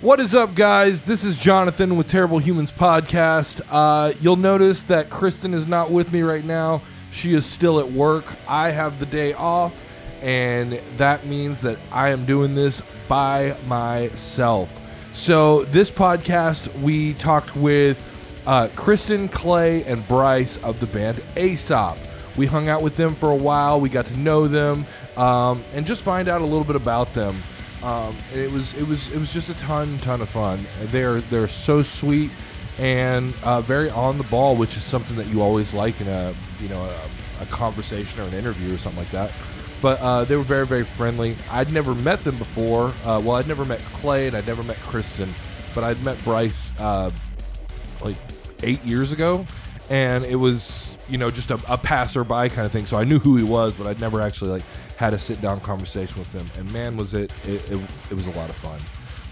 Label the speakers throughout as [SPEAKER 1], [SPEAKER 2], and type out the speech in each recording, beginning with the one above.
[SPEAKER 1] What is up, guys? This is Jonathan with Terrible Humans Podcast. Uh, you'll notice that Kristen is not with me right now. She is still at work. I have the day off, and that means that I am doing this by myself. So, this podcast, we talked with uh, Kristyn, Clay, and Bryce of the band Aesop. We hung out with them for a while. We got to know them um, and just find out a little bit about them. Um, it was it was it was just a ton ton of fun. They're they're so sweet and uh, very on the ball, which is something that you always like in a you know a, a conversation or an interview or something like that. But uh, they were very very friendly. I'd never met them before. Uh, well, I'd never met Clay and I'd never met Kristyn, but I'd met Bryce uh, like eight years ago, and it was you know just a, a passerby kind of thing. So I knew who he was, but I'd never actually like had a sit down conversation with him, and man, was it it, it, it was a lot of fun.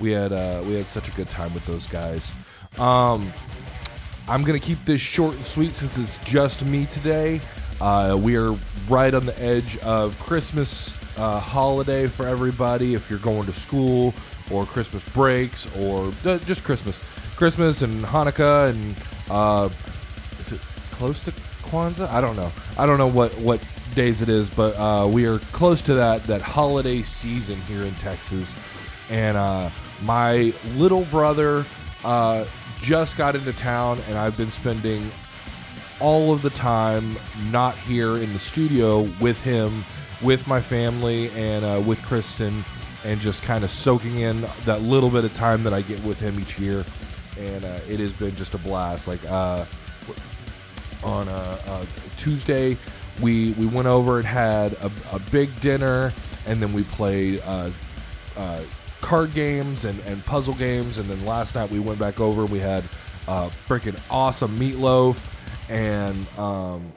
[SPEAKER 1] We had uh, we had such a good time with those guys. Um, I'm gonna keep this short and sweet since it's just me today. Uh, we are right on the edge of Christmas uh, holiday for everybody. If you're going to school or Christmas breaks or uh, just Christmas, Christmas and Hanukkah and uh, is it close to Kwanzaa? I don't know. I don't know what what days it is, but uh, we are close to that that holiday season here in Texas, and uh, my little brother uh, just got into town, and I've been spending all of the time not here in the studio with him, with my family, and uh, with Kristen, and just kind of soaking in that little bit of time that I get with him each year, and uh, it has been just a blast. Like uh, on a, uh, Tuesday, we we went over and had a, a big dinner, and then we played uh, uh, card games and, and puzzle games, and then last night we went back over. and We had uh, freaking awesome meatloaf and um,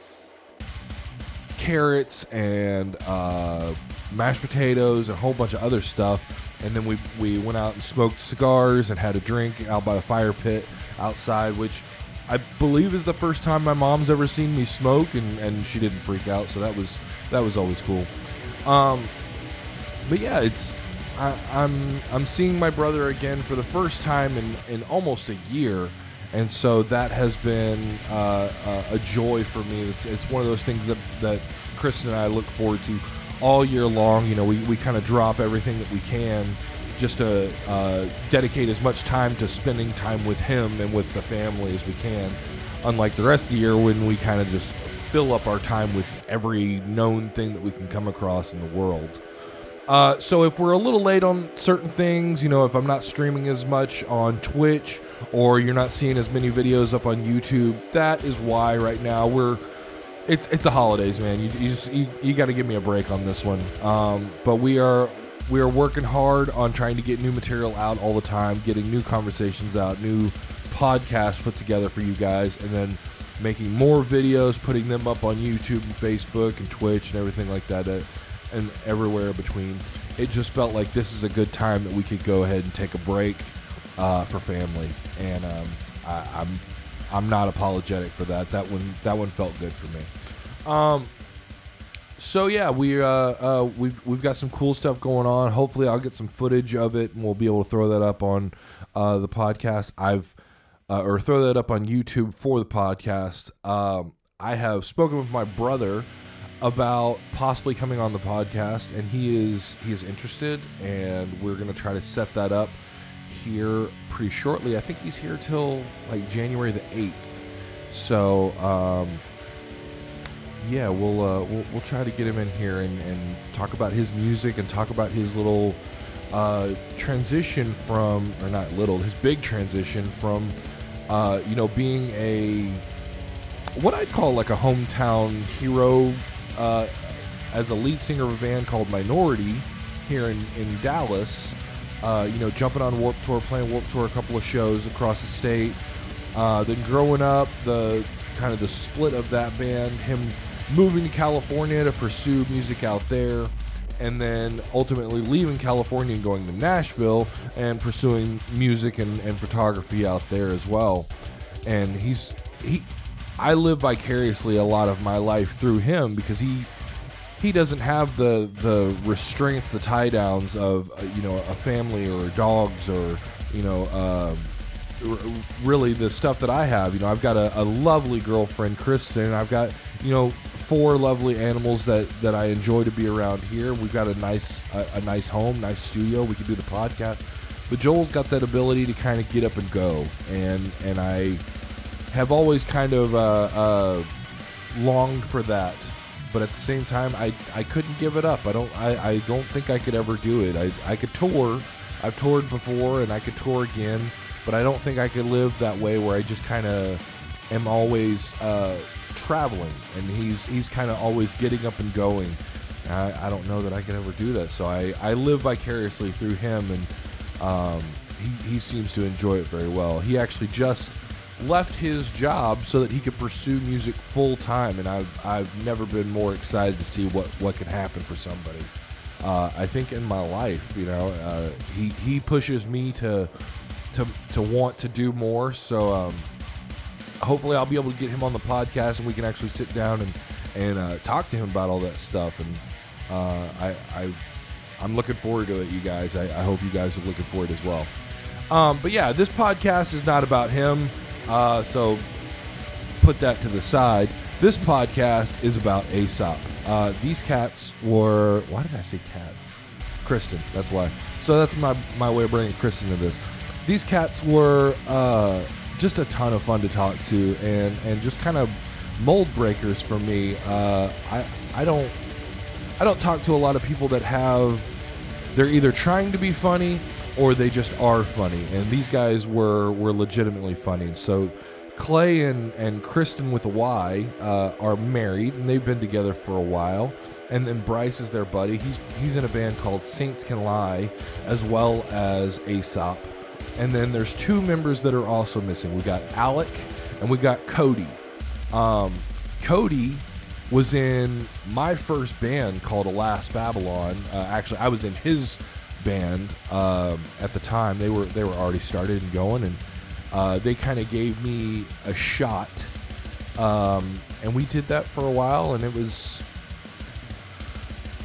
[SPEAKER 1] carrots and uh, mashed potatoes and a whole bunch of other stuff. And then we we went out and smoked cigars and had a drink out by the fire pit outside, which I believe is the first time my mom's ever seen me smoke, and, and she didn't freak out. So that was that was always cool. Um, but yeah, it's I, I'm I'm seeing my brother again for the first time in in almost a year, and so that has been uh, a, a joy for me. It's it's one of those things that that Kristen and I look forward to all year long. You know, we, we kind of drop everything that we can just to uh, dedicate as much time to spending time with him and with the family as we can. Unlike the rest of the year when we kind of just fill up our time with every known thing that we can come across in the world. Uh, so if we're a little late on certain things, you know, if I'm not streaming as much on Twitch or you're not seeing as many videos up on YouTube, that is why right now we're it's it's the holidays, man. You, you you, you got to give me a break on this one. Um, but we are we are working hard on trying to get new material out all the time, getting new conversations out, new podcasts put together for you guys, and then making more videos, putting them up on YouTube and Facebook and Twitch and everything like that, uh, and everywhere in between. It just felt like this is a good time that we could go ahead and take a break uh, for family, and um, I, I'm I'm not apologetic for that. That one that one felt good for me. Um, so yeah, we uh, uh, we've we've got some cool stuff going on. Hopefully, I'll get some footage of it, and we'll be able to throw that up on uh, the podcast. I've uh, or throw that up on YouTube for the podcast. Um, I have spoken with my brother about possibly coming on the podcast, and he is he is interested, and we're gonna try to set that up here pretty shortly. I think he's here till like January the eighth. So. Um, yeah, we'll, uh, we'll we'll try to get him in here and, and talk about his music and talk about his little uh, transition from, or not little, his big transition from, uh, you know, being a what I'd call like a hometown hero uh, as a lead singer of a band called Minority here in in Dallas. Uh, you know, jumping on Warp Tour, playing Warp Tour a couple of shows across the state. Uh, then growing up, the kind of the split of that band, him moving to California to pursue music out there, and then ultimately leaving California and going to Nashville and pursuing music and, and photography out there as well. And he's he I live vicariously a lot of my life through him because he he doesn't have the the restraints, the tie downs of uh, you know a family or dogs or you know, um, r- really the stuff that I have. You know, I've got a, a lovely girlfriend, Kristen. I've got you know four lovely animals that that I enjoy to be around here. We've got a nice a, a nice home, nice studio. We can do the podcast. But Joel's got that ability to kind of get up and go, and and I have always kind of uh, uh, longed for that. But at the same time, I, I couldn't give it up. I don't I, I don't think I could ever do it. I, I could tour. I've toured before, and I could tour again. But I don't think I could live that way where I just kind of am always uh, traveling, and he's he's kind of always getting up and going. I, I don't know that I can ever do that. So I, I live vicariously through him, and um, he, he seems to enjoy it very well. He actually just left his job so that he could pursue music full time, and I've I've never been more excited to see what what could happen for somebody. Uh, I think in my life, you know, uh, he he pushes me to to to want to do more. So um, hopefully, I'll be able to get him on the podcast, and we can actually sit down and and uh, talk to him about all that stuff. And uh, I I I'm looking forward to it, you guys. I, I hope you guys are looking forward as well. Um, but yeah, this podcast is not about him. Uh, so put that to the side. This podcast is about Aesop. Uh, these cats were. Why did I say cats? Kristen. That's why. So that's my my way of bringing Kristen to this. These cats were uh, just a ton of fun to talk to, and and just kind of mold breakers for me. Uh, I I don't I don't talk to a lot of people that have. They're either trying to be funny or they just are funny. And these guys were were legitimately funny. So Clay and, and Kristyn with a Y uh, are married and they've been together for a while. And then Bryce is their buddy. He's he's in a band called Saints Can Lie, as well as Aesop. And then there's two members that are also missing. We got Alec and we got Cody. Um, Cody was in my first band called Alas Babylon. Uh, actually, I was in his band um, at the time. They were they were already started and going, and uh, they kind of gave me a shot. Um, and we did that for a while, and it was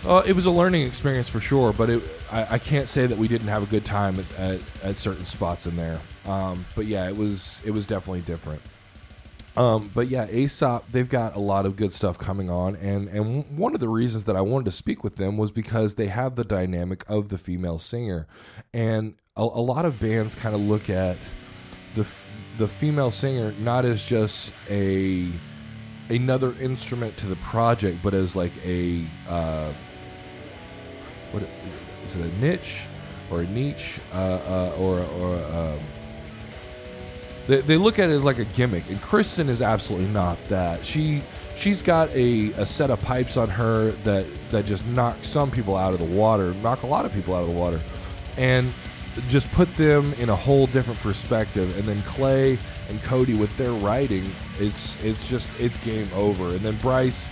[SPEAKER 1] uh, it was a learning experience for sure. But it, I, I, can't say that we didn't have a good time at, at, at certain spots in there. Um, but yeah, it was it was definitely different. Um, but yeah, Aesop, they've got a lot of good stuff coming on, and and one of the reasons that I wanted to speak with them was because they have the dynamic of the female singer, and a, a lot of bands kind of look at the the female singer not as just a another instrument to the project, but as like a uh, what is it a niche or a niche uh, uh, or or um, they, they look at it as like a gimmick, and Kristyn is absolutely not that. She she's got a, a set of pipes on her that that just knock some people out of the water, knock a lot of people out of the water, and just put them in a whole different perspective. And then Clay and Cody with their writing, it's it's just it's game over. And then Bryce,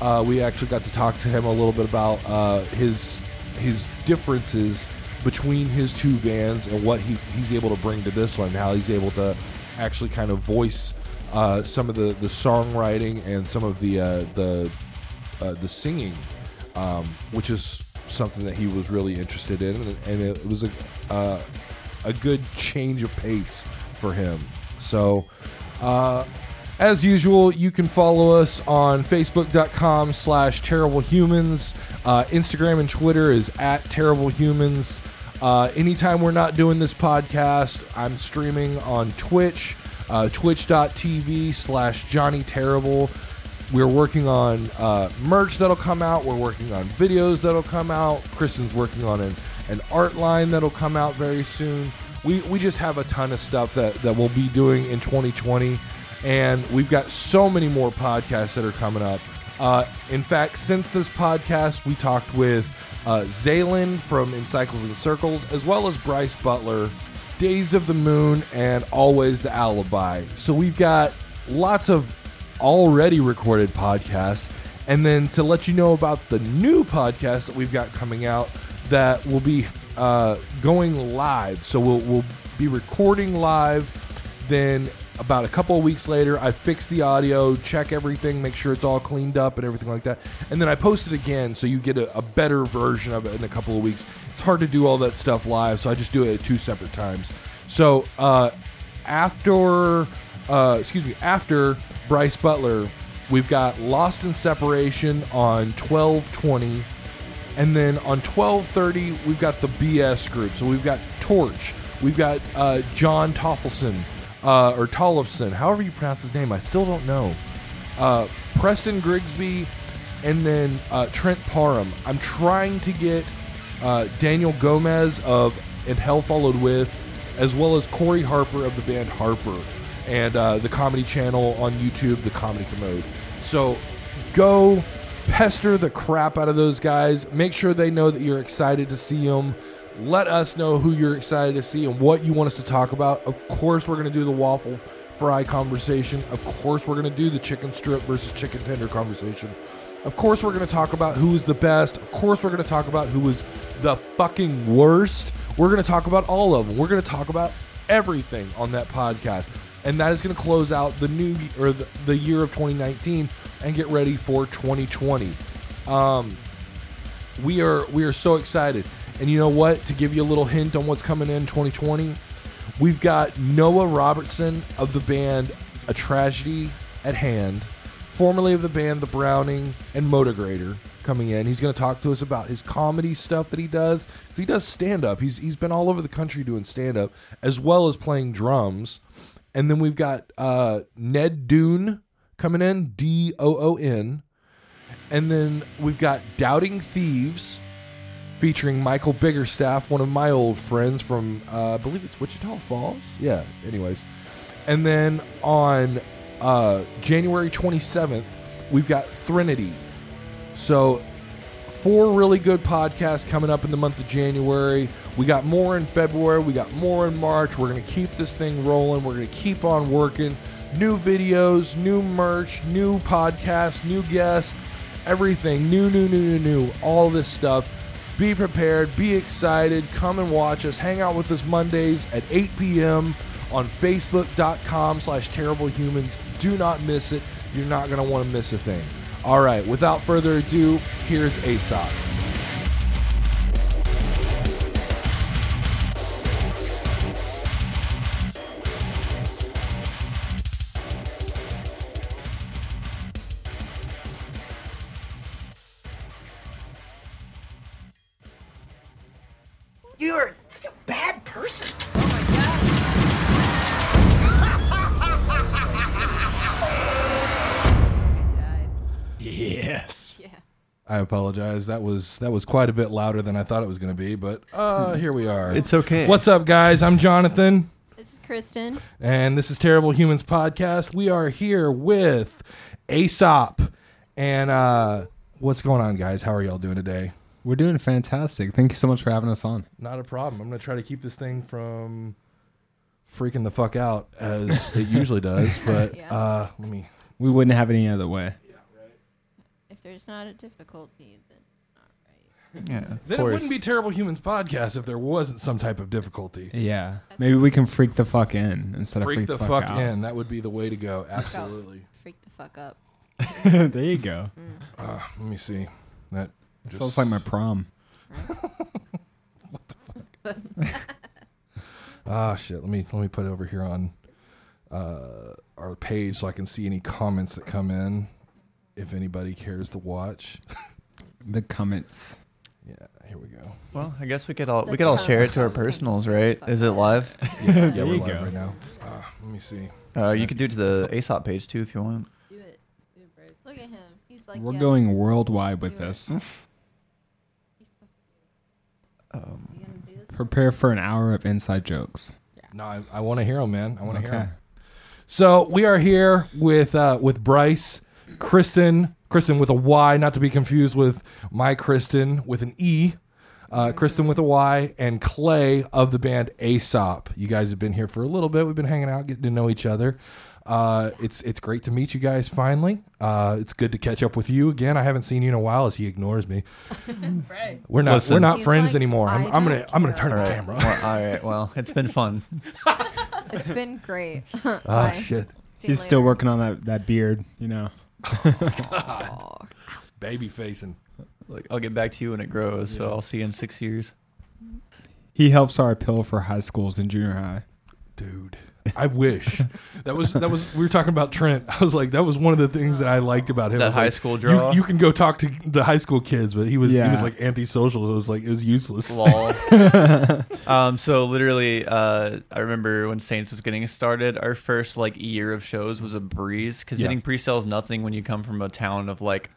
[SPEAKER 1] uh, we actually got to talk to him a little bit about uh, his his differences between his two bands and what he, he's able to bring to this one, how he's able to actually kind of voice uh, some of the, the songwriting and some of the uh, the uh, the singing, um, which is something that he was really interested in, and, and it was a uh, a good change of pace for him. So. As usual, you can follow us on Facebook.com slash Terrible Humans. Uh, Instagram and Twitter is at Terrible Humans. Uh, anytime we're not doing this podcast, I'm streaming on Twitch, uh, twitch.tv slash Johnny Terrible. We're working on uh, merch that'll come out. We're working on videos that'll come out. Kristen's working on an, an art line that'll come out very soon. We, we just have a ton of stuff that, that we'll be doing in 2020. And we've got so many more podcasts that are coming up. Uh, in fact, since this podcast, we talked with uh, Zaylin from In Cycles and Circles, as well as Bryce Butler, Days of the Moon, and Always the Alibi. So we've got lots of already recorded podcasts. And then to let you know about the new podcast that we've got coming out that will be uh, going live. So we'll, we'll be recording live, then about a couple of weeks later, I fix the audio, check everything, make sure it's all cleaned up and everything like that. And then I post it again so you get a, a, better version of it in a couple of weeks. It's hard to do all that stuff live, so I just do it at two separate times. So uh, after, uh, excuse me, after Bryce Butler, we've got Lost in Separation on twelve twenty, and then on twelve thirty we've got the BS group. So we've got Torch, we've got uh, John Toffelson uh, or Tollefson, however you pronounce his name. I still don't know. Uh, Preston Grigsby, and then uh, Trent Parham. I'm trying to get uh, Daniel Gomez of And Hell Followed With, as well as Corey Harper of the band Harper, and uh, the comedy channel on YouTube, The Comedy Commode. So go pester the crap out of those guys. Make sure they know that you're excited to see them. Let us know who you're excited to see and what you want us to talk about. Of course, we're going to do the waffle fry conversation. Of course, we're going to do the chicken strip versus chicken tender conversation. Of course, we're going to talk about who is the best. Of course, we're going to talk about who was the fucking worst. We're going to talk about all of them. We're going to talk about everything on that podcast. And that is going to close out the new or the, the year of 2019 and get ready for 2020. Um, we are we are so excited. And you know what? To give you a little hint on what's coming in 2020, we've got Noah Robertson of the band A Tragedy at Hand, formerly of the band The Browning and Motograter, coming in. He's going to talk to us about his comedy stuff that he does. 'Cause he does stand up. He's he's been all over the country doing stand up as well as playing drums. And then we've got uh, Ned Doon coming in, D O O N. And then we've got Doubting Thieves featuring Michael Biggerstaff, one of my old friends from, uh, I believe it's Wichita Falls. Yeah, anyways. And then on uh, January 27th, we've got Thrinity. So, four really good podcasts coming up in the month of January. We got more in February. We got more in March. We're going to keep this thing rolling. We're going to keep on working. New videos, new merch, new podcasts, new guests, everything. New, new, new, new, new. All this stuff. Be prepared. Be excited. Come and watch us. Hang out with us Mondays at 8 p.m. on Facebook.com slash terrible humans. Do not miss it. You're not going to want to miss a thing. All right, without further ado, here's Aesop. Apologize. That was that was quite a bit louder than I thought it was going to be, but uh, here we are.
[SPEAKER 2] It's okay.
[SPEAKER 1] What's up, guys? I'm Jonathan,
[SPEAKER 3] This is Kristen.
[SPEAKER 1] and this is Terrible Humans podcast. We are here with Aesop, and uh, what's going on, guys? How are y'all doing today?
[SPEAKER 4] We're doing fantastic. Thank you so much for having us on.
[SPEAKER 1] Not a problem. I'm going to try to keep this thing from freaking the fuck out as it usually does, but
[SPEAKER 3] Yeah.
[SPEAKER 1] uh, let me.
[SPEAKER 4] We wouldn't have it any other way.
[SPEAKER 3] If there's not a difficulty, then not right.
[SPEAKER 2] Yeah.
[SPEAKER 1] Then it wouldn't be Terrible Humans podcast if there wasn't some type of difficulty.
[SPEAKER 4] Yeah. Maybe we can freak the fuck in instead
[SPEAKER 1] Freak
[SPEAKER 4] of
[SPEAKER 1] the
[SPEAKER 4] freak the
[SPEAKER 1] fuck
[SPEAKER 4] out.
[SPEAKER 1] in. That would be the way to go. Absolutely.
[SPEAKER 3] Freak the fuck up.
[SPEAKER 4] there you go.
[SPEAKER 1] Uh, let me see. That just
[SPEAKER 4] Sounds like my prom. What the fuck?
[SPEAKER 1] Ah shit. Let me let me put it over here on uh, our page so I can see any comments that come in. If anybody cares to watch.
[SPEAKER 4] The comments.
[SPEAKER 1] Yeah, here we go.
[SPEAKER 2] Well, I guess we could all
[SPEAKER 3] The
[SPEAKER 2] we could all share it to our personals, right? Is it live?
[SPEAKER 1] Yeah, yeah
[SPEAKER 4] There
[SPEAKER 1] we're
[SPEAKER 4] you
[SPEAKER 1] live
[SPEAKER 4] go.
[SPEAKER 1] right now. Uh, let me see.
[SPEAKER 2] Uh, you could do it to the Aesop page too if you want.
[SPEAKER 3] Do it. Do it, Bryce. Look at him. He's like.
[SPEAKER 4] We're
[SPEAKER 3] yes.
[SPEAKER 4] going worldwide with
[SPEAKER 3] Do
[SPEAKER 4] this.
[SPEAKER 2] Um,
[SPEAKER 3] You gonna do this?
[SPEAKER 4] Prepare for an hour of inside jokes. Yeah.
[SPEAKER 1] No, I, I want to hear them, man. I want to hear
[SPEAKER 4] Okay.
[SPEAKER 1] them. So we are here with uh, with Bryce, Kristyn, Kristyn with a Y, not to be confused with my Kristen with an E. Uh, Kristyn with a Y and Clay of the band Aesop. You guys have been here for a little bit. We've been hanging out, getting to know each other. Uh, it's it's great to meet you guys finally. Uh, it's good to catch up with you again. I haven't seen you in a while as he ignores me.
[SPEAKER 3] Right.
[SPEAKER 1] We're not
[SPEAKER 2] Listen.
[SPEAKER 1] we're not friends
[SPEAKER 3] like,
[SPEAKER 1] anymore. I'm,
[SPEAKER 3] "I
[SPEAKER 1] I'm gonna
[SPEAKER 3] don't
[SPEAKER 1] I'm gonna turn
[SPEAKER 2] all
[SPEAKER 1] the camera.
[SPEAKER 2] Well, all right. Well, it's been fun.
[SPEAKER 3] It's been great.
[SPEAKER 1] Oh
[SPEAKER 3] Bye.
[SPEAKER 1] shit,
[SPEAKER 3] See you
[SPEAKER 4] He's still working on that, that beard, you know.
[SPEAKER 1] baby facing.
[SPEAKER 2] Like, I'll get back to you when it grows. So I'll see you in six years.
[SPEAKER 4] He helps our appeal for high schools and junior high.
[SPEAKER 1] dude. I wish that was that was we were talking about Trent. I was like that was one of the things that I liked about him.
[SPEAKER 2] That high
[SPEAKER 1] like,
[SPEAKER 2] school
[SPEAKER 1] you-
[SPEAKER 2] draw?
[SPEAKER 1] You, can go talk to the high school kids, but he was he was like antisocial. So it was like it was useless.
[SPEAKER 2] Lol. um, so literally, uh, I remember when Saints was getting started, our first like year of shows was a breeze because
[SPEAKER 1] Yeah.
[SPEAKER 2] hitting pre-sale is nothing when you come from a town of like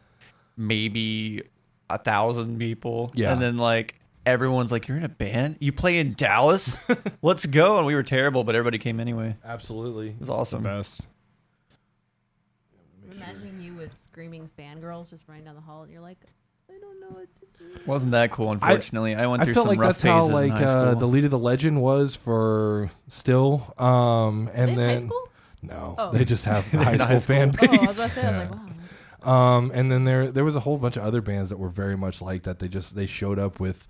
[SPEAKER 2] maybe a thousand people.
[SPEAKER 1] Yeah.
[SPEAKER 2] and then like everyone's like, "You're in a band? You play in Dallas? Let's go!" And we were terrible, but everybody came anyway.
[SPEAKER 1] Absolutely.
[SPEAKER 2] It was
[SPEAKER 4] It's
[SPEAKER 2] awesome.
[SPEAKER 4] The best.
[SPEAKER 5] Imagining you with screaming fangirls just running down the hall, and you're like, I don't know what to do.
[SPEAKER 2] Wasn't that cool? Unfortunately, I, went
[SPEAKER 1] I
[SPEAKER 2] through
[SPEAKER 1] felt
[SPEAKER 2] some
[SPEAKER 1] like
[SPEAKER 2] rough
[SPEAKER 1] that's how
[SPEAKER 2] phases
[SPEAKER 1] like
[SPEAKER 2] in high
[SPEAKER 1] uh, the lead of the legend was for still. Um, and
[SPEAKER 5] in
[SPEAKER 1] then
[SPEAKER 5] high school?
[SPEAKER 1] no,
[SPEAKER 5] Oh.
[SPEAKER 1] they just have high
[SPEAKER 2] In
[SPEAKER 1] school
[SPEAKER 2] high
[SPEAKER 1] fan
[SPEAKER 5] Oh, I was
[SPEAKER 1] base.
[SPEAKER 5] about to say, I was like, wow.
[SPEAKER 1] Um, and then there there was a whole bunch of other bands that were very much like that. They just they showed up with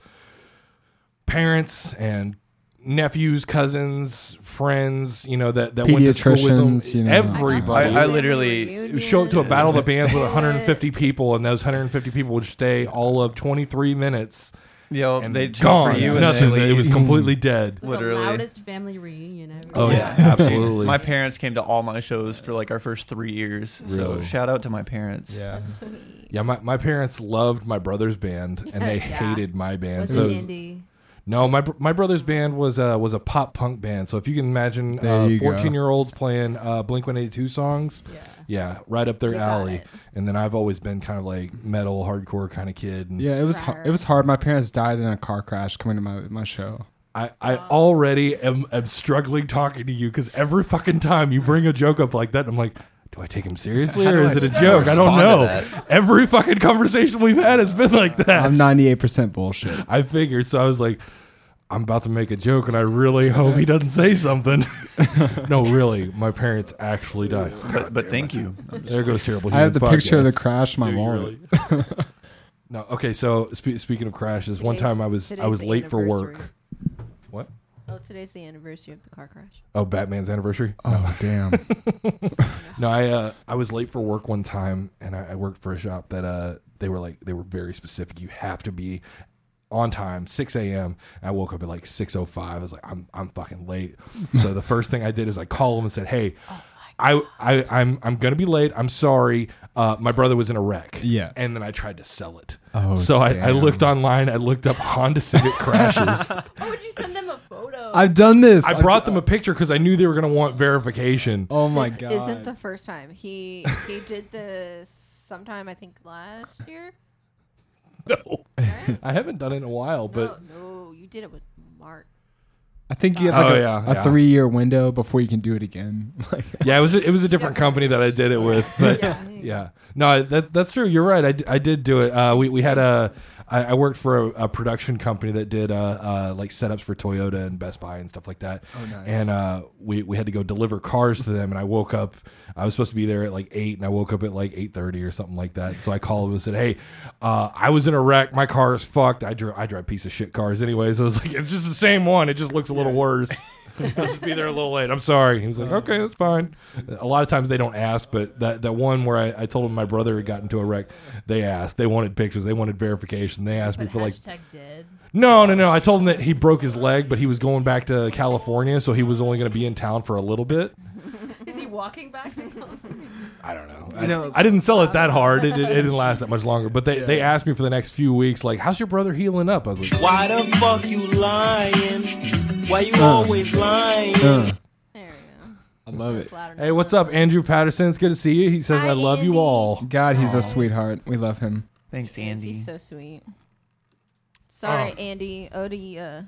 [SPEAKER 1] parents and nephews, cousins, friends, you know that that went to school with them.
[SPEAKER 4] You know.
[SPEAKER 1] Everybody.
[SPEAKER 2] I- I literally
[SPEAKER 1] It would show up to a battle of the bands with 150 people, and those 150 people would stay all of 23 minutes
[SPEAKER 2] Yo,
[SPEAKER 1] and
[SPEAKER 2] they cheer
[SPEAKER 1] gone.
[SPEAKER 2] for you and
[SPEAKER 1] Nothing.
[SPEAKER 2] they
[SPEAKER 1] It was completely dead.
[SPEAKER 5] It's
[SPEAKER 2] Literally.
[SPEAKER 5] the loudest family reunion ever.
[SPEAKER 1] Oh yeah, absolutely.
[SPEAKER 2] My parents came to all my shows for like our first three years. So
[SPEAKER 1] Really?
[SPEAKER 2] shout out to my parents.
[SPEAKER 4] Yeah.
[SPEAKER 3] That's sweet.
[SPEAKER 1] Yeah, my, my parents loved my brother's band, and they
[SPEAKER 5] Yeah.
[SPEAKER 1] hated my band.
[SPEAKER 5] Was
[SPEAKER 1] so
[SPEAKER 5] it indie?
[SPEAKER 1] No, my br- my brother's band was uh, was a pop punk band. So if you can imagine,
[SPEAKER 4] There
[SPEAKER 1] uh,
[SPEAKER 4] you go.
[SPEAKER 1] fourteen year olds playing uh, Blink One Eighty Two songs,
[SPEAKER 5] Yeah.
[SPEAKER 1] yeah, right up their
[SPEAKER 3] You got
[SPEAKER 1] alley.
[SPEAKER 3] it.
[SPEAKER 1] And then I've always been kind of like metal, hardcore kind of kid. And
[SPEAKER 4] Yeah, it was har- it was hard. My parents died in a car crash coming to my my show.
[SPEAKER 1] I, I already am, am struggling talking to you because every fucking time you bring a joke up like that, I'm like, do I take him seriously or is
[SPEAKER 2] I
[SPEAKER 1] it a joke? I don't
[SPEAKER 2] respond to
[SPEAKER 1] know.
[SPEAKER 2] that?
[SPEAKER 1] Every fucking conversation we've had has been like that.
[SPEAKER 4] I'm 98% bullshit.
[SPEAKER 1] I figured, so I was like, I'm about to make a joke, and I really hope he doesn't say something. no, really, my parents actually died.
[SPEAKER 2] But, but thank you.
[SPEAKER 1] There goes terrible.
[SPEAKER 4] I have the
[SPEAKER 1] Humans
[SPEAKER 4] picture of the crash in my
[SPEAKER 1] Do you
[SPEAKER 4] wallet.
[SPEAKER 1] really? no, okay. So spe- speaking of crashes, one time I was I was late for work. What?
[SPEAKER 3] Oh, today's the anniversary of the car crash.
[SPEAKER 1] Oh, Batman's anniversary.
[SPEAKER 4] Oh damn!
[SPEAKER 1] No, I uh, I was late for work one time, and I, I worked for a shop that uh they were like they were very specific. You have to be on time, six a.m. I woke up at like six o five. I was like, I'm I'm fucking late. So the first thing I did is I called them and said, Hey, I I I'm I'm gonna be late. I'm sorry. Uh, my brother was in a wreck.
[SPEAKER 4] Yeah.
[SPEAKER 1] and then I tried to sell it.
[SPEAKER 4] Oh,
[SPEAKER 1] so I, I looked online. I looked up Honda Civic crashes.
[SPEAKER 5] Oh, would you send them a photo?
[SPEAKER 4] I've done this.
[SPEAKER 1] I
[SPEAKER 4] I've
[SPEAKER 1] brought
[SPEAKER 4] d-
[SPEAKER 1] them a picture because I knew they were gonna want verification.
[SPEAKER 4] Oh my
[SPEAKER 3] this
[SPEAKER 4] god!
[SPEAKER 3] isn't the first time. He he did this sometime I think last year.
[SPEAKER 1] No, I haven't done it in a while, but.
[SPEAKER 3] no, no, you did it with Mark.
[SPEAKER 4] I think you have like
[SPEAKER 1] Oh,
[SPEAKER 4] a,
[SPEAKER 1] yeah,
[SPEAKER 4] a
[SPEAKER 1] yeah.
[SPEAKER 4] three year window before you can do it again. Like,
[SPEAKER 1] Yeah, it was a, it was a different company that I did it with, but
[SPEAKER 3] Yeah.
[SPEAKER 1] yeah, no, that that's true. You're right. I, d- I did do it. Uh, we we had a I, I worked for a, a production company that did uh, uh, like setups for Toyota and Best Buy and stuff like that.
[SPEAKER 4] Oh, nice.
[SPEAKER 1] And uh, we we had to go deliver cars to them, and I woke up. I was supposed to be there at like eight, and I woke up at like eight thirty or something like that. So I called them and said, "Hey, uh, I was in a wreck. My car is fucked. I drive I drive piece of shit cars anyways. I was like, it's just the same one. It just looks a little worse." I'll just be there a little late. I'm sorry. He was like, okay, that's fine. A lot of times they don't ask, but that, that one where I, I told him my brother had gotten into a wreck, they asked. They wanted pictures. They wanted verification. They asked me for like,
[SPEAKER 5] hashtag dead.
[SPEAKER 1] no, no, no. I told him that he broke his leg, but he was going back to California, so he was only going to be in town for a little bit.
[SPEAKER 5] Is he walking back to
[SPEAKER 1] I don't know. I,
[SPEAKER 4] You know-
[SPEAKER 1] I didn't sell it that hard. It, it, it didn't last that much longer. But they, they asked me for the next few weeks, like, how's your brother healing up? I was like,
[SPEAKER 6] Why the fuck you lying? Why you always lying?
[SPEAKER 4] uh,
[SPEAKER 3] There we go.
[SPEAKER 4] I love it.
[SPEAKER 3] That's loud
[SPEAKER 1] hey, what's up, Andrew Patterson? It's good to see you. He says,
[SPEAKER 3] Hi,
[SPEAKER 1] I love you all.
[SPEAKER 4] God, he's
[SPEAKER 2] Aw.
[SPEAKER 4] a sweetheart. We love him.
[SPEAKER 2] Thanks, Andy.
[SPEAKER 3] He's so sweet. Sorry,
[SPEAKER 1] Oh.
[SPEAKER 3] Andy. Odie uh,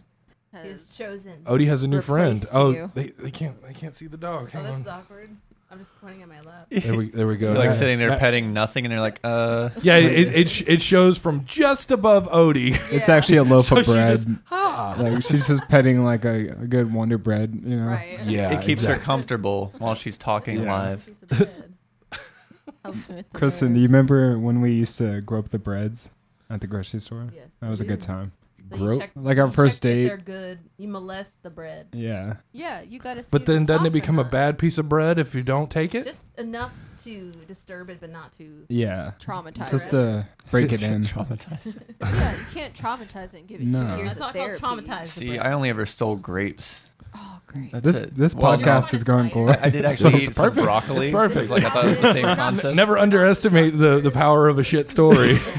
[SPEAKER 3] has
[SPEAKER 5] chosen.
[SPEAKER 1] Odie has a new friend.
[SPEAKER 3] Replaced
[SPEAKER 1] Oh,
[SPEAKER 3] you.
[SPEAKER 1] they, they can't they can't see the dog.
[SPEAKER 5] Oh,
[SPEAKER 1] Hang
[SPEAKER 5] this
[SPEAKER 1] on.
[SPEAKER 5] is awkward. I'm just pointing at my lap.
[SPEAKER 1] There we there we go.
[SPEAKER 2] You're like
[SPEAKER 1] That-
[SPEAKER 2] sitting there
[SPEAKER 1] that-
[SPEAKER 2] petting nothing, and they're like, uh.
[SPEAKER 1] Yeah, it it, sh- it shows from just above Odie.
[SPEAKER 4] It's
[SPEAKER 3] Yeah.
[SPEAKER 4] actually a loaf
[SPEAKER 1] So
[SPEAKER 4] of
[SPEAKER 1] she
[SPEAKER 4] bread.
[SPEAKER 1] just ah.
[SPEAKER 4] like she's just petting like a, a good Wonder Bread, you know.
[SPEAKER 3] right.
[SPEAKER 1] Yeah,
[SPEAKER 2] It keeps her comfortable while she's talking
[SPEAKER 4] Yeah.
[SPEAKER 2] live.
[SPEAKER 5] Piece of bread.
[SPEAKER 3] Helps me with the
[SPEAKER 4] Kristen, do you
[SPEAKER 3] nerves.
[SPEAKER 4] remember when we used to grow up the breads at the grocery store?
[SPEAKER 5] Yes.
[SPEAKER 4] That was a good
[SPEAKER 5] do.
[SPEAKER 4] time.
[SPEAKER 5] So you
[SPEAKER 1] Grow-
[SPEAKER 5] check-
[SPEAKER 4] Like our
[SPEAKER 5] you
[SPEAKER 4] first
[SPEAKER 5] check
[SPEAKER 4] date.
[SPEAKER 5] They're good. You molest the bread.
[SPEAKER 4] Yeah.
[SPEAKER 3] Yeah, you got to.
[SPEAKER 1] But then doesn't it become a bad piece of bread if you don't take it?
[SPEAKER 5] Just enough to disturb it, but not to.
[SPEAKER 4] Yeah.
[SPEAKER 3] Traumatize
[SPEAKER 4] Just
[SPEAKER 3] it.
[SPEAKER 4] to break it in.
[SPEAKER 2] Traumatized.
[SPEAKER 3] yeah, you can't traumatize it and give it
[SPEAKER 4] No.
[SPEAKER 3] two years
[SPEAKER 5] That's
[SPEAKER 3] of
[SPEAKER 5] not called
[SPEAKER 3] therapy.
[SPEAKER 5] traumatized. the
[SPEAKER 2] See,
[SPEAKER 5] bread.
[SPEAKER 2] I only ever stole grapes.
[SPEAKER 3] Oh, great.
[SPEAKER 2] That's
[SPEAKER 4] This
[SPEAKER 2] it.
[SPEAKER 4] this
[SPEAKER 2] Well, no,
[SPEAKER 4] podcast is going
[SPEAKER 3] I-
[SPEAKER 4] great.
[SPEAKER 2] I did actually
[SPEAKER 4] it's
[SPEAKER 2] eat some
[SPEAKER 1] perfect.
[SPEAKER 2] broccoli.
[SPEAKER 1] It's perfect.
[SPEAKER 2] Like I thought it was the same concept.
[SPEAKER 1] Never underestimate the the power of a shit story.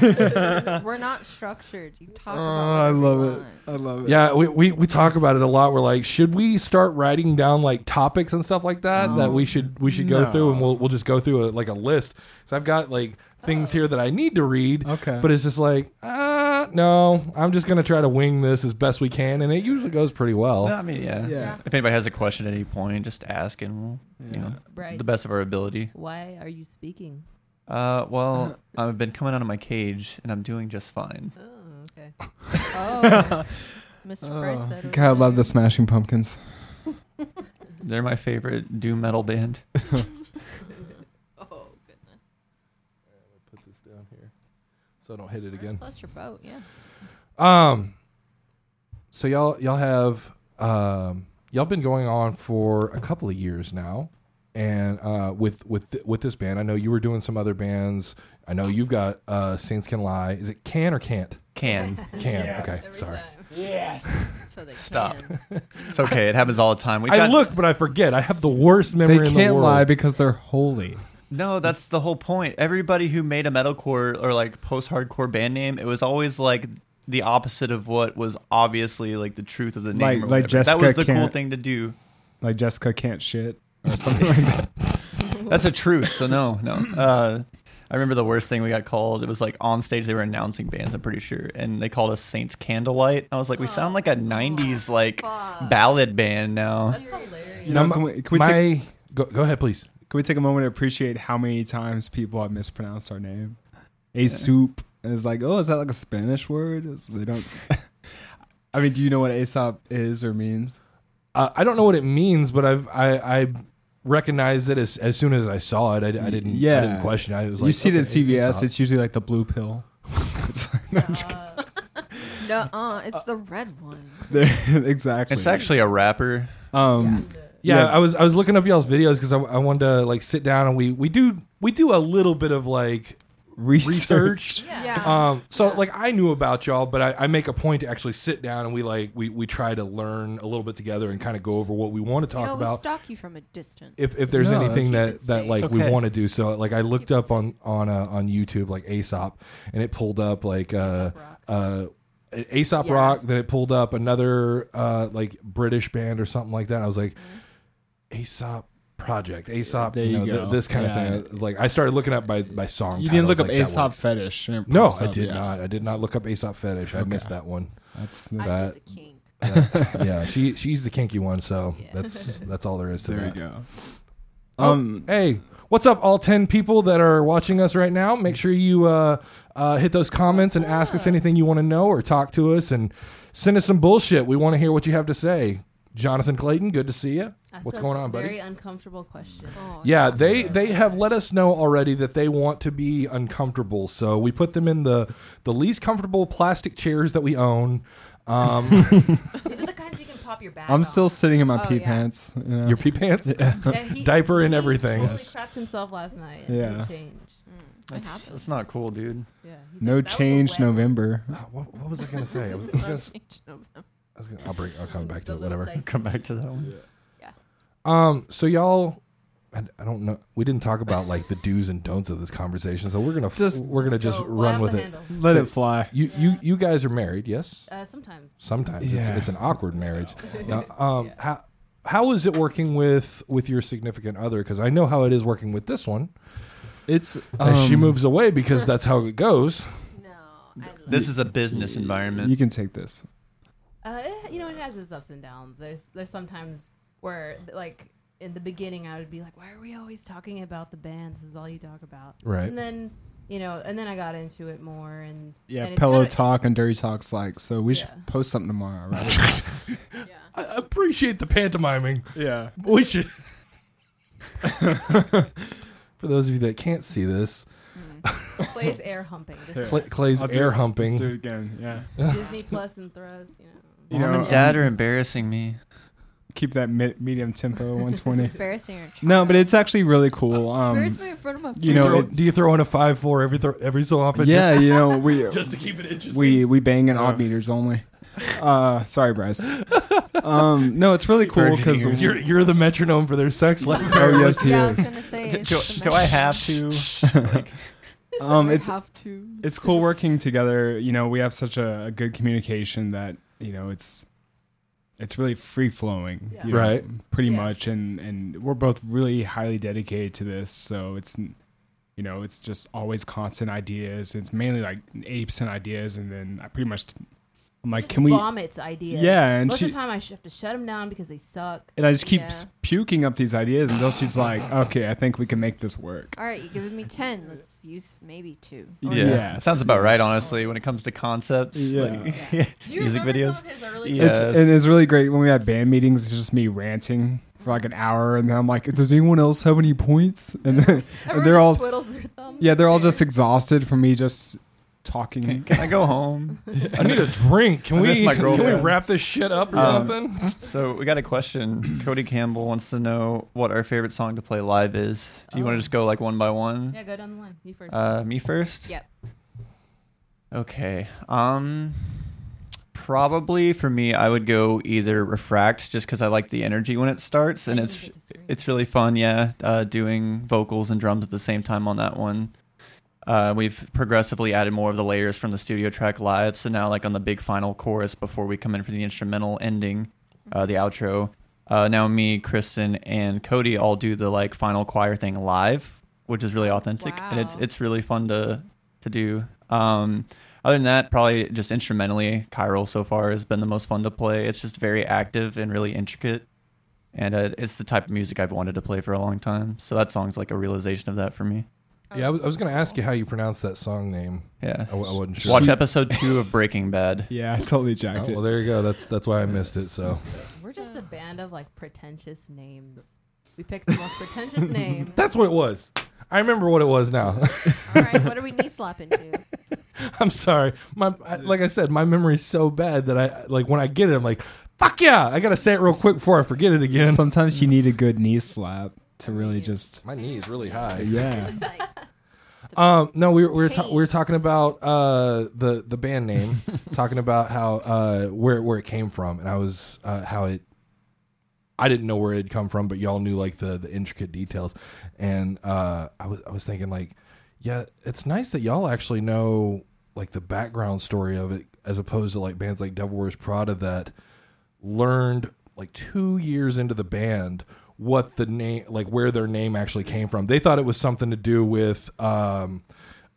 [SPEAKER 3] We're not structured. You talk
[SPEAKER 4] Oh,
[SPEAKER 3] about
[SPEAKER 4] I love
[SPEAKER 3] you
[SPEAKER 4] it.
[SPEAKER 3] want.
[SPEAKER 4] I love it.
[SPEAKER 1] yeah, we, we we talk about it a lot. We're like, should we start writing down like topics and stuff like that that we um, should we should go through and we'll we'll just go through a, like a list. So I've got like things here that I need to read.
[SPEAKER 4] Okay.
[SPEAKER 1] But it's just like, uh, no, I'm just gonna try to wing this as best we can, and it usually goes pretty well.
[SPEAKER 2] No, I mean, yeah.
[SPEAKER 4] Yeah.
[SPEAKER 2] If anybody has a question at any point, just ask, and we'll, you know,
[SPEAKER 5] Bryce,
[SPEAKER 2] the best of our ability.
[SPEAKER 5] Why are you speaking?
[SPEAKER 2] Uh, well, I've been coming out of my cage, and I'm doing just fine.
[SPEAKER 5] Oh, okay.
[SPEAKER 3] Oh, Mr. Brightside.
[SPEAKER 4] God, I love the Smashing Pumpkins.
[SPEAKER 2] They're my favorite doom metal band.
[SPEAKER 3] Oh goodness.
[SPEAKER 1] Put this down here, so I don't hit it again.
[SPEAKER 3] Plus your boat, yeah.
[SPEAKER 1] Um, so y'all y'all have um y'all been going on for a couple of years now, and uh with with th- with this band, I know you were doing some other bands. I know you've got uh Saints Can Lie. Is it can or can't?
[SPEAKER 2] Can.
[SPEAKER 1] Can. Okay,
[SPEAKER 5] Every
[SPEAKER 1] sorry.
[SPEAKER 5] time.
[SPEAKER 3] So they
[SPEAKER 2] Stop.
[SPEAKER 3] can.
[SPEAKER 2] It's okay. It happens all the time. We
[SPEAKER 1] I
[SPEAKER 2] got,
[SPEAKER 1] look, but I forget. I have the worst memory
[SPEAKER 4] They
[SPEAKER 1] in the
[SPEAKER 4] can't
[SPEAKER 1] world.
[SPEAKER 4] lie because they're holy.
[SPEAKER 2] No, that's the whole point. Everybody who made a metalcore or like post-hardcore band name, it was always like the opposite of what was obviously like the truth of the name.
[SPEAKER 4] Like-
[SPEAKER 2] or
[SPEAKER 4] like
[SPEAKER 2] whatever.
[SPEAKER 4] Jessica
[SPEAKER 2] that was the cool
[SPEAKER 4] can't-
[SPEAKER 2] thing to do.
[SPEAKER 4] Like Jessica can't shit or something like that.
[SPEAKER 2] That's a truth. So no, no. Uh, I remember the worst thing we got called. It was like on stage they were announcing bands. I'm pretty sure, and they called us Saints Candlelight. I was like, we sound like a '90s like ballad band now.
[SPEAKER 5] That's hilarious.
[SPEAKER 4] You know,
[SPEAKER 1] my,
[SPEAKER 4] can we, can we
[SPEAKER 1] my
[SPEAKER 4] take,
[SPEAKER 1] go, go ahead, please.
[SPEAKER 4] Can we take a moment to appreciate how many times people have mispronounced our name? A soup. And it's like, oh, is that like a Spanish word? It's- they don't. I mean, do you know what Aesop is or means?
[SPEAKER 1] Uh, I don't know what it means, but I've I I recognized it as as soon as I saw it. I, I didn't
[SPEAKER 4] yeah.
[SPEAKER 1] I didn't question. it. I was like,
[SPEAKER 4] you see it at CVS.
[SPEAKER 1] Aesop.
[SPEAKER 4] It's usually like the blue pill. It's like- no, I'm
[SPEAKER 3] Uh, no, uh, it's the red one.
[SPEAKER 4] exactly.
[SPEAKER 2] It's actually a rapper.
[SPEAKER 4] um,
[SPEAKER 1] Yeah,
[SPEAKER 4] Yeah.
[SPEAKER 1] I was I was looking up y'all's videos because I, I wanted to like sit down and we we do we do a little bit of like
[SPEAKER 4] research.
[SPEAKER 1] research.
[SPEAKER 3] Yeah.
[SPEAKER 1] Um, so like I knew about y'all, but I, I make a point to actually sit down and we like we we try to learn a little bit together and kind of go over what we want to talk
[SPEAKER 3] know, we
[SPEAKER 1] about.
[SPEAKER 3] stalk you from a distance.
[SPEAKER 1] If if there's
[SPEAKER 4] No,
[SPEAKER 1] anything that that
[SPEAKER 3] It's
[SPEAKER 1] like we want to do, so like I looked up on on uh, on YouTube like Aesop, and it pulled up like uh uh. Aesop
[SPEAKER 3] Yeah.
[SPEAKER 1] Rock, then it pulled up another uh, like British band or something like that. I was like, Aesop Project, Aesop,
[SPEAKER 4] There
[SPEAKER 1] you
[SPEAKER 4] you
[SPEAKER 1] know, th- this kind
[SPEAKER 4] Yeah.
[SPEAKER 1] of thing. Like I started looking up by by song.
[SPEAKER 4] You didn't look up
[SPEAKER 1] like,
[SPEAKER 4] Aesop fetish.
[SPEAKER 1] No,
[SPEAKER 4] pops
[SPEAKER 1] I did
[SPEAKER 4] yeah.
[SPEAKER 1] not. I did not look up Aesop fetish. I
[SPEAKER 4] Okay.
[SPEAKER 1] missed that one.
[SPEAKER 4] That's
[SPEAKER 3] I
[SPEAKER 1] that-
[SPEAKER 3] the kink.
[SPEAKER 1] yeah, she she's the kinky one, so
[SPEAKER 3] Yeah.
[SPEAKER 1] that's that's all there is to
[SPEAKER 4] there
[SPEAKER 1] that.
[SPEAKER 4] you go.
[SPEAKER 1] Oh,
[SPEAKER 4] Um,
[SPEAKER 1] hey, what's up, all ten people that are watching us right now? Make sure you uh, uh, hit those comments and ask us anything you want to know or talk to us and send us some bullshit. We want to hear what you have to say. Jonathan Clayton, good to see you.
[SPEAKER 5] Asked
[SPEAKER 1] What's going on, buddy?
[SPEAKER 5] Very uncomfortable question.
[SPEAKER 3] Oh,
[SPEAKER 1] Yeah, they they have let us know already that they want to be uncomfortable. So we put them in the the least comfortable plastic chairs that we own. Um,
[SPEAKER 5] These are the kinds you can pop your back.
[SPEAKER 4] I'm still sitting in my
[SPEAKER 3] Oh,
[SPEAKER 4] pee
[SPEAKER 3] yeah.
[SPEAKER 4] pants. you know.
[SPEAKER 1] your pee pants,
[SPEAKER 5] Yeah, he-
[SPEAKER 1] diaper and
[SPEAKER 5] he
[SPEAKER 1] everything.
[SPEAKER 5] Totally
[SPEAKER 4] Yes.
[SPEAKER 5] crapped himself last night. And
[SPEAKER 4] Yeah.
[SPEAKER 5] Didn't change.
[SPEAKER 3] I
[SPEAKER 2] That's, that's not cool, dude.
[SPEAKER 5] Yeah.
[SPEAKER 4] no
[SPEAKER 5] like, "That was a
[SPEAKER 4] change November.
[SPEAKER 1] Ah, what, what was I gonna say? I was, I was gonna, s-
[SPEAKER 3] Change November.
[SPEAKER 1] I was gonna, I'll bring. I'll come back to it. Whatever.
[SPEAKER 2] Come back to that one.
[SPEAKER 1] Um. So y'all, I, I don't know. We didn't talk about like the do's and don'ts of this conversation. So we're gonna
[SPEAKER 4] Just-
[SPEAKER 1] we're gonna just
[SPEAKER 5] Go,
[SPEAKER 1] run
[SPEAKER 5] fly
[SPEAKER 1] with
[SPEAKER 5] the
[SPEAKER 1] it.
[SPEAKER 5] handle.
[SPEAKER 4] Let
[SPEAKER 1] So-
[SPEAKER 4] it fly.
[SPEAKER 1] You you you guys are married, yes?
[SPEAKER 5] Uh, sometimes.
[SPEAKER 1] Sometimes
[SPEAKER 4] Yeah.
[SPEAKER 1] it's, it's an awkward marriage. Now, um, how how is it working with with your significant other? Because I know how it is working with this one.
[SPEAKER 4] It's
[SPEAKER 1] As she
[SPEAKER 4] um,
[SPEAKER 1] moves away because that's how it goes.
[SPEAKER 3] No, I love
[SPEAKER 2] This is a business environment.
[SPEAKER 4] You can take this.
[SPEAKER 5] Uh, it, you know, it has its ups and downs. There's there's sometimes where like in the beginning I would be like, why are we always talking about the band? This is all you talk about.
[SPEAKER 1] Right.
[SPEAKER 5] And then you know, and then I got into it more and
[SPEAKER 4] Yeah,
[SPEAKER 5] and
[SPEAKER 4] pillow
[SPEAKER 5] kinda-
[SPEAKER 4] talk and dirty talks like. So we should post something tomorrow, right?
[SPEAKER 3] Yeah.
[SPEAKER 1] I appreciate the pantomiming.
[SPEAKER 4] yeah.
[SPEAKER 1] We should. For those of you that can't see this,
[SPEAKER 5] Clay's air humping. Just
[SPEAKER 1] Clay, Clay's
[SPEAKER 4] I'll
[SPEAKER 1] air
[SPEAKER 4] it.
[SPEAKER 1] humping.
[SPEAKER 4] Let's do it again. Yeah.
[SPEAKER 5] Disney Plus and thrust. You know.
[SPEAKER 4] You
[SPEAKER 2] Mom
[SPEAKER 4] know,
[SPEAKER 2] and dad
[SPEAKER 4] um,
[SPEAKER 2] are embarrassing me.
[SPEAKER 4] Keep that mi- medium tempo 120.
[SPEAKER 3] Embarrassing your child.
[SPEAKER 4] no, but it's actually really cool.
[SPEAKER 3] Embarrass
[SPEAKER 4] Um,
[SPEAKER 3] me in front of my
[SPEAKER 4] you know, it-
[SPEAKER 1] do you throw in a five four every th- every so often?
[SPEAKER 4] yeah,
[SPEAKER 1] just,
[SPEAKER 4] you know we
[SPEAKER 1] just to keep it interesting.
[SPEAKER 4] we we bang in odd meters only. Uh, sorry, Bryce. um, no, it's really cool
[SPEAKER 2] Virgin
[SPEAKER 4] because
[SPEAKER 2] ears.
[SPEAKER 1] You're you're the metronome for their sex life.
[SPEAKER 4] oh yes, he
[SPEAKER 3] yeah, I was
[SPEAKER 4] is.
[SPEAKER 3] gonna say
[SPEAKER 2] Do,
[SPEAKER 3] it's
[SPEAKER 2] do, I have to? Like,
[SPEAKER 4] Um, it's
[SPEAKER 3] have to.
[SPEAKER 4] it's cool working together. You know, we have such a, a good communication that you know it's it's really free flowing,
[SPEAKER 5] Yeah.
[SPEAKER 4] you know,
[SPEAKER 1] Right.
[SPEAKER 4] Pretty
[SPEAKER 5] Yeah.
[SPEAKER 4] much, and and we're both really highly dedicated to this, so it's you know it's just always constant ideas. It's mainly like apes and ideas, and then I pretty much I'm like,
[SPEAKER 5] Just
[SPEAKER 4] can we?
[SPEAKER 5] vomits ideas?
[SPEAKER 4] Yeah, and
[SPEAKER 5] most
[SPEAKER 4] she
[SPEAKER 5] of the time I have to shut them down because they suck.
[SPEAKER 4] and I just keep
[SPEAKER 3] Yeah.
[SPEAKER 4] puking up these ideas until she's like, okay, I think we can make this work.
[SPEAKER 3] All right, you're giving me ten. Let's use maybe two.
[SPEAKER 2] yeah,
[SPEAKER 4] Yes,
[SPEAKER 2] sounds about right. Honestly, when it comes to concepts,
[SPEAKER 4] Yeah.
[SPEAKER 2] like,
[SPEAKER 5] Do you
[SPEAKER 2] music videos.
[SPEAKER 5] Some of his early
[SPEAKER 2] Yeah.
[SPEAKER 4] It's, and it's really great when we have band meetings. It's just me ranting for like an hour, and then I'm like, "Does anyone else have any points?" And then and they're all
[SPEAKER 5] their thumbs.
[SPEAKER 4] yeah, they're all just exhausted from me just
[SPEAKER 2] Can,
[SPEAKER 4] talking.
[SPEAKER 2] can I go home?
[SPEAKER 1] I need a drink. Can
[SPEAKER 2] I
[SPEAKER 1] we
[SPEAKER 2] miss my
[SPEAKER 1] can we
[SPEAKER 2] girlfriend.
[SPEAKER 1] wrap this shit up or
[SPEAKER 2] Um,
[SPEAKER 1] something?
[SPEAKER 2] So we got a question. Cody Campbell wants to know what our favorite song to play live is. Do you want
[SPEAKER 5] Oh.
[SPEAKER 2] to just go like one by one?
[SPEAKER 5] Yeah, go down the line. You first.
[SPEAKER 2] Uh, me first.
[SPEAKER 3] Yep.
[SPEAKER 2] Okay. Um, probably for me, I would go either Refract, just because I like the energy when it starts, and
[SPEAKER 5] You
[SPEAKER 2] it's
[SPEAKER 5] get to scream.
[SPEAKER 2] it's really fun. Yeah, uh, doing vocals and drums at the same time on that one. Uh, we've progressively added more of the layers from the studio track live. So now, like on the big final chorus before we come in for the instrumental ending, uh, the outro. Uh, now me, Kristyn, and Cody all do the like final choir thing live, which is really authentic, and it's it's really fun to to do. Um, other than that, probably just instrumentally, Chiral so far has been the most fun to play. It's just very active and really intricate, and uh, it's the type of music I've wanted to play for a long time. So that song's like a realization of that for me.
[SPEAKER 1] Yeah, I was, I was going to ask you how you pronounce that song name.
[SPEAKER 2] Yeah.
[SPEAKER 1] I, w- I wasn't sure.
[SPEAKER 2] Watch episode two of Breaking Bad.
[SPEAKER 4] Yeah, I totally
[SPEAKER 1] Oh,
[SPEAKER 4] jacked
[SPEAKER 1] well, there you go. That's that's why I missed it. So
[SPEAKER 5] We're just a band of like pretentious names. We picked the most pretentious name.
[SPEAKER 1] that's what it was. I remember what it was now.
[SPEAKER 3] All right, what are we knee slapping to?
[SPEAKER 1] I'm sorry. My I, like I said, my memory's so bad that I like when I get it, I'm like, fuck yeah! I gotta say it real quick before I forget it again.
[SPEAKER 4] Sometimes you need a good knee slap to really just
[SPEAKER 1] My knee is really high.
[SPEAKER 4] yeah.
[SPEAKER 3] Like,
[SPEAKER 1] Um, no, we were we were, ta- we were talking about uh the the band name, talking about how uh where where it came from, and I was uh, how it. I didn't know where it had come from, but y'all knew like the the intricate details, and uh, I was I was thinking like, yeah, it's nice that y'all actually know like the background story of it, as opposed to like bands like Devil Wears Prada that learned like two years into the band what the name like where their name actually came from they thought it was something to do with um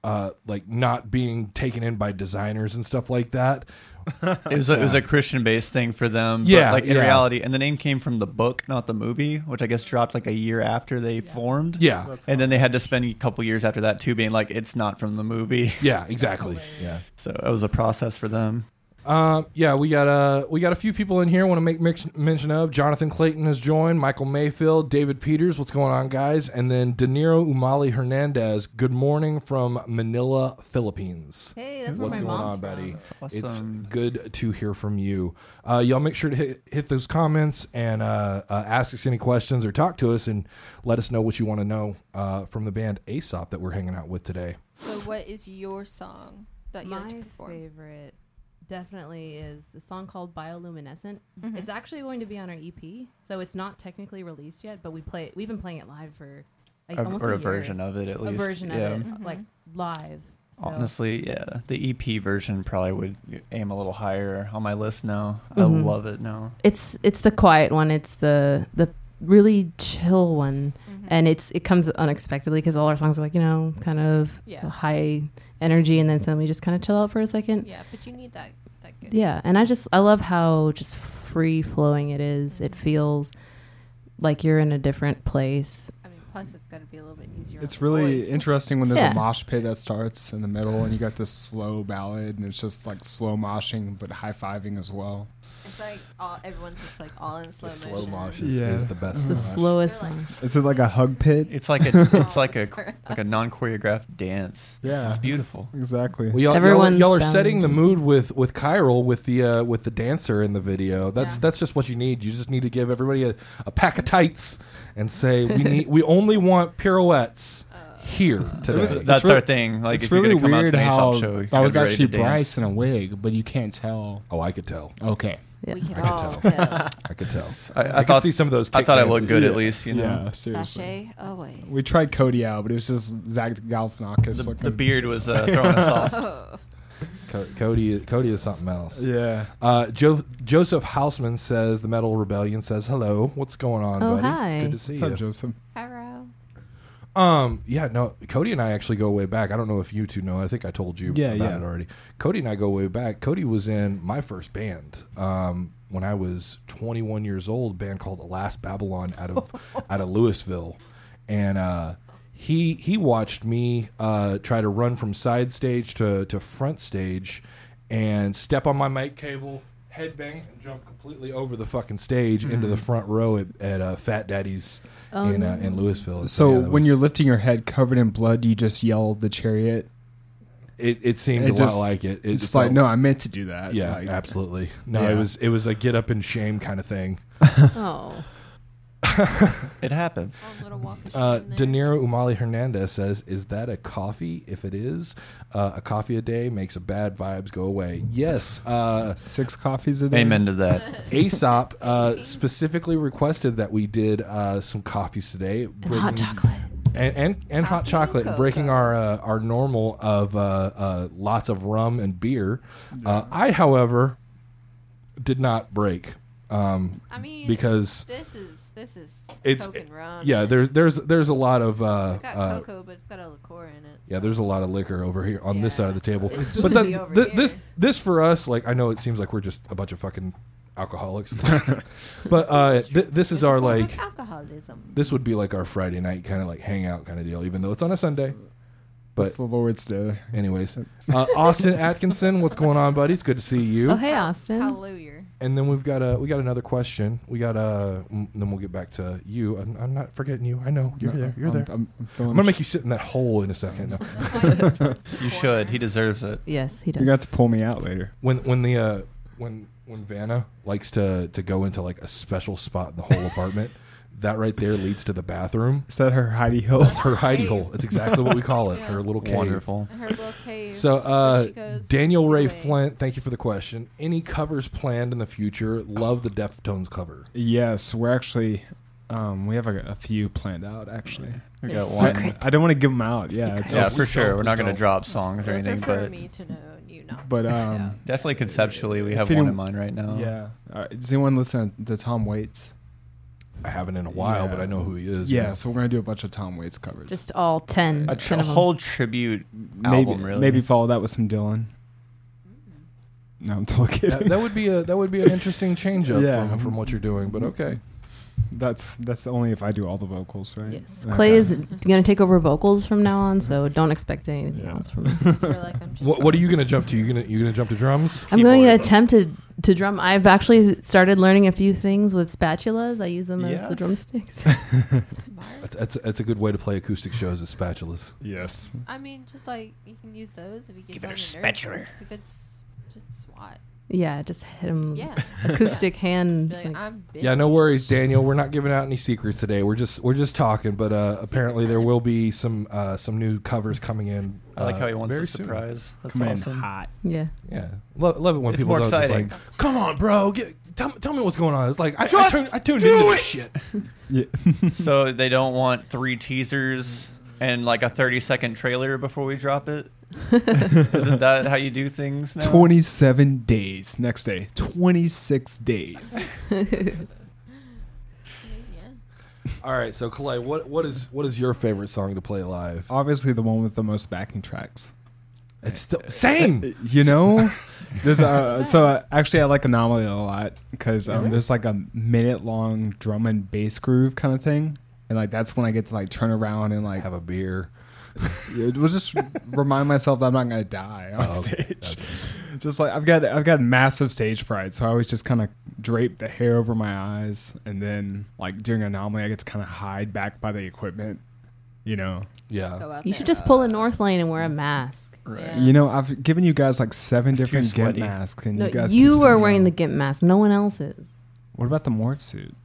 [SPEAKER 1] uh like not being taken in by designers and stuff like that
[SPEAKER 2] It was a, it was a Christian based thing for them.
[SPEAKER 1] Yeah,
[SPEAKER 2] like in
[SPEAKER 1] yeah.
[SPEAKER 2] reality, and the name came from the book, not the movie, which I guess dropped like a year after they formed.
[SPEAKER 1] yeah
[SPEAKER 2] And then they had to spend a couple years after that too, being like, it's not from the movie.
[SPEAKER 1] yeah exactly yeah
[SPEAKER 2] So it was a process for them.
[SPEAKER 1] Um, yeah, we got uh, we got a few people in here. Want to make mix- mention of Jonathan Clayton has joined, Michael Mayfield, David Peters. What's going on, guys? And then De Niro Umali Hernandez. Good morning from Manila, Philippines.
[SPEAKER 5] Hey, that's where
[SPEAKER 1] What's
[SPEAKER 5] my
[SPEAKER 1] going
[SPEAKER 5] mom's
[SPEAKER 1] on, buddy.
[SPEAKER 5] from.
[SPEAKER 1] It's good to hear from you. Uh, y'all make sure to hit, hit those comments and uh, uh, ask us any questions or talk to us and let us know what you want to know uh, from the band Aesop that we're hanging out with today.
[SPEAKER 3] so, what is your song that you like to perform?
[SPEAKER 5] favorite definitely is the song called Bioluminescent.
[SPEAKER 3] Mhm.
[SPEAKER 5] It's actually going to be on our EP, so it's not technically released yet, but we play. We've been playing it live for like
[SPEAKER 2] A-
[SPEAKER 5] almost
[SPEAKER 2] or a,
[SPEAKER 5] a, year.
[SPEAKER 2] version of it at least,
[SPEAKER 5] a
[SPEAKER 2] least.
[SPEAKER 5] version
[SPEAKER 2] yeah.
[SPEAKER 5] of it,
[SPEAKER 3] Mhm.
[SPEAKER 5] like live. So.
[SPEAKER 2] Honestly, yeah, the EP version probably would aim a little higher on my list now. I
[SPEAKER 5] Mhm.
[SPEAKER 2] love it now.
[SPEAKER 5] it's it's the quiet one. It's the the really chill one. And it's it comes unexpectedly because all our songs are like you know kind of
[SPEAKER 3] Yeah.
[SPEAKER 5] high energy, and then suddenly we just kind of chill out for a second.
[SPEAKER 3] yeah, but you need that that good.
[SPEAKER 5] Yeah, and I just I love how just free flowing it is. It feels like you're in a different place.
[SPEAKER 3] I mean, plus it's got to be a little bit easier.
[SPEAKER 4] It's really
[SPEAKER 3] voice.
[SPEAKER 4] interesting when there's
[SPEAKER 5] Yeah.
[SPEAKER 4] a mosh pit that starts in the middle, and you got this slow ballad, and it's just like slow moshing but high fiving as well.
[SPEAKER 3] It's like all, everyone's just like all in slow
[SPEAKER 1] The slow
[SPEAKER 3] motion.
[SPEAKER 1] mosh is,
[SPEAKER 4] Yeah.
[SPEAKER 1] is the best.
[SPEAKER 5] The
[SPEAKER 1] mosh.
[SPEAKER 5] slowest
[SPEAKER 3] They're like-
[SPEAKER 5] one.
[SPEAKER 4] Is it like a hug pit?
[SPEAKER 2] It's like a it's like a like a non choreographed dance. It's-
[SPEAKER 4] Yeah.
[SPEAKER 2] it's beautiful.
[SPEAKER 4] Exactly.
[SPEAKER 1] Well, y'all, y'all,
[SPEAKER 5] Everyone's
[SPEAKER 1] y'all are
[SPEAKER 5] bound.
[SPEAKER 1] setting the mood with with Chiral with the uh, with the dancer in the video. That's
[SPEAKER 3] Yeah.
[SPEAKER 1] that's just what you need. You just need to give everybody a, a pack of tights and say we need we only want pirouettes
[SPEAKER 3] Uh,
[SPEAKER 1] here today.
[SPEAKER 4] was-
[SPEAKER 2] That's
[SPEAKER 4] really-
[SPEAKER 2] our thing. Like
[SPEAKER 4] it's
[SPEAKER 2] if you're
[SPEAKER 4] really
[SPEAKER 2] gonna come out
[SPEAKER 4] weird
[SPEAKER 2] to an
[SPEAKER 4] how
[SPEAKER 2] Aesop show, you
[SPEAKER 4] that
[SPEAKER 2] gotta
[SPEAKER 4] was
[SPEAKER 2] be ready
[SPEAKER 4] actually
[SPEAKER 2] to dance.
[SPEAKER 4] Bryce in a wig, but you can't tell.
[SPEAKER 1] oh, I could tell.
[SPEAKER 4] Okay,
[SPEAKER 2] Yeah.
[SPEAKER 3] We can
[SPEAKER 1] I
[SPEAKER 3] all
[SPEAKER 1] could
[SPEAKER 3] tell.
[SPEAKER 1] I could tell.
[SPEAKER 2] I,
[SPEAKER 1] I,
[SPEAKER 2] I
[SPEAKER 1] could
[SPEAKER 2] thought
[SPEAKER 1] see some of those.
[SPEAKER 2] I
[SPEAKER 1] kick
[SPEAKER 2] thought I looked
[SPEAKER 1] dances.
[SPEAKER 2] good at least, you know.
[SPEAKER 4] Yeah, seriously.
[SPEAKER 3] Sachet away.
[SPEAKER 4] We tried Cody out, but it was just Zach Galifianakis
[SPEAKER 2] The,
[SPEAKER 4] looking.
[SPEAKER 2] the beard was uh, throwing us off.
[SPEAKER 3] Oh,
[SPEAKER 1] Co- Cody, Cody is something else.
[SPEAKER 4] Yeah.
[SPEAKER 1] Uh, jo- Joseph Hausman says the Metal Rebellion says hello. What's going on,
[SPEAKER 7] Oh,
[SPEAKER 1] buddy?
[SPEAKER 7] hi.
[SPEAKER 1] It's good to see
[SPEAKER 4] What's up,
[SPEAKER 1] you.
[SPEAKER 4] Joseph?
[SPEAKER 3] Pyro.
[SPEAKER 1] Um, yeah, no, Cody and I actually go way back. I don't know if you two know. I think I told you
[SPEAKER 4] Yeah,
[SPEAKER 1] about
[SPEAKER 4] yeah.
[SPEAKER 1] it already. Cody and I go way back. Cody was in my first band. Um, when I was 21 years old, a band called The Last Babylon out of out of Louisville, and uh, he he watched me uh, try to run from side stage to to front stage, and step on my mic cable, headbang, and jump completely over the fucking stage into the front row at, at uh, Fat Daddy's
[SPEAKER 7] Oh,
[SPEAKER 1] in uh, in Louisville.
[SPEAKER 4] So
[SPEAKER 1] yeah,
[SPEAKER 4] when
[SPEAKER 1] was-
[SPEAKER 4] you're lifting your head covered in blood, do you just yell the chariot?
[SPEAKER 1] It, it seemed
[SPEAKER 4] It
[SPEAKER 1] a lot like it. It
[SPEAKER 4] It's
[SPEAKER 1] just
[SPEAKER 4] like, no, I meant to do that.
[SPEAKER 1] yeah,
[SPEAKER 4] Like,
[SPEAKER 1] absolutely. No,
[SPEAKER 4] Yeah.
[SPEAKER 1] it was it was a get up and shame kind of thing.
[SPEAKER 7] Oh,
[SPEAKER 2] It happens.
[SPEAKER 3] Little walk of
[SPEAKER 1] Uh, De. Niro Umali Hernandez says, "Is that a coffee? If it is, uh, a coffee a day makes a bad vibes go away." Yes. Uh,
[SPEAKER 4] Six coffees a day.
[SPEAKER 2] Amen to that.
[SPEAKER 1] Aesop uh, specifically requested that we did uh, some coffees today,
[SPEAKER 7] and
[SPEAKER 1] breaking-
[SPEAKER 7] hot chocolate.
[SPEAKER 1] and and, and hot chocolate,
[SPEAKER 3] and
[SPEAKER 1] breaking our uh, our normal of uh, uh, lots of rum and beer. Uh, I, however, did not break um,
[SPEAKER 3] I mean,
[SPEAKER 1] because
[SPEAKER 3] this is this is
[SPEAKER 1] It's-
[SPEAKER 3] Coke and rum.
[SPEAKER 1] yeah, there's there's there's a lot of uh,
[SPEAKER 3] It's got
[SPEAKER 1] uh,
[SPEAKER 3] cocoa, but it's got a liqueur in it.
[SPEAKER 1] yeah, there's a lot of liquor over here on this side of the table.
[SPEAKER 3] It's
[SPEAKER 1] But
[SPEAKER 3] boozy
[SPEAKER 1] that's,
[SPEAKER 3] over
[SPEAKER 1] th- this
[SPEAKER 3] here.
[SPEAKER 1] this for us, like I know it seems like we're just a bunch of fucking alcoholics, but uh, th- this is
[SPEAKER 3] It's
[SPEAKER 1] our
[SPEAKER 3] form of
[SPEAKER 1] like
[SPEAKER 3] alcoholism.
[SPEAKER 1] this would be like our Friday night kind of like hangout kind of deal, even though it's on a Sunday.
[SPEAKER 4] It's
[SPEAKER 1] But
[SPEAKER 4] the Lord's Day.
[SPEAKER 1] anyways, uh, Austin Atkinson, what's going on, buddy? It's good to see you.
[SPEAKER 7] Oh, hey, Austin.
[SPEAKER 3] Hallelujah.
[SPEAKER 1] And then we've got a we got another question. We got uh, mm, then we'll get back to you. I'm, I'm not forgetting you. I know you're
[SPEAKER 4] No,
[SPEAKER 1] there. You're
[SPEAKER 4] I'm,
[SPEAKER 1] there.
[SPEAKER 4] I'm, I'm
[SPEAKER 1] I'm gonna make you sit in that hole in a second. No.
[SPEAKER 3] That's why he was towards the
[SPEAKER 2] You should. He deserves it.
[SPEAKER 7] Yes, he does.
[SPEAKER 4] You got to pull me out later.
[SPEAKER 1] When when the uh, when when Vanna likes to to go into like a special spot in the whole apartment, that right there leads to the bathroom.
[SPEAKER 4] Is that her hidey hole?
[SPEAKER 1] It's her hidey hole. It's exactly what we call it.
[SPEAKER 3] Yeah.
[SPEAKER 1] Her little cave.
[SPEAKER 2] Wonderful.
[SPEAKER 3] Her little cave.
[SPEAKER 1] So, uh,
[SPEAKER 3] she goes
[SPEAKER 1] Daniel Ray
[SPEAKER 3] away.
[SPEAKER 1] Flint, thank you for the question. Any covers planned in the future? Love the Deftones cover.
[SPEAKER 4] Yes, we're actually. Um, we have a, a few planned out actually.
[SPEAKER 2] We
[SPEAKER 7] They're
[SPEAKER 2] got
[SPEAKER 7] secret.
[SPEAKER 4] I don't want to give them out. Yeah, it's
[SPEAKER 2] Yeah,
[SPEAKER 1] Please
[SPEAKER 2] for sure.
[SPEAKER 1] don't,
[SPEAKER 2] We're not going to drop songs or anything,
[SPEAKER 3] are for
[SPEAKER 2] but
[SPEAKER 3] me to know you not.
[SPEAKER 4] But um,
[SPEAKER 2] definitely conceptually, we have
[SPEAKER 4] any-
[SPEAKER 2] one in mind right now.
[SPEAKER 4] yeah. Uh, does anyone listen to Tom Waits?
[SPEAKER 1] I haven't in a while,
[SPEAKER 4] Yeah.
[SPEAKER 1] but I know who he is.
[SPEAKER 4] Yeah, so we're gonna do a bunch of Tom Waits covers.
[SPEAKER 7] Just all 10.
[SPEAKER 2] A tr-
[SPEAKER 7] 10 of
[SPEAKER 2] whole tribute
[SPEAKER 4] maybe
[SPEAKER 2] album, really.
[SPEAKER 4] maybe follow that with some Dylan. No, I'm totally kidding.
[SPEAKER 1] that, that would be a that would be an interesting change up
[SPEAKER 4] Yeah.
[SPEAKER 1] from, from what you're doing, but okay.
[SPEAKER 4] That's that's only if I do all the vocals, right?
[SPEAKER 7] Yes.
[SPEAKER 4] Okay.
[SPEAKER 7] Clay is going to take over vocals from now on, so mm-hmm. don't expect anything
[SPEAKER 4] Yeah.
[SPEAKER 7] else from us.
[SPEAKER 3] Or like
[SPEAKER 1] What, what are you gonna jump to? You gonna you gonna jump to drums?
[SPEAKER 7] I'm going to attempt to, to drum. I've actually started learning a few things with spatulas. I use them
[SPEAKER 2] Yeah.
[SPEAKER 7] as the drumsticks.
[SPEAKER 3] smart.
[SPEAKER 1] That's, that's that's a good way to play acoustic shows as spatulas.
[SPEAKER 4] Yes.
[SPEAKER 3] I mean, just like you can use those if you get
[SPEAKER 2] Give it
[SPEAKER 3] on
[SPEAKER 2] a
[SPEAKER 3] your
[SPEAKER 2] spatula.
[SPEAKER 3] nerves. It's a good s- just swat.
[SPEAKER 7] Yeah, just hit him.
[SPEAKER 3] Yeah.
[SPEAKER 7] Acoustic hand.
[SPEAKER 3] Like,
[SPEAKER 7] like-
[SPEAKER 3] I'm busy.
[SPEAKER 1] Yeah, no worries, Daniel. We're not giving out any secrets today. We're just we're just talking, but uh, apparently there will be some uh, some new covers coming in.
[SPEAKER 2] I like
[SPEAKER 1] uh,
[SPEAKER 2] how he wants
[SPEAKER 1] very
[SPEAKER 2] a
[SPEAKER 1] soon.
[SPEAKER 2] surprise. That's
[SPEAKER 4] Come
[SPEAKER 2] awesome.
[SPEAKER 4] hot.
[SPEAKER 7] yeah.
[SPEAKER 1] Yeah, love, love it when
[SPEAKER 2] It's
[SPEAKER 1] people
[SPEAKER 2] more
[SPEAKER 1] don't just
[SPEAKER 2] exciting.
[SPEAKER 1] like, come on, bro, get tell, tell me what's going on. It's like I, I, tuned, I tuned into this shit.
[SPEAKER 4] Yeah.
[SPEAKER 2] so they don't want three teasers and like a 30 second trailer before we drop it? Isn't that how you do things now?
[SPEAKER 4] 27 days. Next day. 26 days.
[SPEAKER 3] Yeah.
[SPEAKER 1] All right, so Clay, what what is what is your favorite song to play live?
[SPEAKER 4] Obviously, the one with the most backing tracks.
[SPEAKER 1] It's the same.
[SPEAKER 4] You know, there's a so uh, actually I like Anomaly a lot because um, there's like a minute long drum and bass groove kind of thing, and like that's when I get to like turn around and like
[SPEAKER 1] Have a beer.
[SPEAKER 4] It was just remind myself that I'm not gonna die on
[SPEAKER 1] Oh, okay,
[SPEAKER 4] stage. Just like I've got I've got massive stage fright, so I always just kind of drape the hair over my eyes, and then like during Anomaly, I get to kind of hide back by the equipment. You know,
[SPEAKER 1] Yeah.
[SPEAKER 7] You should just pull a North Lane and wear a mask.
[SPEAKER 2] Right.
[SPEAKER 3] Yeah.
[SPEAKER 4] you know I've given you guys like seven
[SPEAKER 2] It's
[SPEAKER 4] different gimp masks, and
[SPEAKER 7] No,
[SPEAKER 4] you guys
[SPEAKER 7] you are wearing
[SPEAKER 4] no.
[SPEAKER 7] the GIMP mask. No one else is.
[SPEAKER 4] What about the morph suit?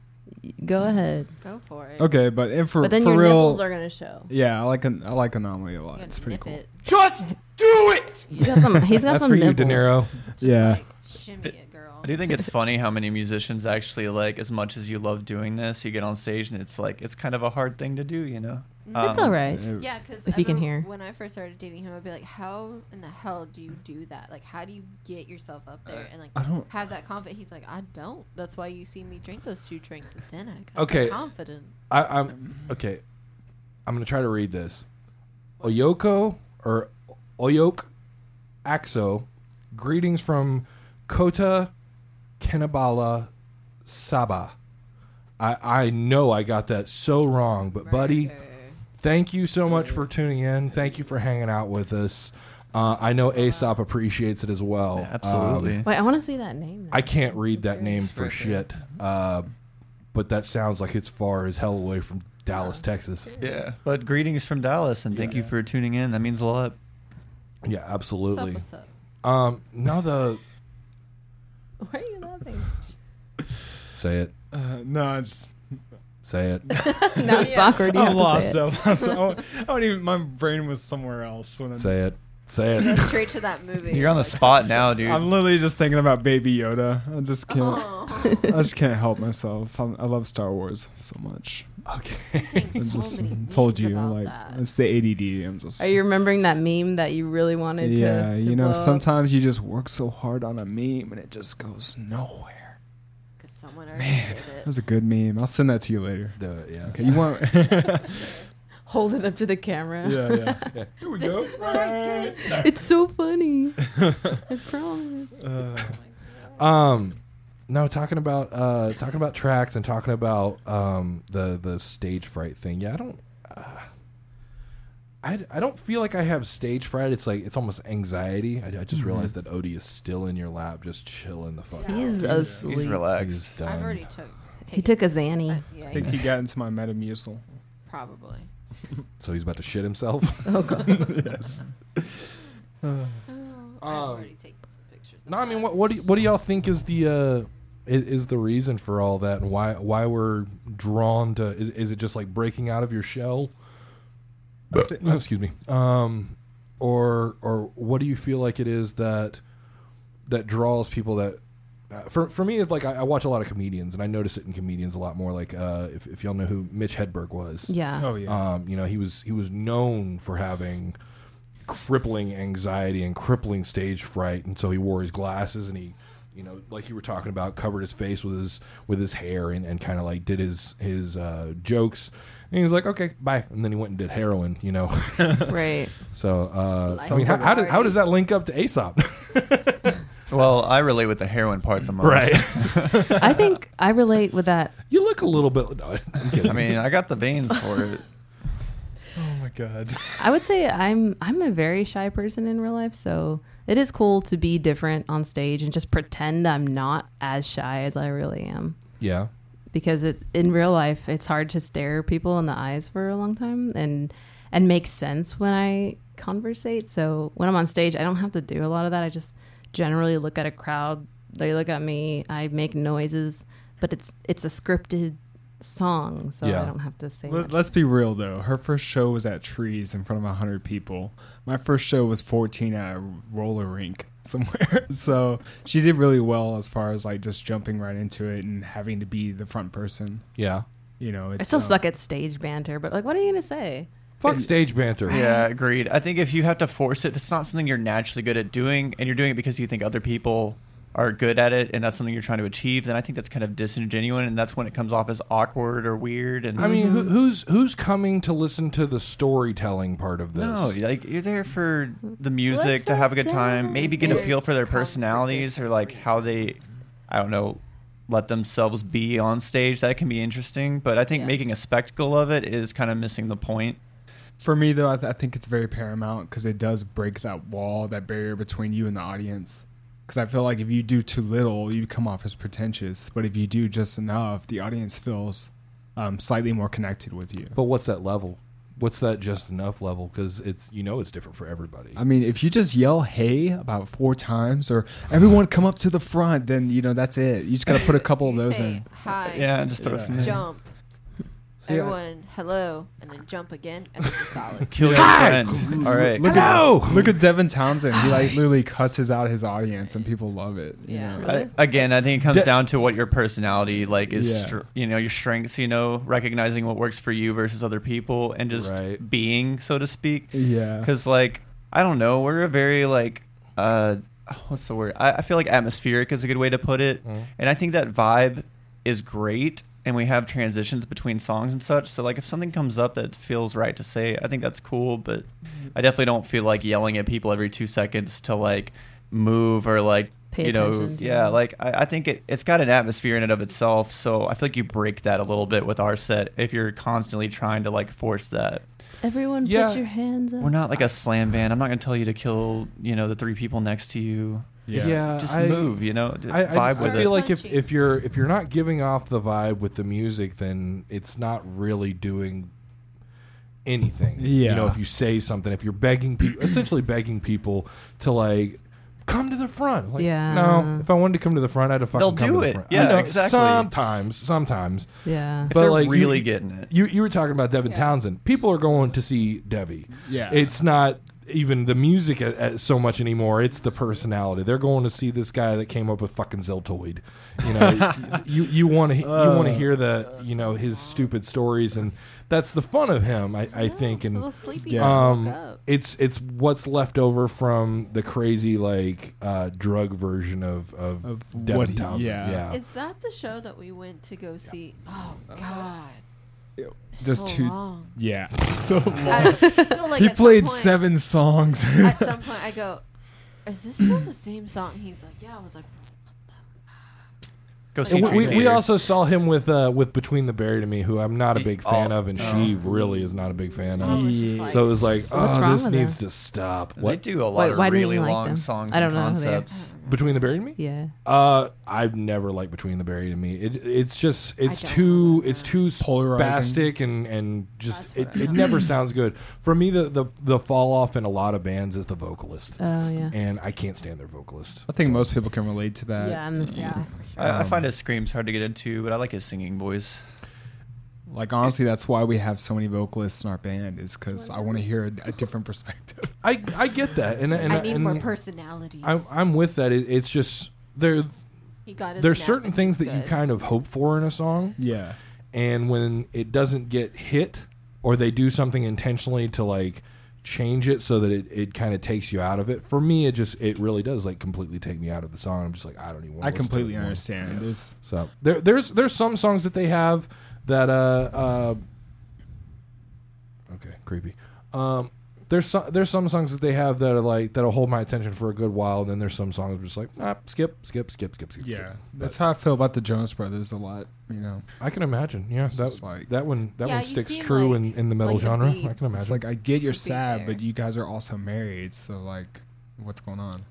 [SPEAKER 7] Go mm. ahead.
[SPEAKER 3] Go for it.
[SPEAKER 4] Okay, but if for
[SPEAKER 7] But then
[SPEAKER 4] for
[SPEAKER 7] your
[SPEAKER 4] real,
[SPEAKER 7] nipples are going to show.
[SPEAKER 4] yeah, I like an I like Anomaly a lot. It's pretty cool.
[SPEAKER 3] it.
[SPEAKER 1] Just do it.
[SPEAKER 7] He's got some, he's got
[SPEAKER 1] That's
[SPEAKER 7] some
[SPEAKER 1] for you. De Niro.
[SPEAKER 3] Just
[SPEAKER 4] Yeah.
[SPEAKER 3] Like Shimmy it, girl.
[SPEAKER 2] I do think it's funny how many musicians actually like as much as you love doing this, you get on stage and it's like it's kind of a hard thing to do, you know.
[SPEAKER 7] It's
[SPEAKER 2] Um,
[SPEAKER 7] all right.
[SPEAKER 3] Yeah, because
[SPEAKER 7] If you can hear.
[SPEAKER 3] when I first started dating him, I'd be like, "How in the hell do you do that? Like, how do you get yourself up there and like
[SPEAKER 4] I don't.
[SPEAKER 3] have that confidence?" He's like, "I don't. That's why you see me drink those two drinks, and then I got
[SPEAKER 1] Okay.
[SPEAKER 3] the confidence."
[SPEAKER 1] I, I'm okay. I'm gonna try to read this. Oyoko or Oyok Axo. Greetings from Kota Kinabalu Sabah. I I know I got that so wrong, but buddy,
[SPEAKER 3] Murder.
[SPEAKER 1] Thank you so much for tuning in. Thank you for hanging out with us. Uh, I know Aesop appreciates it as well.
[SPEAKER 2] Yeah, absolutely.
[SPEAKER 1] Um,
[SPEAKER 7] Wait, I want to see that name. now.
[SPEAKER 1] I can't read that name for shit, uh, but that sounds like it's far as hell away from Dallas, Texas.
[SPEAKER 2] yeah. But greetings from Dallas and thank you for tuning in. That means a lot.
[SPEAKER 1] Yeah,
[SPEAKER 3] What's up,
[SPEAKER 1] absolutely.
[SPEAKER 3] what's up?
[SPEAKER 1] Um, now the
[SPEAKER 7] Why are you laughing?
[SPEAKER 1] say it,
[SPEAKER 4] Uh, no, it's.
[SPEAKER 1] Say it.
[SPEAKER 7] now it's
[SPEAKER 3] Yeah.
[SPEAKER 7] awkward. You
[SPEAKER 4] I'm
[SPEAKER 7] have
[SPEAKER 4] lost.
[SPEAKER 7] To say it.
[SPEAKER 4] I'm lost. I don't, oh, I don't even. My brain was somewhere else. When I,
[SPEAKER 1] Say it. Say it.
[SPEAKER 3] go straight to that movie.
[SPEAKER 2] You're on the spot now, dude.
[SPEAKER 4] I'm literally just thinking about Baby Yoda. I just can't.
[SPEAKER 3] Oh.
[SPEAKER 4] I just can't help myself. I'm, I love Star Wars so much.
[SPEAKER 1] Okay.
[SPEAKER 3] Saying
[SPEAKER 4] I
[SPEAKER 3] so
[SPEAKER 4] just
[SPEAKER 3] many
[SPEAKER 4] told you, like
[SPEAKER 3] that.
[SPEAKER 4] it's the ADD. I'm just.
[SPEAKER 7] Are you remembering that meme that you really wanted to?
[SPEAKER 4] yeah,
[SPEAKER 7] to
[SPEAKER 4] you know,
[SPEAKER 7] blow up?
[SPEAKER 4] sometimes you just work so hard on a meme and it just goes nowhere.
[SPEAKER 3] 'Cause someone already
[SPEAKER 4] Man,
[SPEAKER 3] did
[SPEAKER 4] that was a good meme. I'll send that to you later.
[SPEAKER 1] Do it. Yeah.
[SPEAKER 4] Okay, you want?
[SPEAKER 7] hold it up to the camera.
[SPEAKER 4] yeah, yeah.
[SPEAKER 1] Yeah. Here we
[SPEAKER 3] This
[SPEAKER 1] go.
[SPEAKER 3] is what I did.
[SPEAKER 7] It's so funny. I promise.
[SPEAKER 4] Uh,
[SPEAKER 1] Um, no, talking about uh, talking about tracks and talking about um the the stage fright thing. Yeah, I don't. I, I don't feel like I have stage fright. It's like it's almost anxiety. I, I just realized that Odie is still in your lap, just chilling the fuck.
[SPEAKER 3] Yeah.
[SPEAKER 7] He
[SPEAKER 1] out.
[SPEAKER 7] is
[SPEAKER 2] He's
[SPEAKER 7] asleep.
[SPEAKER 2] relaxed.
[SPEAKER 1] He's done.
[SPEAKER 3] I've already took.
[SPEAKER 7] He took a Zanny.
[SPEAKER 3] Uh, yeah,
[SPEAKER 4] I think he got into my Metamucil.
[SPEAKER 3] probably.
[SPEAKER 1] so he's about to shit himself.
[SPEAKER 7] Oh god.
[SPEAKER 4] yes. Uh,
[SPEAKER 3] Oh, I've
[SPEAKER 1] Um,
[SPEAKER 3] already taken some pictures. of
[SPEAKER 1] No, I mean, what what do, y- what do y'all think is the uh, is, is the reason for all that, and why why we're drawn to? Is, is it just like breaking out of your shell? Oh, excuse me. Um, or or what do you feel like it is that that draws people that? Uh, for for me, it's like I, I watch a lot of comedians, and I notice it in comedians a lot more. Like uh, if if y'all know who Mitch Hedberg was,
[SPEAKER 7] Yeah.
[SPEAKER 4] oh yeah.
[SPEAKER 1] um, you know, he was he was known for having crippling anxiety and crippling stage fright, and so he wore his glasses and he, you know, like you were talking about, covered his face with his with his hair and, and kind of like did his his uh, jokes. And he was like, okay, bye, and then he went and did heroin, you know.
[SPEAKER 7] Right.
[SPEAKER 1] so, uh,
[SPEAKER 3] Life
[SPEAKER 1] I mean, how, how, does, how does that link up to Aesop?
[SPEAKER 2] Well, I relate with the heroin part the most. Right.
[SPEAKER 7] I think I relate with that.
[SPEAKER 1] you look a little bit. No, I'm.
[SPEAKER 2] I mean, I got the veins for it.
[SPEAKER 4] oh my god.
[SPEAKER 7] I would say I'm I'm a very shy person in real life, so it is cool to be different on stage and just pretend I'm not as shy as I really am.
[SPEAKER 1] yeah,
[SPEAKER 7] Because it in real life it's hard to stare people in the eyes for a long time and and make sense when I conversate. So when I'm on stage, I don't have to do a lot of that. I just generally look at a crowd, they look at me, I make noises, but it's it's a scripted song, so
[SPEAKER 1] Yeah.
[SPEAKER 7] I don't have to say
[SPEAKER 4] Let, let's be real though. Her first show was at Trees in front of hundred people. My first show was 14 at a roller rink somewhere. so she did really well as far as like just jumping right into it and having to be the front person.
[SPEAKER 1] yeah.
[SPEAKER 4] You know, it's
[SPEAKER 7] I still
[SPEAKER 4] uh,
[SPEAKER 7] suck at stage banter, but like what are you gonna say?
[SPEAKER 1] Fuck stage banter.
[SPEAKER 2] Yeah, agreed. I think if you have to force it, if it's not something you're naturally good at doing, and you're doing it because you think other people are good at it, and that's something you're trying to achieve, then I think that's kind of disingenuous, and that's when it comes off as awkward or weird. And
[SPEAKER 1] I mean, who, mm-hmm. who's who's coming to listen to the storytelling part of this?
[SPEAKER 2] no, like you're there for the music
[SPEAKER 7] Let's
[SPEAKER 2] to have a good
[SPEAKER 7] sit
[SPEAKER 2] time,
[SPEAKER 7] down.
[SPEAKER 2] maybe get a feel for their personalities or like how they, I don't know, let themselves be on stage. That can be interesting, but I think
[SPEAKER 3] Yeah.
[SPEAKER 2] making a spectacle of it is kind of missing the point.
[SPEAKER 4] For me though, I, th- I think it's very paramount because it does break that wall, that barrier between you and the audience. Because I feel like if you do too little, you come off as pretentious. But if you do just enough, the audience feels um, slightly more connected with you.
[SPEAKER 1] But what's that level? What's that just enough level? Because it's you know it's different for everybody.
[SPEAKER 4] I mean, if you just yell "Hey" about four times, or "Everyone come up to the front," then you know that's it. You just got to put a couple of
[SPEAKER 3] You
[SPEAKER 4] those
[SPEAKER 3] say
[SPEAKER 4] in.
[SPEAKER 3] Hi.
[SPEAKER 2] Yeah, just throw
[SPEAKER 4] Yeah.
[SPEAKER 2] some in.
[SPEAKER 3] Jump.
[SPEAKER 4] See, I-
[SPEAKER 3] Everyone, hello, and then jump again, and then you're solid.
[SPEAKER 2] Kill your
[SPEAKER 4] Hi!
[SPEAKER 2] friend. All right.
[SPEAKER 4] Look
[SPEAKER 1] Hello!
[SPEAKER 4] at look at Devin Townsend. He like literally cusses out his audience, and people love it. you
[SPEAKER 3] Yeah.
[SPEAKER 4] know?
[SPEAKER 3] Really?
[SPEAKER 2] I, again, I think it comes
[SPEAKER 1] De-
[SPEAKER 2] down to what your personality like is.
[SPEAKER 4] Yeah.
[SPEAKER 2] str- you know, your strengths. You know, recognizing what works for you versus other people, and just
[SPEAKER 1] Right.
[SPEAKER 2] being, so to speak.
[SPEAKER 4] Yeah.
[SPEAKER 2] Because like I don't know, we're a very like uh, what's the word? I, I feel like atmospheric is a good way to put it,
[SPEAKER 1] Mhm.
[SPEAKER 2] and I think that vibe is great. And we have transitions between songs and such. So like if something comes up that feels right to say, I think that's cool. But mm-hmm. I definitely don't feel like yelling at people every two seconds to like move or like
[SPEAKER 7] Pay
[SPEAKER 2] you know
[SPEAKER 7] attention
[SPEAKER 2] yeah
[SPEAKER 7] them.
[SPEAKER 2] like I, I think it, it's got an atmosphere in and of itself so i feel like you break that a little bit with our set if you're constantly trying to like force that
[SPEAKER 7] Everyone,
[SPEAKER 1] Yeah.
[SPEAKER 7] put your hands up.
[SPEAKER 2] we're not like a slam band i'm not going to tell you to kill you know the three people next to you
[SPEAKER 4] Yeah.
[SPEAKER 2] just
[SPEAKER 1] I-
[SPEAKER 2] move you know d-
[SPEAKER 1] I, I
[SPEAKER 2] vibe
[SPEAKER 1] just
[SPEAKER 2] with
[SPEAKER 1] feel
[SPEAKER 2] it
[SPEAKER 1] like if, if you're if you're not giving off the vibe with the music, then it's not really doing anything. Yeah, you know, if you say something, if you're begging people, essentially begging people to like come to the front. Like,
[SPEAKER 7] Yeah.
[SPEAKER 1] No, if I wanted to come to the front, I'd have fucking
[SPEAKER 2] They'll
[SPEAKER 1] come
[SPEAKER 2] do
[SPEAKER 1] to the
[SPEAKER 2] it.
[SPEAKER 1] front.
[SPEAKER 2] Yeah,
[SPEAKER 1] know,
[SPEAKER 2] exactly.
[SPEAKER 1] Sometimes, sometimes.
[SPEAKER 7] yeah.
[SPEAKER 2] if
[SPEAKER 1] but,
[SPEAKER 2] they're
[SPEAKER 1] like, you-
[SPEAKER 2] really getting it
[SPEAKER 1] You you were talking about Devin
[SPEAKER 3] Yeah.
[SPEAKER 1] Townsend. People are going to see Devi.
[SPEAKER 4] Yeah.
[SPEAKER 1] It's not even the music a, a- so much anymore. It's the personality. They're going to see this guy that came up with fucking Ziltoid. You know, you you want to you want to hear the you know his stupid stories, and that's the fun of him. I, I think, and
[SPEAKER 3] little sleepy.
[SPEAKER 4] Yeah.
[SPEAKER 3] Yeah.
[SPEAKER 1] um, it's it's what's left over from the crazy like uh, drug version of of,
[SPEAKER 4] Of
[SPEAKER 1] Devin
[SPEAKER 4] what
[SPEAKER 1] Townsend.
[SPEAKER 4] yeah.
[SPEAKER 1] yeah.
[SPEAKER 3] Is that the show that we went to go see? Oh God,
[SPEAKER 4] Just
[SPEAKER 3] so
[SPEAKER 4] two-
[SPEAKER 3] long.
[SPEAKER 4] yeah. So long.
[SPEAKER 3] I feel like
[SPEAKER 4] he played
[SPEAKER 3] point-
[SPEAKER 4] seven songs.
[SPEAKER 3] At some point, I go, "Is this still the same song?" He's like, "Yeah." I was like,
[SPEAKER 2] go
[SPEAKER 3] And
[SPEAKER 2] see
[SPEAKER 1] And
[SPEAKER 2] Dream
[SPEAKER 1] we, we also saw him with uh, with Between the Buried and Me, who I'm not a big fan
[SPEAKER 2] Oh.
[SPEAKER 1] of, and she really is not a big fan of.
[SPEAKER 3] was
[SPEAKER 4] Yeah.
[SPEAKER 3] like,
[SPEAKER 1] So it was like, oh, this needs
[SPEAKER 7] her?
[SPEAKER 1] to stop.
[SPEAKER 2] they
[SPEAKER 1] What
[SPEAKER 2] do a lot
[SPEAKER 7] Wait,
[SPEAKER 2] of
[SPEAKER 7] why didn't you
[SPEAKER 2] really
[SPEAKER 7] like
[SPEAKER 2] long
[SPEAKER 7] them?
[SPEAKER 2] songs
[SPEAKER 7] I don't
[SPEAKER 2] and
[SPEAKER 7] know who they are.
[SPEAKER 2] concepts
[SPEAKER 1] Between the Buried and Me?
[SPEAKER 7] Yeah.
[SPEAKER 1] Uh, I've never liked Between the Buried and Me. It, it's just it's
[SPEAKER 3] don't
[SPEAKER 1] too
[SPEAKER 3] remember.
[SPEAKER 1] it's too
[SPEAKER 4] Polarizing.
[SPEAKER 1] spastic and and just
[SPEAKER 3] That's
[SPEAKER 1] it,
[SPEAKER 3] what
[SPEAKER 1] it never sounds good. For me, the, the the fall off in a lot of bands is the vocalist,
[SPEAKER 7] Oh yeah.
[SPEAKER 1] and I can't stand their vocalist.
[SPEAKER 4] I think
[SPEAKER 1] So-
[SPEAKER 4] most people can relate to that.
[SPEAKER 7] yeah, I'm the same.
[SPEAKER 3] yeah.
[SPEAKER 2] I, I
[SPEAKER 1] Um,
[SPEAKER 2] find his screams hard to get into but i like his singing voice
[SPEAKER 4] Like honestly, that's why we have so many vocalists in our band is because I want to hear a, a different perspective.
[SPEAKER 1] I I get that, and and
[SPEAKER 3] I need
[SPEAKER 1] and
[SPEAKER 3] more personalities.
[SPEAKER 1] I'm I'm with that. It, it's just there.
[SPEAKER 3] he got
[SPEAKER 1] There's certain things that
[SPEAKER 3] he's
[SPEAKER 1] you kind of hope for in a song,
[SPEAKER 4] Yeah.
[SPEAKER 1] and when it doesn't get hit, or they do something intentionally to like change it so that it, it kind of takes you out of it. For me, it just it really does like completely take me out of the song. I'm just like I don't even. Want
[SPEAKER 4] I
[SPEAKER 1] to listen to it
[SPEAKER 4] completely
[SPEAKER 1] anymore.
[SPEAKER 4] understand. There's
[SPEAKER 1] So there there's there's some songs that they have that uh uh. Okay, creepy. Um, there's some there's some songs that they have that are like that'll hold my attention for a good while, and then there's some songs that are just like ah, skip, skip, skip, skip, skip.
[SPEAKER 4] yeah.
[SPEAKER 1] skip.
[SPEAKER 4] That's how I feel about the Jonas Brothers a lot. You know,
[SPEAKER 1] I can imagine. Yeah,
[SPEAKER 4] It's
[SPEAKER 1] that
[SPEAKER 4] like-
[SPEAKER 1] that one that
[SPEAKER 3] Yeah,
[SPEAKER 1] one sticks true
[SPEAKER 3] like-
[SPEAKER 1] in, in the metal
[SPEAKER 3] like the
[SPEAKER 1] genre. I can imagine.
[SPEAKER 4] it's like I get you're sad,
[SPEAKER 3] there.
[SPEAKER 4] but you guys are also married, so like, what's going on?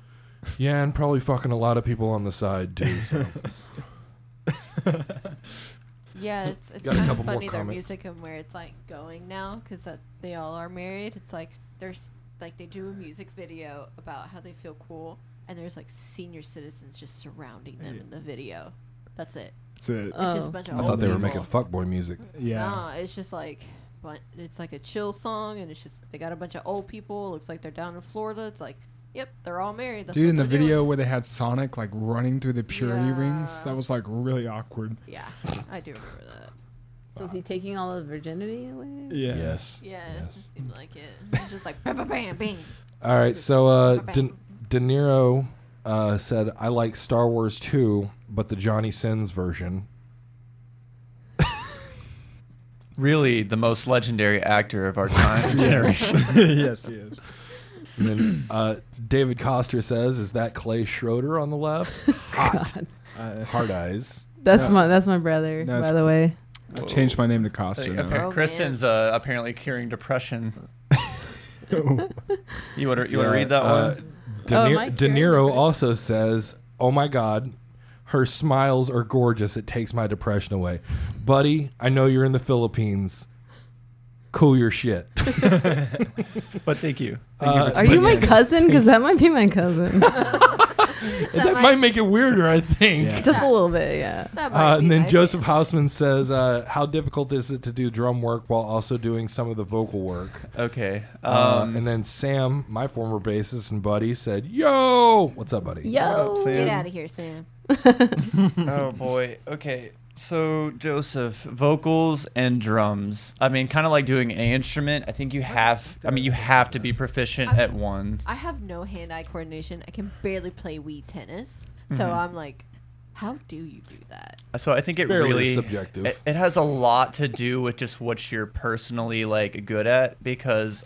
[SPEAKER 1] yeah, and probably fucking a lot of people on the side too. So.
[SPEAKER 3] Yeah, it's it's
[SPEAKER 1] Got a
[SPEAKER 3] kind of funny their music and where it's like going now because that they all are married. It's like there's like they do a music video about how they feel cool, and there's like senior citizens just surrounding them
[SPEAKER 4] Yeah.
[SPEAKER 3] in the video. That's it.
[SPEAKER 4] It's a
[SPEAKER 3] It's just a
[SPEAKER 7] Oh.
[SPEAKER 3] bunch of
[SPEAKER 1] I
[SPEAKER 3] old
[SPEAKER 1] thought they were
[SPEAKER 3] people.
[SPEAKER 1] making fuckboy music.
[SPEAKER 4] yeah.
[SPEAKER 3] No, it's just like, but it's like a chill song, and it's just they got a bunch of old people. Looks like they're down in Florida. It's like, yep, they're all married. That's
[SPEAKER 4] Dude, in the video
[SPEAKER 3] doing.
[SPEAKER 4] where they had Sonic like running through the purity rings, that was like really awkward.
[SPEAKER 3] Yeah, I do remember that.
[SPEAKER 7] So is he taking all the virginity away?
[SPEAKER 4] Yeah.
[SPEAKER 1] Yes.
[SPEAKER 3] Yeah,
[SPEAKER 1] Yes.
[SPEAKER 3] it seemed like it. It's just like bam, bam, bam, bam.
[SPEAKER 1] All right, so uh, De, De Niro uh, said, "I like Star Wars 2, but the Johnny Sins version."
[SPEAKER 2] really the most legendary actor of our time generation
[SPEAKER 4] yes, he is.
[SPEAKER 1] And then uh, David Coster says, "Is that Clay Schroeder on the left?
[SPEAKER 7] God.
[SPEAKER 4] Uh,
[SPEAKER 1] Hard eyes."
[SPEAKER 7] That's
[SPEAKER 4] No.
[SPEAKER 7] my that's my brother,
[SPEAKER 4] No,
[SPEAKER 7] by
[SPEAKER 4] it's-
[SPEAKER 7] the way.
[SPEAKER 4] I changed my name to Costa.
[SPEAKER 2] Like,
[SPEAKER 4] now.
[SPEAKER 3] Oh,
[SPEAKER 2] Kristyn's uh, apparently curing depression. You want to you want to
[SPEAKER 1] Yeah,
[SPEAKER 2] read that
[SPEAKER 1] uh,
[SPEAKER 2] one?
[SPEAKER 1] De,
[SPEAKER 7] Oh,
[SPEAKER 1] Ni-
[SPEAKER 7] Mike
[SPEAKER 1] De
[SPEAKER 7] Carey.
[SPEAKER 1] Niro also says, "Oh my God." Her smiles are gorgeous. It takes my depression away. Buddy, I know you're in the Philippines. Cool your shit.
[SPEAKER 2] But thank you. Thank
[SPEAKER 1] uh,
[SPEAKER 2] you for
[SPEAKER 7] Are you my
[SPEAKER 1] Again.
[SPEAKER 7] cousin? Because that might be my cousin.
[SPEAKER 1] that,
[SPEAKER 3] might-
[SPEAKER 1] might make it weirder, I think.
[SPEAKER 4] Yeah.
[SPEAKER 7] Just a little bit, yeah.
[SPEAKER 3] That might
[SPEAKER 1] Uh,
[SPEAKER 3] be
[SPEAKER 1] and then
[SPEAKER 3] my
[SPEAKER 1] Joseph
[SPEAKER 3] thing.
[SPEAKER 1] Hausman says, uh, "How difficult is it to do drum work while also doing some of the vocal work?"
[SPEAKER 2] Okay.
[SPEAKER 1] Uh,
[SPEAKER 2] Um,
[SPEAKER 1] and then Sam, my former bassist and buddy, said, "Yo, what's up, buddy?"
[SPEAKER 7] Yo.
[SPEAKER 3] Get out of here, Sam.
[SPEAKER 2] oh boy. Okay. So Joseph, vocals and drums. I mean, kind of like doing an instrument. I think you have. I mean, you have to be proficient
[SPEAKER 3] I
[SPEAKER 2] at one.
[SPEAKER 3] I have no hand-eye coordination. I can barely play Wii tennis. So
[SPEAKER 2] Mm-hmm.
[SPEAKER 3] I'm like, how do you do that?
[SPEAKER 2] So I think it
[SPEAKER 1] Barely
[SPEAKER 2] really
[SPEAKER 1] subjective.
[SPEAKER 2] It, it has a lot to do with just what you're personally like good at because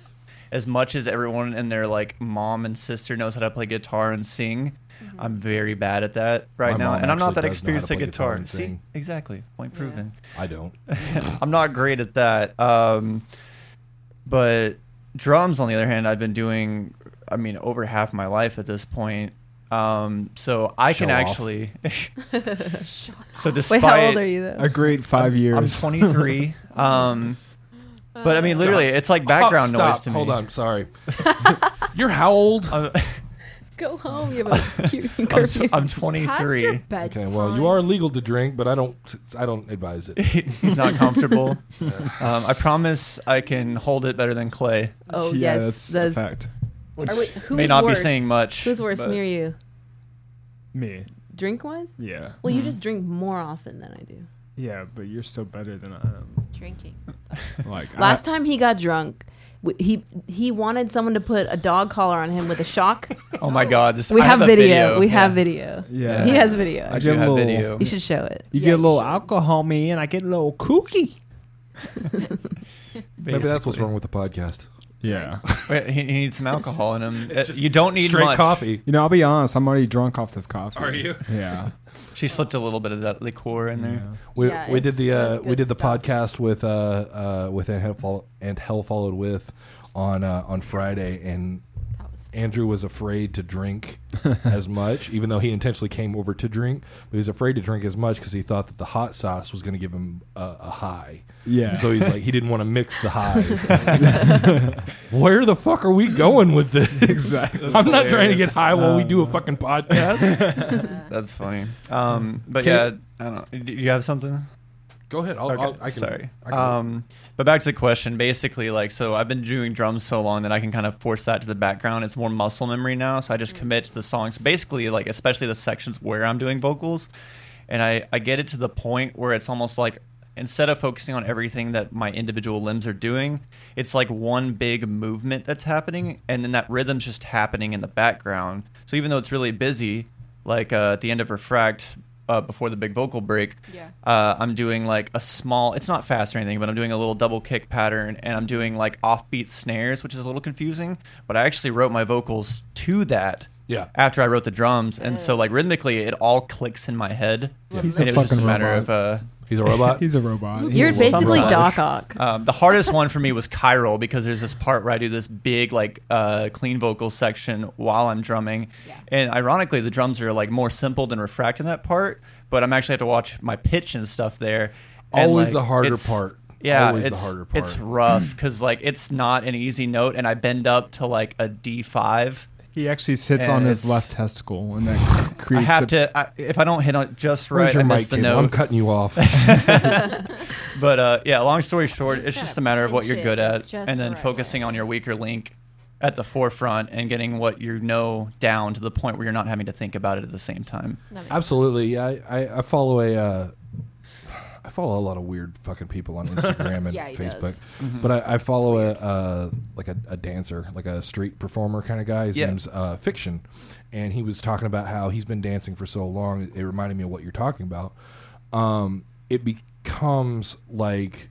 [SPEAKER 2] as much as everyone and their like mom and sister knows how to play guitar and sing, I'm very bad at that right
[SPEAKER 1] My
[SPEAKER 2] now, and I'm not that
[SPEAKER 1] does know how to
[SPEAKER 2] experienced at
[SPEAKER 1] guitar
[SPEAKER 2] guitar. See, exactly, point proven.
[SPEAKER 1] I don't.
[SPEAKER 2] I'm not great at that. Um, but drums, on the other hand, I've been doing. I mean, over half my life at this point. Um, so I can
[SPEAKER 1] off.
[SPEAKER 2] actually. so despite
[SPEAKER 7] Wait, how old are you though?
[SPEAKER 4] A great 5 years.
[SPEAKER 2] I'm 23. um, but I mean, literally, it's like background
[SPEAKER 1] Oh,
[SPEAKER 2] noise to me.
[SPEAKER 1] Hold on, sorry. You're how old?
[SPEAKER 2] I'm,
[SPEAKER 7] Go home. You have a cute
[SPEAKER 2] I'm,
[SPEAKER 7] curfew.
[SPEAKER 2] tw- I'm
[SPEAKER 3] Past your
[SPEAKER 2] 23.
[SPEAKER 1] Okay, well, you are legal to drink, but I don't. I don't advise it.
[SPEAKER 2] He's not comfortable. um, I promise I can hold it better than Clay.
[SPEAKER 7] oh
[SPEAKER 4] yeah,
[SPEAKER 7] yes,
[SPEAKER 4] that's,
[SPEAKER 7] that's.
[SPEAKER 4] a fact.
[SPEAKER 7] Are we, who's
[SPEAKER 2] may not
[SPEAKER 7] worse?
[SPEAKER 2] be saying much.
[SPEAKER 7] Who's worse,
[SPEAKER 2] but-
[SPEAKER 7] me or you?
[SPEAKER 4] Me.
[SPEAKER 7] Drink wise?
[SPEAKER 4] Yeah.
[SPEAKER 7] Well, you just drink more often than I do.
[SPEAKER 4] Yeah, but you're still better than I am.
[SPEAKER 3] drinking.
[SPEAKER 4] Like
[SPEAKER 7] Last
[SPEAKER 4] I,
[SPEAKER 7] time he got drunk, w- he he wanted someone to put a dog collar on him with a shock.
[SPEAKER 2] Oh my God! This
[SPEAKER 7] We
[SPEAKER 2] I
[SPEAKER 7] have,
[SPEAKER 2] a
[SPEAKER 7] video. We
[SPEAKER 2] yeah.
[SPEAKER 7] have video.
[SPEAKER 4] Yeah.
[SPEAKER 7] He has video.
[SPEAKER 2] I
[SPEAKER 4] I
[SPEAKER 2] do have
[SPEAKER 4] little-
[SPEAKER 2] video.
[SPEAKER 7] you should show it.
[SPEAKER 4] You
[SPEAKER 3] Yeah,
[SPEAKER 4] get a little alcohol, me, and I get a little kooky.
[SPEAKER 1] Maybe that's what's wrong with the podcast.
[SPEAKER 4] Yeah.
[SPEAKER 2] Wait, he, he needs some alcohol in him. Uh,
[SPEAKER 1] It's
[SPEAKER 2] you don't need
[SPEAKER 1] Straight
[SPEAKER 2] much.
[SPEAKER 1] coffee.
[SPEAKER 4] you know, I'll be honest. I'm already drunk off this coffee.
[SPEAKER 1] Are you?
[SPEAKER 4] Yeah.
[SPEAKER 2] She slipped a little bit of that liqueur in there.
[SPEAKER 4] yeah.
[SPEAKER 1] We,
[SPEAKER 3] Yeah,
[SPEAKER 1] we
[SPEAKER 3] it's-
[SPEAKER 1] did the
[SPEAKER 3] it's
[SPEAKER 1] uh, we
[SPEAKER 3] good
[SPEAKER 1] did the
[SPEAKER 3] stuff.
[SPEAKER 1] podcast with uh, uh, with and hell, Fol- and hell followed with on uh, on Friday, and
[SPEAKER 3] That was
[SPEAKER 1] Andrew was afraid to drink as much, even though he intentionally came over to drink. But he was afraid to drink as much because he thought that the hot sauce was going to give him a, a high.
[SPEAKER 4] Yeah.
[SPEAKER 1] So he's like, he didn't want to mix the highs. Where the fuck are we going with this?
[SPEAKER 4] Exactly.
[SPEAKER 1] I'm not trying to get high while we do a fucking podcast.
[SPEAKER 2] That's funny. Um, but
[SPEAKER 1] Can-
[SPEAKER 2] yeah, I don't know. Do you have something?
[SPEAKER 1] Go ahead. I'll,
[SPEAKER 2] Okay,
[SPEAKER 1] I'll, I can,
[SPEAKER 2] sorry.
[SPEAKER 1] I can-
[SPEAKER 2] um, but back to the question. Basically, like, so I've been doing drums so long that I can kind of force that to the background. It's more muscle memory now, so I just commit to the songs. Basically, like, especially the sections where I'm doing vocals, and I I get it to the point where it's almost like instead of focusing on everything that my individual limbs are doing, it's like one big movement that's happening, and then that rhythm's just happening in the background. So even though it's really busy, like uh, at the end of Refract, uh, before the big vocal break,
[SPEAKER 3] Yeah.
[SPEAKER 2] uh, I'm doing like a small. It's not fast or anything, but I'm doing a little double kick pattern, and I'm doing like offbeat snares, which is a little confusing. But I actually wrote my vocals to that.
[SPEAKER 1] Yeah.
[SPEAKER 2] After I wrote the drums, and so like rhythmically, it all clicks in my head.
[SPEAKER 4] He's
[SPEAKER 2] and
[SPEAKER 4] a
[SPEAKER 2] it was just a
[SPEAKER 4] fucking
[SPEAKER 2] matter
[SPEAKER 4] robot.
[SPEAKER 2] of uh,
[SPEAKER 1] He's a robot.
[SPEAKER 4] He's a robot.
[SPEAKER 7] You're
[SPEAKER 4] He's a
[SPEAKER 7] basically
[SPEAKER 2] Sometimes.
[SPEAKER 7] Doc Ock.
[SPEAKER 2] Um, the hardest one for me was chiral because there's this part where I do this big like uh, clean vocal section while I'm drumming,
[SPEAKER 3] Yeah.
[SPEAKER 2] and ironically the drums are like more simple than refract in that part, but I'm actually have to watch my pitch and stuff there. And,
[SPEAKER 1] Always
[SPEAKER 2] like,
[SPEAKER 1] the harder part.
[SPEAKER 2] Yeah,
[SPEAKER 1] Always the
[SPEAKER 2] it's,
[SPEAKER 1] harder
[SPEAKER 2] It's rough because like it's not an easy note, and I bend up to like a D five.
[SPEAKER 4] He actually sits
[SPEAKER 2] And
[SPEAKER 4] on his
[SPEAKER 2] it's-
[SPEAKER 4] left testicle, and that creates.
[SPEAKER 2] I
[SPEAKER 4] creates.
[SPEAKER 2] have
[SPEAKER 4] the,
[SPEAKER 2] to I, if I don't hit it just
[SPEAKER 1] Where's
[SPEAKER 2] right,
[SPEAKER 1] your
[SPEAKER 2] I
[SPEAKER 1] mic
[SPEAKER 2] miss the
[SPEAKER 1] cable? I'm
[SPEAKER 2] note.
[SPEAKER 1] cutting you off.
[SPEAKER 2] But uh, yeah, long story short,
[SPEAKER 3] just
[SPEAKER 2] it's just a matter of what
[SPEAKER 3] pinch
[SPEAKER 2] you're
[SPEAKER 3] it
[SPEAKER 2] good at,
[SPEAKER 3] just
[SPEAKER 2] and
[SPEAKER 3] the
[SPEAKER 2] then
[SPEAKER 3] right
[SPEAKER 2] focusing
[SPEAKER 3] way.
[SPEAKER 2] on your weaker link at the forefront and getting what you know down to the point where you're not having to think about it at the same time.
[SPEAKER 1] Absolutely. Yeah, I, I, I follow a uh, I follow a lot of weird fucking people on Instagram and
[SPEAKER 3] Yeah, he
[SPEAKER 1] Facebook.
[SPEAKER 3] does.
[SPEAKER 1] But I, I follow a uh, like a, a dancer, like a street performer kind of guy. His
[SPEAKER 2] Yeah.
[SPEAKER 1] name's uh, Fiction, and he was talking about how he's been dancing for so long. It reminded me of what you're talking about. Um, it becomes like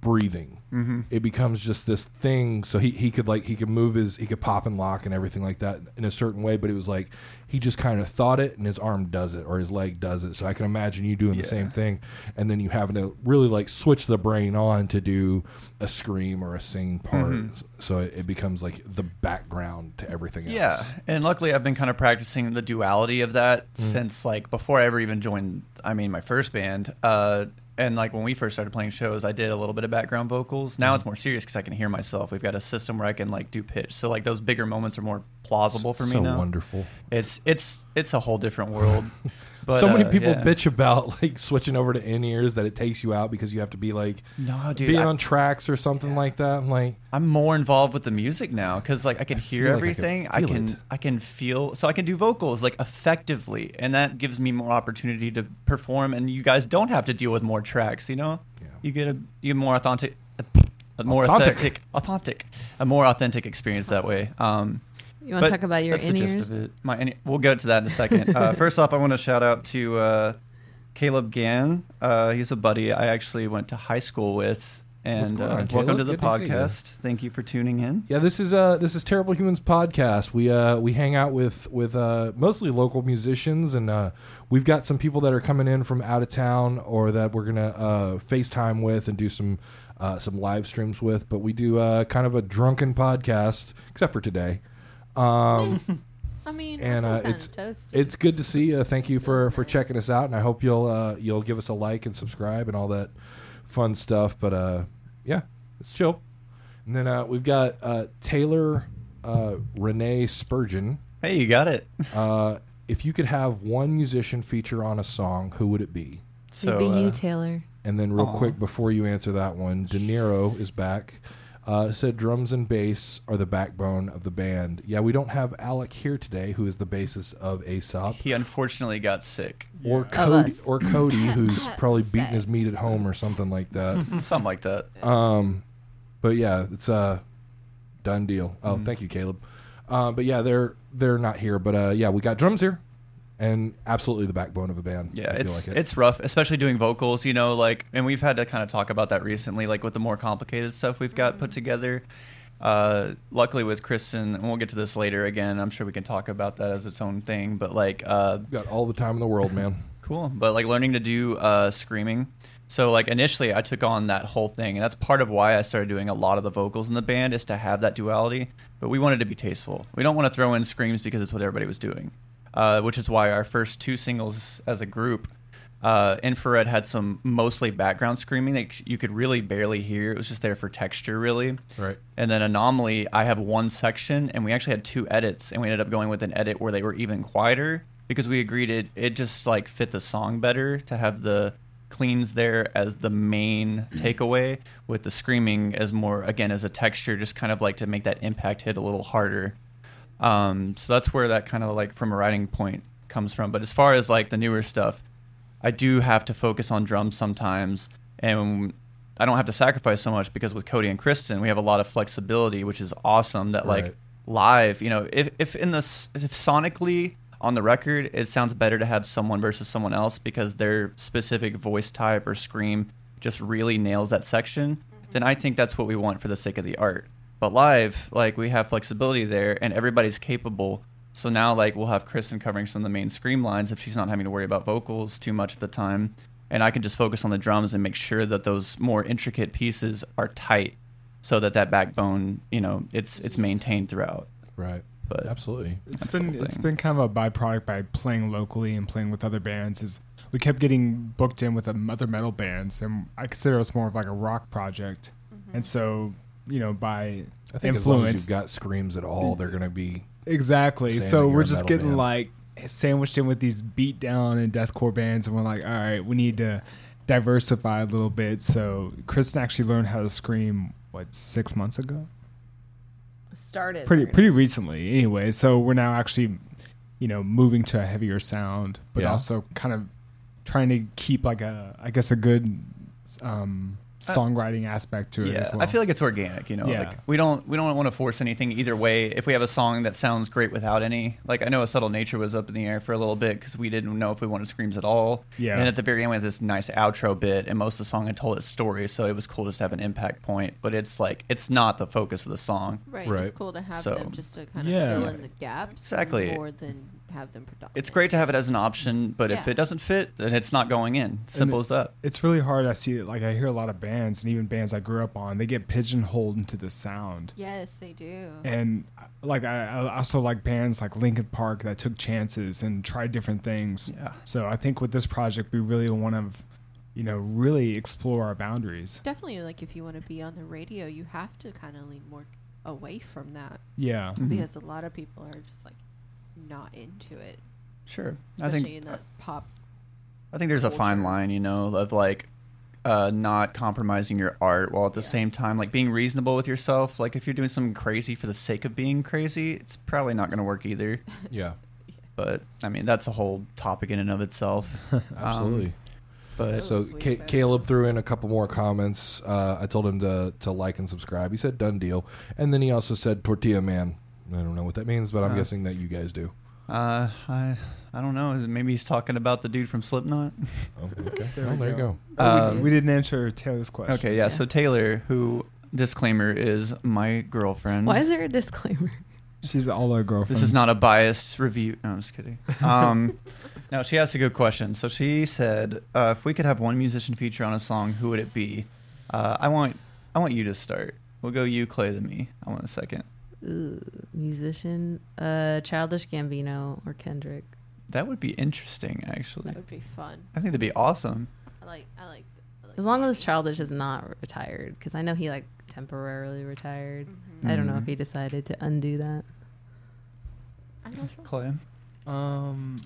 [SPEAKER 1] breathing. Mm-hmm. It becomes just this thing. So he, he could like he could move his he could pop and lock and everything like that in a certain way. But it was like he just kind of thought it, and his arm does it or his leg does it. So I can imagine you doing the same thing, and then you having to really like switch the brain on to do a scream or a sing part. So it, it becomes like the background to everything else.
[SPEAKER 2] Yeah, and luckily I've been kind of practicing the duality of that since like before I ever even joined. I mean, my first band, uh, and like when we first started playing shows, I did a little bit of background vocals. Now mm-hmm. it's more serious because I can hear myself. We've got a system where I can like do pitch, so like those bigger moments are more plausible for me
[SPEAKER 1] so
[SPEAKER 2] now.
[SPEAKER 1] wonderful.
[SPEAKER 2] It's it's it's a whole different world. But,
[SPEAKER 1] so many
[SPEAKER 2] uh,
[SPEAKER 1] people
[SPEAKER 2] yeah.
[SPEAKER 1] bitch about like switching over to in ears that it takes you out because you have to be like
[SPEAKER 2] No, dude,
[SPEAKER 1] being
[SPEAKER 2] I-
[SPEAKER 1] on tracks or something like that. I'm like,
[SPEAKER 2] I'm more involved with the music now because like I can hear
[SPEAKER 1] feel like I can
[SPEAKER 2] everything. I can
[SPEAKER 1] it.
[SPEAKER 2] I can feel so I can do vocals like effectively, and that gives me more opportunity to perform. And you guys don't have to deal with more tracks. You know,
[SPEAKER 1] Yeah.
[SPEAKER 2] you get a you get more authentic, a more
[SPEAKER 1] Authentic.
[SPEAKER 2] authentic, authentic, a more authentic experience that way. Um,
[SPEAKER 7] You want to talk about your
[SPEAKER 2] that's the
[SPEAKER 7] in
[SPEAKER 2] gist
[SPEAKER 7] ears?
[SPEAKER 2] of it. My in- we'll get to that in a second. uh, first off, I want to shout out to uh, Caleb Gann. Uh, he's a buddy I actually went to high school with. And
[SPEAKER 1] going
[SPEAKER 2] uh,
[SPEAKER 1] on,
[SPEAKER 2] welcome to the
[SPEAKER 1] Good to you.
[SPEAKER 2] podcast. Thank you for tuning in.
[SPEAKER 1] yeah, this is uh this is Terrible Humans podcast. We uh we hang out with with uh mostly local musicians and uh we've got some people that are coming in from out of town or that we're gonna uh FaceTime with and do some uh some live streams with. But we do uh kind of a drunken podcast, except for today. Um
[SPEAKER 3] I mean,
[SPEAKER 1] And, uh, it's-
[SPEAKER 3] toasty.
[SPEAKER 1] It's good to see you. Thank you for
[SPEAKER 3] Feels
[SPEAKER 1] for checking us out, and I hope you'll uh, you'll give us a like and subscribe and all that fun stuff. But uh, yeah, it's chill. And then uh, we've got uh, Taylor uh, Renee Spurgeon.
[SPEAKER 2] Hey, you got it.
[SPEAKER 1] Uh, if you could have one musician feature on a song, who would it be?
[SPEAKER 2] So,
[SPEAKER 7] It'd be you,
[SPEAKER 2] uh,
[SPEAKER 7] Taylor.
[SPEAKER 1] And then, real
[SPEAKER 2] Aw.
[SPEAKER 1] quick, before you answer that one, De Niro is back. Uh, said drums and bass are the backbone of the band. Yeah, we don't have Alec here today, who is the bassist of Aesop.
[SPEAKER 2] he unfortunately got sick.
[SPEAKER 1] or
[SPEAKER 7] Of
[SPEAKER 1] Cody, or Cody, who's probably beating his meat at home or something like that.
[SPEAKER 2] Something like that.
[SPEAKER 1] um, but yeah, it's a done deal. Oh,
[SPEAKER 2] Mm-hmm.
[SPEAKER 1] thank you, Caleb. Uh, but yeah, they're they're not here. But uh, yeah, we got drums here, and absolutely the backbone of a band.
[SPEAKER 2] Yeah,
[SPEAKER 1] I feel
[SPEAKER 2] it's
[SPEAKER 1] like it.
[SPEAKER 2] it's rough, especially doing vocals. You know, like, and we've had to kind of talk about that recently, like with the more complicated stuff we've got put together. Uh, luckily with Kristyn, and we'll get to this later again. I'm sure we can talk about that as its own thing. But like, uh,
[SPEAKER 1] got all the time in the world, man.
[SPEAKER 2] Cool. But like learning to do uh, screaming. So like initially I took on that whole thing, and that's part of why I started doing a lot of the vocals in the band is to have that duality. But we wanted to be tasteful. We don't want to throw in screams because it's what everybody was doing, uh, which is why our first two singles as a group, uh, Infrared had some mostly background screaming that you could really barely hear. It was just there for texture, really.
[SPEAKER 1] Right.
[SPEAKER 2] And then Anomaly, I have one section, and we actually had two edits, and we ended up going with an edit where they were even quieter because we agreed it it just like fit the song better to have the cleans there as the main takeaway with the screaming as more again as a texture just kind of like to make that impact hit a little harder um, so that's where that kind of like from a writing point comes from but as far as like the newer stuff I do have to focus on drums sometimes, and I don't have to sacrifice so much because with Cody and Kristyn, we have a lot of flexibility, which is awesome. That like live, you know, if if in this if sonically on the record, it sounds better to have someone versus someone else because their specific voice type or scream just really nails that section. Then I think that's what we want for the sake of the art. But live, like we have flexibility there, and everybody's capable. So now, like, we'll have Kristyn covering some of the main scream lines if she's not having to worry about vocals too much at the time. And I can just focus on the drums and make sure that those more intricate pieces are tight so that that backbone, you know, it's it's maintained throughout.
[SPEAKER 1] Right.
[SPEAKER 2] But
[SPEAKER 1] Absolutely.
[SPEAKER 4] it's been it's been kind of a byproduct by playing locally and playing with other bands. Is we kept getting booked in with other metal bands, and I consider us more of like a rock project. Mm-hmm. And so, you know, by
[SPEAKER 1] I think as long as
[SPEAKER 4] influence,
[SPEAKER 1] you've got screams at all, they're going to be.
[SPEAKER 4] exactly. So we're just getting
[SPEAKER 1] band.
[SPEAKER 4] like sandwiched in with these beat down and deathcore bands, and we're like, all right, we need to diversify a little bit. So Kristyn actually learned how to scream what six months ago.
[SPEAKER 7] Started
[SPEAKER 4] pretty
[SPEAKER 7] there.
[SPEAKER 4] pretty recently anyway so we're now actually you know moving to a heavier sound but
[SPEAKER 1] Yeah.
[SPEAKER 4] also kind of trying to keep like a i guess a good um Uh, songwriting aspect to it
[SPEAKER 2] yeah,
[SPEAKER 4] as well
[SPEAKER 2] I feel like it's organic. You know,
[SPEAKER 4] Yeah.
[SPEAKER 2] like we don't we don't want to force anything either way. If we have a song that sounds great without any, like I know a subtle nature was up in the air for a little bit because we didn't know if we wanted screams at all.
[SPEAKER 4] Yeah.
[SPEAKER 2] And at the very end, we had this nice outro bit, and most of the song had told its story, so it was cool just to have an impact point. But it's like it's not the focus of the song.
[SPEAKER 3] Right.
[SPEAKER 1] Right.
[SPEAKER 3] It's cool to have
[SPEAKER 2] So-
[SPEAKER 3] them just to kind of
[SPEAKER 4] Yeah.
[SPEAKER 3] fill in the gaps.
[SPEAKER 2] Exactly.
[SPEAKER 3] More than have them predominate.
[SPEAKER 2] It's great to have it as an option, but if it doesn't fit, then it's not going in. Simple
[SPEAKER 4] it-
[SPEAKER 2] as that.
[SPEAKER 4] it's really hard i see it like i hear a lot of bands and even bands i grew up on they get pigeonholed into the sound
[SPEAKER 3] Yes, they do.
[SPEAKER 4] and like I, I also like bands like Linkin Park that took chances and tried different things.
[SPEAKER 2] Yeah.
[SPEAKER 4] So I think with this project, we really want to, you know, really explore our boundaries.
[SPEAKER 3] Definitely, like if you want to be on the radio, you have to kind of lean more away from that
[SPEAKER 4] Yeah.
[SPEAKER 2] Mhm.
[SPEAKER 3] because a lot of people are just like not into it,
[SPEAKER 2] Sure. I think
[SPEAKER 3] in the pop.
[SPEAKER 2] I think there's a fine line, you know, of like uh, not compromising your art while at the
[SPEAKER 3] Yeah.
[SPEAKER 2] same time like being reasonable with yourself. Like if you're doing something crazy for the sake of being crazy, it's probably not going to work either.
[SPEAKER 1] Yeah,
[SPEAKER 2] But I mean, that's a whole topic in and of itself.
[SPEAKER 1] absolutely.
[SPEAKER 2] Um, but
[SPEAKER 1] so
[SPEAKER 3] Sweet
[SPEAKER 1] Caleb threw in a couple more comments. Uh, I told him to to like and subscribe. He said done deal, and then he also said tortilla man. I don't know what that means, but I'm
[SPEAKER 2] Uh.
[SPEAKER 1] guessing that you guys do.
[SPEAKER 2] uh, I I don't know. Is it- Maybe he's talking about the dude from Slipknot.
[SPEAKER 1] Oh, okay.
[SPEAKER 4] There
[SPEAKER 1] well,
[SPEAKER 4] we
[SPEAKER 1] there you
[SPEAKER 4] go.
[SPEAKER 1] go.
[SPEAKER 4] Oh, we,
[SPEAKER 2] Um,
[SPEAKER 4] did, we didn't answer Taylor's question.
[SPEAKER 2] Okay, yeah.
[SPEAKER 7] Yeah.
[SPEAKER 2] So Taylor, who disclaimer is my girlfriend.
[SPEAKER 7] Why is there a disclaimer?
[SPEAKER 4] She's all our girlfriends.
[SPEAKER 2] This is not a biased review. No, I'm just kidding. Um, no, she asked a good question. So she said, uh, if we could have one musician feature on a song, who would it be? Uh, I want, I want you to start. We'll go you, Clay, then me. I want a second.
[SPEAKER 7] Ooh, musician, uh, Childish Gambino or Kendrick.
[SPEAKER 2] That would be interesting, actually.
[SPEAKER 3] That would be fun.
[SPEAKER 2] I think that'd be awesome.
[SPEAKER 3] I like. I like. I like
[SPEAKER 7] As long as Childish is not retired, because I know he like temporarily retired.
[SPEAKER 3] Mhm.
[SPEAKER 7] I don't know if he decided to undo that.
[SPEAKER 3] I'm not sure.
[SPEAKER 2] Clay.
[SPEAKER 4] Um,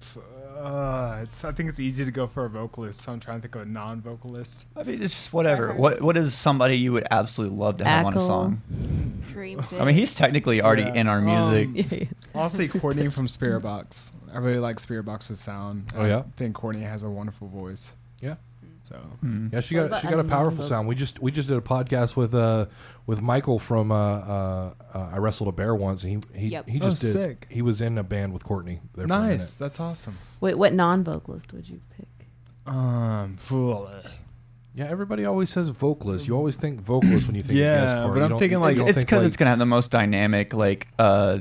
[SPEAKER 4] f- uh, it's. I think it's easy to go for a vocalist, so I'm trying to think of a non-vocalist.
[SPEAKER 2] I mean, it's just whatever. What What is somebody you would absolutely love to have on a song?
[SPEAKER 3] Dream.
[SPEAKER 2] I mean, he's technically already
[SPEAKER 4] Yeah.
[SPEAKER 2] in our music.
[SPEAKER 4] Um,
[SPEAKER 7] Yeah, he.
[SPEAKER 4] Honestly, Courtney from Spiritbox. I really like Spiritbox's sound.
[SPEAKER 1] Oh, yeah?
[SPEAKER 4] I think Courtney has a wonderful voice.
[SPEAKER 1] Yeah.
[SPEAKER 4] So
[SPEAKER 2] Hmm.
[SPEAKER 1] Yeah, she
[SPEAKER 7] What
[SPEAKER 1] got
[SPEAKER 7] about
[SPEAKER 1] she got a
[SPEAKER 7] a
[SPEAKER 1] powerful
[SPEAKER 7] non-vocal?
[SPEAKER 1] sound. We just we just did a podcast with uh with Michael from uh, uh, uh I wrestled a bear once, and he he,
[SPEAKER 3] Yep.
[SPEAKER 1] he
[SPEAKER 4] Oh,
[SPEAKER 1] just did.
[SPEAKER 4] sick.
[SPEAKER 1] He was in a band with Courtney. there for a
[SPEAKER 4] nice. That's awesome.
[SPEAKER 7] Wait, what non-vocalist would you pick?
[SPEAKER 4] Um, fool.
[SPEAKER 1] Yeah, everybody always says vocalist. You always think vocalist when you think
[SPEAKER 4] Yeah,
[SPEAKER 1] of guest part.
[SPEAKER 4] but
[SPEAKER 1] You
[SPEAKER 4] I'm
[SPEAKER 1] don't-
[SPEAKER 4] thinking,
[SPEAKER 1] you
[SPEAKER 4] like-
[SPEAKER 1] don't
[SPEAKER 2] it's
[SPEAKER 1] think,
[SPEAKER 2] because
[SPEAKER 1] like,
[SPEAKER 2] it's gonna have the most dynamic, like, uh,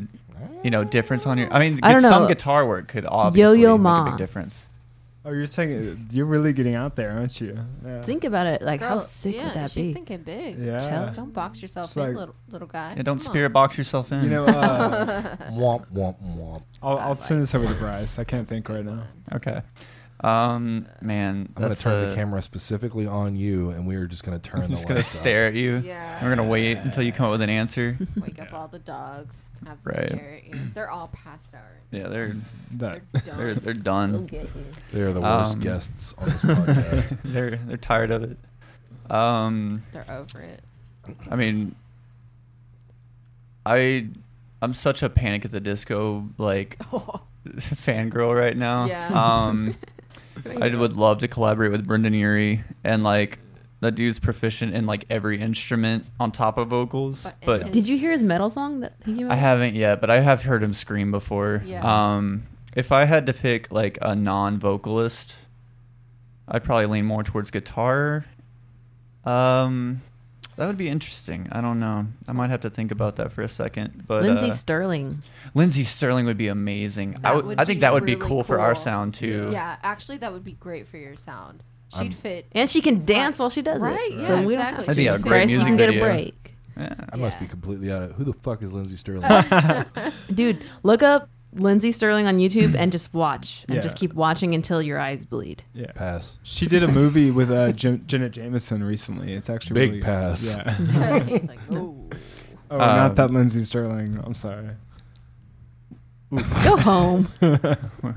[SPEAKER 2] you know, difference on your. I mean,
[SPEAKER 7] I don't
[SPEAKER 2] some
[SPEAKER 7] know.
[SPEAKER 2] guitar work could obviously
[SPEAKER 7] Yo-Yo
[SPEAKER 2] make a
[SPEAKER 7] Ma.
[SPEAKER 2] big difference.
[SPEAKER 4] Oh, you're saying you're really getting out there, aren't you? Yeah.
[SPEAKER 7] Think about it. Like, how sick
[SPEAKER 3] yeah,
[SPEAKER 7] would that be?
[SPEAKER 3] Yeah, she's
[SPEAKER 7] be?
[SPEAKER 3] thinking big.
[SPEAKER 4] Yeah.
[SPEAKER 7] Chill.
[SPEAKER 3] Don't box yourself
[SPEAKER 4] It's
[SPEAKER 3] in,
[SPEAKER 4] like-
[SPEAKER 3] little little guy.
[SPEAKER 2] Yeah, don't
[SPEAKER 3] Come on.
[SPEAKER 2] spirit box yourself in.
[SPEAKER 4] You know, uh,
[SPEAKER 1] womp womp womp.
[SPEAKER 4] I'll,
[SPEAKER 3] I
[SPEAKER 4] I'll
[SPEAKER 3] like
[SPEAKER 4] send this over to. Bryce. I can't think right now.
[SPEAKER 2] okay. Um, man,
[SPEAKER 1] I'm gonna turn
[SPEAKER 2] uh,
[SPEAKER 1] the camera specifically on you, and we are just gonna turn
[SPEAKER 2] I'm
[SPEAKER 1] the
[SPEAKER 2] just gonna
[SPEAKER 1] lights up.
[SPEAKER 2] stare at you.
[SPEAKER 3] Yeah.
[SPEAKER 2] We're gonna wait until you come up with an answer.
[SPEAKER 3] Wake up all the dogs. Have them
[SPEAKER 2] Right.
[SPEAKER 3] stare at you. They're all passed out.
[SPEAKER 2] Yeah, they're
[SPEAKER 4] That
[SPEAKER 3] They're done.
[SPEAKER 2] they're they're done.
[SPEAKER 1] They are the worst
[SPEAKER 2] Um,
[SPEAKER 1] guests on this podcast.
[SPEAKER 2] they're they're tired of it. Um,
[SPEAKER 3] They're over it.
[SPEAKER 2] I mean, I I'm such a Panic at the Disco like fangirl right now.
[SPEAKER 3] Yeah.
[SPEAKER 2] Um, I would love to collaborate with Brendon Urie and like that dude's proficient in like every instrument on top of vocals.
[SPEAKER 3] But-
[SPEAKER 2] But,
[SPEAKER 3] and-
[SPEAKER 7] Did you hear his metal song that he came out?
[SPEAKER 2] I haven't yet, but I have heard him scream before.
[SPEAKER 3] Yeah.
[SPEAKER 2] Um, if I had to pick like a non-vocalist, I'd probably lean more towards guitar. Um, that would be interesting. I don't know. I might have to think about that for a second. But
[SPEAKER 7] Lindsey
[SPEAKER 2] uh,
[SPEAKER 7] Stirling.
[SPEAKER 2] Lindsey Stirling would be amazing. I would.
[SPEAKER 3] would
[SPEAKER 2] I think that would be
[SPEAKER 3] really
[SPEAKER 2] cool, for our sound too.
[SPEAKER 3] Yeah, actually, that would be great for your sound. She'd
[SPEAKER 1] I'm-
[SPEAKER 3] fit.
[SPEAKER 7] And she can dance while she does it.
[SPEAKER 3] Right,
[SPEAKER 7] it.
[SPEAKER 3] yeah,
[SPEAKER 7] so we
[SPEAKER 3] exactly.
[SPEAKER 7] don't
[SPEAKER 2] I
[SPEAKER 7] have
[SPEAKER 2] think
[SPEAKER 7] to.
[SPEAKER 2] a
[SPEAKER 3] She'd
[SPEAKER 2] great
[SPEAKER 3] fit
[SPEAKER 7] Bryce
[SPEAKER 2] music
[SPEAKER 7] can get a break.
[SPEAKER 2] Yeah.
[SPEAKER 1] I must be completely out of who the fuck is Lindsey Stirling?
[SPEAKER 7] Dude, look up Lindsey Stirling on YouTube and just watch. And
[SPEAKER 4] Yeah.
[SPEAKER 7] just keep watching until your eyes bleed.
[SPEAKER 4] yeah.
[SPEAKER 1] Pass.
[SPEAKER 4] She did a movie with uh, Jen- Jenna Jameson recently. It's actually
[SPEAKER 1] Big
[SPEAKER 4] really,
[SPEAKER 1] pass.
[SPEAKER 4] Yeah.
[SPEAKER 3] He's like, no.
[SPEAKER 4] oh,
[SPEAKER 2] Um,
[SPEAKER 4] not that Lindsey Stirling. I'm sorry.
[SPEAKER 7] Go home.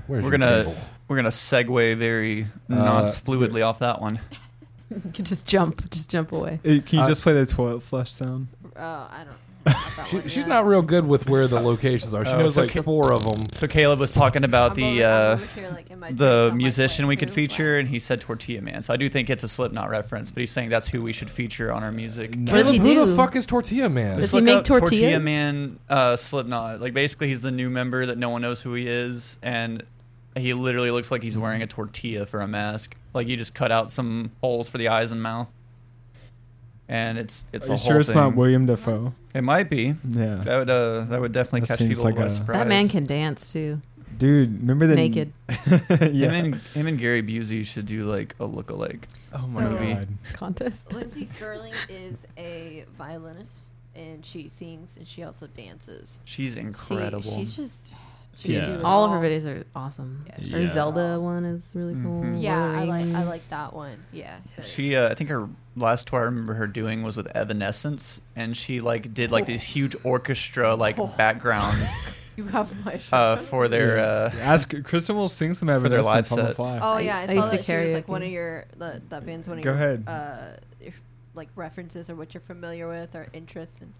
[SPEAKER 1] Where's
[SPEAKER 2] We're gonna
[SPEAKER 1] cable?
[SPEAKER 2] We're gonna segue very
[SPEAKER 1] Uh,
[SPEAKER 2] non fluidly off that one.
[SPEAKER 7] you can just jump. Just jump away.
[SPEAKER 4] Hey, can you
[SPEAKER 1] Uh,
[SPEAKER 4] just play the toilet flush sound?
[SPEAKER 3] Oh, I don't. Not that
[SPEAKER 1] She,
[SPEAKER 3] one
[SPEAKER 1] she's
[SPEAKER 3] yet.
[SPEAKER 1] not real good with where the locations are. She
[SPEAKER 2] Oh,
[SPEAKER 1] knows
[SPEAKER 2] so
[SPEAKER 1] like
[SPEAKER 2] Ca-
[SPEAKER 1] four of them.
[SPEAKER 2] So Caleb was talking about
[SPEAKER 3] I'm
[SPEAKER 2] the
[SPEAKER 3] over- I'm
[SPEAKER 2] uh,
[SPEAKER 3] over here, like, in my drink,
[SPEAKER 2] the
[SPEAKER 3] I'm like,
[SPEAKER 2] musician
[SPEAKER 3] wait,
[SPEAKER 2] we could
[SPEAKER 3] who?
[SPEAKER 2] feature, and he said Tortilla Man. So I do think it's a Slipknot reference, but he's saying that's who we should feature on our music.
[SPEAKER 4] No.
[SPEAKER 7] What does he
[SPEAKER 1] Caleb, Who
[SPEAKER 7] do?
[SPEAKER 1] the fuck is Tortilla Man?
[SPEAKER 7] Does
[SPEAKER 2] Just
[SPEAKER 7] he
[SPEAKER 2] look
[SPEAKER 7] make
[SPEAKER 2] up Tortilla
[SPEAKER 7] tortillas?
[SPEAKER 2] Man, uh, Slipknot. Like basically, he's the new member that no one knows who he is, and he literally looks like he's wearing a tortilla for a mask. Like you just cut out some holes for the eyes and mouth, and it's it's
[SPEAKER 4] Are
[SPEAKER 2] a
[SPEAKER 4] you
[SPEAKER 2] whole
[SPEAKER 4] sure it's
[SPEAKER 2] thing.
[SPEAKER 4] not William Dafoe?
[SPEAKER 2] It might be.
[SPEAKER 4] Yeah.
[SPEAKER 2] That would uh, that would definitely
[SPEAKER 4] That
[SPEAKER 2] catch people
[SPEAKER 4] like
[SPEAKER 2] by
[SPEAKER 4] a-
[SPEAKER 2] surprise.
[SPEAKER 7] That man can dance too.
[SPEAKER 4] Dude, remember the
[SPEAKER 7] Naked.
[SPEAKER 4] yeah.
[SPEAKER 2] Him and him and Gary Busey should do like a look-alike.
[SPEAKER 4] oh my
[SPEAKER 3] So-
[SPEAKER 4] god.
[SPEAKER 7] Contest.
[SPEAKER 3] Lindsey Stirling is a violinist, and she sings and she also dances.
[SPEAKER 2] She's
[SPEAKER 3] She-
[SPEAKER 2] incredible.
[SPEAKER 3] she's just She
[SPEAKER 4] Yeah.
[SPEAKER 3] can do it
[SPEAKER 7] All of her videos are awesome.
[SPEAKER 3] Yeah,
[SPEAKER 7] Her
[SPEAKER 4] Yeah.
[SPEAKER 7] Zelda one is really cool.
[SPEAKER 2] Mhm.
[SPEAKER 3] Yeah, I like I like
[SPEAKER 7] Rings.
[SPEAKER 3] that one. Yeah. but-
[SPEAKER 2] She, uh, I think her last tour I remember her doing was with Evanescence, and she like did like this huge orchestra like
[SPEAKER 3] Oh.
[SPEAKER 2] background
[SPEAKER 3] you have my
[SPEAKER 2] uh, for their. Uh,
[SPEAKER 4] Ask Kristyn will sing some
[SPEAKER 2] their
[SPEAKER 4] Evanescence
[SPEAKER 2] live
[SPEAKER 4] on the
[SPEAKER 2] set.
[SPEAKER 4] fly.
[SPEAKER 3] Oh
[SPEAKER 7] I-
[SPEAKER 3] yeah, I,
[SPEAKER 7] I
[SPEAKER 3] saw
[SPEAKER 7] used to
[SPEAKER 3] that she was like one
[SPEAKER 7] karaoke.
[SPEAKER 3] of your the, that band's one of
[SPEAKER 4] Go
[SPEAKER 3] your
[SPEAKER 4] ahead.
[SPEAKER 3] uh your, like references or what you're familiar with or interests and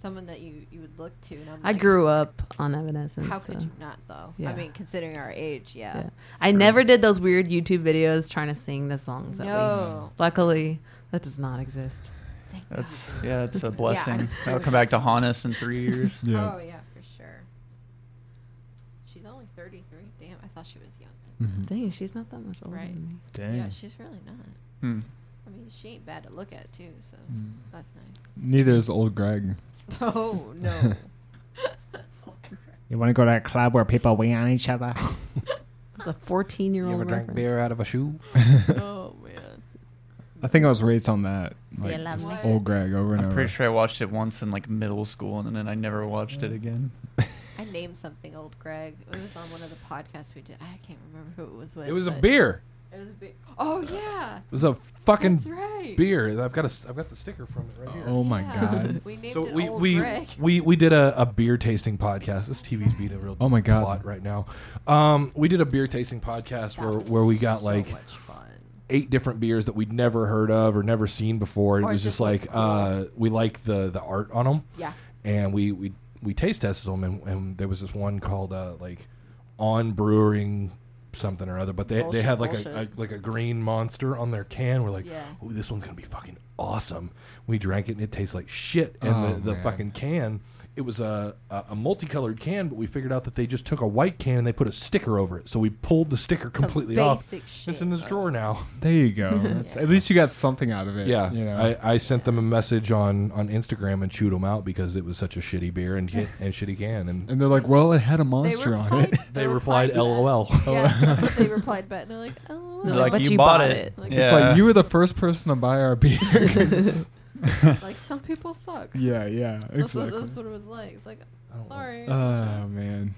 [SPEAKER 3] someone that you you would look to. And I'm
[SPEAKER 7] I
[SPEAKER 3] like,
[SPEAKER 7] grew up on Evanescence.
[SPEAKER 3] How could
[SPEAKER 7] so,
[SPEAKER 3] you not though?
[SPEAKER 7] Yeah.
[SPEAKER 3] I mean, considering our age, yeah.
[SPEAKER 7] Yeah. I never did those weird YouTube videos trying to sing the songs. At least,
[SPEAKER 3] No.
[SPEAKER 7] luckily, that does not exist.
[SPEAKER 3] Thank
[SPEAKER 2] that's
[SPEAKER 3] God.
[SPEAKER 2] yeah, it's a blessing.
[SPEAKER 3] I'm
[SPEAKER 2] That'll come back to haunt us in three years.
[SPEAKER 4] Yeah.
[SPEAKER 3] Oh yeah, for sure. She's only 33. Damn, I thought she was young.
[SPEAKER 4] Mhm.
[SPEAKER 7] Dang, she's not that much older
[SPEAKER 3] Right.
[SPEAKER 7] than me.
[SPEAKER 4] Dang.
[SPEAKER 3] Yeah, she's really not.
[SPEAKER 2] Hmm.
[SPEAKER 3] I mean, she ain't bad to look at too, so
[SPEAKER 4] Mm.
[SPEAKER 3] that's nice.
[SPEAKER 4] Neither is old Greg.
[SPEAKER 3] Oh no.
[SPEAKER 4] You want to go to that club where people wing on each other?
[SPEAKER 7] It's a 14 year
[SPEAKER 1] You
[SPEAKER 7] old
[SPEAKER 1] ever drank beer out of a shoe?
[SPEAKER 3] oh man.
[SPEAKER 4] I think I was raised on that. Like,
[SPEAKER 7] love
[SPEAKER 4] just
[SPEAKER 3] me?
[SPEAKER 4] old Greg over and
[SPEAKER 2] I'm
[SPEAKER 4] over.
[SPEAKER 2] pretty sure I watched it once in like middle school, and then I never watched it again.
[SPEAKER 3] I named something old Greg. It was on one of the podcasts we did. I can't remember who it was with.
[SPEAKER 1] It was a
[SPEAKER 3] but
[SPEAKER 1] beer.
[SPEAKER 3] It was a beer. Oh yeah.
[SPEAKER 1] It was a fucking
[SPEAKER 3] That's right.
[SPEAKER 1] beer. I've got a, I've got the sticker from it right here.
[SPEAKER 4] Oh my
[SPEAKER 3] Yeah.
[SPEAKER 4] god.
[SPEAKER 3] We named
[SPEAKER 1] so
[SPEAKER 3] it
[SPEAKER 1] we
[SPEAKER 3] old
[SPEAKER 1] we,
[SPEAKER 3] Greg.
[SPEAKER 1] we we did a, a beer tasting podcast. This TV's beat a real
[SPEAKER 4] Oh my God.
[SPEAKER 1] plot right now. Um, we did a beer tasting podcast
[SPEAKER 3] That
[SPEAKER 1] where
[SPEAKER 3] was
[SPEAKER 1] where we got
[SPEAKER 3] so
[SPEAKER 1] like
[SPEAKER 3] much fun.
[SPEAKER 1] eight different beers that we'd never heard of or never seen before. It
[SPEAKER 3] Or
[SPEAKER 1] was
[SPEAKER 3] just
[SPEAKER 1] just like
[SPEAKER 3] looked cool.
[SPEAKER 1] uh, we like the the art on them,
[SPEAKER 3] Yeah.
[SPEAKER 1] and we we we taste tested them, and, and there was this one called uh, like on brewing something or other, but they they had like a, a like a green monster on their can. We're like,
[SPEAKER 3] Yeah.
[SPEAKER 1] ooh, this one's gonna be fucking awesome. We drank it and it tastes like shit. And
[SPEAKER 4] Oh,
[SPEAKER 1] the, the
[SPEAKER 4] man.
[SPEAKER 1] fucking can, it was a, a a multicolored can, but we figured out that they just took a white can and they put a sticker over it. So we pulled the sticker completely off.
[SPEAKER 3] basic
[SPEAKER 1] It's in this drawer now.
[SPEAKER 4] There you go. That's, At least you got something out of it.
[SPEAKER 1] Yeah,
[SPEAKER 4] You know?
[SPEAKER 1] I, I sent them a message on, on Instagram and chewed them out because it was such a shitty beer and and shitty can, and
[SPEAKER 4] and they're like, well, it had a
[SPEAKER 3] They
[SPEAKER 4] monster on
[SPEAKER 3] replied,
[SPEAKER 4] it.
[SPEAKER 1] they replied,
[SPEAKER 3] back.
[SPEAKER 1] "LOL."
[SPEAKER 3] Yeah, that's what they replied back. And they're like, "LOL."
[SPEAKER 7] They're
[SPEAKER 2] like,
[SPEAKER 7] but
[SPEAKER 2] you,
[SPEAKER 7] you
[SPEAKER 2] bought,
[SPEAKER 7] bought
[SPEAKER 2] it.
[SPEAKER 7] it.
[SPEAKER 3] Like,
[SPEAKER 2] yeah.
[SPEAKER 4] It's like you were the first person to buy our beer.
[SPEAKER 3] like some people suck.
[SPEAKER 4] yeah, yeah,
[SPEAKER 3] That's, what,
[SPEAKER 4] exactly.
[SPEAKER 3] that's what it was like. It's like,
[SPEAKER 1] Oh,
[SPEAKER 3] sorry.
[SPEAKER 4] Oh man.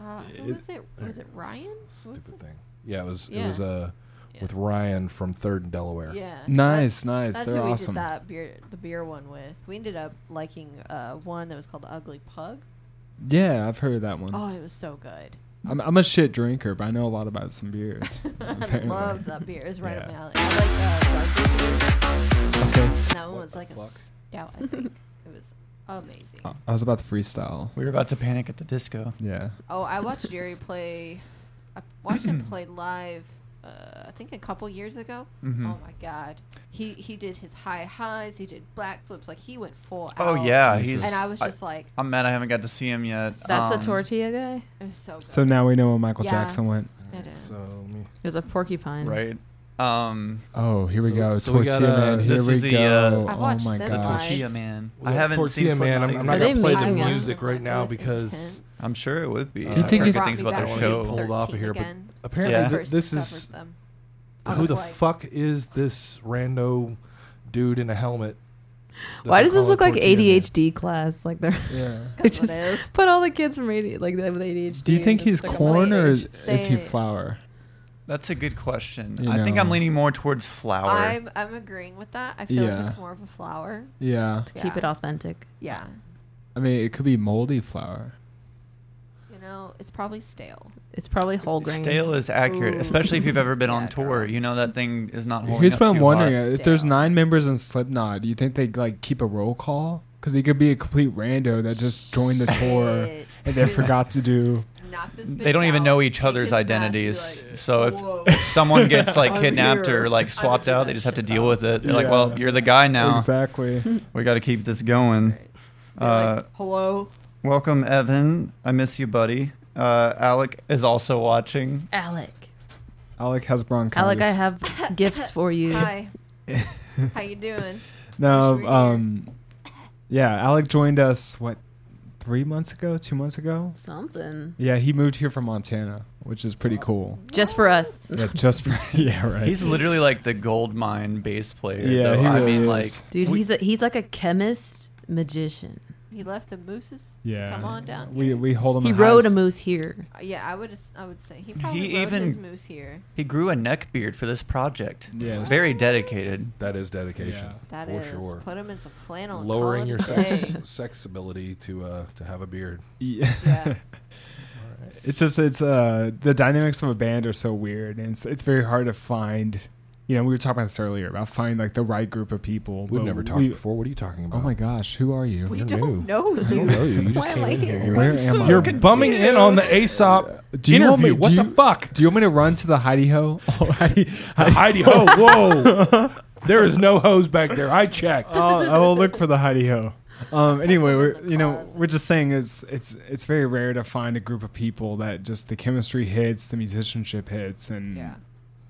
[SPEAKER 3] uh,
[SPEAKER 4] it-
[SPEAKER 3] was it? Was it Ryan? Who was
[SPEAKER 1] Stupid
[SPEAKER 3] it?
[SPEAKER 1] thing. Yeah, it was. It was uh,
[SPEAKER 3] Yeah.
[SPEAKER 1] with Ryan from Third and Delaware.
[SPEAKER 3] Yeah.
[SPEAKER 4] Nice,
[SPEAKER 3] That's,
[SPEAKER 4] nice.
[SPEAKER 3] that's
[SPEAKER 4] They're
[SPEAKER 3] who we
[SPEAKER 4] awesome.
[SPEAKER 3] did that beer, the beer one with. We ended up liking uh, one that was called the Ugly Pug.
[SPEAKER 4] Yeah, I've heard of that one.
[SPEAKER 3] Oh, it was so good.
[SPEAKER 4] I'm, I'm a shit drinker, but I know a lot about some beers.
[SPEAKER 3] I
[SPEAKER 4] love
[SPEAKER 3] loved that beer. It was right up my alley. I like uh, darker beers.
[SPEAKER 4] Okay.
[SPEAKER 3] And that one
[SPEAKER 1] What
[SPEAKER 3] was
[SPEAKER 1] the
[SPEAKER 3] like a stout, I think. it was amazing.
[SPEAKER 4] I- I was about to freestyle.
[SPEAKER 2] we were about to panic at the disco.
[SPEAKER 4] Yeah.
[SPEAKER 3] Oh, I watched Jerry play. I watched him play live. Uh, I think a couple years ago.
[SPEAKER 2] Mhm.
[SPEAKER 3] Oh my god, he he did his high highs. He did black flips. Like he went full.
[SPEAKER 2] Oh
[SPEAKER 3] out.
[SPEAKER 2] yeah, he's.
[SPEAKER 3] And I was
[SPEAKER 2] I-
[SPEAKER 3] just like,
[SPEAKER 2] I'm mad I haven't got to see him yet.
[SPEAKER 7] That's
[SPEAKER 2] Um,
[SPEAKER 7] the tortilla guy.
[SPEAKER 3] it was so good.
[SPEAKER 4] So now we know where Michael
[SPEAKER 3] Yeah.
[SPEAKER 4] Jackson went.
[SPEAKER 3] It is.
[SPEAKER 1] So me-
[SPEAKER 7] It was a porcupine.
[SPEAKER 2] right? Um,
[SPEAKER 4] Oh, here we
[SPEAKER 1] So-
[SPEAKER 4] go.
[SPEAKER 1] so we
[SPEAKER 4] Tortilla
[SPEAKER 1] got, uh,
[SPEAKER 4] Man. Here we
[SPEAKER 2] is the,
[SPEAKER 4] go.
[SPEAKER 2] uh,
[SPEAKER 3] I
[SPEAKER 4] oh
[SPEAKER 3] watched
[SPEAKER 4] my
[SPEAKER 3] them
[SPEAKER 4] god.
[SPEAKER 3] live.
[SPEAKER 2] Tortilla Man.
[SPEAKER 1] We
[SPEAKER 2] I haven't
[SPEAKER 1] Tortilla
[SPEAKER 2] seen
[SPEAKER 1] Man. I'm, I'm not
[SPEAKER 7] Are
[SPEAKER 1] gonna
[SPEAKER 7] they
[SPEAKER 1] play the
[SPEAKER 7] making a-
[SPEAKER 1] music right now because
[SPEAKER 3] intense.
[SPEAKER 2] I'm sure it would be.
[SPEAKER 1] Do you think
[SPEAKER 2] heard
[SPEAKER 1] it's-
[SPEAKER 2] good things about their
[SPEAKER 1] show. Pulled off of
[SPEAKER 3] 13
[SPEAKER 1] here, but apparently
[SPEAKER 2] Yeah.
[SPEAKER 1] th- this is who the
[SPEAKER 3] like,
[SPEAKER 1] fuck is this rando dude in a helmet?
[SPEAKER 7] Why does this look like
[SPEAKER 1] Tortilla Man?
[SPEAKER 7] ADHD class? Like they're
[SPEAKER 4] Yeah.
[SPEAKER 7] they
[SPEAKER 3] That's
[SPEAKER 7] just put all the kids from AD, like they with ADHD.
[SPEAKER 4] Do you think he's corn or is, is he
[SPEAKER 3] They-
[SPEAKER 4] flour?
[SPEAKER 2] That's a good question.
[SPEAKER 4] You
[SPEAKER 2] I think I'm leaning more towards flour.
[SPEAKER 3] I'm I'm agreeing with that. I feel
[SPEAKER 4] Yeah.
[SPEAKER 3] like it's more of a flower.
[SPEAKER 4] Yeah.
[SPEAKER 7] to keep
[SPEAKER 3] Yeah.
[SPEAKER 7] it authentic.
[SPEAKER 3] Yeah.
[SPEAKER 4] I mean, it could be moldy flour.
[SPEAKER 3] You know, it's probably stale.
[SPEAKER 7] It's probably whole grain.
[SPEAKER 2] Stale is accurate,
[SPEAKER 3] Ooh.
[SPEAKER 2] especially if you've ever been on tour.
[SPEAKER 3] girl.
[SPEAKER 2] You know that thing is not holding
[SPEAKER 4] Here's
[SPEAKER 2] up
[SPEAKER 4] what I'm
[SPEAKER 2] too
[SPEAKER 4] wondering:
[SPEAKER 2] hot.
[SPEAKER 4] if there's
[SPEAKER 3] Stale.
[SPEAKER 4] nine members in Slipknot, do you think they like keep a roll call? Because he could be a complete rando that just joined the tour
[SPEAKER 3] Shit.
[SPEAKER 4] and then forgot to do.
[SPEAKER 3] Knock this
[SPEAKER 2] They don't even
[SPEAKER 3] out,
[SPEAKER 2] know each other's
[SPEAKER 3] his mask, and be
[SPEAKER 2] identities.
[SPEAKER 3] like,
[SPEAKER 2] so if, if someone gets like kidnapped
[SPEAKER 3] here.
[SPEAKER 2] or like swapped out, they just have to deal
[SPEAKER 3] now.
[SPEAKER 2] with it. They're like, well, you're the guy now.
[SPEAKER 4] Exactly.
[SPEAKER 2] We got to keep this going.
[SPEAKER 3] Right.
[SPEAKER 2] Uh,
[SPEAKER 3] like, hello.
[SPEAKER 2] welcome, Evan. I miss you, buddy. Uh, Alec is also watching.
[SPEAKER 7] Alec.
[SPEAKER 4] Alec has bronchitis.
[SPEAKER 7] Alec, I have gifts for you.
[SPEAKER 3] Hi. How you doing?
[SPEAKER 4] No,
[SPEAKER 3] Wish you were
[SPEAKER 4] um, yeah, Alec joined us what three months ago, two months ago.
[SPEAKER 7] Something.
[SPEAKER 4] Yeah, he moved here from Montana, which is pretty cool.
[SPEAKER 7] Just for us.
[SPEAKER 4] Yeah, just for yeah, right.
[SPEAKER 2] He's literally like the gold mine bass player.
[SPEAKER 4] Yeah,
[SPEAKER 2] though.
[SPEAKER 4] he
[SPEAKER 2] I
[SPEAKER 4] really
[SPEAKER 2] mean,
[SPEAKER 4] is.
[SPEAKER 2] like,
[SPEAKER 7] Dude,
[SPEAKER 2] we-
[SPEAKER 7] he's a, he's like a chemist magician.
[SPEAKER 3] He left the mooses.
[SPEAKER 4] Yeah.
[SPEAKER 3] To come on down.
[SPEAKER 4] We
[SPEAKER 3] here.
[SPEAKER 4] we hold them.
[SPEAKER 7] He
[SPEAKER 4] in
[SPEAKER 7] rode a moose here.
[SPEAKER 3] Uh, yeah, I would. I would say he probably
[SPEAKER 2] He
[SPEAKER 3] rode his
[SPEAKER 2] even-
[SPEAKER 3] moose here.
[SPEAKER 2] He grew a neck beard for this project.
[SPEAKER 4] Yes.
[SPEAKER 2] Very dedicated.
[SPEAKER 1] That is dedication.
[SPEAKER 4] Yeah.
[SPEAKER 3] That
[SPEAKER 1] for
[SPEAKER 3] is.
[SPEAKER 1] sure.
[SPEAKER 3] Put him in some flannel. and
[SPEAKER 1] Lowering
[SPEAKER 3] call
[SPEAKER 1] your
[SPEAKER 3] a day.
[SPEAKER 1] sex sex ability to uh to have a beard.
[SPEAKER 4] Yeah.
[SPEAKER 3] Yeah.
[SPEAKER 4] it's just it's uh the dynamics of a band are so weird and it's it's very hard to find you know we were talking about this earlier about finding like the right group of people
[SPEAKER 1] We've never talked
[SPEAKER 4] we-
[SPEAKER 1] before. What are you talking about?
[SPEAKER 4] oh my gosh who are you
[SPEAKER 3] we
[SPEAKER 1] You're
[SPEAKER 3] don't
[SPEAKER 1] new.
[SPEAKER 3] know
[SPEAKER 1] I
[SPEAKER 3] you.
[SPEAKER 1] don't know you. You just
[SPEAKER 3] Why
[SPEAKER 1] came
[SPEAKER 3] am I
[SPEAKER 1] in
[SPEAKER 3] here?
[SPEAKER 1] here.
[SPEAKER 4] Where
[SPEAKER 1] You're,
[SPEAKER 4] am I?
[SPEAKER 1] you're bumming in on the Aesop
[SPEAKER 4] do you want
[SPEAKER 1] interview.
[SPEAKER 4] me,
[SPEAKER 1] what
[SPEAKER 4] do
[SPEAKER 1] the fuck?
[SPEAKER 4] do you want me to run to the Heidi Ho oh, Heidi, Heidi
[SPEAKER 1] Heidi ho! Whoa! there is no hose back there. I checked.
[SPEAKER 4] I'll, I will look for the Heidi Ho. Um, anyway, we're you know we're just saying is it's it's very rare to find a group of people that just the chemistry hits, the musicianship hits, and
[SPEAKER 3] Yeah.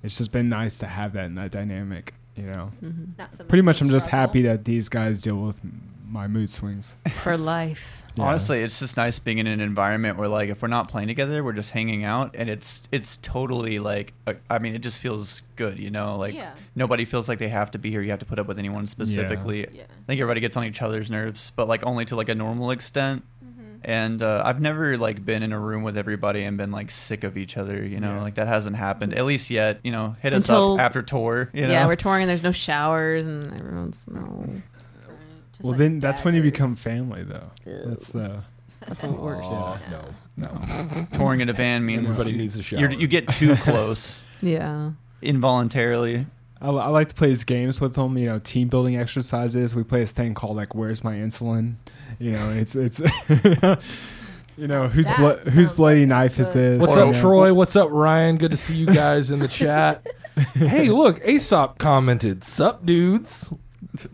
[SPEAKER 4] It's just been nice to have that in that dynamic. You know, mm-hmm.
[SPEAKER 3] Not so
[SPEAKER 4] pretty
[SPEAKER 3] much
[SPEAKER 4] much I'm just
[SPEAKER 3] struggle.
[SPEAKER 4] happy that these guys deal with my mood swings.
[SPEAKER 7] For life.
[SPEAKER 4] Yeah.
[SPEAKER 2] Honestly, it's just nice being in an environment where, like, if we're not playing together, we're just hanging out, and it's it's totally like, I mean, it just feels good, you know. Like
[SPEAKER 3] Yeah.
[SPEAKER 2] nobody feels like they have to be here. You have to put up with anyone specifically.
[SPEAKER 3] Yeah.
[SPEAKER 2] I think everybody gets on each other's nerves, but like only to like a normal extent. And uh, I've never like been in a room with everybody and been like sick of each other. You know,
[SPEAKER 4] Yeah.
[SPEAKER 2] like that hasn't happened at least yet. You know, hit us
[SPEAKER 7] Until-
[SPEAKER 2] up after tour. You know?
[SPEAKER 7] Yeah, we're touring and there's no showers and everyone smells.
[SPEAKER 3] Just
[SPEAKER 4] well,
[SPEAKER 3] like
[SPEAKER 4] then that's when you become family, though. That's the
[SPEAKER 7] That's the worst.
[SPEAKER 1] Aw, no, no.
[SPEAKER 2] touring in a band means
[SPEAKER 1] Everybody needs a shower.
[SPEAKER 2] you're, get too close
[SPEAKER 7] Yeah.
[SPEAKER 2] involuntarily.
[SPEAKER 4] I, I like to play these games with them. You know, team building exercises. We play this thing called like "Where's my insulin?" You know, it's it's. you know, whose
[SPEAKER 3] That
[SPEAKER 4] blo- whose bloody
[SPEAKER 3] like
[SPEAKER 4] knife is this?
[SPEAKER 1] What's
[SPEAKER 2] Or-
[SPEAKER 1] up,
[SPEAKER 4] You know?
[SPEAKER 1] Troy? What's up, Ryan? Good to see you guys in the chat. hey, look, Aesop commented, "Sup, dudes."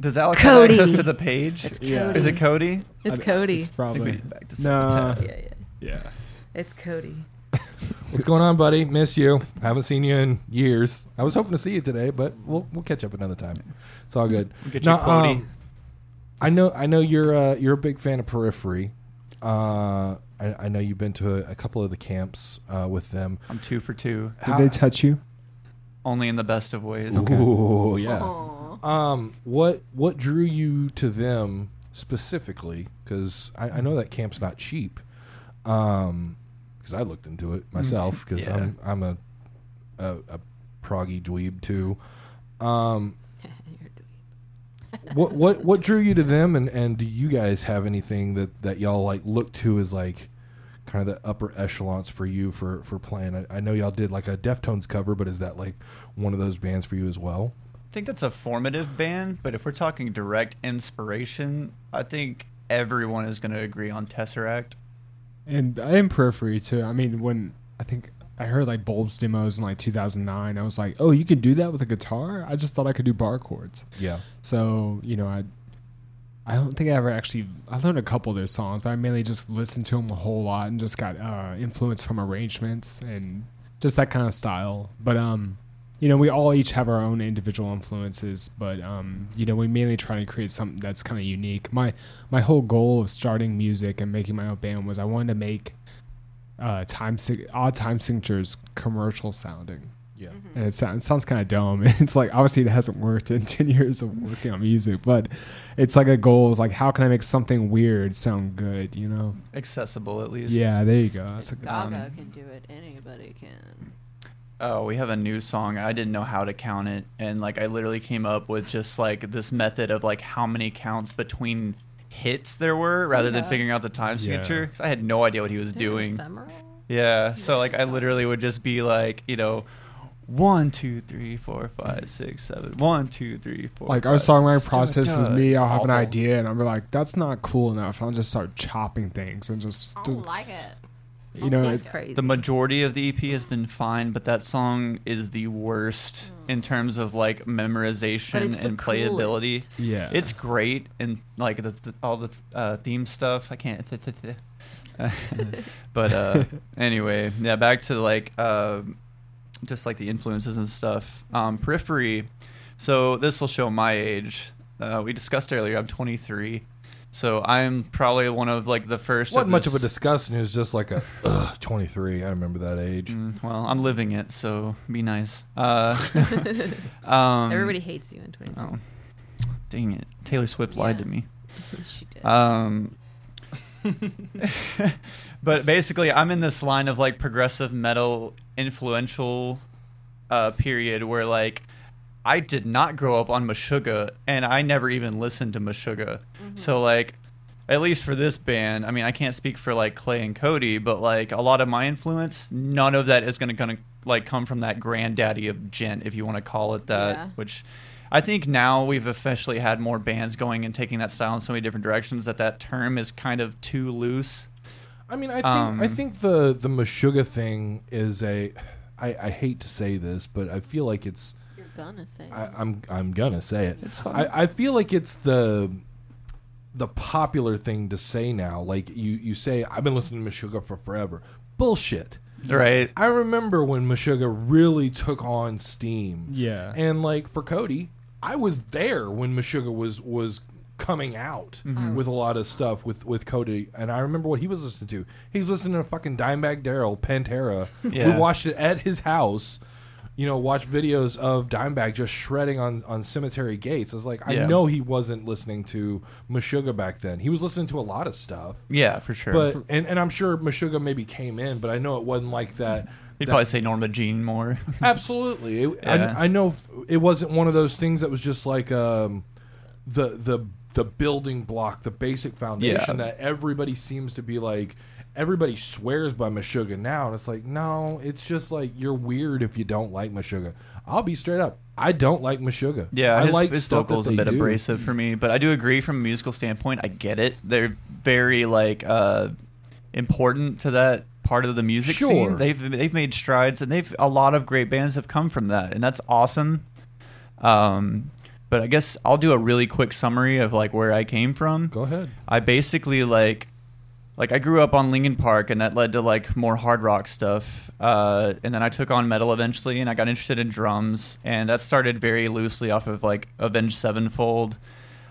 [SPEAKER 2] Does Alex
[SPEAKER 7] Cody.
[SPEAKER 2] have access to the page?
[SPEAKER 7] It's
[SPEAKER 4] Yeah.
[SPEAKER 7] Cody.
[SPEAKER 2] Is it Cody?
[SPEAKER 7] It's Cody.
[SPEAKER 4] It's
[SPEAKER 2] I think
[SPEAKER 4] probably
[SPEAKER 2] we back this up a
[SPEAKER 4] Nah.
[SPEAKER 7] yeah, yeah.
[SPEAKER 4] yeah.
[SPEAKER 7] It's Cody.
[SPEAKER 1] What's going on, buddy? Miss you. Haven't seen you in years. I was hoping to see you today, but we'll we'll catch up another time. It's all good.
[SPEAKER 2] We'll get you
[SPEAKER 1] Now,
[SPEAKER 2] Cody.
[SPEAKER 1] um, I know I know you're uh, you're a big fan of Periphery. Uh, I, I know you've been to a, a couple of the camps uh, with them.
[SPEAKER 2] I'm two for two.
[SPEAKER 4] Did
[SPEAKER 1] How-
[SPEAKER 4] they touch you?
[SPEAKER 2] Only in the best of ways.
[SPEAKER 1] Ooh, yeah.
[SPEAKER 3] Aw.
[SPEAKER 1] Um, what what drew you to them specifically? Because I, I know that camp's not cheap. Um, because I looked into it myself. Because
[SPEAKER 2] Yeah.
[SPEAKER 1] I'm I'm a, a a proggy dweeb too. Um, what what what drew you to them, and and do you guys have anything that that y'all like look to as like kind of the upper echelons for you for for playing? I, I know y'all did like a Deftones cover, but is that like one of those bands for you as well?
[SPEAKER 2] I think that's a formative band, but if we're talking direct inspiration, I think everyone is going to agree on Tesseract.
[SPEAKER 4] And I am periphery too. I mean, when I think I heard like Bulbs demos in like 2009, I was like, oh, you can do that with a guitar. I just thought I could do bar chords.
[SPEAKER 1] Yeah.
[SPEAKER 4] So you know, I I don't think I ever actually I learned a couple of their songs, but I mainly just listened to them a whole lot and just got uh, influence from arrangements and just that kind of style. But um, you know, we all each have our own individual influences, but um, you know, we mainly try to create something that's kind of unique. My my whole goal of starting music and making my own band was I wanted to make uh, time sig- odd time signatures commercial sounding.
[SPEAKER 1] Yeah.
[SPEAKER 4] And it, sounds, it sounds kind of dumb. It's like obviously it hasn't worked in ten years of working on music, but it's like a goal. Is like how can I make something weird sound good? You know?
[SPEAKER 2] Accessible, at least.
[SPEAKER 4] Yeah, there you go. That's a good
[SPEAKER 3] Gaga
[SPEAKER 4] one.
[SPEAKER 3] can do it. Anybody can.
[SPEAKER 2] Oh, we have a new song. I didn't know how to count it, and like I literally came up with just like this method of like how many counts between hits there were, rather than figuring out the time
[SPEAKER 4] Yeah.
[SPEAKER 2] signature. 'cause I had no idea what he was doing.
[SPEAKER 7] Ephemeral?
[SPEAKER 2] Yeah, so like I literally would just be like, you know, one, two, three, four, five, six, seven. One, two, three, four.
[SPEAKER 4] Like our songwriting
[SPEAKER 2] six,
[SPEAKER 4] process is me. I'll have an idea and I'll be like, "That's not cool enough." I'll just start chopping things and just,
[SPEAKER 3] I don't like it.
[SPEAKER 4] You know,
[SPEAKER 7] That's
[SPEAKER 4] it,
[SPEAKER 7] crazy.
[SPEAKER 2] The majority of the EP has been fine, but that song is the worst in terms of like. Memorization and playability.
[SPEAKER 7] coolest.
[SPEAKER 4] yeah,
[SPEAKER 2] It's great and like the, the all the uh, theme stuff. I can't. but uh, anyway, yeah. Back to like uh, just like the influences and stuff. Um, Periphery. So this will show my age. Uh, we discussed earlier. I'm 23. So I'm probably one of like the first.
[SPEAKER 1] wasn't much of a
[SPEAKER 2] this-
[SPEAKER 1] discussion. It was just like a ugh, 23. I remember that age.
[SPEAKER 2] Mm, well, I'm living it, so be nice. Uh, um,
[SPEAKER 7] Everybody hates you in 20.
[SPEAKER 2] Oh, dang it! Taylor Swift lied to me.
[SPEAKER 3] She did.
[SPEAKER 2] Um, but basically, I'm in this line of like progressive metal influential uh, period where like I did not grow up on Meshuggah, and I never even listened to Meshuggah. So like, at least for this band, I mean, I can't speak for like Clay and Cody, but like a lot of my influence, none of that is gonna gonna like come from that granddaddy of djent, if you want to call it that.
[SPEAKER 3] Yeah.
[SPEAKER 2] Which I think now we've officially had more bands going and taking that style in so many different directions that that term is kind of too loose.
[SPEAKER 1] I mean, I think
[SPEAKER 2] Um,
[SPEAKER 1] I think the the Meshuggah thing is a. I, I hate to say this, but I feel like it's.
[SPEAKER 3] You're gonna say.
[SPEAKER 1] I, I'm I'm gonna say it.
[SPEAKER 2] It's fine.
[SPEAKER 1] I, I feel like it's the the popular thing to say now. Like you you say, I've been listening to Meshuggah for forever. Bullshit.
[SPEAKER 2] Right.
[SPEAKER 1] I remember when Meshuggah really took on steam.
[SPEAKER 4] Yeah.
[SPEAKER 1] And like for Cody, I was there when Meshuggah was was coming out
[SPEAKER 2] Mm-hmm.
[SPEAKER 1] with a lot of stuff with with Cody, and I remember what he was listening to. He's listening to fucking Dimebag Darrell Pantera.
[SPEAKER 2] Yeah.
[SPEAKER 1] We watched it at his house. You know, watch videos of Dimebag just shredding on on cemetery gates. I was like, I
[SPEAKER 2] Yeah.
[SPEAKER 1] know he wasn't listening to Meshuggah back then. He was listening to a lot of stuff.
[SPEAKER 2] Yeah, for sure.
[SPEAKER 1] But and, and I'm sure Meshuggah maybe came in, but I know it wasn't like that.
[SPEAKER 2] You'd
[SPEAKER 1] that-
[SPEAKER 2] probably say Norma Jean more.
[SPEAKER 1] Absolutely. It-
[SPEAKER 2] Yeah.
[SPEAKER 1] I, I know it wasn't one of those things that was just like um, the the the building block, the basic foundation that everybody seems to be like. Everybody swears by Meshuggah now, and it's like, no, it's just like you're weird if you don't like Meshuggah. I'll be straight up. I don't like Meshuggah.
[SPEAKER 2] Yeah,
[SPEAKER 1] I
[SPEAKER 2] his,
[SPEAKER 1] like
[SPEAKER 2] his vocals a bit
[SPEAKER 1] do.
[SPEAKER 2] abrasive for me, but I do agree from a musical standpoint. I get it; they're very like uh, important to that part of the music
[SPEAKER 1] Sure.
[SPEAKER 2] scene. They've they've made strides, and they've a lot of great bands have come from that, and that's awesome. Um, but I guess I'll do a really quick summary of like where I came from.
[SPEAKER 1] Go ahead.
[SPEAKER 2] I basically like like I grew up on Linkin Park and that led to like more hard rock stuff. Uh, and then I took on metal eventually and I got interested in drums and that started very loosely off of like Avenged Sevenfold.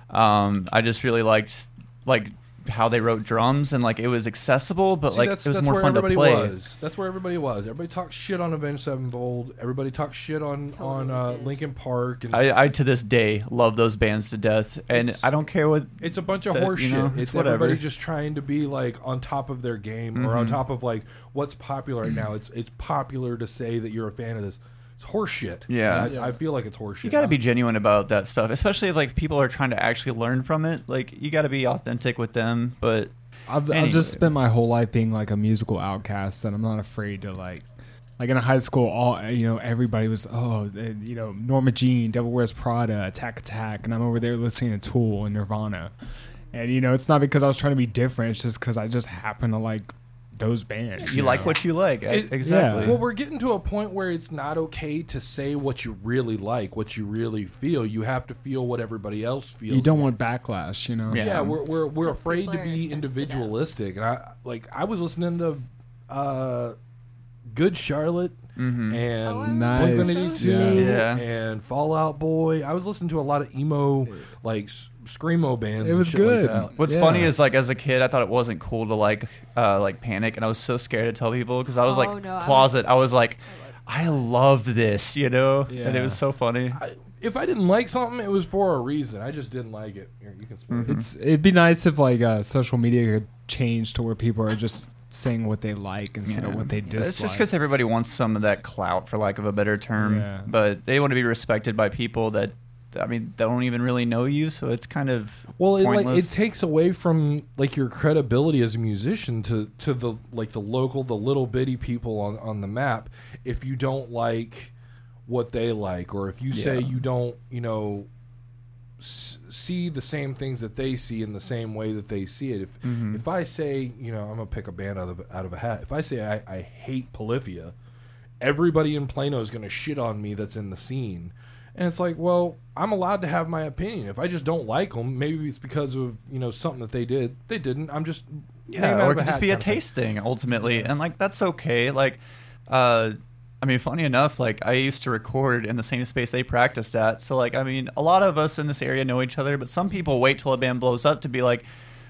[SPEAKER 2] Um, I just really liked like how they wrote drums and like it was accessible but
[SPEAKER 1] See,
[SPEAKER 2] like it was more fun to
[SPEAKER 1] everybody
[SPEAKER 2] play.
[SPEAKER 1] was. That's where everybody was. Everybody talks shit on Avenged Sevenfold. Everybody talks shit on on uh,
[SPEAKER 3] did.
[SPEAKER 1] Linkin Park. And
[SPEAKER 2] I, I to this day love those bands to death and I don't care what
[SPEAKER 1] It's a bunch of
[SPEAKER 2] that,
[SPEAKER 1] horse
[SPEAKER 2] you know,
[SPEAKER 1] it's
[SPEAKER 2] it's whatever.
[SPEAKER 1] everybody just trying to be like on top of their game or on
[SPEAKER 2] Mm-hmm.
[SPEAKER 1] top of like what's popular right now. It's it's popular to say that you're a fan of this. It's horse shit.
[SPEAKER 2] Yeah.
[SPEAKER 1] And I, I feel like it's horse shit.
[SPEAKER 2] You got to be genuine about that stuff, especially if like people are trying to actually learn from it. Like you got to be authentic with them. But
[SPEAKER 4] I've, I've just spent my whole life being like a musical outcast that I'm not afraid to like. Like in a high school, all you know, everybody was oh, uh, you know, Norma Jean, Devil Wears Prada, Attack Attack, and I'm over there listening to Tool and Nirvana, and you know, it's not because I was trying to be different. It's just because I just happen to like those bands.
[SPEAKER 2] you like
[SPEAKER 4] know?
[SPEAKER 2] what you like,
[SPEAKER 1] It-
[SPEAKER 2] exactly.
[SPEAKER 1] Well, we're getting to a point where it's not okay to say what you really like, what you really feel. You have to feel what everybody else feels.
[SPEAKER 4] You don't want backlash, you know.
[SPEAKER 2] Yeah.
[SPEAKER 1] yeah, we're we're, we're afraid to be individualistic, and I like I was listening to uh, Good Charlotte
[SPEAKER 2] Mhm.
[SPEAKER 1] and
[SPEAKER 3] Oh, I
[SPEAKER 4] Nice.
[SPEAKER 1] Blink One Eighty Two
[SPEAKER 2] Yeah.
[SPEAKER 1] and Fallout Boy. I was listening to a lot of emo like screamo bands.
[SPEAKER 4] It
[SPEAKER 1] and
[SPEAKER 4] was
[SPEAKER 1] shit like
[SPEAKER 4] good.
[SPEAKER 1] that.
[SPEAKER 2] What's
[SPEAKER 4] Yeah.
[SPEAKER 2] funny is like as a kid, I thought it wasn't cool to like uh, like panic, and I was so scared to tell people because I was
[SPEAKER 3] Oh,
[SPEAKER 2] like
[SPEAKER 3] no, I
[SPEAKER 2] closet.
[SPEAKER 3] was-
[SPEAKER 2] I was, like, I love this, you know, and it was so funny.
[SPEAKER 1] I, if I didn't like something, it was for a reason. I just didn't like it. Here, you can spoil it.
[SPEAKER 4] It's it'd be nice if like uh, social media could change to where people are just saying what they like instead of what they dislike.
[SPEAKER 2] It's just because everybody wants some of that clout, for lack of a better term.
[SPEAKER 4] Yeah.
[SPEAKER 2] But they want to be respected by people that, I mean, they don't even really know you. So it's kind of
[SPEAKER 1] Well, it, like it takes away from like your credibility as a musician to to the like the local, the little bitty people on on the map. If you don't like what they like, or if you say you don't, you know, s- see the same things that they see in the same way that they see it. If
[SPEAKER 2] Mhm.
[SPEAKER 1] if I say, you know, I'm gonna pick a band out of out of a hat. If I say I, I hate Polyphia, everybody in Plano is gonna shit on me that's in the scene. And it's like, well, I'm allowed to have my opinion. If I just don't like them, maybe it's because of you know something that they did. They didn't. I'm just
[SPEAKER 2] yeah, or it could just be a
[SPEAKER 1] of thing.
[SPEAKER 2] taste thing ultimately, and like that's okay. Like, uh, I mean, funny enough, like I used to record in the same space they practiced at. So like, I mean, a lot of us in this area know each other, but some people wait till a band blows up to be like.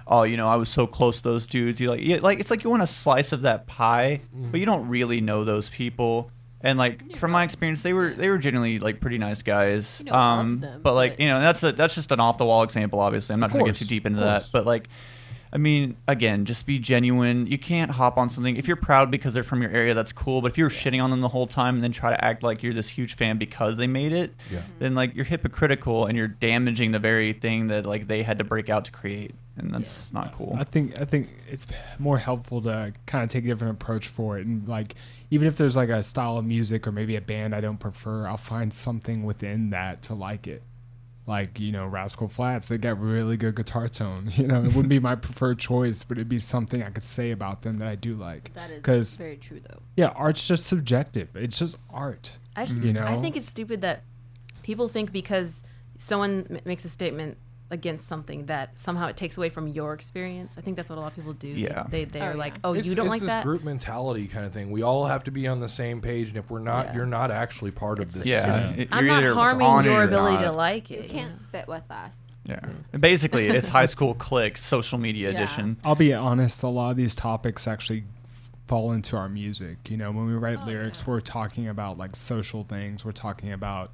[SPEAKER 2] Oh, you know, I was so close to those dudes. You like, you, like it's like you want a slice of that pie,
[SPEAKER 1] Mm-hmm.
[SPEAKER 2] but you don't really know those people. And like
[SPEAKER 3] You
[SPEAKER 2] from my experience, they were they were genuinely like pretty nice guys.
[SPEAKER 3] You know of
[SPEAKER 2] um,
[SPEAKER 3] them,
[SPEAKER 2] but like
[SPEAKER 3] but-
[SPEAKER 2] you know, that's a that's just an off the wall example. Obviously, I'm not
[SPEAKER 1] Of
[SPEAKER 2] trying to get too deep into that. But like, I mean, again, just be genuine. You can't hop on something if you're proud because they're from your area. That's cool. But if you're shitting on them the whole time and then try to act like you're this huge fan because they made it,
[SPEAKER 1] Yeah. Mm-hmm.
[SPEAKER 2] then like you're hypocritical and you're damaging the very thing that like they had to break out to create, and that's not cool.
[SPEAKER 4] I think I think it's more helpful to kind of take a different approach for it, and like even if there's like a style of music or maybe a band I don't prefer, I'll find something within that to like it. Like you know, Rascal Flatts, they got really good guitar tone. You know, it wouldn't be my preferred choice, but it'd be something I could say about them that I do like.
[SPEAKER 3] That is
[SPEAKER 4] 'Cause-
[SPEAKER 3] very true, though.
[SPEAKER 4] Yeah, art's just subjective. It's just art.
[SPEAKER 7] I just
[SPEAKER 4] You know?
[SPEAKER 7] I think it's stupid that people think because someone m- makes a statement against something that somehow it takes away from your experience. I think that's what a lot of people do.
[SPEAKER 2] Yeah.
[SPEAKER 7] They they're
[SPEAKER 3] Oh,
[SPEAKER 7] like,
[SPEAKER 3] yeah.
[SPEAKER 7] "Oh,
[SPEAKER 1] it's,
[SPEAKER 7] you don't
[SPEAKER 1] it's
[SPEAKER 7] like
[SPEAKER 1] this
[SPEAKER 7] that?"
[SPEAKER 1] group mentality kind of thing. We all have to be on the same page, and if we're not,
[SPEAKER 7] Yeah.
[SPEAKER 1] you're not actually part of this.
[SPEAKER 7] the
[SPEAKER 2] yeah,
[SPEAKER 1] scene.
[SPEAKER 2] it-
[SPEAKER 7] I'm not harming your ability to like it.
[SPEAKER 3] You
[SPEAKER 7] you
[SPEAKER 3] can't
[SPEAKER 7] know?
[SPEAKER 3] sit with us.
[SPEAKER 2] Yeah, And basically, it's high school click social media
[SPEAKER 3] Yeah.
[SPEAKER 2] edition.
[SPEAKER 4] I'll be honest, a lot of these topics actually fall into our music. You know, when we write
[SPEAKER 3] Oh,
[SPEAKER 4] lyrics,
[SPEAKER 3] yeah.
[SPEAKER 4] we're talking about like social things, we're talking about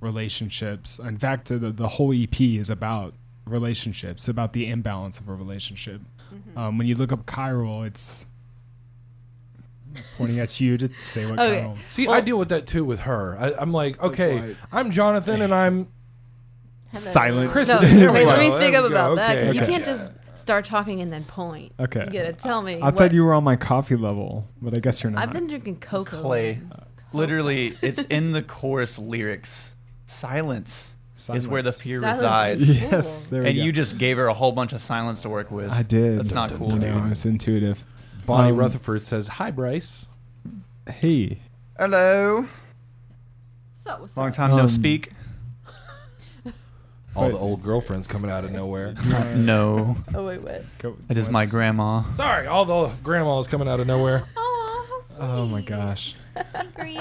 [SPEAKER 4] relationships. In fact, the, the whole EP is about relationships, about the imbalance of a relationship.
[SPEAKER 3] Mm-hmm.
[SPEAKER 4] Um, when you look up chiral, it's pointing at you to say what
[SPEAKER 7] Okay.
[SPEAKER 4] chiral.
[SPEAKER 1] See,
[SPEAKER 7] Well-
[SPEAKER 1] I deal with that too with her. I, I'm like, okay,
[SPEAKER 4] like-
[SPEAKER 1] I'm Jonathan, and I'm
[SPEAKER 4] Silent.
[SPEAKER 1] Chris.
[SPEAKER 7] No, wait, let me speak
[SPEAKER 1] we
[SPEAKER 7] up
[SPEAKER 1] go.
[SPEAKER 7] about that
[SPEAKER 1] Okay,
[SPEAKER 7] you
[SPEAKER 4] okay.
[SPEAKER 7] can't just start talking and then point.
[SPEAKER 4] Okay.
[SPEAKER 7] You gotta tell me.
[SPEAKER 4] I
[SPEAKER 7] what-
[SPEAKER 4] thought you were on my coffee level, but I guess you're not.
[SPEAKER 7] I've been drinking cocoa.
[SPEAKER 2] Clay.
[SPEAKER 7] and-
[SPEAKER 2] Literally, it's in the chorus lyrics. Silence, is where the fear
[SPEAKER 7] Silence
[SPEAKER 2] resides.
[SPEAKER 7] is-
[SPEAKER 4] Yes, there we
[SPEAKER 2] And
[SPEAKER 4] go.
[SPEAKER 2] you just gave her a whole bunch of silence to work with.
[SPEAKER 4] I did.
[SPEAKER 2] That's not cool,
[SPEAKER 4] You know,
[SPEAKER 2] dude.
[SPEAKER 4] it's intuitive.
[SPEAKER 1] Bonnie
[SPEAKER 4] Um,
[SPEAKER 1] Rutherford says, "Hi, Bryce."
[SPEAKER 4] Hey,
[SPEAKER 2] Hello.
[SPEAKER 3] So, what's
[SPEAKER 2] Long
[SPEAKER 3] up?
[SPEAKER 2] time no
[SPEAKER 4] Um,
[SPEAKER 2] speak.
[SPEAKER 1] All
[SPEAKER 4] But-
[SPEAKER 1] the old girlfriends coming out of nowhere.
[SPEAKER 2] No,
[SPEAKER 7] Oh wait, what?
[SPEAKER 4] go,
[SPEAKER 2] it is my grandma.
[SPEAKER 1] Sorry, all the grandmas coming out of nowhere.
[SPEAKER 3] Oh, how sweet.
[SPEAKER 4] Oh my gosh,
[SPEAKER 3] Green.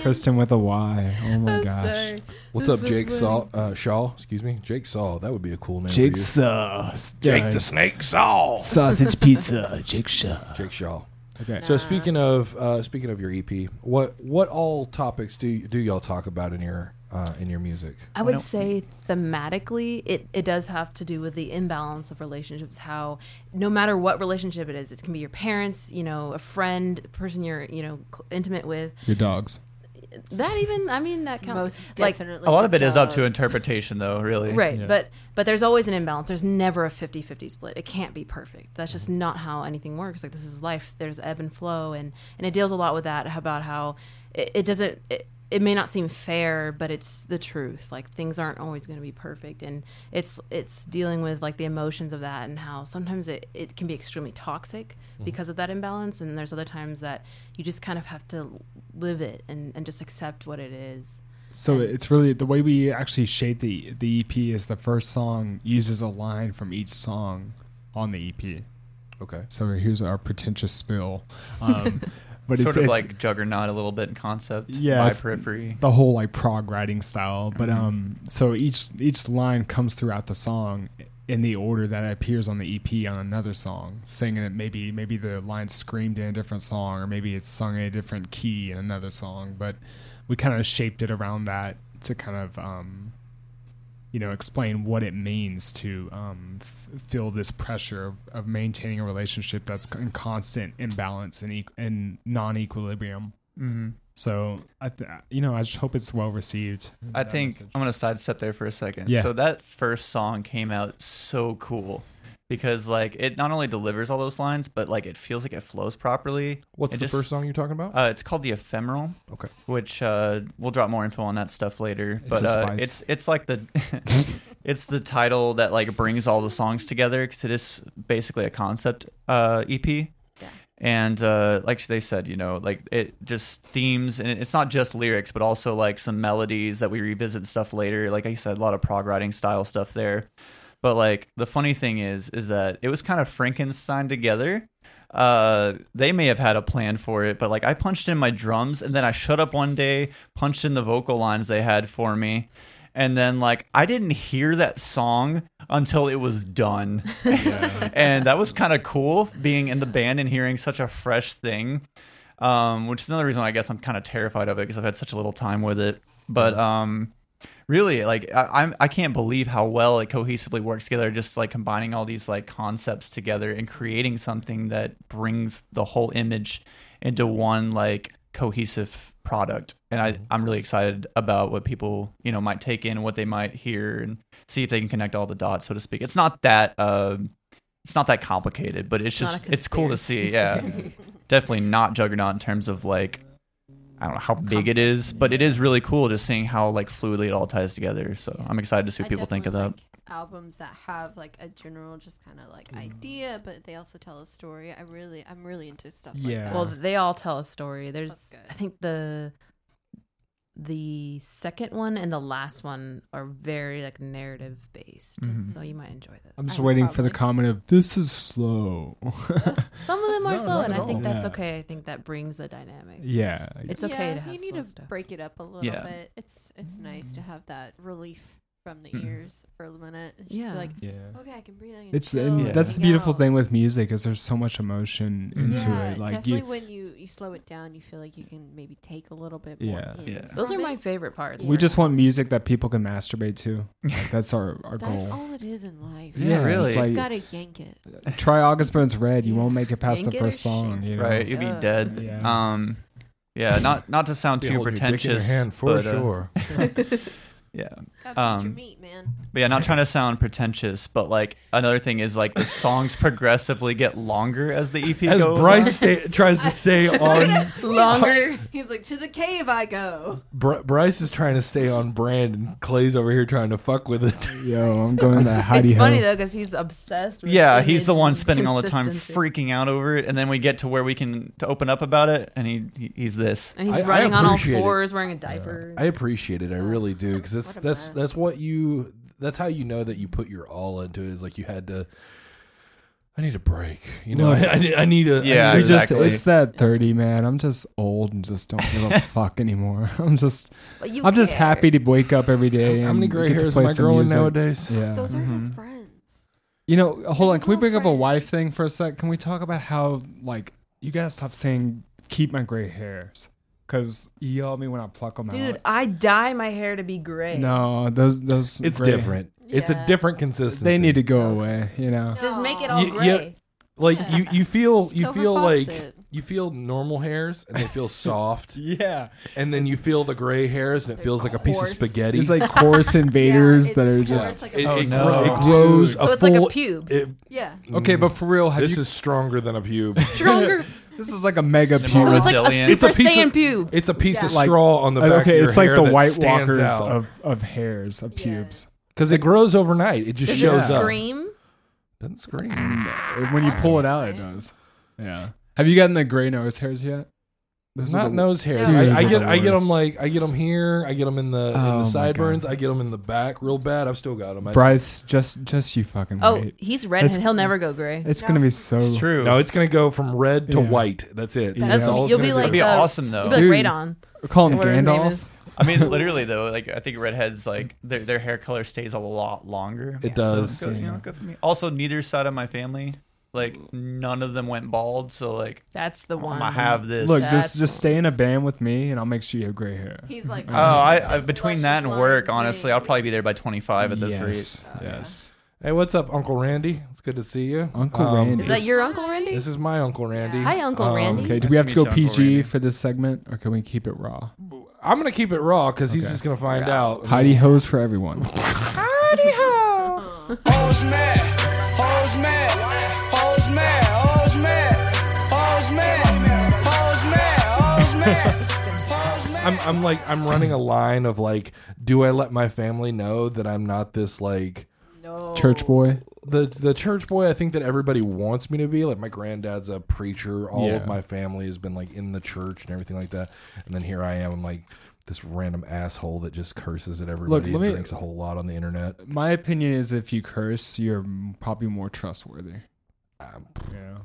[SPEAKER 4] Kristyn with a Y. Oh my
[SPEAKER 7] I'm
[SPEAKER 4] gosh.
[SPEAKER 7] sorry.
[SPEAKER 1] What's
[SPEAKER 7] This
[SPEAKER 1] up,
[SPEAKER 7] is
[SPEAKER 1] Jake
[SPEAKER 7] funny.
[SPEAKER 1] Saw? Uh, Shaw, excuse me, Jake Saw. That would be a cool name.
[SPEAKER 4] Jake
[SPEAKER 1] for you.
[SPEAKER 4] Saw.
[SPEAKER 1] Jake the Snake Saw.
[SPEAKER 4] Sausage pizza. Jake Shaw.
[SPEAKER 1] Jake Shaw.
[SPEAKER 4] Okay.
[SPEAKER 1] So speaking of uh, speaking of your EP, what what all topics do do y'all talk about in your uh, in your music?
[SPEAKER 7] I would
[SPEAKER 2] don't-
[SPEAKER 7] say thematically, it, it does have to do with the imbalance of relationships. How no matter what relationship it is, it can be your parents, you know, a friend, person you're, you know, cl- intimate with.
[SPEAKER 4] Your dogs.
[SPEAKER 7] That even, I mean, that counts.
[SPEAKER 3] Most
[SPEAKER 7] like
[SPEAKER 3] definitely.
[SPEAKER 2] A lot of it is up to interpretation, though. Really.
[SPEAKER 7] right,
[SPEAKER 4] Yeah.
[SPEAKER 7] but but there's always an imbalance. There's never a 50-50 split. It can't be perfect. That's just not how anything works. Like this is life. There's ebb and flow, and and it deals a lot with that about how it, it doesn't. It, it may not seem fair, but it's the truth. Like things aren't always going to be perfect, and it's it's dealing with like the emotions of that and how sometimes it, it can be extremely toxic because of that imbalance, and there's other times that you just kind of have to live it and, and just accept what it is.
[SPEAKER 4] So it's really the way we actually shape the the EP is the first song uses a line from each song on the EP.
[SPEAKER 1] Okay.
[SPEAKER 4] So here's our pretentious spill. Um, but
[SPEAKER 2] sort
[SPEAKER 4] it's,
[SPEAKER 2] of
[SPEAKER 4] it's
[SPEAKER 2] like Juggernaut a little bit in concept.
[SPEAKER 4] Yeah,
[SPEAKER 2] By periphery.
[SPEAKER 4] the whole like prog writing style. But
[SPEAKER 2] Mhm.
[SPEAKER 4] um, so each each line comes throughout the song in the order that it appears on the EP on another song, singing it maybe maybe the line screamed in a different song, or maybe it's sung in a different key in another song. But we kind of shaped it around that to kind of um, you know explain what it means to um, f- feel this pressure of, of maintaining a relationship that's in constant imbalance and, e- and non-equilibrium.
[SPEAKER 2] hmm
[SPEAKER 4] So I, th- you know, I just hope it's well received.
[SPEAKER 2] I think
[SPEAKER 4] message.
[SPEAKER 2] I'm gonna sidestep there for a second.
[SPEAKER 4] Yeah.
[SPEAKER 2] So that first song came out so cool because like it not only delivers all those lines, but like it feels like it flows properly.
[SPEAKER 1] What's
[SPEAKER 2] It
[SPEAKER 1] the
[SPEAKER 2] just-
[SPEAKER 1] first song you're talking about?
[SPEAKER 2] Uh, it's called the ephemeral.
[SPEAKER 1] Okay.
[SPEAKER 2] Which uh, we'll drop more info on that stuff later.
[SPEAKER 4] It's
[SPEAKER 2] but
[SPEAKER 4] a
[SPEAKER 2] uh,
[SPEAKER 4] spice.
[SPEAKER 2] it's it's like the it's the title that like brings all the songs together because it is basically a concept uh, EP.
[SPEAKER 3] Yeah.
[SPEAKER 2] And uh, like they said, you know, like it just themes, and it's not just lyrics, but also like some melodies that we revisit stuff later. Like I said, a lot of prog writing style stuff there. But like the funny thing is, is that it was kind of Frankenstein together. Uh, they may have had a plan for it, but like I punched in my drums, and then I shut up one day, punched in the vocal lines they had for me, and then like I didn't hear that song until it was done, and that was kind of cool being in the band and hearing such a fresh thing. Um, which is another reason I guess I'm kind of terrified of it because I've had such a little time with it. But um, really like I, I'm I can't believe how well it cohesively works together. Just like combining all these like concepts together and creating something that brings the whole image into one like cohesive product. And I I'm really excited about what people you know might take in, what they might hear, and see if they can connect all the dots, so to speak. It's not that. Um, it's not that complicated, but it's
[SPEAKER 7] Not
[SPEAKER 2] just it's cool to see. Yeah, definitely not Juggernaut in terms of like I don't know how big it is, but it is really cool just seeing how like fluidly it all ties together. So I'm excited to see
[SPEAKER 3] I
[SPEAKER 2] what people think of that.
[SPEAKER 3] like albums that have like a general, just kind of like idea, but they also tell a story. I really, I'm really into stuff like
[SPEAKER 4] Yeah.
[SPEAKER 3] that.
[SPEAKER 7] Well, they all tell a story. There's,
[SPEAKER 3] good.
[SPEAKER 7] I think the the second one and the last one are very like narrative based,
[SPEAKER 2] Mhm.
[SPEAKER 7] so you might enjoy this.
[SPEAKER 4] I'm just
[SPEAKER 3] I
[SPEAKER 4] waiting for the comment of this is slow.
[SPEAKER 7] Some of them are
[SPEAKER 1] No,
[SPEAKER 7] slow, and I think
[SPEAKER 4] all.
[SPEAKER 7] that's
[SPEAKER 4] Yeah.
[SPEAKER 7] okay. I think that brings the dynamic.
[SPEAKER 4] yeah.
[SPEAKER 7] It's okay
[SPEAKER 3] yeah,
[SPEAKER 7] to have
[SPEAKER 3] you
[SPEAKER 7] slow
[SPEAKER 3] need to
[SPEAKER 7] stuff.
[SPEAKER 3] break it up a little
[SPEAKER 2] Yeah.
[SPEAKER 3] bit. It's it's nice to have that relief from the ears for a minute. and just be
[SPEAKER 7] Yeah.
[SPEAKER 3] like
[SPEAKER 4] yeah.
[SPEAKER 3] okay, I can breathe. I can
[SPEAKER 4] It's and
[SPEAKER 2] Yeah.
[SPEAKER 4] that's the beautiful
[SPEAKER 3] out."
[SPEAKER 4] thing with music is there's so much emotion
[SPEAKER 2] Mhm.
[SPEAKER 4] into
[SPEAKER 3] yeah,
[SPEAKER 4] it. Like
[SPEAKER 3] definitely
[SPEAKER 4] you,
[SPEAKER 3] when you you slow it down, you feel like you can maybe take a little bit more.
[SPEAKER 4] Yeah.
[SPEAKER 3] in
[SPEAKER 2] Yeah.
[SPEAKER 7] Those
[SPEAKER 3] from
[SPEAKER 7] are my favorite parts.
[SPEAKER 4] we just want music that people can masturbate to. Like, that's our our
[SPEAKER 3] That's
[SPEAKER 4] goal.
[SPEAKER 3] all it is in life.
[SPEAKER 2] Yeah,
[SPEAKER 4] it's
[SPEAKER 2] really.
[SPEAKER 3] You
[SPEAKER 4] like-
[SPEAKER 3] just gotta yank it.
[SPEAKER 4] Try August Burns Red. You won't make it past
[SPEAKER 7] Yank
[SPEAKER 4] the first song. You know?
[SPEAKER 2] Right, you'd be
[SPEAKER 3] Ugh.
[SPEAKER 2] dead.
[SPEAKER 4] Yeah.
[SPEAKER 2] Um, yeah, not not to sound too
[SPEAKER 1] holding your dick in your
[SPEAKER 2] pretentious,
[SPEAKER 1] hand for
[SPEAKER 2] but, uh,
[SPEAKER 1] sure.
[SPEAKER 2] yeah,
[SPEAKER 3] Gotta um, your meat, man.
[SPEAKER 2] but yeah, not trying to sound pretentious, but like another thing is like the songs progressively get longer as the EP
[SPEAKER 1] As
[SPEAKER 2] goes.
[SPEAKER 1] Bryce
[SPEAKER 2] on.
[SPEAKER 1] sta- tries to stay on,
[SPEAKER 7] longer.
[SPEAKER 3] He's like, to the cave I go.
[SPEAKER 1] Br- Bryce is trying to stay on brand, and Clay's over here trying to fuck with it.
[SPEAKER 4] Yo, I'm going to hidey
[SPEAKER 7] It's funny though because he's obsessed. with
[SPEAKER 2] Yeah, he's the one spending all the time freaking out over it, and then we get to where we can to open up about it, and he, he he's this.
[SPEAKER 7] and he's
[SPEAKER 1] I- I
[SPEAKER 7] running on all
[SPEAKER 1] appreciate it.
[SPEAKER 7] fours, wearing a diaper.
[SPEAKER 1] I appreciate it. I really do because that's that's
[SPEAKER 3] mess.
[SPEAKER 1] That's what you. That's how you know that you put your all into it. Is like you had to. I need a break. You know,
[SPEAKER 4] Look.
[SPEAKER 1] I, I, need- I need a. I
[SPEAKER 2] Yeah,
[SPEAKER 1] need
[SPEAKER 4] We just
[SPEAKER 2] exactly.
[SPEAKER 4] it's that 30 man. I'm just old and just don't give a fuck anymore. I'm just
[SPEAKER 7] But you
[SPEAKER 4] I'm just happy to wake up every day.
[SPEAKER 1] How many
[SPEAKER 4] and
[SPEAKER 1] gray
[SPEAKER 4] get to
[SPEAKER 1] hairs
[SPEAKER 4] play
[SPEAKER 1] am I
[SPEAKER 4] some
[SPEAKER 1] growing nowadays?
[SPEAKER 4] Yeah.
[SPEAKER 3] Those are his
[SPEAKER 2] Mhm.
[SPEAKER 3] friends.
[SPEAKER 4] You know, hold on. Can we bring up a wife thing for a sec? Can we talk about how like you guys stop saying keep my gray hairs because you yell at me when I pluck them out. Dude.
[SPEAKER 7] I dye my hair to be gray.
[SPEAKER 4] No, those those
[SPEAKER 1] It's
[SPEAKER 4] gray-
[SPEAKER 1] different. It's a
[SPEAKER 3] Yeah.
[SPEAKER 1] different consistency.
[SPEAKER 4] They need to go away. You know.
[SPEAKER 7] Just make it
[SPEAKER 3] No.
[SPEAKER 7] all
[SPEAKER 1] You- you-
[SPEAKER 7] gray.
[SPEAKER 1] like you. You feel you
[SPEAKER 3] Silver
[SPEAKER 1] feel like
[SPEAKER 3] it.
[SPEAKER 1] you feel normal hairs and they feel soft,
[SPEAKER 4] Yeah,
[SPEAKER 1] and then you feel the gray hairs and it
[SPEAKER 3] They're
[SPEAKER 1] feels like a piece of
[SPEAKER 3] coarse.
[SPEAKER 1] spaghetti.
[SPEAKER 4] it's like coarse invaders
[SPEAKER 3] Yeah,
[SPEAKER 4] that are just
[SPEAKER 3] coarse like
[SPEAKER 1] it,
[SPEAKER 3] a
[SPEAKER 1] it,
[SPEAKER 2] no.
[SPEAKER 1] gro- it grows.
[SPEAKER 4] Dude.
[SPEAKER 1] a
[SPEAKER 7] So it's like a
[SPEAKER 1] full-
[SPEAKER 7] pube.
[SPEAKER 1] it-
[SPEAKER 3] yeah.
[SPEAKER 4] okay. But for real, have
[SPEAKER 1] this
[SPEAKER 4] you?
[SPEAKER 1] is stronger than a pube.
[SPEAKER 7] Stronger.
[SPEAKER 4] This is like a mega
[SPEAKER 2] So
[SPEAKER 4] pube.
[SPEAKER 7] so it's like a
[SPEAKER 2] Brazilian.
[SPEAKER 7] super
[SPEAKER 1] It's a piece
[SPEAKER 7] saiyan
[SPEAKER 1] of-
[SPEAKER 7] pube.
[SPEAKER 1] It's a piece of
[SPEAKER 3] Yeah.
[SPEAKER 4] Like-
[SPEAKER 1] straw on the uh, back.
[SPEAKER 4] okay,
[SPEAKER 1] of your
[SPEAKER 4] it's like
[SPEAKER 1] hair
[SPEAKER 4] the
[SPEAKER 1] that
[SPEAKER 4] White
[SPEAKER 1] stands
[SPEAKER 4] Walkers
[SPEAKER 1] out.
[SPEAKER 4] of, of hairs of pubes.
[SPEAKER 1] because it grows overnight. It just
[SPEAKER 7] Does
[SPEAKER 1] shows
[SPEAKER 7] it
[SPEAKER 1] up.
[SPEAKER 7] scream?
[SPEAKER 1] Doesn't scream.
[SPEAKER 4] When you pull it out, it does. Yeah. Have you gotten the gray nose hairs yet? Those
[SPEAKER 1] Not
[SPEAKER 4] the-
[SPEAKER 1] nose hairs.
[SPEAKER 3] Dude,
[SPEAKER 1] I, I get I get them like I get them here. I get them in the in
[SPEAKER 4] Oh
[SPEAKER 1] the
[SPEAKER 4] my
[SPEAKER 1] sideburns.
[SPEAKER 4] God.
[SPEAKER 1] I get them in the back real bad. I've still got them. I,
[SPEAKER 4] Bryce, just just you fucking
[SPEAKER 7] Oh,
[SPEAKER 4] wait.
[SPEAKER 7] he's redhead.
[SPEAKER 4] It's-
[SPEAKER 7] He'll never go gray.
[SPEAKER 4] It's
[SPEAKER 3] No.
[SPEAKER 4] gonna be so.
[SPEAKER 2] It's true.
[SPEAKER 1] no, it's gonna go from red to
[SPEAKER 4] Yeah.
[SPEAKER 1] white. That's it.
[SPEAKER 4] Yeah.
[SPEAKER 7] That's
[SPEAKER 1] all it's
[SPEAKER 7] you'll
[SPEAKER 1] gonna
[SPEAKER 7] be
[SPEAKER 1] do.
[SPEAKER 7] like
[SPEAKER 2] That'd be
[SPEAKER 7] uh,
[SPEAKER 2] awesome though.
[SPEAKER 7] You'll be
[SPEAKER 4] Dude.
[SPEAKER 7] like Radon.
[SPEAKER 4] Call him
[SPEAKER 7] Whatever his name
[SPEAKER 4] Gandalf.
[SPEAKER 7] is.
[SPEAKER 2] I mean, literally though, like I think redheads like their their hair color stays a lot longer.
[SPEAKER 1] It
[SPEAKER 2] So
[SPEAKER 1] does.
[SPEAKER 2] good, you know, good for me. Also, neither side of my family, like none of them went bald. So like,
[SPEAKER 7] That's the
[SPEAKER 2] I'm
[SPEAKER 7] one.
[SPEAKER 2] gonna have this.
[SPEAKER 4] Look,
[SPEAKER 7] That's
[SPEAKER 4] just just stay in a band with me, and I'll make sure you have gray hair.
[SPEAKER 3] He's like,
[SPEAKER 2] Oh, I, I
[SPEAKER 3] this
[SPEAKER 2] between that and
[SPEAKER 3] luscious
[SPEAKER 2] work,
[SPEAKER 3] lines
[SPEAKER 2] honestly,
[SPEAKER 3] made.
[SPEAKER 2] I'll probably be there by 25 at this
[SPEAKER 4] yes,
[SPEAKER 2] rate.
[SPEAKER 3] Oh, yeah.
[SPEAKER 4] yes.
[SPEAKER 1] Hey, what's up, Uncle Randy? It's good to see you.
[SPEAKER 4] Uncle
[SPEAKER 1] Um,
[SPEAKER 4] Randy.
[SPEAKER 7] Is that your uncle Randy?
[SPEAKER 1] This is my Uncle Randy.
[SPEAKER 7] Hi, Uncle
[SPEAKER 1] Um,
[SPEAKER 7] Randy.
[SPEAKER 4] Okay, do
[SPEAKER 2] Nice
[SPEAKER 4] we have
[SPEAKER 2] to
[SPEAKER 4] to go
[SPEAKER 2] you, Uncle
[SPEAKER 4] PG
[SPEAKER 2] Randy.
[SPEAKER 4] for this segment, or can we keep it raw?
[SPEAKER 1] I'm gonna keep it raw because he's just gonna find out.
[SPEAKER 4] Heidi hose for everyone.
[SPEAKER 8] Hoes mad,
[SPEAKER 1] I'm I'm like I'm running a line of like, do I let my family know that I'm not this like
[SPEAKER 3] no.
[SPEAKER 4] Church boy.
[SPEAKER 1] the the church boy I think that everybody wants me to be. Like my granddad's a preacher. All
[SPEAKER 4] Yeah.
[SPEAKER 1] of my family has been like in the church and everything like that. And then here I am. I'm like this random asshole that just curses at everybody
[SPEAKER 4] let
[SPEAKER 1] and
[SPEAKER 4] me-
[SPEAKER 1] drinks a whole lot on the internet.
[SPEAKER 4] My opinion is, if you curse, you're probably more trustworthy.
[SPEAKER 1] Um,
[SPEAKER 4] Yeah.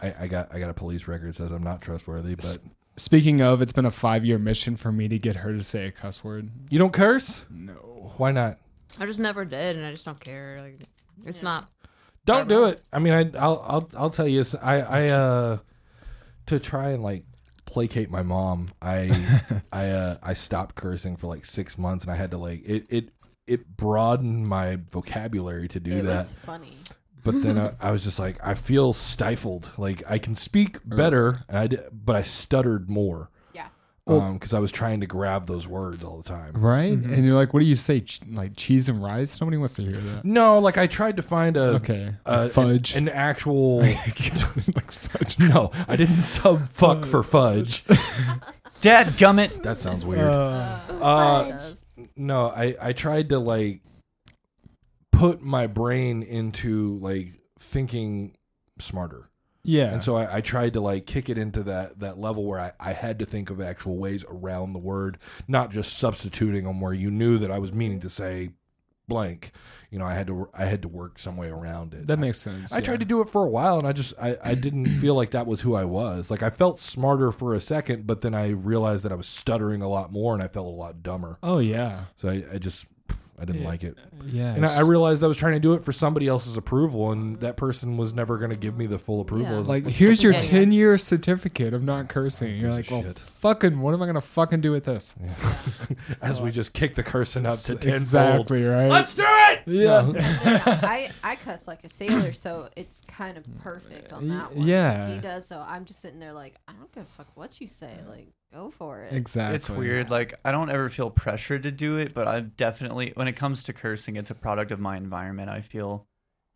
[SPEAKER 1] I, I got I got a police record that says I'm not trustworthy, but
[SPEAKER 4] Speaking of, it's been a five year mission for me to get her to say a cuss word.
[SPEAKER 1] you don't curse.
[SPEAKER 4] No.
[SPEAKER 1] Why not?
[SPEAKER 7] I just never did, and I just don't care. Like, it's
[SPEAKER 3] Yeah.
[SPEAKER 7] not.
[SPEAKER 1] Don't do it. I mean, I, I'll, I'll, I'll tell you. s- I, I, uh, to try and like placate my mom, I I uh, I stopped cursing for like six months, and I had to like it it it broadened my vocabulary to do
[SPEAKER 3] it
[SPEAKER 1] that.
[SPEAKER 3] was funny.
[SPEAKER 1] But then I, I was just like, I feel stifled. Like I can speak better, and I did, but I stuttered more.
[SPEAKER 3] Yeah.
[SPEAKER 1] because I was trying to grab those words all the time.
[SPEAKER 4] Right? And you're like, what do you say? Ch- like cheese and rice? Nobody wants to hear that.
[SPEAKER 1] No, like I tried to find a
[SPEAKER 4] Okay.
[SPEAKER 1] a-
[SPEAKER 4] Fudge.
[SPEAKER 1] an, an actual.
[SPEAKER 4] like fudge.
[SPEAKER 1] no, I didn't sub fuck for fudge.
[SPEAKER 2] Dad gummit.
[SPEAKER 1] That sounds weird.
[SPEAKER 4] Uh,
[SPEAKER 1] Uh, no, I I tried to like put my brain into like thinking smarter.
[SPEAKER 4] yeah.
[SPEAKER 1] And so I, I tried to like kick it into that that level where I, I had to think of actual ways around the word, not just substituting them where you knew that I was meaning to say blank. You know, I had to I had to work some way around it.
[SPEAKER 4] that makes sense.
[SPEAKER 1] I tried to do it for a while and I just I, I didn't feel like that was who I was. Like I felt smarter for a second, but then I realized that I was stuttering a lot more and I felt a lot dumber.
[SPEAKER 4] Oh yeah.
[SPEAKER 1] So I, I just I didn't
[SPEAKER 4] Yeah.
[SPEAKER 1] like it.
[SPEAKER 4] Yeah.
[SPEAKER 1] And I, I realized I was trying to do it for somebody else's approval and that person was never gonna give me the full approval.
[SPEAKER 7] Yeah.
[SPEAKER 1] I was
[SPEAKER 4] like here's your ten year certificate of not cursing. You're like, well,
[SPEAKER 1] shit.
[SPEAKER 4] fucking, what am I gonna fucking do with this?
[SPEAKER 1] as we just kick the cursing up to tenfold.
[SPEAKER 4] exactly right.
[SPEAKER 1] Let's do it.
[SPEAKER 4] yeah.
[SPEAKER 3] I I cuss like a sailor, so it's kind of perfect on that one.
[SPEAKER 4] Yeah.
[SPEAKER 3] he does. So I'm just sitting there like, I don't give a fuck what you say. Like, go for it.
[SPEAKER 4] exactly.
[SPEAKER 2] It's weird. Like I don't ever feel pressure to do it, but I definitely, when it comes to cursing, it's a product of my environment. I feel.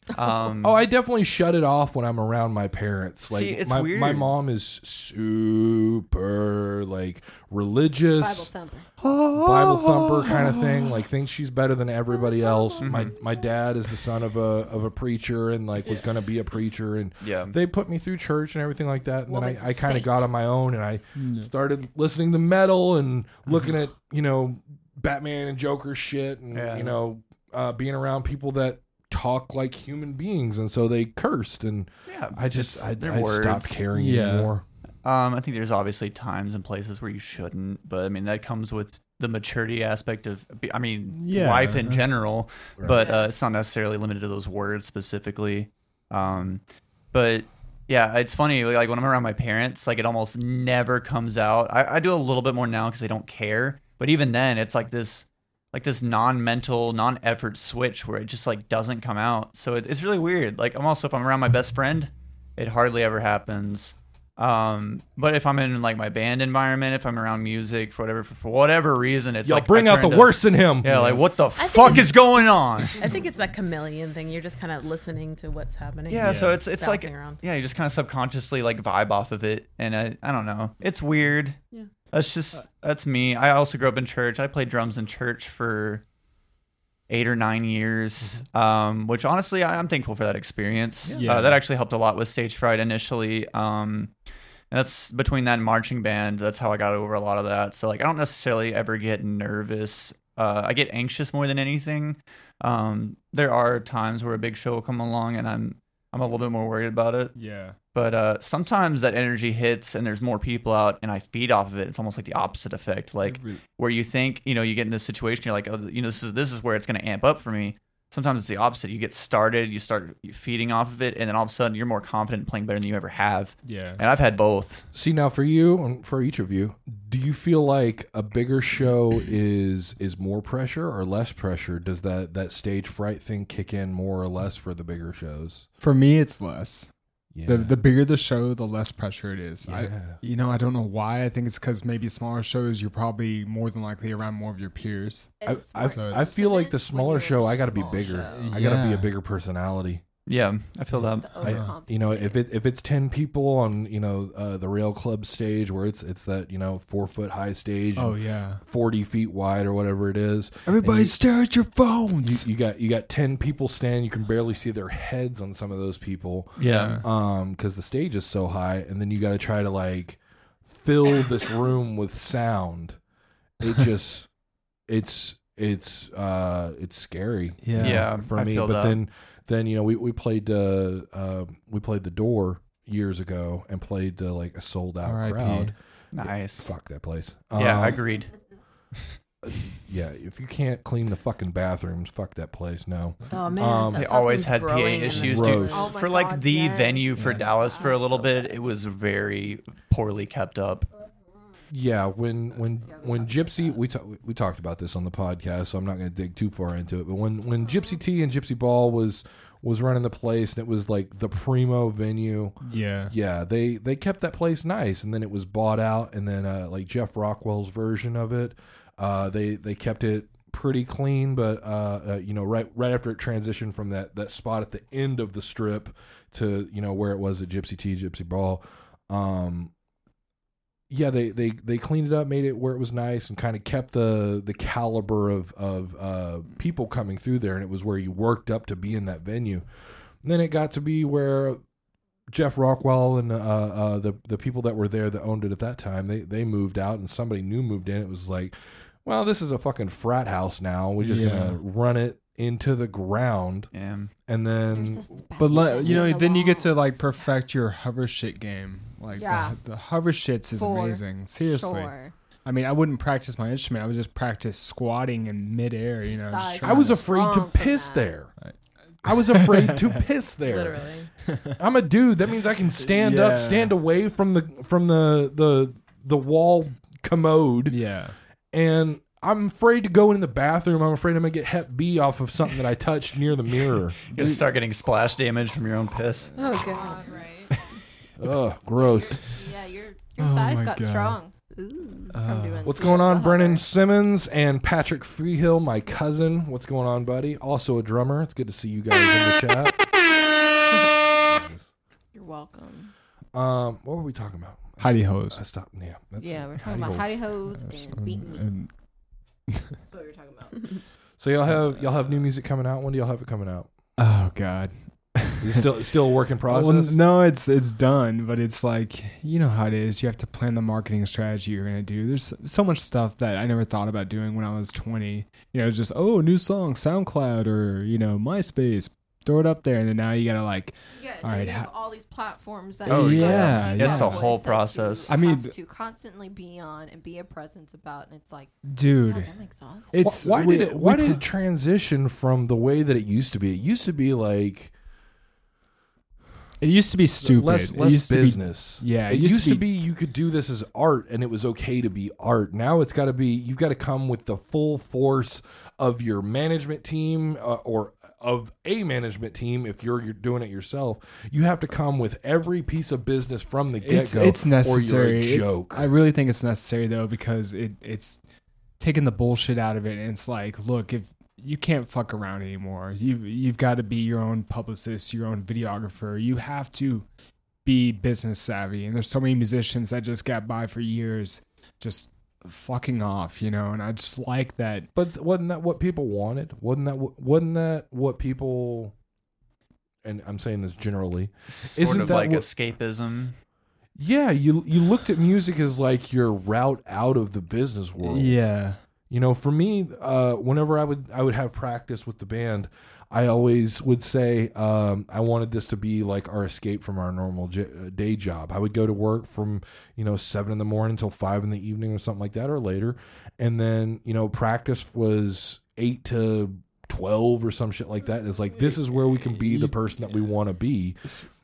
[SPEAKER 2] Um,
[SPEAKER 1] Oh, I definitely shut it off when I'm around my parents. Like
[SPEAKER 2] See, it's
[SPEAKER 1] my,
[SPEAKER 2] weird.
[SPEAKER 1] my mom is super like religious.
[SPEAKER 3] Bible thumper.
[SPEAKER 1] Bible thumper kind of thing. Like thinks she's better than everybody else.
[SPEAKER 2] Mm-hmm.
[SPEAKER 1] My my dad is the son of a of a preacher and like was gonna be a preacher and
[SPEAKER 2] yeah.
[SPEAKER 1] they put me through church and everything like that. And
[SPEAKER 3] Woman's
[SPEAKER 1] then
[SPEAKER 3] a
[SPEAKER 1] I, I kind of got on my own and I
[SPEAKER 4] Yeah.
[SPEAKER 1] started listening to metal and looking at you know Batman and Joker shit and
[SPEAKER 2] Yeah.
[SPEAKER 1] you know uh, being around people that talk like human beings and so they cursed and
[SPEAKER 2] yeah.
[SPEAKER 1] I just
[SPEAKER 2] it's-
[SPEAKER 1] I,
[SPEAKER 2] they're
[SPEAKER 1] I stopped caring
[SPEAKER 4] Yeah.
[SPEAKER 1] anymore.
[SPEAKER 2] Um, I think there's obviously times and places where you shouldn't, but I mean that comes with the maturity aspect of, I mean,
[SPEAKER 4] Yeah.
[SPEAKER 2] life in general.
[SPEAKER 1] Right.
[SPEAKER 2] But uh, it's not necessarily limited to those words specifically. Um, but yeah, it's funny. Like when I'm around my parents, like it almost never comes out. I, I do a little bit more now because they don't care. But even then, it's like this, like this non-mental, non-effort switch where it just like doesn't come out. So it, it's really weird. Like I'm also if I'm around my best friend, it hardly ever happens. Um, but if I'm in like my band environment, if I'm around music for whatever for whatever reason, it's
[SPEAKER 1] Y'all
[SPEAKER 2] like
[SPEAKER 1] bring
[SPEAKER 2] I
[SPEAKER 1] out the
[SPEAKER 2] turn to-
[SPEAKER 1] worst in him.
[SPEAKER 2] Yeah, like what the
[SPEAKER 7] think
[SPEAKER 2] fuck is going on?
[SPEAKER 7] I think it's that chameleon thing. You're just kind of listening to what's happening.
[SPEAKER 2] Yeah, so it's it's like
[SPEAKER 7] around.
[SPEAKER 2] yeah, you just kind of subconsciously like vibe off of it, and I I don't know, it's weird.
[SPEAKER 7] Yeah.
[SPEAKER 2] That's just that's me. I also grew up in church. I played drums in church for eight or nine years, um, which honestly I, I'm thankful for that experience.
[SPEAKER 4] Yeah.
[SPEAKER 2] Uh, that actually helped a lot with stage fright initially. Um, and that's between that and marching band. That's how I got over a lot of that. So like I don't necessarily ever get nervous. Uh, I get anxious more than anything. Um, there are times where a big show will come along and I'm I'm a little bit more worried about it.
[SPEAKER 4] Yeah.
[SPEAKER 2] But uh, sometimes that energy hits and there's more people out and I feed off of it. It's almost like the opposite effect. Like where you think, you know, you get in this situation, you're like, oh, you know, this is this is where it's going to amp up for me. Sometimes it's the opposite. You get started, you start feeding off of it, and then all of a sudden you're more confident playing better than you ever have.
[SPEAKER 4] Yeah.
[SPEAKER 2] And I've had both.
[SPEAKER 1] See now for you and for each of you, do you feel like a bigger show is is more pressure or less pressure? Does that that stage fright thing kick in more or less for the bigger shows?
[SPEAKER 4] For me, it's less.
[SPEAKER 1] Yeah.
[SPEAKER 4] The the bigger the show, the less pressure it is. I,
[SPEAKER 1] Yeah.
[SPEAKER 4] you know, I don't know why. I think it's because maybe smaller shows, you're probably more than likely around more of your peers.
[SPEAKER 1] I, I,
[SPEAKER 4] So
[SPEAKER 1] I feel like the smaller show,
[SPEAKER 3] you're a
[SPEAKER 1] I got to be bigger.
[SPEAKER 3] show.
[SPEAKER 1] I got to be a bigger personality.
[SPEAKER 2] Yeah, I feel that.
[SPEAKER 1] I, you know, if it if it's ten people on you know uh, the rail club stage where it's it's that you know four foot high stage,
[SPEAKER 4] Oh yeah.
[SPEAKER 1] forty feet wide or whatever it is.
[SPEAKER 4] Everybody
[SPEAKER 1] you-
[SPEAKER 4] stare at your
[SPEAKER 1] You,
[SPEAKER 4] phones.
[SPEAKER 1] you got you got ten people standing. You can barely see their heads on some of those people.
[SPEAKER 2] Yeah.
[SPEAKER 1] um because the stage is so high and then you got to try to like fill this room with sound it just it's it's uh it's scary
[SPEAKER 4] Yeah.
[SPEAKER 2] Yeah,
[SPEAKER 1] for
[SPEAKER 2] I
[SPEAKER 1] me
[SPEAKER 2] feel
[SPEAKER 1] but
[SPEAKER 2] that.
[SPEAKER 1] then then you know we we played uh uh we played the door years ago and played to like a sold out
[SPEAKER 4] R.I.P..
[SPEAKER 1] crowd
[SPEAKER 2] Nice.
[SPEAKER 1] fuck that place
[SPEAKER 2] Yeah,
[SPEAKER 1] Um,
[SPEAKER 2] agreed.
[SPEAKER 1] yeah if you can't clean the fucking bathrooms fuck that place no
[SPEAKER 7] Oh man,
[SPEAKER 1] Um,
[SPEAKER 2] They always had PA
[SPEAKER 7] growing in the
[SPEAKER 2] issues, dude.
[SPEAKER 3] Oh
[SPEAKER 2] for like
[SPEAKER 3] God,
[SPEAKER 2] the
[SPEAKER 3] yes.
[SPEAKER 2] venue for
[SPEAKER 4] Yeah.
[SPEAKER 2] Dallas for a little
[SPEAKER 3] so
[SPEAKER 2] bit,
[SPEAKER 3] bad.
[SPEAKER 2] it was very poorly kept up.
[SPEAKER 1] Yeah, when when when Gypsy we ta- we talked about this on the podcast, so I'm not going to dig too far into it. But when when Gypsy Tea and Gypsy Ball was was running the place, and it was like the primo venue.
[SPEAKER 4] Yeah.
[SPEAKER 1] Yeah, they they kept that place nice, and then it was bought out, and then uh, like Jeff Rockwell's version of it, uh, they they kept it pretty clean, but uh, uh, you know, right right after it transitioned from that that spot at the end of the strip to you know where it was at Gypsy Tea, Gypsy Ball, um, yeah, they, they they cleaned it up, made it where it was nice, and kind of kept the the caliber of of uh, people coming through there, and it was where you worked up to be in that venue. And then it got to be where Jeff Rockwell and uh, uh, the the people that were there that owned it at that time, they they moved out, and somebody new moved in. It was like, well, this is a fucking frat house now. We're just
[SPEAKER 4] Yeah.
[SPEAKER 1] gonna run it into the ground,
[SPEAKER 2] Yeah.
[SPEAKER 1] and then
[SPEAKER 4] But le- you know,
[SPEAKER 3] the
[SPEAKER 4] then you get to like perfect your hover shit game. Like
[SPEAKER 3] Yeah.
[SPEAKER 4] the, the hover shits is
[SPEAKER 3] For
[SPEAKER 4] amazing. Seriously.
[SPEAKER 3] Sure.
[SPEAKER 4] I mean, I wouldn't practice my instrument. I would just practice squatting in midair. You know,
[SPEAKER 3] That
[SPEAKER 4] just
[SPEAKER 1] I was afraid to
[SPEAKER 3] strong from
[SPEAKER 1] piss
[SPEAKER 3] that.
[SPEAKER 1] there. I was afraid to piss there.
[SPEAKER 5] Literally.
[SPEAKER 1] I'm a dude. That means I can stand
[SPEAKER 4] Yeah.
[SPEAKER 1] up, stand away from the from the the the wall commode,
[SPEAKER 4] Yeah.
[SPEAKER 1] and I'm afraid to go in the bathroom. I'm afraid I'm gonna get Hep B off of something that I touched near the mirror.
[SPEAKER 2] You're gonna start getting splash damage from your own piss.
[SPEAKER 3] Oh god, right?
[SPEAKER 1] Ugh, gross.
[SPEAKER 3] Yeah, your your
[SPEAKER 4] Oh
[SPEAKER 3] thighs
[SPEAKER 4] my
[SPEAKER 3] got
[SPEAKER 4] God.
[SPEAKER 3] strong. Ooh, from uh, doing
[SPEAKER 1] What's going on, Brennan. Simmons and Patrick Freehill, my cousin? What's going on, buddy? Also a drummer. It's good to see you guys in the chat.
[SPEAKER 3] You're welcome.
[SPEAKER 1] Um, what were we talking about?
[SPEAKER 4] Hidey
[SPEAKER 1] I
[SPEAKER 4] hose.
[SPEAKER 1] stopped. Yeah, that's
[SPEAKER 3] Yeah, we're
[SPEAKER 1] hidey
[SPEAKER 3] talking about
[SPEAKER 1] holes.
[SPEAKER 3] hidey hose and beating um, me.
[SPEAKER 4] and-
[SPEAKER 3] That's what we were talking about.
[SPEAKER 1] So y'all have uh, y'all have new music coming out. When do y'all have it coming out?
[SPEAKER 4] oh God.
[SPEAKER 1] Is it still still a work in process?
[SPEAKER 4] Well, no, it's it's done, but it's like you know how it is. You have to plan the marketing strategy you're gonna do. There's so much stuff that I never thought about doing when I was 20. You know, it's just oh, new song, SoundCloud or you know MySpace, throw it up there, and then now you gotta like
[SPEAKER 3] Yeah,
[SPEAKER 4] All
[SPEAKER 3] you have
[SPEAKER 4] ha-
[SPEAKER 3] all these platforms that
[SPEAKER 4] Oh,
[SPEAKER 3] you
[SPEAKER 4] yeah,
[SPEAKER 3] have
[SPEAKER 4] yeah.
[SPEAKER 2] It's a whole process.
[SPEAKER 4] I mean,
[SPEAKER 3] to constantly be on and be a presence about, and it's like,
[SPEAKER 4] dude,
[SPEAKER 3] God, I'm exhausted.
[SPEAKER 4] it's
[SPEAKER 1] why
[SPEAKER 4] we-
[SPEAKER 1] did it why did
[SPEAKER 4] pro-
[SPEAKER 1] it transition from the way that it used to be? It used to be like
[SPEAKER 4] it used to be stupid.
[SPEAKER 1] less,
[SPEAKER 4] it used
[SPEAKER 1] business.
[SPEAKER 4] To be, yeah,
[SPEAKER 1] it, used, to be you could do this as art and it was okay to be art. Now it's got to be you've got to come with the full force of your management team uh, or of a management team if you're, you're doing it yourself. You have to come with every piece of business from the get go.
[SPEAKER 4] it's necessary.
[SPEAKER 1] Or you're a
[SPEAKER 4] It's-
[SPEAKER 1] joke.
[SPEAKER 4] I really think it's necessary though because it it's taking the bullshit out of it and it's like, look, if you can't fuck around anymore. You you've got to be your own publicist, your own videographer. You have to be business savvy. And there's so many musicians that just got by for years just fucking off, you know, and I just like that
[SPEAKER 1] But wasn't that what people wanted? Wasn't that what, wasn't that what people? And I'm saying this generally.
[SPEAKER 2] Sort
[SPEAKER 1] Isn't
[SPEAKER 2] of
[SPEAKER 1] that
[SPEAKER 2] like
[SPEAKER 1] what-
[SPEAKER 2] escapism.
[SPEAKER 1] Yeah, you you looked at music as like your route out of the business world.
[SPEAKER 4] Yeah.
[SPEAKER 1] You know, for me, uh, whenever I would I would have practice with the band, I always would say um, I wanted this to be like our escape from our normal j- uh, day job. I would go to work from you know seven in the morning until five in the evening or something like that, or later, and then you know practice was eight to twelve or some shit like that. And it's like this is where we can be the person that we want to be.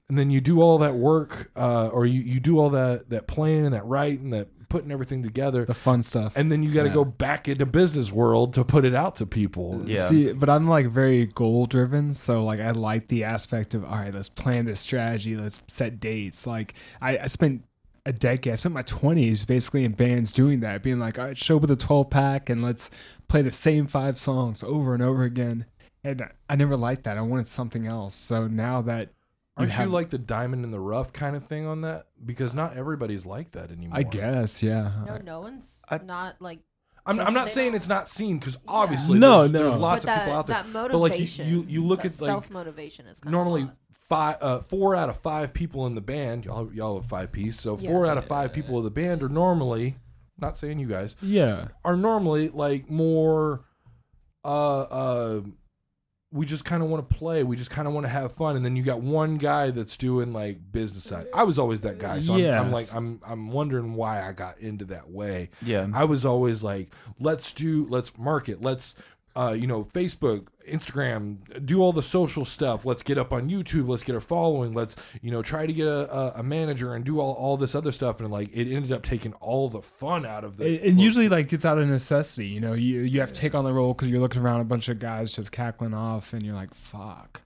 [SPEAKER 1] And then you do all that work, uh, or you, you do all that that playing and that writing, and that putting everything together
[SPEAKER 4] The fun stuff.
[SPEAKER 1] and then you got to
[SPEAKER 4] Yeah.
[SPEAKER 1] go back into business world to put it out to people.
[SPEAKER 2] Yeah.
[SPEAKER 4] See, but I'm like very goal driven, so like I like the aspect of all right, let's plan this strategy, let's set dates. Like I, I spent a decade, I spent my twenties basically in bands doing that, being like, all right, show up with a twelve pack and let's play the same five songs over and over again. And I never liked that. I wanted something else. So now that
[SPEAKER 1] Aren't you,
[SPEAKER 4] have-
[SPEAKER 1] like the diamond in the rough kind of thing on that? Because not everybody's like that anymore.
[SPEAKER 4] I guess, yeah.
[SPEAKER 3] no, no one's
[SPEAKER 2] I-
[SPEAKER 3] not like.
[SPEAKER 1] I'm, I'm not saying
[SPEAKER 3] don't-
[SPEAKER 1] it's not seen because obviously
[SPEAKER 4] No,
[SPEAKER 1] there's,
[SPEAKER 4] no.
[SPEAKER 1] there's lots
[SPEAKER 3] but
[SPEAKER 1] of
[SPEAKER 3] that,
[SPEAKER 1] people out there.
[SPEAKER 3] that motivation,
[SPEAKER 1] But like you, you, you look at like
[SPEAKER 3] self motivation is kind
[SPEAKER 1] normally
[SPEAKER 3] Of
[SPEAKER 1] five, uh, four out of five people in the band. Y'all, y'all have five piece, so
[SPEAKER 3] Yeah.
[SPEAKER 1] four out of five people of the band are normally. Not saying you guys
[SPEAKER 4] Yeah.
[SPEAKER 1] are normally like more uh uh we just kind of want to play we just kind of want to have fun and then you got one guy that's doing like business side. I was always that guy so I'm, I'm like i'm i'm wondering why i got into that way.
[SPEAKER 2] Yeah.
[SPEAKER 1] i was always like let's do let's market let's uh, you know, Facebook, Instagram, do all the social stuff. Let's get up on YouTube. Let's get a following. Let's, you know, try to get a, a, a manager and do all, all this other stuff. And like, it ended up taking all the fun out of
[SPEAKER 4] It,
[SPEAKER 1] the.
[SPEAKER 4] it usually like gets out of necessity. You know, you you have to take on the role because you're looking around a bunch of guys just cackling off, and you're like, "Fuck."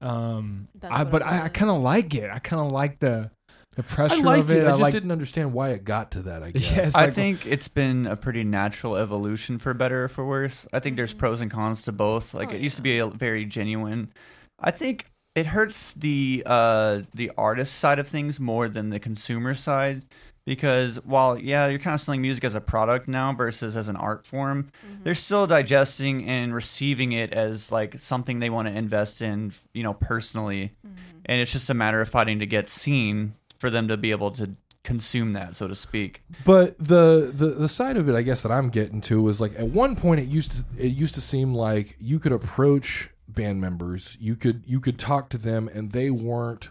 [SPEAKER 4] Um, I, but I, I kind of like it. I kind of like the the
[SPEAKER 1] I
[SPEAKER 4] pressure
[SPEAKER 1] like
[SPEAKER 4] of
[SPEAKER 1] it.
[SPEAKER 4] it.
[SPEAKER 1] I just
[SPEAKER 4] like,
[SPEAKER 1] didn't understand why it got to that. I guess.
[SPEAKER 4] Yes.
[SPEAKER 2] I
[SPEAKER 4] like-
[SPEAKER 2] think it's been a pretty natural evolution for better or for worse. I think there's mm-hmm. pros and cons to both. Like
[SPEAKER 3] Oh,
[SPEAKER 2] it used to be a very genuine. I think it hurts the uh the artist side of things more than the consumer side because while yeah, you're kind of selling music as a product now versus as an art form, mm-hmm. they're still digesting and receiving it as like something they want to invest in, you know, personally. Mm-hmm. And it's just a matter of fighting to get seen for them to be able to consume that, so to speak.
[SPEAKER 1] But the, the the side of it, I guess that I'm getting to was like at one point it used to it used to seem like you could approach band members, you could you could talk to them, and they weren't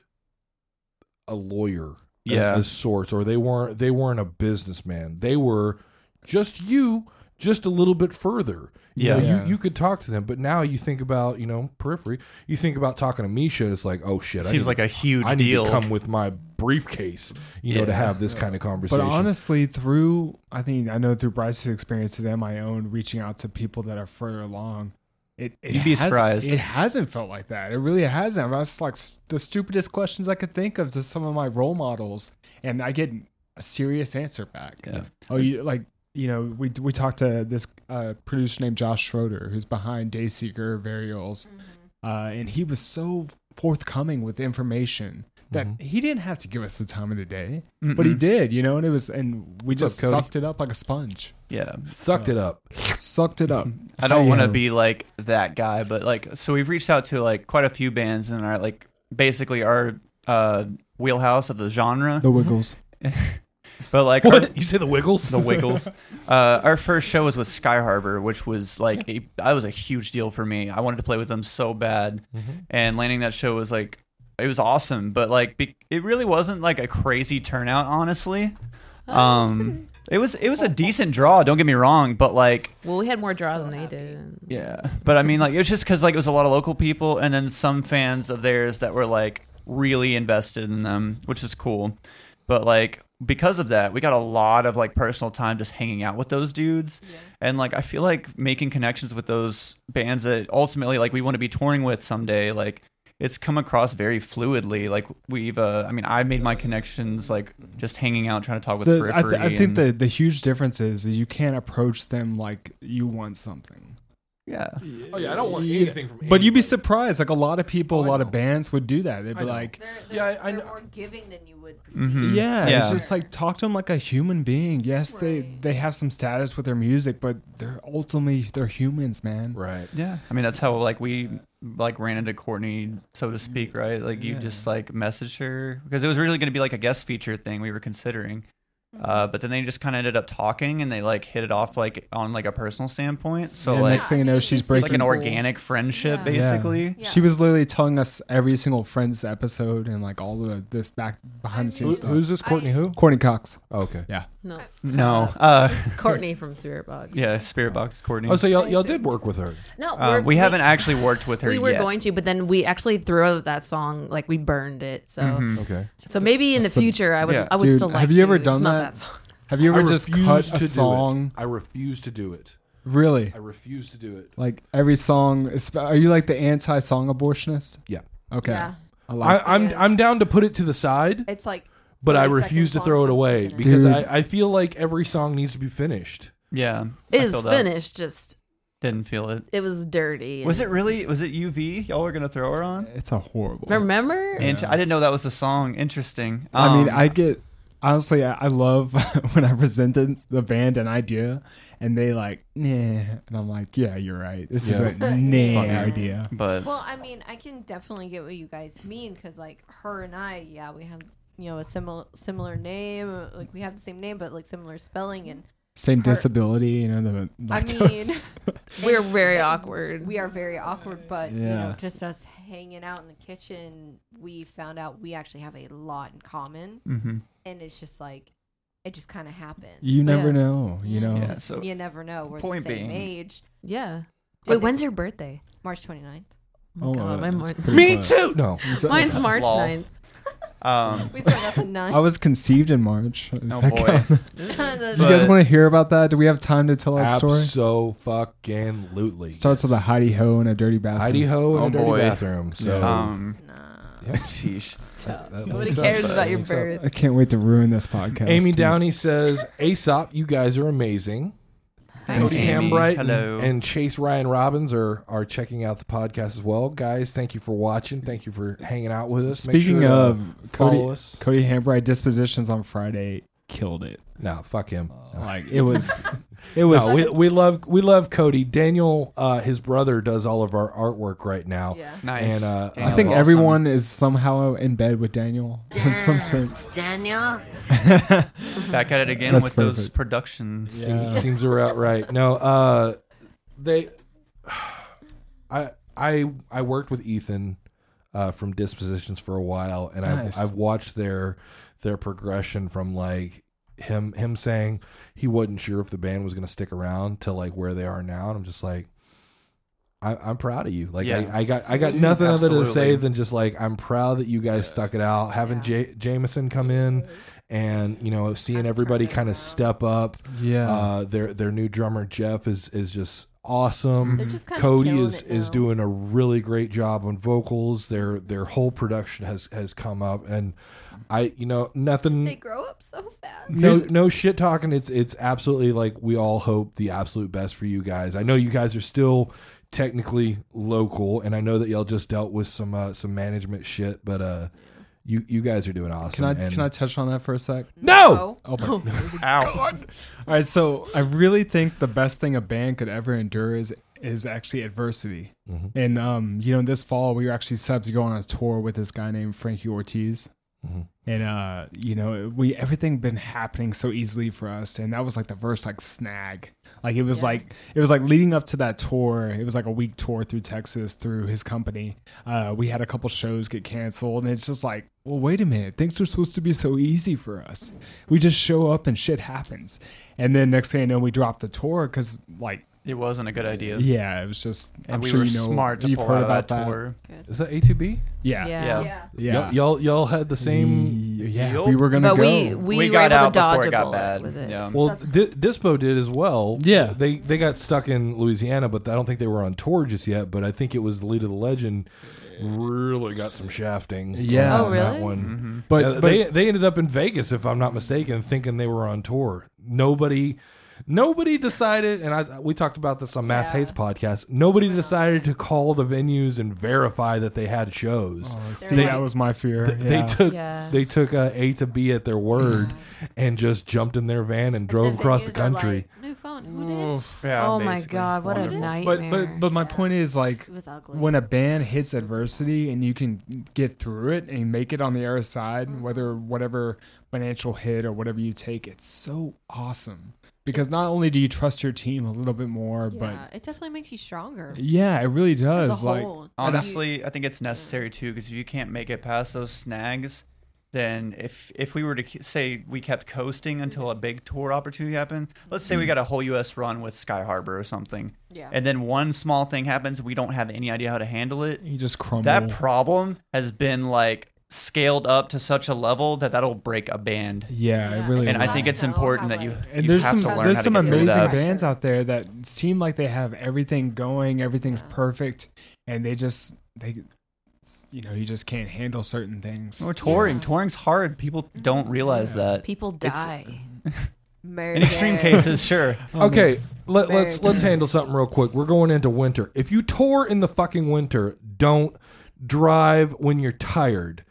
[SPEAKER 1] a lawyer,
[SPEAKER 2] Yeah.
[SPEAKER 1] of sorts, or they weren't they weren't a businessman. They were just you, just a little bit further. You
[SPEAKER 2] Yeah.
[SPEAKER 1] know,
[SPEAKER 4] Yeah.
[SPEAKER 1] you you could talk to them, but now you think about you know periphery. You think about talking to Misha, and it's like, oh shit, I
[SPEAKER 2] Seems
[SPEAKER 1] need
[SPEAKER 2] like
[SPEAKER 1] to-
[SPEAKER 2] a huge
[SPEAKER 1] I need to come with my briefcase, you know, to have this kind of conversation.
[SPEAKER 4] But honestly, through I think I know through Bryce's experiences and my own, reaching out to people that are further along, it, it
[SPEAKER 2] You'd be
[SPEAKER 4] has-
[SPEAKER 2] surprised.
[SPEAKER 4] It hasn't felt like that. It really hasn't. That's like the stupidest questions I could think of to some of my role models, and I get a serious answer back.
[SPEAKER 2] Yeah.
[SPEAKER 4] Oh, you like you know we we talked to this uh, producer named Josh Schroeder who's behind Dayseeker, Varials, uh, and he was so forthcoming with information that
[SPEAKER 1] Mhm.
[SPEAKER 4] he didn't have to give us the time of the day, but he did, you know, and it was, and we
[SPEAKER 1] What's
[SPEAKER 4] just
[SPEAKER 1] Cody?
[SPEAKER 4] sucked it up like a sponge,
[SPEAKER 2] Yeah.
[SPEAKER 1] sucked it up.
[SPEAKER 4] sucked it up.
[SPEAKER 2] I don't want to be like that guy, but like, so we've reached out to like quite a few bands in our like basically our uh wheelhouse of the genre.
[SPEAKER 4] the Wiggles.
[SPEAKER 2] But like our,
[SPEAKER 1] you say? The Wiggles?
[SPEAKER 2] the Wiggles. Uh, our first show was with Sky Harbor, which was like a that was a huge deal for me. I wanted to play with them so bad,
[SPEAKER 1] Mhm.
[SPEAKER 2] and landing that show was like it was awesome. But like be, it really wasn't like a crazy turnout, honestly.
[SPEAKER 7] Oh,
[SPEAKER 2] Um, it was it was a decent draw. Don't get me wrong, but like
[SPEAKER 7] Well, we had more draw
[SPEAKER 3] So
[SPEAKER 7] than they did.
[SPEAKER 2] yeah, but I mean, like it was just because like it was a lot of local people, and then some fans of theirs that were like really invested in them, which is cool. But like because of that, we got a lot of like personal time just hanging out with those dudes, and like I feel like making connections with those bands that ultimately like we want to be touring with someday. Like it's come across very fluidly. Like we've, uh, I mean, I made my connections like just hanging out, trying to talk with
[SPEAKER 4] The, I, th- I think
[SPEAKER 2] and-
[SPEAKER 4] the the huge difference is that you can't approach them like you want something.
[SPEAKER 2] yeah.
[SPEAKER 1] Oh yeah, I don't want
[SPEAKER 4] You-
[SPEAKER 1] anything from.
[SPEAKER 4] But you'd be surprised. Like a lot of people,
[SPEAKER 1] Oh,
[SPEAKER 4] a
[SPEAKER 1] I
[SPEAKER 4] lot of bands would do that. They'd be like,
[SPEAKER 3] They're,
[SPEAKER 1] Yeah,
[SPEAKER 3] they're,
[SPEAKER 1] I- I
[SPEAKER 3] they're
[SPEAKER 1] know.
[SPEAKER 3] more giving than you would perceive.
[SPEAKER 2] Mhm.
[SPEAKER 4] yeah,
[SPEAKER 2] Yeah.
[SPEAKER 4] it's just like talk to them like a human being. Yes, they they have some status with their music, but they're ultimately they're humans, man.
[SPEAKER 1] right.
[SPEAKER 2] Yeah, I mean that's how like we like ran into Courtney, so to speak, right? Like you
[SPEAKER 4] Yeah.
[SPEAKER 2] just like messaged her because it was really going to be like a guest feature thing we were considering, uh, but then they just kind of ended up talking and they like hit it off like on like a personal standpoint. So
[SPEAKER 4] Yeah,
[SPEAKER 2] like
[SPEAKER 4] next thing you know, she's
[SPEAKER 3] she's
[SPEAKER 2] it's like an organic friendship,
[SPEAKER 3] Yeah.
[SPEAKER 2] basically.
[SPEAKER 3] Yeah.
[SPEAKER 4] She was literally telling us every single Friends episode and like all the this back behind the
[SPEAKER 1] Who,
[SPEAKER 4] scenes stuff.
[SPEAKER 1] who's this? Courtney? Who?
[SPEAKER 4] Courtney Cox?
[SPEAKER 1] Oh, okay.
[SPEAKER 7] No,
[SPEAKER 2] No,
[SPEAKER 7] stop.
[SPEAKER 2] uh,
[SPEAKER 7] Courtney from Spiritbox.
[SPEAKER 2] yeah, Spiritbox Courtney.
[SPEAKER 1] Oh, so y'all y'all did work with her.
[SPEAKER 7] No,
[SPEAKER 2] uh,
[SPEAKER 7] we're-
[SPEAKER 2] we haven't actually worked with her
[SPEAKER 7] We were
[SPEAKER 2] yet.
[SPEAKER 7] going to, but then we actually threw out that song. Like we burned it. So,
[SPEAKER 2] Mhm.
[SPEAKER 1] Okay.
[SPEAKER 7] so maybe in the
[SPEAKER 4] That's the-
[SPEAKER 7] future, I would,
[SPEAKER 2] Yeah.
[SPEAKER 7] I would
[SPEAKER 4] Dude,
[SPEAKER 7] still like.
[SPEAKER 4] have you
[SPEAKER 7] to,
[SPEAKER 4] ever
[SPEAKER 7] just
[SPEAKER 4] done
[SPEAKER 7] not
[SPEAKER 4] that?
[SPEAKER 7] song.
[SPEAKER 4] Have you ever
[SPEAKER 1] I
[SPEAKER 4] just cut
[SPEAKER 1] to
[SPEAKER 4] a
[SPEAKER 1] do
[SPEAKER 4] song?
[SPEAKER 1] It. I refuse to do it.
[SPEAKER 4] Really?
[SPEAKER 1] I refuse to do it.
[SPEAKER 4] Like every song? is- Are you like the anti-song abortionist?
[SPEAKER 1] Yeah.
[SPEAKER 4] Okay.
[SPEAKER 3] Yeah.
[SPEAKER 4] I like.
[SPEAKER 1] I, I'm I'm down to put it to the side,
[SPEAKER 3] It's like,
[SPEAKER 1] but I refuse to throw it away because
[SPEAKER 4] Dude.
[SPEAKER 1] I, I feel like every song needs to be finished.
[SPEAKER 2] Yeah,
[SPEAKER 7] It
[SPEAKER 2] I
[SPEAKER 7] is
[SPEAKER 2] feel that.
[SPEAKER 7] finished. Just
[SPEAKER 2] Didn't feel it.
[SPEAKER 7] it was dirty.
[SPEAKER 2] Was it
[SPEAKER 7] and-
[SPEAKER 2] really? Was it UV? Y'all were gonna throw her on?
[SPEAKER 4] it's a horrible.
[SPEAKER 7] Remember?
[SPEAKER 2] Int- I didn't know that was the song. Interesting.
[SPEAKER 4] I mean,
[SPEAKER 2] Um,
[SPEAKER 4] I get honestly, I, I love when I presented the band an idea and they like, nah, and I'm like, yeah, you're right. This is
[SPEAKER 1] Yeah.
[SPEAKER 4] a
[SPEAKER 3] It's
[SPEAKER 4] nah
[SPEAKER 3] funny.
[SPEAKER 4] idea.
[SPEAKER 2] but
[SPEAKER 3] well, I mean, I can definitely get what you guys mean because, like, her and I, yeah, we have, you know, a similar similar name. uh, Like, we have the same name, but like similar spelling. And
[SPEAKER 4] Same
[SPEAKER 3] Her-
[SPEAKER 4] disability, you know. The Lactose.
[SPEAKER 3] I mean,
[SPEAKER 7] We're very awkward.
[SPEAKER 3] We are very awkward, but you know, just us hanging out in the kitchen, we found out we actually have a lot in common,
[SPEAKER 2] mhm.
[SPEAKER 3] and it's just like, it just kind of happens.
[SPEAKER 4] you never
[SPEAKER 7] Yeah.
[SPEAKER 4] know, you know.
[SPEAKER 2] Yeah, so
[SPEAKER 3] you never know. We're
[SPEAKER 2] point
[SPEAKER 3] the same
[SPEAKER 2] being-
[SPEAKER 3] age.
[SPEAKER 7] yeah. Wait, when's your birthday?
[SPEAKER 3] March 29th.
[SPEAKER 7] Oh, God, my
[SPEAKER 4] that's
[SPEAKER 7] Mar-
[SPEAKER 1] Me
[SPEAKER 4] fun.
[SPEAKER 1] too. No.
[SPEAKER 7] Mine's March
[SPEAKER 2] Lol.
[SPEAKER 7] 9th.
[SPEAKER 2] Um,
[SPEAKER 3] We still got the nine.
[SPEAKER 4] I was conceived in March. Does
[SPEAKER 2] Oh, boy.
[SPEAKER 4] Do you guys want to hear about that? Do we have time to tell that story?
[SPEAKER 1] So fucking lootly.
[SPEAKER 4] Starts with a hidey ho in a dirty bathroom.
[SPEAKER 1] Heidi ho in
[SPEAKER 2] Oh,
[SPEAKER 1] a dirty
[SPEAKER 2] boy.
[SPEAKER 1] bathroom. So
[SPEAKER 2] um,
[SPEAKER 3] nah.
[SPEAKER 1] yeah.
[SPEAKER 2] sheesh.
[SPEAKER 3] Stop.
[SPEAKER 1] that
[SPEAKER 3] Nobody
[SPEAKER 1] links up.
[SPEAKER 3] cares about your birth.
[SPEAKER 4] I can't wait to ruin this podcast.
[SPEAKER 1] Amy. Downey says, Aesop, you guys are amazing.
[SPEAKER 2] Thanks,
[SPEAKER 1] Cody
[SPEAKER 2] Amy.
[SPEAKER 1] Hambright and-
[SPEAKER 2] Hello.
[SPEAKER 1] And, Chase Ryan Robbins are are checking out the podcast as well. Guys, thank you for watching. Thank you for hanging out with us. Make
[SPEAKER 4] Speaking
[SPEAKER 1] sure to
[SPEAKER 4] of Cody,
[SPEAKER 1] us.
[SPEAKER 4] Cody Hambright dispositions on Friday killed it.
[SPEAKER 1] No, fuck him. No.
[SPEAKER 4] Like it was, it was.
[SPEAKER 1] No, we, we love we love Cody. Daniel, uh, his brother, does all of our artwork right now.
[SPEAKER 3] Yeah.
[SPEAKER 2] nice.
[SPEAKER 1] And, uh,
[SPEAKER 4] I think
[SPEAKER 2] awesome.
[SPEAKER 4] everyone is somehow in bed with Daniel in some sense.
[SPEAKER 6] Daniel.
[SPEAKER 2] back at it again
[SPEAKER 4] That's
[SPEAKER 2] with those
[SPEAKER 4] perfect.
[SPEAKER 2] productions.
[SPEAKER 1] Seems, seems about right. No, uh, they, I I I worked with Ethan uh, from Dispositions for a while, and
[SPEAKER 4] Nice.
[SPEAKER 1] I've I've watched their their progression from like him him saying he wasn't sure if the band was going to stick around to like where they are now, and I'm just like. I, I'm proud of you. Like
[SPEAKER 2] Yeah.
[SPEAKER 1] I, I got, I got
[SPEAKER 2] Dude,
[SPEAKER 1] nothing other to say than just like I'm proud that you guys stuck it out. Having
[SPEAKER 3] Yeah.
[SPEAKER 1] J- Jameson come in, and you know, seeing everybody kind of step up.
[SPEAKER 4] Yeah.
[SPEAKER 1] Uh, their their new drummer Jeff is is just awesome.
[SPEAKER 3] They're just kind
[SPEAKER 1] Cody
[SPEAKER 3] of killing
[SPEAKER 1] is
[SPEAKER 3] it
[SPEAKER 1] is
[SPEAKER 3] now.
[SPEAKER 1] doing a really great job on vocals. Their their whole production has has come up, and I you know nothing.
[SPEAKER 3] They grow up so fast.
[SPEAKER 1] no
[SPEAKER 4] Here's-
[SPEAKER 1] no shit talking. It's it's absolutely like we all hope the absolute best for you guys. I know you guys are still technically local, and I know that y'all just dealt with some uh, some management shit, but uh, you you guys are doing awesome.
[SPEAKER 4] can I
[SPEAKER 1] and-
[SPEAKER 4] can I touch on that for a sec?
[SPEAKER 1] No!
[SPEAKER 4] Oh my
[SPEAKER 2] Ow.
[SPEAKER 4] All right, so I really think the best thing a band could ever endure is is actually adversity.
[SPEAKER 1] Mhm.
[SPEAKER 4] And um, you know, this fall we were actually set to go on a tour with this guy named Frankie Ortiz.
[SPEAKER 1] Mhm.
[SPEAKER 4] And uh, you know, we everything been happening so easily for us, and that was like the first like snag. Like it was
[SPEAKER 3] Yeah.
[SPEAKER 4] like it was like leading up to that tour. It was like a week tour through Texas through his company. Uh, we had a couple shows get canceled, and it's just like, well, wait a minute, things are supposed to be so easy for us. We just show up and shit happens. And then next thing I know, we drop the tour because like
[SPEAKER 2] It wasn't a good idea.
[SPEAKER 4] yeah, it was just.
[SPEAKER 2] And
[SPEAKER 4] I'm
[SPEAKER 2] we
[SPEAKER 4] sure
[SPEAKER 2] were
[SPEAKER 4] you know.
[SPEAKER 2] smart to
[SPEAKER 4] you've
[SPEAKER 2] pull
[SPEAKER 4] heard
[SPEAKER 2] out of
[SPEAKER 4] about
[SPEAKER 2] that
[SPEAKER 4] that.
[SPEAKER 2] tour.
[SPEAKER 1] Is that ATB?
[SPEAKER 4] Yeah,
[SPEAKER 7] Yeah.
[SPEAKER 2] Yeah.
[SPEAKER 3] Yeah.
[SPEAKER 4] yeah.
[SPEAKER 1] Y'all, y'all y'all had the same.
[SPEAKER 4] Yeah,
[SPEAKER 2] Yup.
[SPEAKER 4] we were gonna
[SPEAKER 7] But
[SPEAKER 4] go.
[SPEAKER 7] we we,
[SPEAKER 2] We
[SPEAKER 7] were
[SPEAKER 2] got
[SPEAKER 7] able
[SPEAKER 2] out
[SPEAKER 7] to dodge
[SPEAKER 2] before it got bad.
[SPEAKER 7] with it.
[SPEAKER 2] Yeah.
[SPEAKER 1] Well, Di- Dispo did as well.
[SPEAKER 4] Yeah.
[SPEAKER 1] they they got stuck in Louisiana, but I don't think they were on tour just yet. But I think it was the lead of the legend really got some shafting.
[SPEAKER 4] Yeah.
[SPEAKER 1] on
[SPEAKER 7] Oh,
[SPEAKER 1] that
[SPEAKER 7] really?
[SPEAKER 1] one.
[SPEAKER 2] Mhm.
[SPEAKER 4] but,
[SPEAKER 1] Uh,
[SPEAKER 4] but
[SPEAKER 1] they they ended up in Vegas, if I'm not mistaken, thinking they were on tour. Nobody. Nobody decided, and I, we talked about this on Mass
[SPEAKER 3] Yeah.
[SPEAKER 1] Hates podcast. Nobody decided to call the venues and verify that they had shows.
[SPEAKER 4] Oh, see,
[SPEAKER 3] They-
[SPEAKER 4] that was my fear.
[SPEAKER 1] Th-
[SPEAKER 4] yeah.
[SPEAKER 1] They took
[SPEAKER 7] Yeah.
[SPEAKER 1] they took uh, A to B at their word and just jumped in their van and drove across the
[SPEAKER 3] venues are
[SPEAKER 1] country.
[SPEAKER 3] Like, New phone. Who did?
[SPEAKER 4] Oof.
[SPEAKER 2] Yeah,
[SPEAKER 7] oh my
[SPEAKER 2] basically.
[SPEAKER 7] god, what a
[SPEAKER 2] Wonderful.
[SPEAKER 7] nightmare.
[SPEAKER 4] But but but my point is like
[SPEAKER 3] It was ugly.
[SPEAKER 4] when a band hits adversity and you can get through it and make it on the other side, whether whatever financial hit or whatever you take, it's so awesome. Because not only do you trust your team a little bit more, but
[SPEAKER 3] yeah, it definitely makes you stronger.
[SPEAKER 4] yeah, it really
[SPEAKER 3] As
[SPEAKER 4] does.
[SPEAKER 3] a
[SPEAKER 4] Like
[SPEAKER 3] whole.
[SPEAKER 2] Honestly, I think it's necessary too because if you can't make it past those snags, then if if we were to say we kept coasting until a big tour opportunity happened, let's say we mm. got a whole U.S. run with Sky Harbor or something,
[SPEAKER 3] Yeah.
[SPEAKER 2] and then one small thing happens, we don't have any idea how to handle it.
[SPEAKER 4] you just crumble.
[SPEAKER 2] That problem has been like scaled up to such a level that that'll break a band.
[SPEAKER 4] yeah,
[SPEAKER 3] Yeah,
[SPEAKER 4] it really.
[SPEAKER 2] And I think it's important that you,
[SPEAKER 4] and
[SPEAKER 2] you
[SPEAKER 4] there's
[SPEAKER 2] have
[SPEAKER 4] some
[SPEAKER 2] to learn
[SPEAKER 4] there's some
[SPEAKER 2] to get through
[SPEAKER 4] amazing bands out there that seem like they have everything going, everything's
[SPEAKER 3] Yeah.
[SPEAKER 4] perfect, and they just they, you know, you just can't handle certain things.
[SPEAKER 2] Or touring,
[SPEAKER 3] Yeah.
[SPEAKER 2] touring's hard. People don't realize
[SPEAKER 4] Yeah.
[SPEAKER 2] that.
[SPEAKER 7] People
[SPEAKER 2] It's-
[SPEAKER 7] die.
[SPEAKER 2] In extreme cases, sure.
[SPEAKER 1] Okay, let, let's let's handle something real quick. We're going into winter. If you tour in the fucking winter, don't drive when you're tired.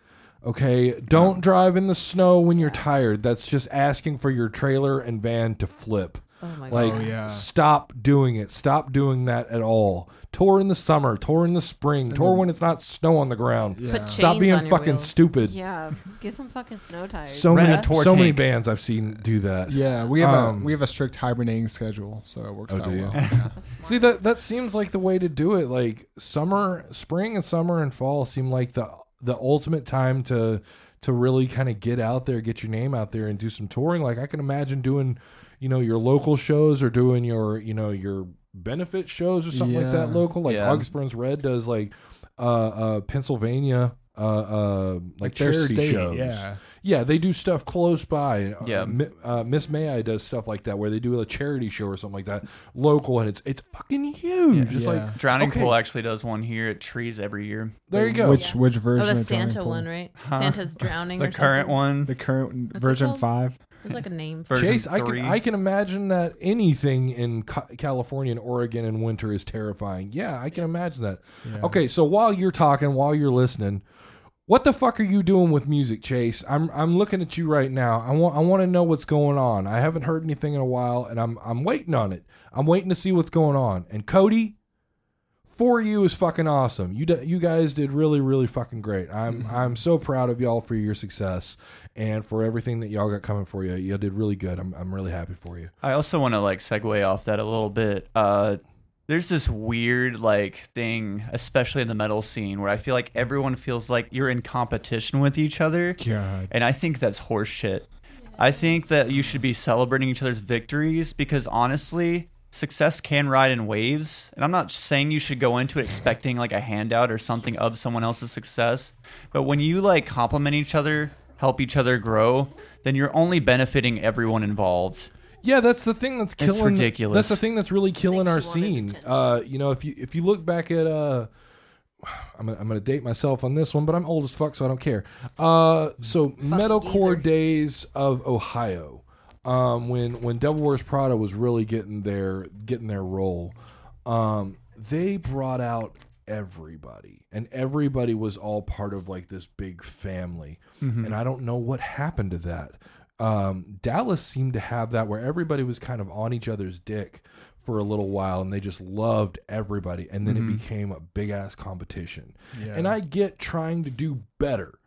[SPEAKER 1] Okay, don't drive in the snow when you're tired. That's just asking for your trailer and van to flip.
[SPEAKER 7] Oh my
[SPEAKER 1] Like,
[SPEAKER 7] god.
[SPEAKER 4] Oh, yeah.
[SPEAKER 1] stop doing it. Stop doing that at all. Tour in the summer. Tour in the spring. Tour when it's not snow on the ground.
[SPEAKER 4] Yeah.
[SPEAKER 7] Put
[SPEAKER 1] Stop
[SPEAKER 7] chains
[SPEAKER 1] being
[SPEAKER 7] on your
[SPEAKER 1] fucking
[SPEAKER 7] wheels.
[SPEAKER 1] stupid.
[SPEAKER 3] Yeah, get some fucking snow tires.
[SPEAKER 1] So
[SPEAKER 2] Rent
[SPEAKER 1] many,
[SPEAKER 2] a tour
[SPEAKER 1] so many
[SPEAKER 2] tank.
[SPEAKER 1] bands I've seen do that.
[SPEAKER 4] Yeah, we have
[SPEAKER 1] Um,
[SPEAKER 4] a we have a strict hibernating schedule, so it works
[SPEAKER 1] Oh,
[SPEAKER 4] out
[SPEAKER 1] do you?
[SPEAKER 4] well.
[SPEAKER 3] That's smart.
[SPEAKER 1] See that that seems like the way to do it. Like summer, spring and summer and fall seem like the the ultimate time to to really kind of get out there, get your name out there and do some touring. Like I can imagine doing, you know, your local shows or doing your, you know, your benefit shows or something like that local. Like
[SPEAKER 2] Yeah.
[SPEAKER 1] August Burns Red does like uh, uh, Pennsylvania uh, uh, like,
[SPEAKER 4] their
[SPEAKER 1] charity
[SPEAKER 4] state,
[SPEAKER 1] shows.
[SPEAKER 4] Yeah.
[SPEAKER 1] Yeah, they do stuff close by. Uh,
[SPEAKER 2] Yeah.
[SPEAKER 1] Uh, Miss May I does stuff like that where they do a charity show or something like that, local, and it's it's fucking huge. It's
[SPEAKER 4] Yeah.
[SPEAKER 1] like
[SPEAKER 2] Drowning
[SPEAKER 1] Okay.
[SPEAKER 2] Pool actually does one here at Trees every year.
[SPEAKER 1] there you go.
[SPEAKER 4] Which
[SPEAKER 3] Yeah.
[SPEAKER 4] which version?
[SPEAKER 7] Oh, the
[SPEAKER 4] of Drowning
[SPEAKER 7] Santa
[SPEAKER 4] Pool?
[SPEAKER 7] one, right?
[SPEAKER 2] Huh?
[SPEAKER 7] Santa's drowning.
[SPEAKER 2] The
[SPEAKER 7] or
[SPEAKER 2] current
[SPEAKER 7] something.
[SPEAKER 2] one.
[SPEAKER 4] The current
[SPEAKER 7] What's
[SPEAKER 4] version five.
[SPEAKER 7] There's like a name.
[SPEAKER 2] Version
[SPEAKER 1] Chase, I can. I can imagine that anything in Ca- California and Oregon in winter is terrifying. Yeah, I can imagine that.
[SPEAKER 4] Yeah.
[SPEAKER 1] Okay, so while you're talking, while you're listening, what the fuck are you doing with music, Chase? I'm I'm looking at you right now. I want I want to know what's going on. I haven't heard anything in a while, and I'm I'm waiting on it. I'm waiting to see what's going on. And Cody, for you is fucking awesome. You d- you guys did really really fucking great. I'm I'm so proud of y'all for your success and for everything that y'all got coming for you. Y'all did really good. I'm I'm really happy for you.
[SPEAKER 2] I also want to like segue off that a little bit. Uh, there's this weird like thing, especially in the metal scene, where I feel like everyone feels like you're in competition with each other,
[SPEAKER 4] God.
[SPEAKER 2] and I think that's horseshit. I think that you should be celebrating each other's victories because honestly, success can ride in waves. And I'm not saying you should go into it expecting like a handout or something of someone else's success, but when you like compliment each other, help each other grow, then you're only benefiting everyone involved.
[SPEAKER 1] Yeah, that's the thing that's
[SPEAKER 2] It's
[SPEAKER 1] killing.
[SPEAKER 2] ridiculous.
[SPEAKER 1] That's the thing that's really killing
[SPEAKER 3] Makes
[SPEAKER 1] our
[SPEAKER 3] you want
[SPEAKER 1] scene.
[SPEAKER 3] attention.
[SPEAKER 1] Uh, you know, if you if you look back at uh, I'm gonna, I'm gonna date myself on this one, but I'm old as fuck, so I don't care. Uh, so metalcore
[SPEAKER 3] geezer.
[SPEAKER 1] days of Ohio, um, when when Devil Wears Prada was really getting their getting their role, um, they brought out everybody, and everybody was all part of like this big family. And I don't know what happened to that. Um, Dallas seemed to have that where everybody was kind of on each other's dick for a little while, and they just loved everybody, and then it became a big ass competition.
[SPEAKER 4] Yeah.
[SPEAKER 1] And I get trying to do better.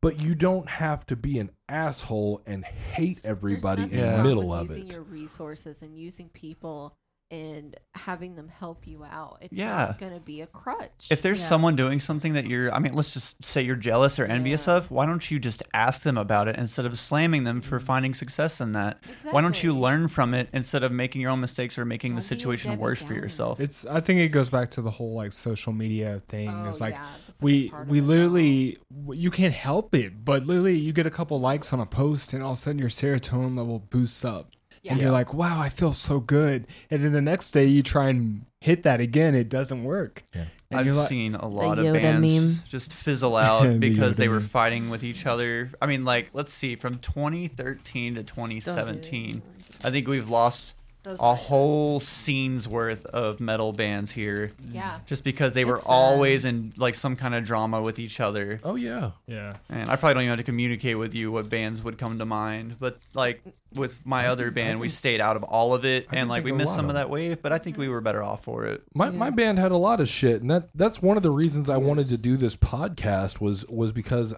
[SPEAKER 1] But you don't have to be an asshole and hate everybody in the
[SPEAKER 3] wrong
[SPEAKER 1] middle of
[SPEAKER 3] using
[SPEAKER 1] it.
[SPEAKER 3] Using your resources and using people and having them help you out. It's
[SPEAKER 2] Yeah.
[SPEAKER 3] not going to be a crutch.
[SPEAKER 2] If there's
[SPEAKER 7] Yeah.
[SPEAKER 2] someone doing something that you're, I mean, let's just say you're jealous or envious
[SPEAKER 3] Yeah.
[SPEAKER 2] of, why don't you just ask them about it instead of slamming them for mm-hmm. finding success in that? Why don't you learn from it instead of making your own mistakes or making the
[SPEAKER 3] Don't be a
[SPEAKER 2] situation
[SPEAKER 3] Debbie
[SPEAKER 2] worse for yourself?
[SPEAKER 4] It's. I think it goes back to the whole like social media thing.
[SPEAKER 3] Oh,
[SPEAKER 4] it's like
[SPEAKER 3] yeah,
[SPEAKER 4] we
[SPEAKER 3] big part of
[SPEAKER 4] we
[SPEAKER 3] it now.
[SPEAKER 4] literally w- you can't help it, but literally you get a couple likes on a post, and all of a sudden your serotonin level boosts up, and you're like, wow, I feel so good. And then the next day you try and hit that again, it doesn't work.
[SPEAKER 1] Yeah.
[SPEAKER 4] And
[SPEAKER 2] I've
[SPEAKER 4] you're like,
[SPEAKER 2] seen a lot of bands
[SPEAKER 7] meme.
[SPEAKER 2] just fizzle out
[SPEAKER 4] The
[SPEAKER 2] because they were
[SPEAKER 4] meme.
[SPEAKER 2] fighting with each other. I mean, like, let's see, from 2013 to 2017, I think we've lost
[SPEAKER 3] Those
[SPEAKER 2] a whole scene's worth of metal bands here
[SPEAKER 3] Yeah.
[SPEAKER 2] just because they were
[SPEAKER 7] It's sad.
[SPEAKER 2] always in like some kind of drama with each other.
[SPEAKER 1] Oh yeah.
[SPEAKER 4] yeah.
[SPEAKER 2] And I probably don't even have to communicate with you what bands would come to mind, but like with my other band, we stayed out of all of it,
[SPEAKER 1] I can
[SPEAKER 2] and like
[SPEAKER 1] think
[SPEAKER 2] we
[SPEAKER 1] of a
[SPEAKER 2] missed
[SPEAKER 1] lot
[SPEAKER 2] some
[SPEAKER 1] of
[SPEAKER 2] of that wave. But I think we were better off for it.
[SPEAKER 1] My my band had a lot of shit, and that that's one of the reasons I wanted to do this podcast was was because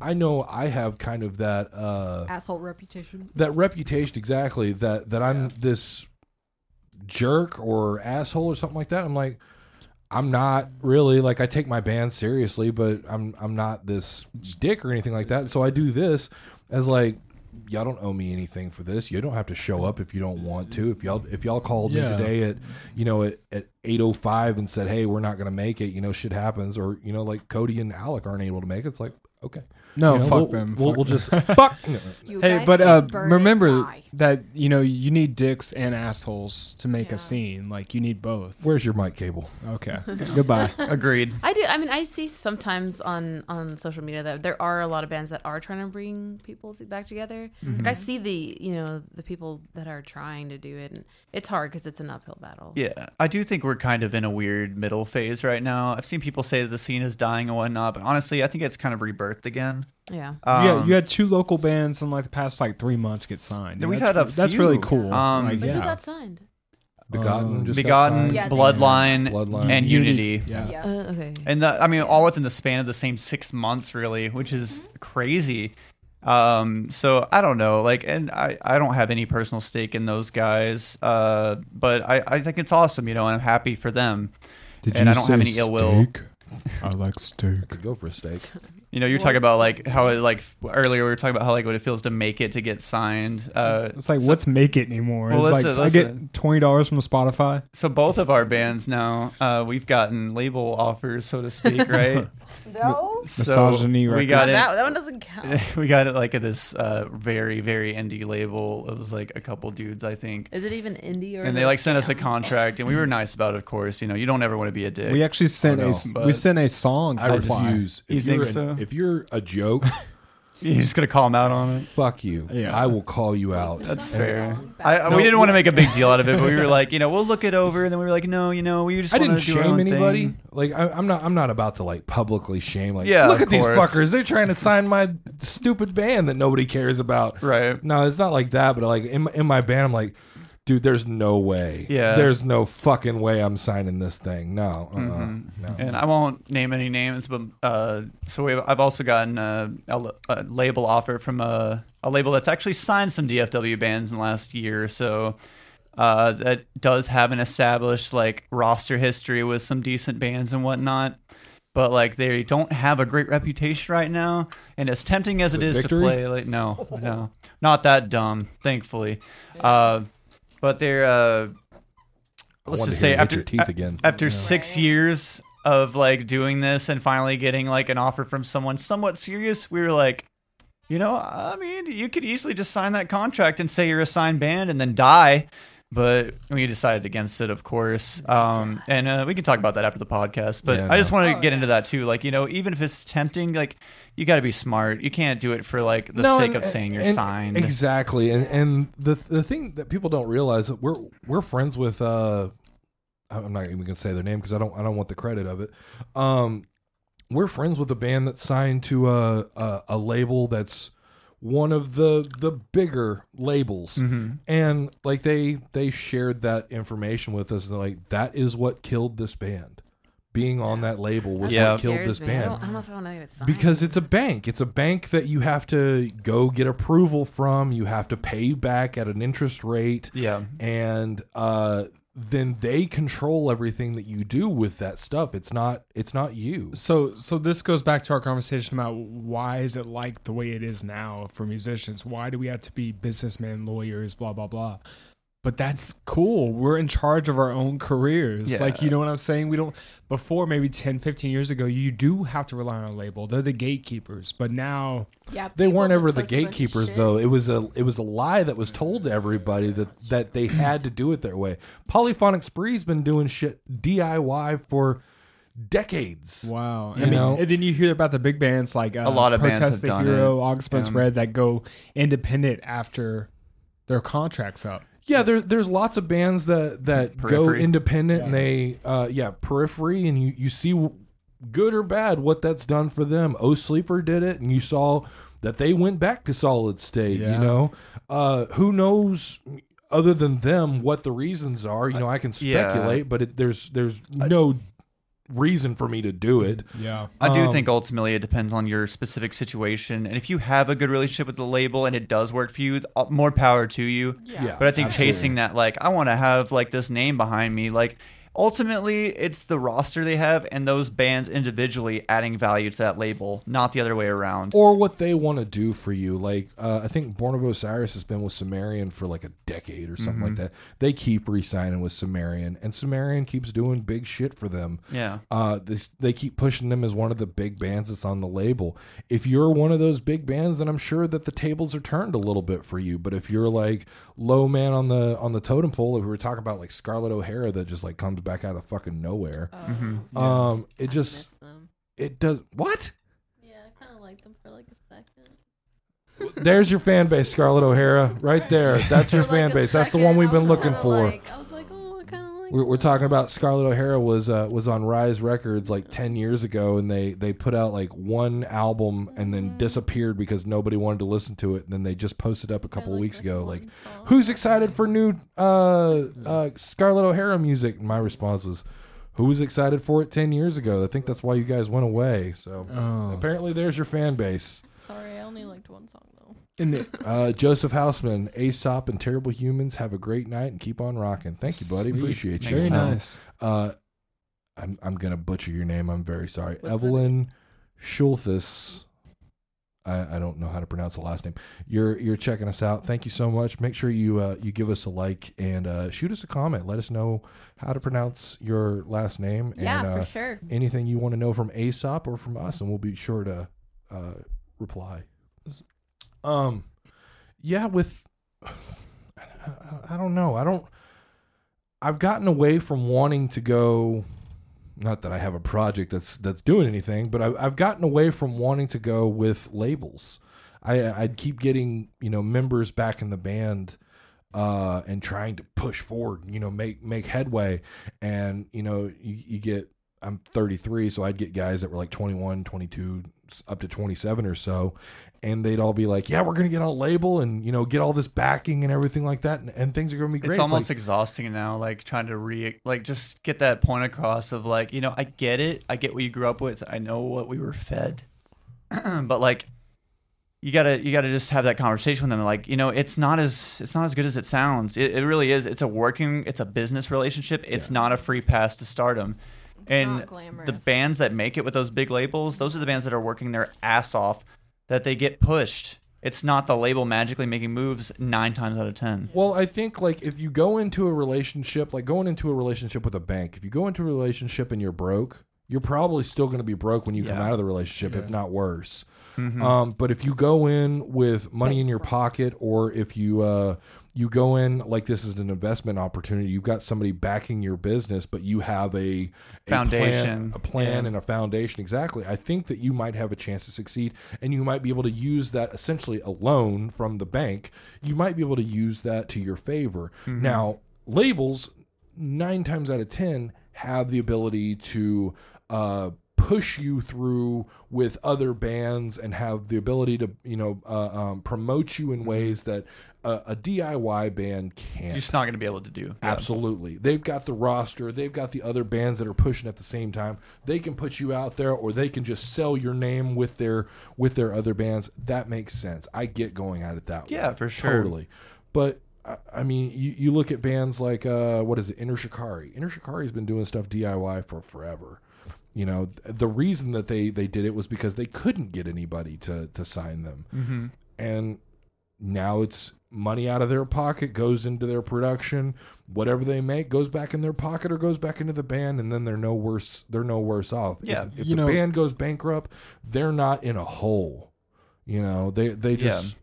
[SPEAKER 1] I know I have kind of that uh
[SPEAKER 3] Asshole reputation.
[SPEAKER 1] that reputation exactly that that I'm this jerk or asshole or something like that. I'm like I'm not really like I take my band seriously, but I'm I'm not this dick or anything like that. So I do this as like y'all don't owe me anything for this. You don't have to show up if you don't want to. If y'all if y'all called
[SPEAKER 4] Yeah.
[SPEAKER 1] me today at you know at, at eight oh five and said, Hey, we're not gonna make it, you know, shit happens or you know, like Cody and Alec aren't able to make it, it's like, okay.
[SPEAKER 4] No,
[SPEAKER 1] You know,
[SPEAKER 4] fuck
[SPEAKER 1] we'll,
[SPEAKER 4] them.
[SPEAKER 1] We'll,
[SPEAKER 4] fuck
[SPEAKER 1] we'll just fuck no.
[SPEAKER 3] You
[SPEAKER 4] Hey, but uh, remember that you know you need dicks and assholes to make
[SPEAKER 3] Yeah.
[SPEAKER 4] a scene. Like you need both.
[SPEAKER 1] Where's your mic cable?
[SPEAKER 4] Okay. Goodbye.
[SPEAKER 2] Agreed.
[SPEAKER 7] I do. I mean, I see sometimes on on social media that there are a lot of bands that are trying to bring people to, back together. Like I see the you know the people that are trying to do it, and it's hard because it's an uphill battle.
[SPEAKER 2] Yeah, I do think we're kind of in a weird middle phase right now. I've seen people say that the scene is dying and whatnot, but honestly, I think it's kind of rebirthed again.
[SPEAKER 7] Yeah.
[SPEAKER 4] yeah,
[SPEAKER 2] Um,
[SPEAKER 4] you had two local bands in like the past like three months get signed.
[SPEAKER 2] Yeah, we've
[SPEAKER 4] that's,
[SPEAKER 2] had a
[SPEAKER 4] That's
[SPEAKER 2] few.
[SPEAKER 4] really cool.
[SPEAKER 2] Um,
[SPEAKER 4] like,
[SPEAKER 7] But
[SPEAKER 4] yeah.
[SPEAKER 7] who got signed?
[SPEAKER 1] Begotten
[SPEAKER 4] Um,
[SPEAKER 1] just got
[SPEAKER 2] Begotten,
[SPEAKER 1] signed.
[SPEAKER 3] Yeah,
[SPEAKER 2] Bloodline,
[SPEAKER 1] Bloodline.
[SPEAKER 2] and Unity.
[SPEAKER 4] Yeah.
[SPEAKER 3] Yeah.
[SPEAKER 7] Uh, okay.
[SPEAKER 2] And the, I mean, all within the span of the same six months, really, which is crazy. Um, so I don't know, like, and I, I don't have any personal stake in those guys, uh, but I, I think it's awesome, you know, and I'm happy for them.
[SPEAKER 4] Did
[SPEAKER 2] And I don't have any ill will.
[SPEAKER 4] I like steak.
[SPEAKER 1] Could go for a steak.
[SPEAKER 2] You know, you're talking about like how it like earlier we were talking about how like what it feels to make it to get signed. Uh,
[SPEAKER 4] It's like, what's make it anymore?
[SPEAKER 2] Well,
[SPEAKER 4] it's like,
[SPEAKER 2] listen,
[SPEAKER 4] so I get twenty dollars from Spotify.
[SPEAKER 2] so both of our bands now, uh, we've gotten label offers, so to speak, right?
[SPEAKER 5] No.
[SPEAKER 4] Misogyny
[SPEAKER 2] we got
[SPEAKER 4] Records.
[SPEAKER 2] it.
[SPEAKER 5] that, that one doesn't count.
[SPEAKER 2] we got it like at this uh, very very indie label. It was like a couple dudes, I think,
[SPEAKER 7] Is it even indie or?
[SPEAKER 2] and they like sent us a contract, and we were nice about it. Of course, you know, you don't ever want to be a dick.
[SPEAKER 4] We actually sent
[SPEAKER 1] Oh, no,
[SPEAKER 4] a s-
[SPEAKER 2] but-
[SPEAKER 4] we sent a song.
[SPEAKER 1] I
[SPEAKER 4] reply.
[SPEAKER 1] refuse. If
[SPEAKER 2] You think so?
[SPEAKER 1] If you're a joke,
[SPEAKER 2] You're just gonna call them out on it.
[SPEAKER 1] fuck you.
[SPEAKER 4] Yeah.
[SPEAKER 1] I will call you out.
[SPEAKER 2] That's fair.
[SPEAKER 3] back.
[SPEAKER 2] I,
[SPEAKER 1] No,
[SPEAKER 2] we didn't want to make a big deal out of it, but we were like, you know, we'll look it over, and then we were like, no, you know, we just
[SPEAKER 1] I
[SPEAKER 2] wanna
[SPEAKER 1] didn't
[SPEAKER 2] do our
[SPEAKER 1] shame
[SPEAKER 2] own
[SPEAKER 1] anybody.
[SPEAKER 2] thing.
[SPEAKER 1] Like I, I'm not. I'm not about to like publicly shame. Like,
[SPEAKER 2] Yeah,
[SPEAKER 1] look
[SPEAKER 2] of
[SPEAKER 1] at these
[SPEAKER 2] course.
[SPEAKER 1] fuckers. They're trying to sign my stupid band that nobody cares about.
[SPEAKER 2] Right.
[SPEAKER 1] No, it's not like that. But like in my, in my band, I'm like, dude, there's no way.
[SPEAKER 2] Yeah.
[SPEAKER 1] There's no fucking way I'm signing this thing. No. Uh-uh.
[SPEAKER 2] Mhm.
[SPEAKER 1] No.
[SPEAKER 2] And I won't name any names, but uh, so we I've also gotten a, a, a label offer from a, a label that's actually signed some DFW bands in the last year or so. Uh, that does have an established like roster history with some decent bands and whatnot, but like they don't have a great reputation right now. And as tempting as
[SPEAKER 1] Is
[SPEAKER 2] it
[SPEAKER 1] it
[SPEAKER 2] is
[SPEAKER 1] Victory?
[SPEAKER 2] to play, like no, no, not that dumb, thankfully. Uh, but they're uh, let's just say after
[SPEAKER 1] teeth again.
[SPEAKER 2] after
[SPEAKER 1] Yeah.
[SPEAKER 2] six years of like doing this and finally getting like an offer from someone somewhat serious, we were like, you know, I mean, you could easily just sign that contract and say you're a signed band and then die. But we decided against it, of course. Um, and uh, we can talk about that after the podcast. But
[SPEAKER 1] Yeah,
[SPEAKER 2] I just
[SPEAKER 1] no.
[SPEAKER 2] wanted to
[SPEAKER 3] Oh,
[SPEAKER 2] get
[SPEAKER 3] yeah.
[SPEAKER 2] into that too. Like, you know, even if it's tempting, like, you got to be smart. You can't do it for like the
[SPEAKER 1] No,
[SPEAKER 2] sake
[SPEAKER 1] and-
[SPEAKER 2] of saying you're signed.
[SPEAKER 1] Exactly, and and the the thing that people don't realize we're we're friends with. uh I'm not even gonna say their name because I don't I don't want the credit of it. Um, we're friends with a band that's signed to a a, a label that's one of the the bigger labels,
[SPEAKER 2] Mhm.
[SPEAKER 1] and like they they shared that information with us. And they're like, that is what killed this band. Being on that label was
[SPEAKER 2] Yeah.
[SPEAKER 1] what killed this
[SPEAKER 7] me. I
[SPEAKER 1] band
[SPEAKER 7] don't, I don't know if I want to get signed.
[SPEAKER 1] because it's a bank. It's a bank that you have to go get approval from. You have to pay back at an interest rate,
[SPEAKER 2] Yeah.
[SPEAKER 1] and uh, then they control everything that you do with that stuff. It's not. It's not you.
[SPEAKER 4] So so this goes back to our conversation about why is it like the way it is now for musicians? Why do we have to be businessmen, lawyers, blah blah blah? But that's cool. We're in charge of our own careers.
[SPEAKER 2] Yeah.
[SPEAKER 4] Like you know what I'm saying? We don't before maybe 10, 15 years ago, you do have to rely on a label. They're the gatekeepers. But now
[SPEAKER 3] Yeah,
[SPEAKER 1] They weren't ever the
[SPEAKER 3] post a bunch of
[SPEAKER 1] gatekeepers, though. It was a it was a lie that was told to everybody that that they had to do it their way. Polyphonic Spree's been doing shit DIY for decades.
[SPEAKER 4] Wow.
[SPEAKER 1] You
[SPEAKER 4] I mean,
[SPEAKER 1] know?
[SPEAKER 4] and then you hear about the big bands like uh,
[SPEAKER 2] A lot of bands
[SPEAKER 4] Protest
[SPEAKER 2] have
[SPEAKER 4] the
[SPEAKER 2] done
[SPEAKER 4] Hero,
[SPEAKER 2] it.
[SPEAKER 4] August Burns
[SPEAKER 2] Um,
[SPEAKER 4] Red that go independent after their contracts up.
[SPEAKER 1] Yeah, there's there's lots of bands that that go
[SPEAKER 2] Periphery.
[SPEAKER 1] independent and they uh yeah periphery and you you see good or bad what that's done for them. Oh Sleeper did it and you saw that they went back to solid state. You know, uh, who knows other than them what the reasons are? You know, I can
[SPEAKER 2] yeah.
[SPEAKER 1] speculate, but it, there's there's no reason for me to do it.
[SPEAKER 4] Yeah.
[SPEAKER 2] I do
[SPEAKER 1] Um,
[SPEAKER 2] think ultimately it depends on your specific situation, and if you have a good relationship with the label and it does work for you, uh, more power to you.
[SPEAKER 1] Yeah,
[SPEAKER 2] But I think
[SPEAKER 1] absolutely.
[SPEAKER 2] chasing that, like, I want to have like this name behind me, like. Ultimately, it's the roster they have and those bands individually adding value to that label, not the other way around.
[SPEAKER 1] or what they want to do for you. Like uh, I think Born of Osiris has been with Sumerian for like a decade or something like that. They keep re-signing with Sumerian, and Sumerian keeps doing big shit for them.
[SPEAKER 2] Yeah.
[SPEAKER 1] Uh, this, they keep pushing them as one of the big bands that's on the label. If you're one of those big bands, then I'm sure that the tables are turned a little bit for you. But if you're like low man on the on the totem pole, if we were talking about like Scarlett O'Hara that just like comes back out of fucking nowhere,
[SPEAKER 3] Oh,
[SPEAKER 1] um, it
[SPEAKER 3] I
[SPEAKER 1] just it does what?
[SPEAKER 3] Yeah, I kind of liked them for like a second.
[SPEAKER 1] There's your fan base, Scarlett O'Hara, right there. That's your
[SPEAKER 3] like,
[SPEAKER 1] fan
[SPEAKER 3] a
[SPEAKER 1] base. That's the one we've been looking for.
[SPEAKER 3] Like, I
[SPEAKER 1] We're, we're talking about Scarlett O'Hara was uh, was on Rise Records like ten years ago, and they they put out like one album and then
[SPEAKER 3] Mm-hmm.
[SPEAKER 1] disappeared because nobody wanted to listen to it. And then they just posted up a couple of
[SPEAKER 3] like
[SPEAKER 1] weeks ago, like,
[SPEAKER 3] song.
[SPEAKER 1] "Who's excited for new uh, uh, Scarlett O'Hara music?" And my response was, "Who was excited for it ten years ago?" I think that's why you guys went away. So
[SPEAKER 4] Oh.
[SPEAKER 1] apparently, there's your fan base.
[SPEAKER 3] Sorry, I only liked one song though.
[SPEAKER 4] And it-
[SPEAKER 1] Uh, Joseph Houseman, Aesop, and Terrible Humans. Have a great night and keep on rocking. Thank you, buddy.
[SPEAKER 4] Sweet.
[SPEAKER 1] Appreciate you.
[SPEAKER 2] Thanks,
[SPEAKER 4] Very
[SPEAKER 2] man.
[SPEAKER 4] nice.
[SPEAKER 1] Uh, I'm I'm gonna butcher your name. I'm very sorry, Evelyn Schulthis. I, I don't know how to pronounce the last name. You're you're checking us out. Thank you so much. Make sure you uh, you give us a like and uh, shoot us a comment. Let us know how to pronounce your last name
[SPEAKER 3] Yeah,
[SPEAKER 1] and uh,
[SPEAKER 3] for sure.
[SPEAKER 1] anything you want to know from Aesop or from us, and we'll be sure to uh, reply. Um, yeah, with I, I don't know. I don't. I've gotten away from wanting to go. Not that I have a project that's that's doing anything, but I've, I've gotten away from wanting to go with labels. I I'd keep getting you know members back in the band uh, and trying to push forward, you know, make make headway. And you know, you, you get I'm 33, so I'd get guys that were like 21, 22, up to 27 or so, and they'd all be like, "Yeah, we're gonna get on a label and you know get all this backing and everything like that, and, and things are gonna be great."
[SPEAKER 2] It's almost
[SPEAKER 1] like,
[SPEAKER 2] exhausting now, like trying to re like just get that point across of like, you know, I get it. I get what you grew up with. I know what we were fed. but like you gotta you gotta just have that conversation with them. Like, you know, it's not as it's not as good as it sounds. It, it really is. It's a working it's a business relationship. It's not a free pass to stardom.
[SPEAKER 3] It's
[SPEAKER 2] and
[SPEAKER 3] not
[SPEAKER 2] the bands that make it with those big labels, those are the bands that are working their ass off that they get pushed. It's not the label magically making moves nine times out of ten.
[SPEAKER 1] Well, I think like if you go into a relationship, like going into a relationship with a bank, if you go into a relationship and you're broke, you're probably still going to be broke when you come out of the relationship, if not worse.
[SPEAKER 2] Mhm.
[SPEAKER 1] Um, but if you go in with money in your pocket, or if you uh, you go in like this is an investment opportunity, you've got somebody backing your business, but you have a, a
[SPEAKER 2] Foundation.
[SPEAKER 1] plan, a plan
[SPEAKER 2] Yeah.
[SPEAKER 1] and a foundation. Exactly. I think that you might have a chance to succeed, and you might be able to use that essentially a loan from the bank. You might be able to use that to your favor.
[SPEAKER 2] Mm-hmm.
[SPEAKER 1] Now, labels nine times out of ten have the ability to uh, push you through with other bands and have the ability to you know uh, um, promote you in ways that a, a DIY band can't.
[SPEAKER 2] You're just not going to be able to do. Yeah.
[SPEAKER 1] Absolutely. They've got the roster. They've got the other bands that are pushing at the same time. They can put you out there or they can just sell your name with their with their other bands. That makes sense. I get going at it that way.
[SPEAKER 2] Yeah, for sure.
[SPEAKER 1] Totally. But I- I mean, you, you look at bands like uh, what is it, Enter Shikari. Enter Shikari's been doing stuff DIY for forever. You know, the reason that they they did it was because they couldn't get anybody to to sign them,
[SPEAKER 2] Mm-hmm.
[SPEAKER 1] and now it's money out of their pocket goes into their production. Whatever they make goes back in their pocket or goes back into the band, and then they're no worse. They're no worse off.
[SPEAKER 2] Yeah.
[SPEAKER 1] if, if
[SPEAKER 4] You
[SPEAKER 1] the
[SPEAKER 4] know-
[SPEAKER 1] band goes bankrupt, they're not in a hole. You know, they they just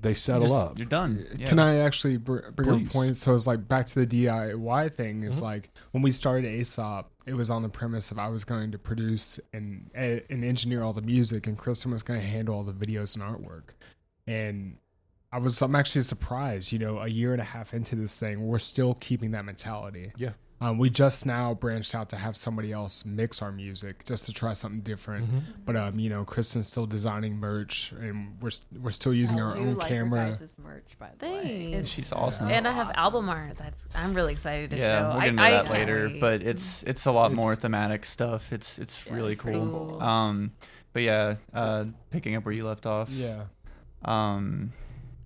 [SPEAKER 1] they settle
[SPEAKER 2] Just-
[SPEAKER 1] up.
[SPEAKER 2] You're done. Yeah.
[SPEAKER 4] Can I actually br- bring up
[SPEAKER 1] Please.
[SPEAKER 4] a point? So it's like back to the DIY thing. It's
[SPEAKER 1] Mhm.
[SPEAKER 4] like when we started Aesop, it was on the premise of I was going to produce and and engineer all the music, and Kristyn was going to handle all the videos and artwork. And I was I'm actually surprised. You know, a year and a half into this thing, we're still keeping that mentality.
[SPEAKER 1] Yeah.
[SPEAKER 4] Um, we just now branched out to have somebody else mix our music just to try something different.
[SPEAKER 1] Mhm.
[SPEAKER 4] But um, you know, Kristyn's still designing merch, and we're we're still using
[SPEAKER 3] I
[SPEAKER 4] our
[SPEAKER 3] do
[SPEAKER 4] own
[SPEAKER 3] like
[SPEAKER 4] camera.
[SPEAKER 3] Your guys' merch, by the way.
[SPEAKER 7] Thanks.
[SPEAKER 3] It's
[SPEAKER 2] She's awesome.
[SPEAKER 7] And I have
[SPEAKER 3] awesome.
[SPEAKER 7] album art. That's I'm really excited to
[SPEAKER 2] yeah,
[SPEAKER 7] show.
[SPEAKER 2] we'll get into
[SPEAKER 7] I
[SPEAKER 2] that
[SPEAKER 7] can't
[SPEAKER 2] later, but it's it's a lot more thematic stuff. It's it's
[SPEAKER 3] Yeah,
[SPEAKER 2] really
[SPEAKER 3] it's
[SPEAKER 2] cool.
[SPEAKER 3] cool.
[SPEAKER 2] Um, but yeah, uh, picking up where you left off.
[SPEAKER 4] Yeah.
[SPEAKER 2] Um,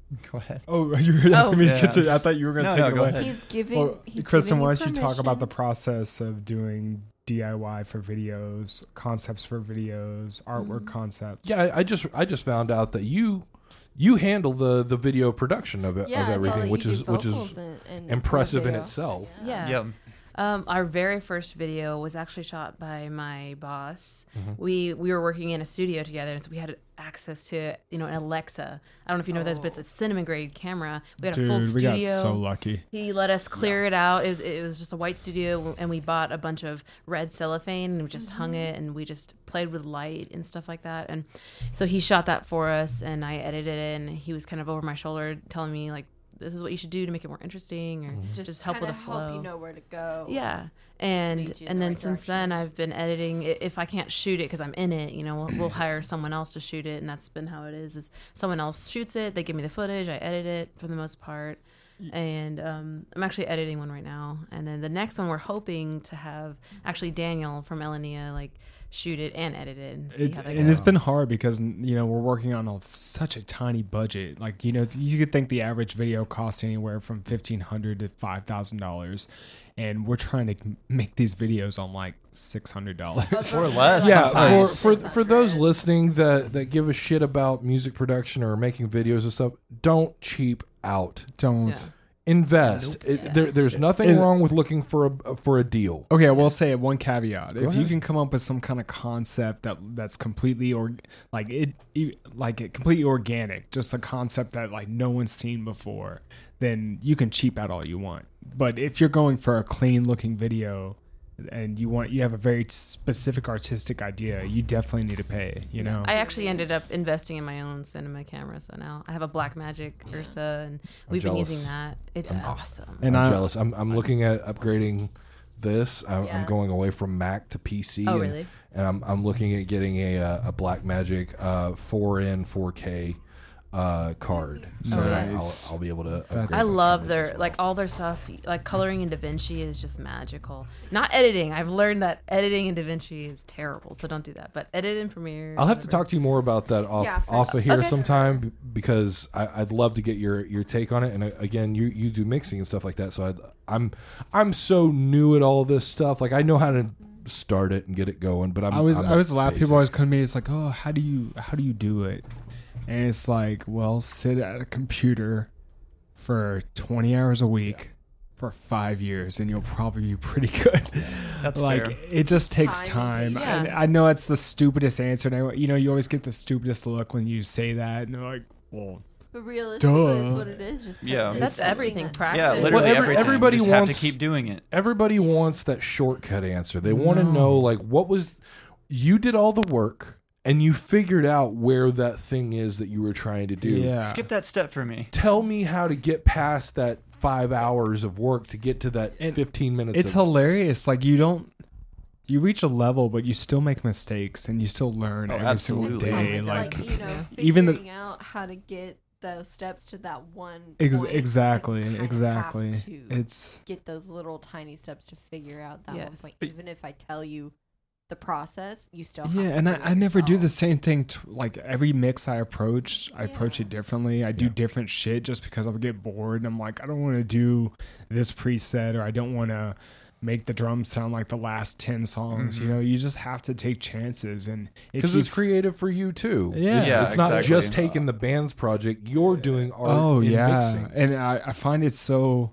[SPEAKER 2] go ahead.
[SPEAKER 4] Oh, you were asking
[SPEAKER 7] Oh.
[SPEAKER 4] me
[SPEAKER 2] Yeah,
[SPEAKER 4] to continue. I thought you were going to
[SPEAKER 2] no,
[SPEAKER 4] take
[SPEAKER 2] no,
[SPEAKER 4] it
[SPEAKER 2] go
[SPEAKER 4] away.
[SPEAKER 2] ahead.
[SPEAKER 3] He's giving.
[SPEAKER 4] Well,
[SPEAKER 3] he's
[SPEAKER 4] Kristyn,
[SPEAKER 3] giving
[SPEAKER 4] why
[SPEAKER 3] you
[SPEAKER 4] don't you talk about the process of doing DIY for videos, concepts for videos, artwork
[SPEAKER 3] Mhm.
[SPEAKER 4] concepts?
[SPEAKER 1] Yeah, I, I just I just found out that you you handle the the video production of it
[SPEAKER 3] Yeah,
[SPEAKER 1] of everything,
[SPEAKER 3] that
[SPEAKER 1] which is which is
[SPEAKER 3] and- and
[SPEAKER 1] impressive in
[SPEAKER 3] video.
[SPEAKER 1] itself.
[SPEAKER 7] Yeah.
[SPEAKER 2] Yeah.
[SPEAKER 7] Um, our very first video was actually shot by my boss.
[SPEAKER 1] Mhm.
[SPEAKER 7] We we were working in a studio together, and so we had access to you know an Alexa. I don't know if you know this, but it's a cinema grade camera. We had
[SPEAKER 4] Dude,
[SPEAKER 7] a full studio.
[SPEAKER 4] we got so lucky.
[SPEAKER 7] He let us clear it out. It, it was just a white studio, and we bought a bunch of red cellophane and we just hung it, and we just played with light and stuff like that. And so he shot that for us, and I edited it, and he was kind of over my shoulder telling me like, "This is what you should do to make it more interesting, or just, help with the flow."
[SPEAKER 3] Help you know where to go.
[SPEAKER 7] Yeah. And
[SPEAKER 3] lead you in
[SPEAKER 7] and
[SPEAKER 3] the
[SPEAKER 7] then
[SPEAKER 3] right
[SPEAKER 7] since then. I've been editing if I can't shoot it because I'm in it, you know, we'll, we'll hire someone else to shoot it and that's been how it is is someone else shoots it, they give me the footage, I edit it for the most part. And um, I'm actually editing one right now. And then the next one we're hoping to have actually Daniel from Elenia like shoot it and edit it and see
[SPEAKER 4] It's,
[SPEAKER 7] how that
[SPEAKER 4] and it's
[SPEAKER 7] goes.
[SPEAKER 4] been hard because you know we're working on a, such a tiny budget. Like you know, you could think the average video costs anywhere from fifteen hundred to five thousand dollars, and we're trying to make these videos on like six hundred dollars.
[SPEAKER 2] or less.
[SPEAKER 1] yeah, for, for for those listening that that give a shit about music production or making videos and stuff, don't cheap out.
[SPEAKER 4] Don't.
[SPEAKER 7] Yeah.
[SPEAKER 1] Invest. It, there, there's nothing
[SPEAKER 4] It-
[SPEAKER 1] wrong with looking for a for a deal.
[SPEAKER 4] Okay, I will say one caveat. if you can come up with some kind of concept that that's completely or like it, like it completely organic, just a concept that like no one's seen before, then you can cheap out all you want. But if you're going for a clean looking video and you want you have a very specific artistic idea, you definitely need to pay, you know.
[SPEAKER 7] I actually ended up investing in my own cinema camera, so now I have a Blackmagic Ursa, and we've been using that. It's awesome.
[SPEAKER 4] and
[SPEAKER 1] I'm
[SPEAKER 4] I'm
[SPEAKER 1] jealous. I'm I'm looking at upgrading this. I'm, I'm
[SPEAKER 3] Yeah.
[SPEAKER 1] going away from Mac to PC.
[SPEAKER 7] Oh,
[SPEAKER 1] and,
[SPEAKER 7] really?
[SPEAKER 1] And I'm I'm looking at getting a uh, a Blackmagic uh, 4N 4K uh, card, so
[SPEAKER 4] Nice.
[SPEAKER 1] I'll, I'll be able to.
[SPEAKER 7] I love their
[SPEAKER 1] well.
[SPEAKER 7] like all their stuff. Like coloring in DaVinci is just magical. Not editing. I've learned that editing in DaVinci is terrible, so don't do that. But edit in Premiere.
[SPEAKER 1] I'll have to talk to you more about that off
[SPEAKER 3] Yeah,
[SPEAKER 1] off of here
[SPEAKER 3] Okay.
[SPEAKER 1] sometime because I, I'd love to get your your take on it. And uh, again, you you do mixing and stuff like that, so I'd, I'm I'm so new at all this stuff. Like I know how to start it and get it going, but I'm
[SPEAKER 4] I was
[SPEAKER 1] I'm
[SPEAKER 4] I was laughing. People always come to me. It's like, oh, how do you how do you do it? And it's like, well, sit at a computer for twenty hours a week for five years, and you'll probably be pretty good.
[SPEAKER 2] That's
[SPEAKER 4] like
[SPEAKER 2] fair.
[SPEAKER 4] it just takes
[SPEAKER 3] Time
[SPEAKER 4] time.
[SPEAKER 3] and
[SPEAKER 4] And I know it's the stupidest answer, and I, you know you always get the stupidest look when you say that, and they're like, well,
[SPEAKER 3] But realistically, it's
[SPEAKER 4] Duh.
[SPEAKER 3] what it is. Just
[SPEAKER 2] Yeah.
[SPEAKER 3] practice
[SPEAKER 7] That's
[SPEAKER 3] something
[SPEAKER 7] everything.
[SPEAKER 3] that-
[SPEAKER 7] Practice.
[SPEAKER 2] Yeah,
[SPEAKER 1] Well,
[SPEAKER 2] literally
[SPEAKER 1] every-
[SPEAKER 2] everything.
[SPEAKER 1] everybody
[SPEAKER 2] you just have
[SPEAKER 1] wants-
[SPEAKER 2] to keep doing it.
[SPEAKER 1] everybody wants that shortcut answer. They want to
[SPEAKER 4] No.
[SPEAKER 1] know like what was you did all the work and you figured out where that thing is that you were trying to do.
[SPEAKER 4] yeah,
[SPEAKER 2] Skip that step for me.
[SPEAKER 1] Tell me how to get past that 5 hours of work to get to that
[SPEAKER 4] And
[SPEAKER 1] 15 minutes
[SPEAKER 4] it's
[SPEAKER 1] of,
[SPEAKER 4] hilarious. Like you don't. You reach a level, but you still make mistakes, and you still learn
[SPEAKER 2] Oh,
[SPEAKER 4] every single day.
[SPEAKER 3] It's
[SPEAKER 4] Like,
[SPEAKER 3] like, you know,
[SPEAKER 4] even the-
[SPEAKER 3] figuring out how to get those steps to that one.
[SPEAKER 4] ex-
[SPEAKER 3] point,
[SPEAKER 4] exactly,
[SPEAKER 3] you kind of
[SPEAKER 4] exactly.
[SPEAKER 3] have to
[SPEAKER 4] It's
[SPEAKER 3] get those little tiny steps to figure out that one point. Even if I tell you the process, you still
[SPEAKER 4] yeah,
[SPEAKER 3] to
[SPEAKER 4] and I, I never do the same thing. To, like every mix I approach, I approach it differently. I do
[SPEAKER 1] Yeah.
[SPEAKER 4] different shit just because I would get bored. And I'm like, I don't want to do this preset, or I don't want to make the drums sound like the last ten songs. You mm-hmm. know, you just have to take chances, and
[SPEAKER 1] because it's creative for you too.
[SPEAKER 4] Yeah.
[SPEAKER 1] it's,
[SPEAKER 2] Yeah,
[SPEAKER 1] it's not
[SPEAKER 2] exactly.
[SPEAKER 1] just taking the band's project. You're doing oh, art.
[SPEAKER 4] Oh
[SPEAKER 1] in
[SPEAKER 4] yeah,
[SPEAKER 1] mixing.
[SPEAKER 4] and I, I find it so.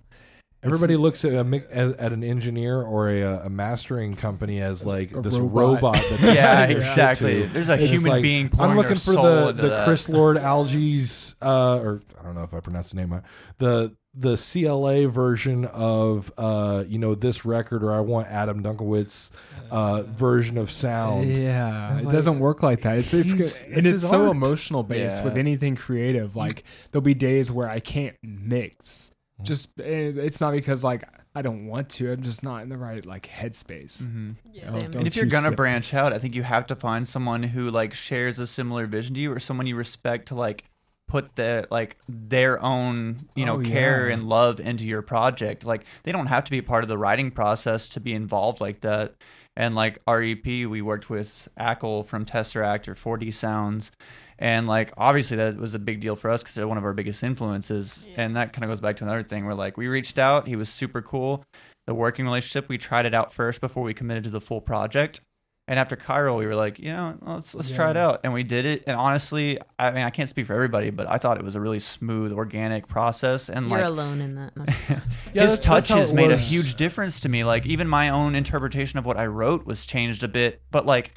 [SPEAKER 1] Everybody looks at a mi- at, at an engineer or a, a mastering company as like
[SPEAKER 4] a
[SPEAKER 1] this
[SPEAKER 4] robot.
[SPEAKER 1] robot. that they
[SPEAKER 2] Yeah,
[SPEAKER 1] send their shit
[SPEAKER 2] exactly.
[SPEAKER 1] to.
[SPEAKER 2] There's a
[SPEAKER 1] It's
[SPEAKER 2] human
[SPEAKER 1] like,
[SPEAKER 2] being pouring
[SPEAKER 1] I'm looking
[SPEAKER 2] their
[SPEAKER 1] for
[SPEAKER 2] soul
[SPEAKER 1] the
[SPEAKER 2] into
[SPEAKER 1] the
[SPEAKER 2] that.
[SPEAKER 1] Chris Lord-Alge's, uh, or I don't know if I pronounced the name right. The the CLA version of uh, you know this record, or I want Adam Dutkiewicz uh, version of sound.
[SPEAKER 4] Yeah, it
[SPEAKER 1] like-
[SPEAKER 4] doesn't work like that. It's it's,
[SPEAKER 1] He's-
[SPEAKER 4] and
[SPEAKER 1] it's
[SPEAKER 4] it's
[SPEAKER 1] his
[SPEAKER 4] so
[SPEAKER 1] art.
[SPEAKER 4] emotional based with anything creative. Like there'll be days where I can't mix.
[SPEAKER 1] Mm-hmm.
[SPEAKER 4] Just it's not because like I don't want to. I'm just not in the right like headspace.
[SPEAKER 2] Mhm.
[SPEAKER 3] Yeah.
[SPEAKER 4] Oh,
[SPEAKER 7] Same.
[SPEAKER 2] And if you're
[SPEAKER 4] you
[SPEAKER 2] gonna
[SPEAKER 4] sit-
[SPEAKER 2] branch out, I think you have to find someone who like shares a similar vision to you, or someone you respect to like put the like their own you know
[SPEAKER 4] Oh,
[SPEAKER 2] care
[SPEAKER 4] yeah.
[SPEAKER 2] and love into your project. Like they don't have to be part of the writing process to be involved like that. And like REP, we worked with Acle from Tesseract or 4D Sounds, and like obviously that was a big deal for us because they're one of our biggest influences.
[SPEAKER 3] Yeah.
[SPEAKER 2] And that kind of goes back to another thing where like we reached out, he was super cool. The working relationship, we tried it out first before we committed to the full project. And after Cairo, we were like, you know, let's let's try it out, and we did it. And honestly, I mean, I can't speak for everybody, but I thought it was a really smooth, organic process. And
[SPEAKER 7] You're
[SPEAKER 2] like,
[SPEAKER 7] alone in that. No.
[SPEAKER 1] Yeah,
[SPEAKER 2] his
[SPEAKER 1] that's- that's how
[SPEAKER 2] touches
[SPEAKER 1] it
[SPEAKER 2] made a huge difference to me. Like even my own interpretation of what I wrote was changed a bit, but like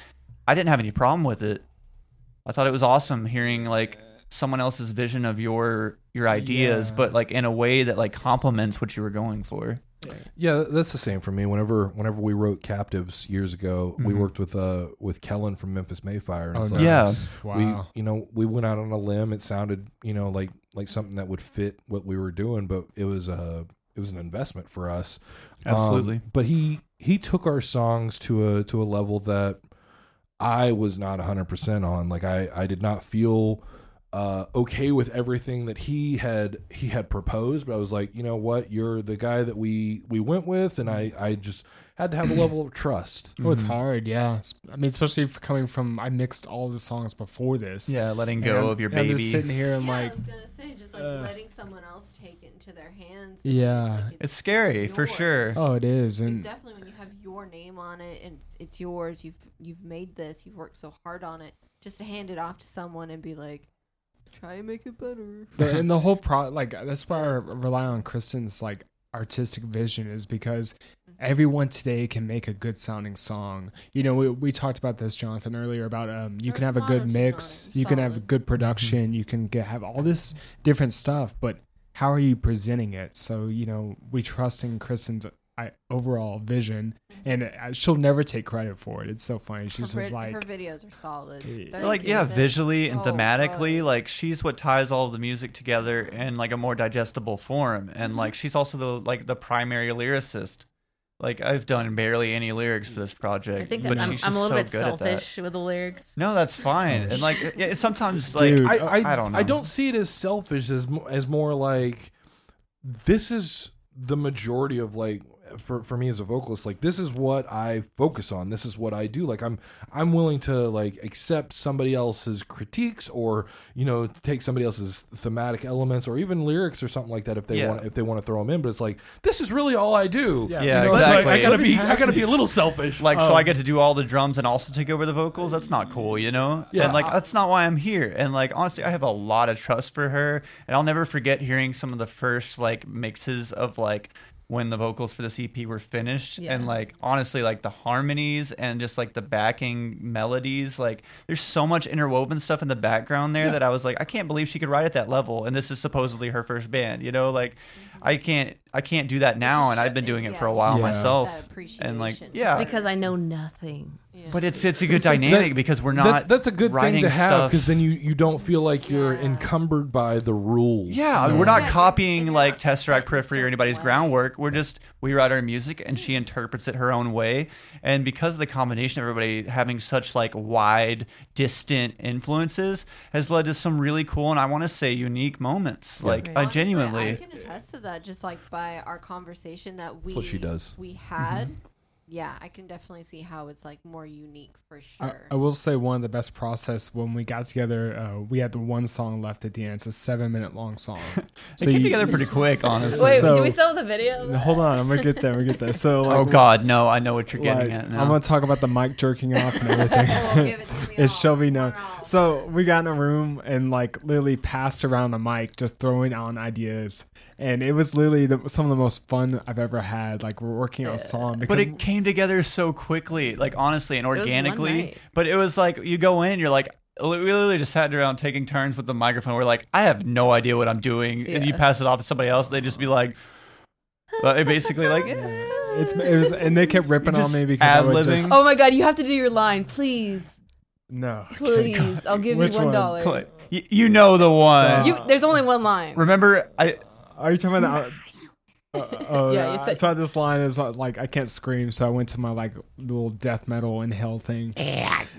[SPEAKER 2] I didn't have any problem with it. I thought it was awesome hearing like someone else's vision of your your ideas,
[SPEAKER 4] Yeah.
[SPEAKER 2] but like in a way that like complements what you were going for.
[SPEAKER 1] Yeah, that's the same for me. Whenever whenever we wrote Captives years ago, we
[SPEAKER 2] Mhm.
[SPEAKER 1] worked with uh with Kellen from Memphis May Fire. And
[SPEAKER 4] Oh,
[SPEAKER 1] it's
[SPEAKER 4] nice.
[SPEAKER 1] like,
[SPEAKER 2] Yeah.
[SPEAKER 1] we
[SPEAKER 4] Wow.
[SPEAKER 1] you know we went out on a limb. It sounded you know like like something that would fit what we were doing, but it was a it was an investment for us. Um,
[SPEAKER 2] Absolutely.
[SPEAKER 1] but he he took our songs to a to a level that I was not hundred percent on. Like I I did not feel uh, okay with everything that he had he had proposed. But I was like, you know what, you're the guy that we we went with, and I I just had to have a level of trust.
[SPEAKER 4] Oh, it's hard, yeah. I mean, especially if coming from I mixed all the songs before this.
[SPEAKER 2] Yeah, letting go
[SPEAKER 4] I'm-
[SPEAKER 2] of your
[SPEAKER 4] and I'm
[SPEAKER 2] baby.
[SPEAKER 4] just sitting here and
[SPEAKER 3] yeah,
[SPEAKER 4] like,
[SPEAKER 3] I was gonna say just like
[SPEAKER 4] uh,
[SPEAKER 3] letting someone else take it into their hands.
[SPEAKER 4] Yeah.
[SPEAKER 3] like,
[SPEAKER 2] It's scary, for sure.
[SPEAKER 4] oh, it is,
[SPEAKER 3] Like,
[SPEAKER 4] and
[SPEAKER 3] definitely when you have your name on it and it's yours, you've you've made this, you've worked so hard on it, just to hand it off to someone and be like, try and make it better.
[SPEAKER 4] the, and the whole pro like that's why I rely on Kristyn's like artistic vision is because everyone today can make a good sounding song. You know, we, we talked about this, Jonathan, earlier about um you can have a good mix, you can have good production, you can get have all this different stuff, but how are you presenting it? So you know, we trust in Kristyn's I, overall vision, and uh, she'll never take credit for it. It's so funny. She's
[SPEAKER 3] her,
[SPEAKER 4] just like,
[SPEAKER 3] her videos are solid.
[SPEAKER 4] Yeah.
[SPEAKER 3] They're
[SPEAKER 2] like yeah visually and
[SPEAKER 3] so
[SPEAKER 2] thematically
[SPEAKER 3] good.
[SPEAKER 2] like she's what ties all of the music together in like a more digestible form and
[SPEAKER 3] Mm-hmm.
[SPEAKER 2] like she's also the like the primary lyricist like i've done barely any lyrics for this project
[SPEAKER 7] I think
[SPEAKER 2] but
[SPEAKER 7] I'm,
[SPEAKER 2] she's
[SPEAKER 7] I'm a little
[SPEAKER 2] so
[SPEAKER 7] bit
[SPEAKER 2] good at that.
[SPEAKER 7] selfish with the lyrics.
[SPEAKER 2] no that's fine and like yeah, it's sometimes like
[SPEAKER 4] Dude.
[SPEAKER 1] I, I,
[SPEAKER 2] I don't know.
[SPEAKER 1] I don't see it as selfish as as more like this is the majority of like for for me as a vocalist like this is what I focus on this is what I do like I'm I'm willing to like accept somebody else's critiques or you know take somebody else's thematic elements or even lyrics or something like that if they
[SPEAKER 2] Yeah.
[SPEAKER 1] want if they want to throw them in but it's like this is really all I do
[SPEAKER 4] Yeah.
[SPEAKER 2] Yeah,
[SPEAKER 1] You know, it's like, I
[SPEAKER 2] exactly.
[SPEAKER 1] gotta be I gotta be a little selfish
[SPEAKER 2] like so
[SPEAKER 4] Um,
[SPEAKER 2] I get to do all the drums and also take over the vocals. That's not cool, you know.
[SPEAKER 1] Yeah.
[SPEAKER 2] and like that's not why I'm here. And like honestly, I have a lot of trust for her, and I'll never forget hearing some of the first like mixes of like when the vocals for the EP were finished,
[SPEAKER 7] Yeah.
[SPEAKER 2] and like honestly, like the harmonies and just like the backing melodies, like there's so much interwoven stuff in the background there that I was like, I can't believe she could write at that level, and this is supposedly her first band, you know, like. I can't, I can't do that now, and I've been doing it for a while
[SPEAKER 4] Yeah.
[SPEAKER 2] myself, and like, yeah,
[SPEAKER 7] It's because I know nothing.
[SPEAKER 3] Yeah.
[SPEAKER 2] but it's it's a good dynamic because we're not.
[SPEAKER 1] that's, that's a good thing to have because then you you don't feel like you're
[SPEAKER 3] Yeah.
[SPEAKER 1] encumbered by the rules
[SPEAKER 2] Yeah, we're not
[SPEAKER 3] Yeah,
[SPEAKER 2] copying
[SPEAKER 3] you're
[SPEAKER 2] like
[SPEAKER 3] not
[SPEAKER 2] Tesseract
[SPEAKER 3] set in a
[SPEAKER 2] Periphery or anybody's
[SPEAKER 3] way.
[SPEAKER 2] groundwork. We're just we write our music and she interprets it her own way. And because of the combination of everybody having such like wide, distant influences, has led to some really cool and I want to say unique moments. Like
[SPEAKER 7] Right.
[SPEAKER 2] I
[SPEAKER 3] Honestly,
[SPEAKER 2] genuinely,
[SPEAKER 3] I can attest to that just like by our conversation that we
[SPEAKER 1] what she does.
[SPEAKER 3] we had. Mm-hmm. Yeah, I can definitely see how it's like more unique for sure.
[SPEAKER 4] I will say one of the best process when we got together. Uh, we had the one song left at the end. It's a seven minute long song.
[SPEAKER 2] they came
[SPEAKER 4] you-
[SPEAKER 2] together pretty quick, honestly.
[SPEAKER 7] Wait,
[SPEAKER 4] So-
[SPEAKER 7] do we still have the video? of
[SPEAKER 4] No,
[SPEAKER 7] that?
[SPEAKER 4] Hold on, I'm gonna get there. I'm get there. So like,
[SPEAKER 2] oh God, no! I know what you're getting
[SPEAKER 4] like,
[SPEAKER 2] at now.
[SPEAKER 4] I'm gonna talk about the mic jerking off and everything.
[SPEAKER 3] Oh, give it to me
[SPEAKER 4] it shall be known. So we got in a room and like literally passed around a mic, just throwing on ideas, and it was literally the, some of the most fun I've ever had. Like we're working on a song because
[SPEAKER 2] but it came together so quickly, like honestly and organically.
[SPEAKER 7] night.
[SPEAKER 2] But it was like you go in and you're like, we literally just sat around taking turns with the microphone. We're like, I have no idea what I'm doing, and you pass it off to somebody else. They just be like, but basically like, eh.
[SPEAKER 4] it's it was, and they kept ripping on me because I would
[SPEAKER 2] ad-libbing.
[SPEAKER 4] just
[SPEAKER 7] Oh my god, you have to do your line, please,
[SPEAKER 4] no,
[SPEAKER 7] please. I'll give
[SPEAKER 4] Which
[SPEAKER 7] you one
[SPEAKER 4] one?
[SPEAKER 7] dollar.
[SPEAKER 2] Cl- y- you know the one.
[SPEAKER 7] You, there's only one line.
[SPEAKER 2] Remember, I
[SPEAKER 4] Are you talking about the? Uh, oh
[SPEAKER 7] Yeah,
[SPEAKER 4] yeah,
[SPEAKER 7] it's
[SPEAKER 4] I saw this line is uh, like I can't scream, so I went to my like little death metal inhale thing.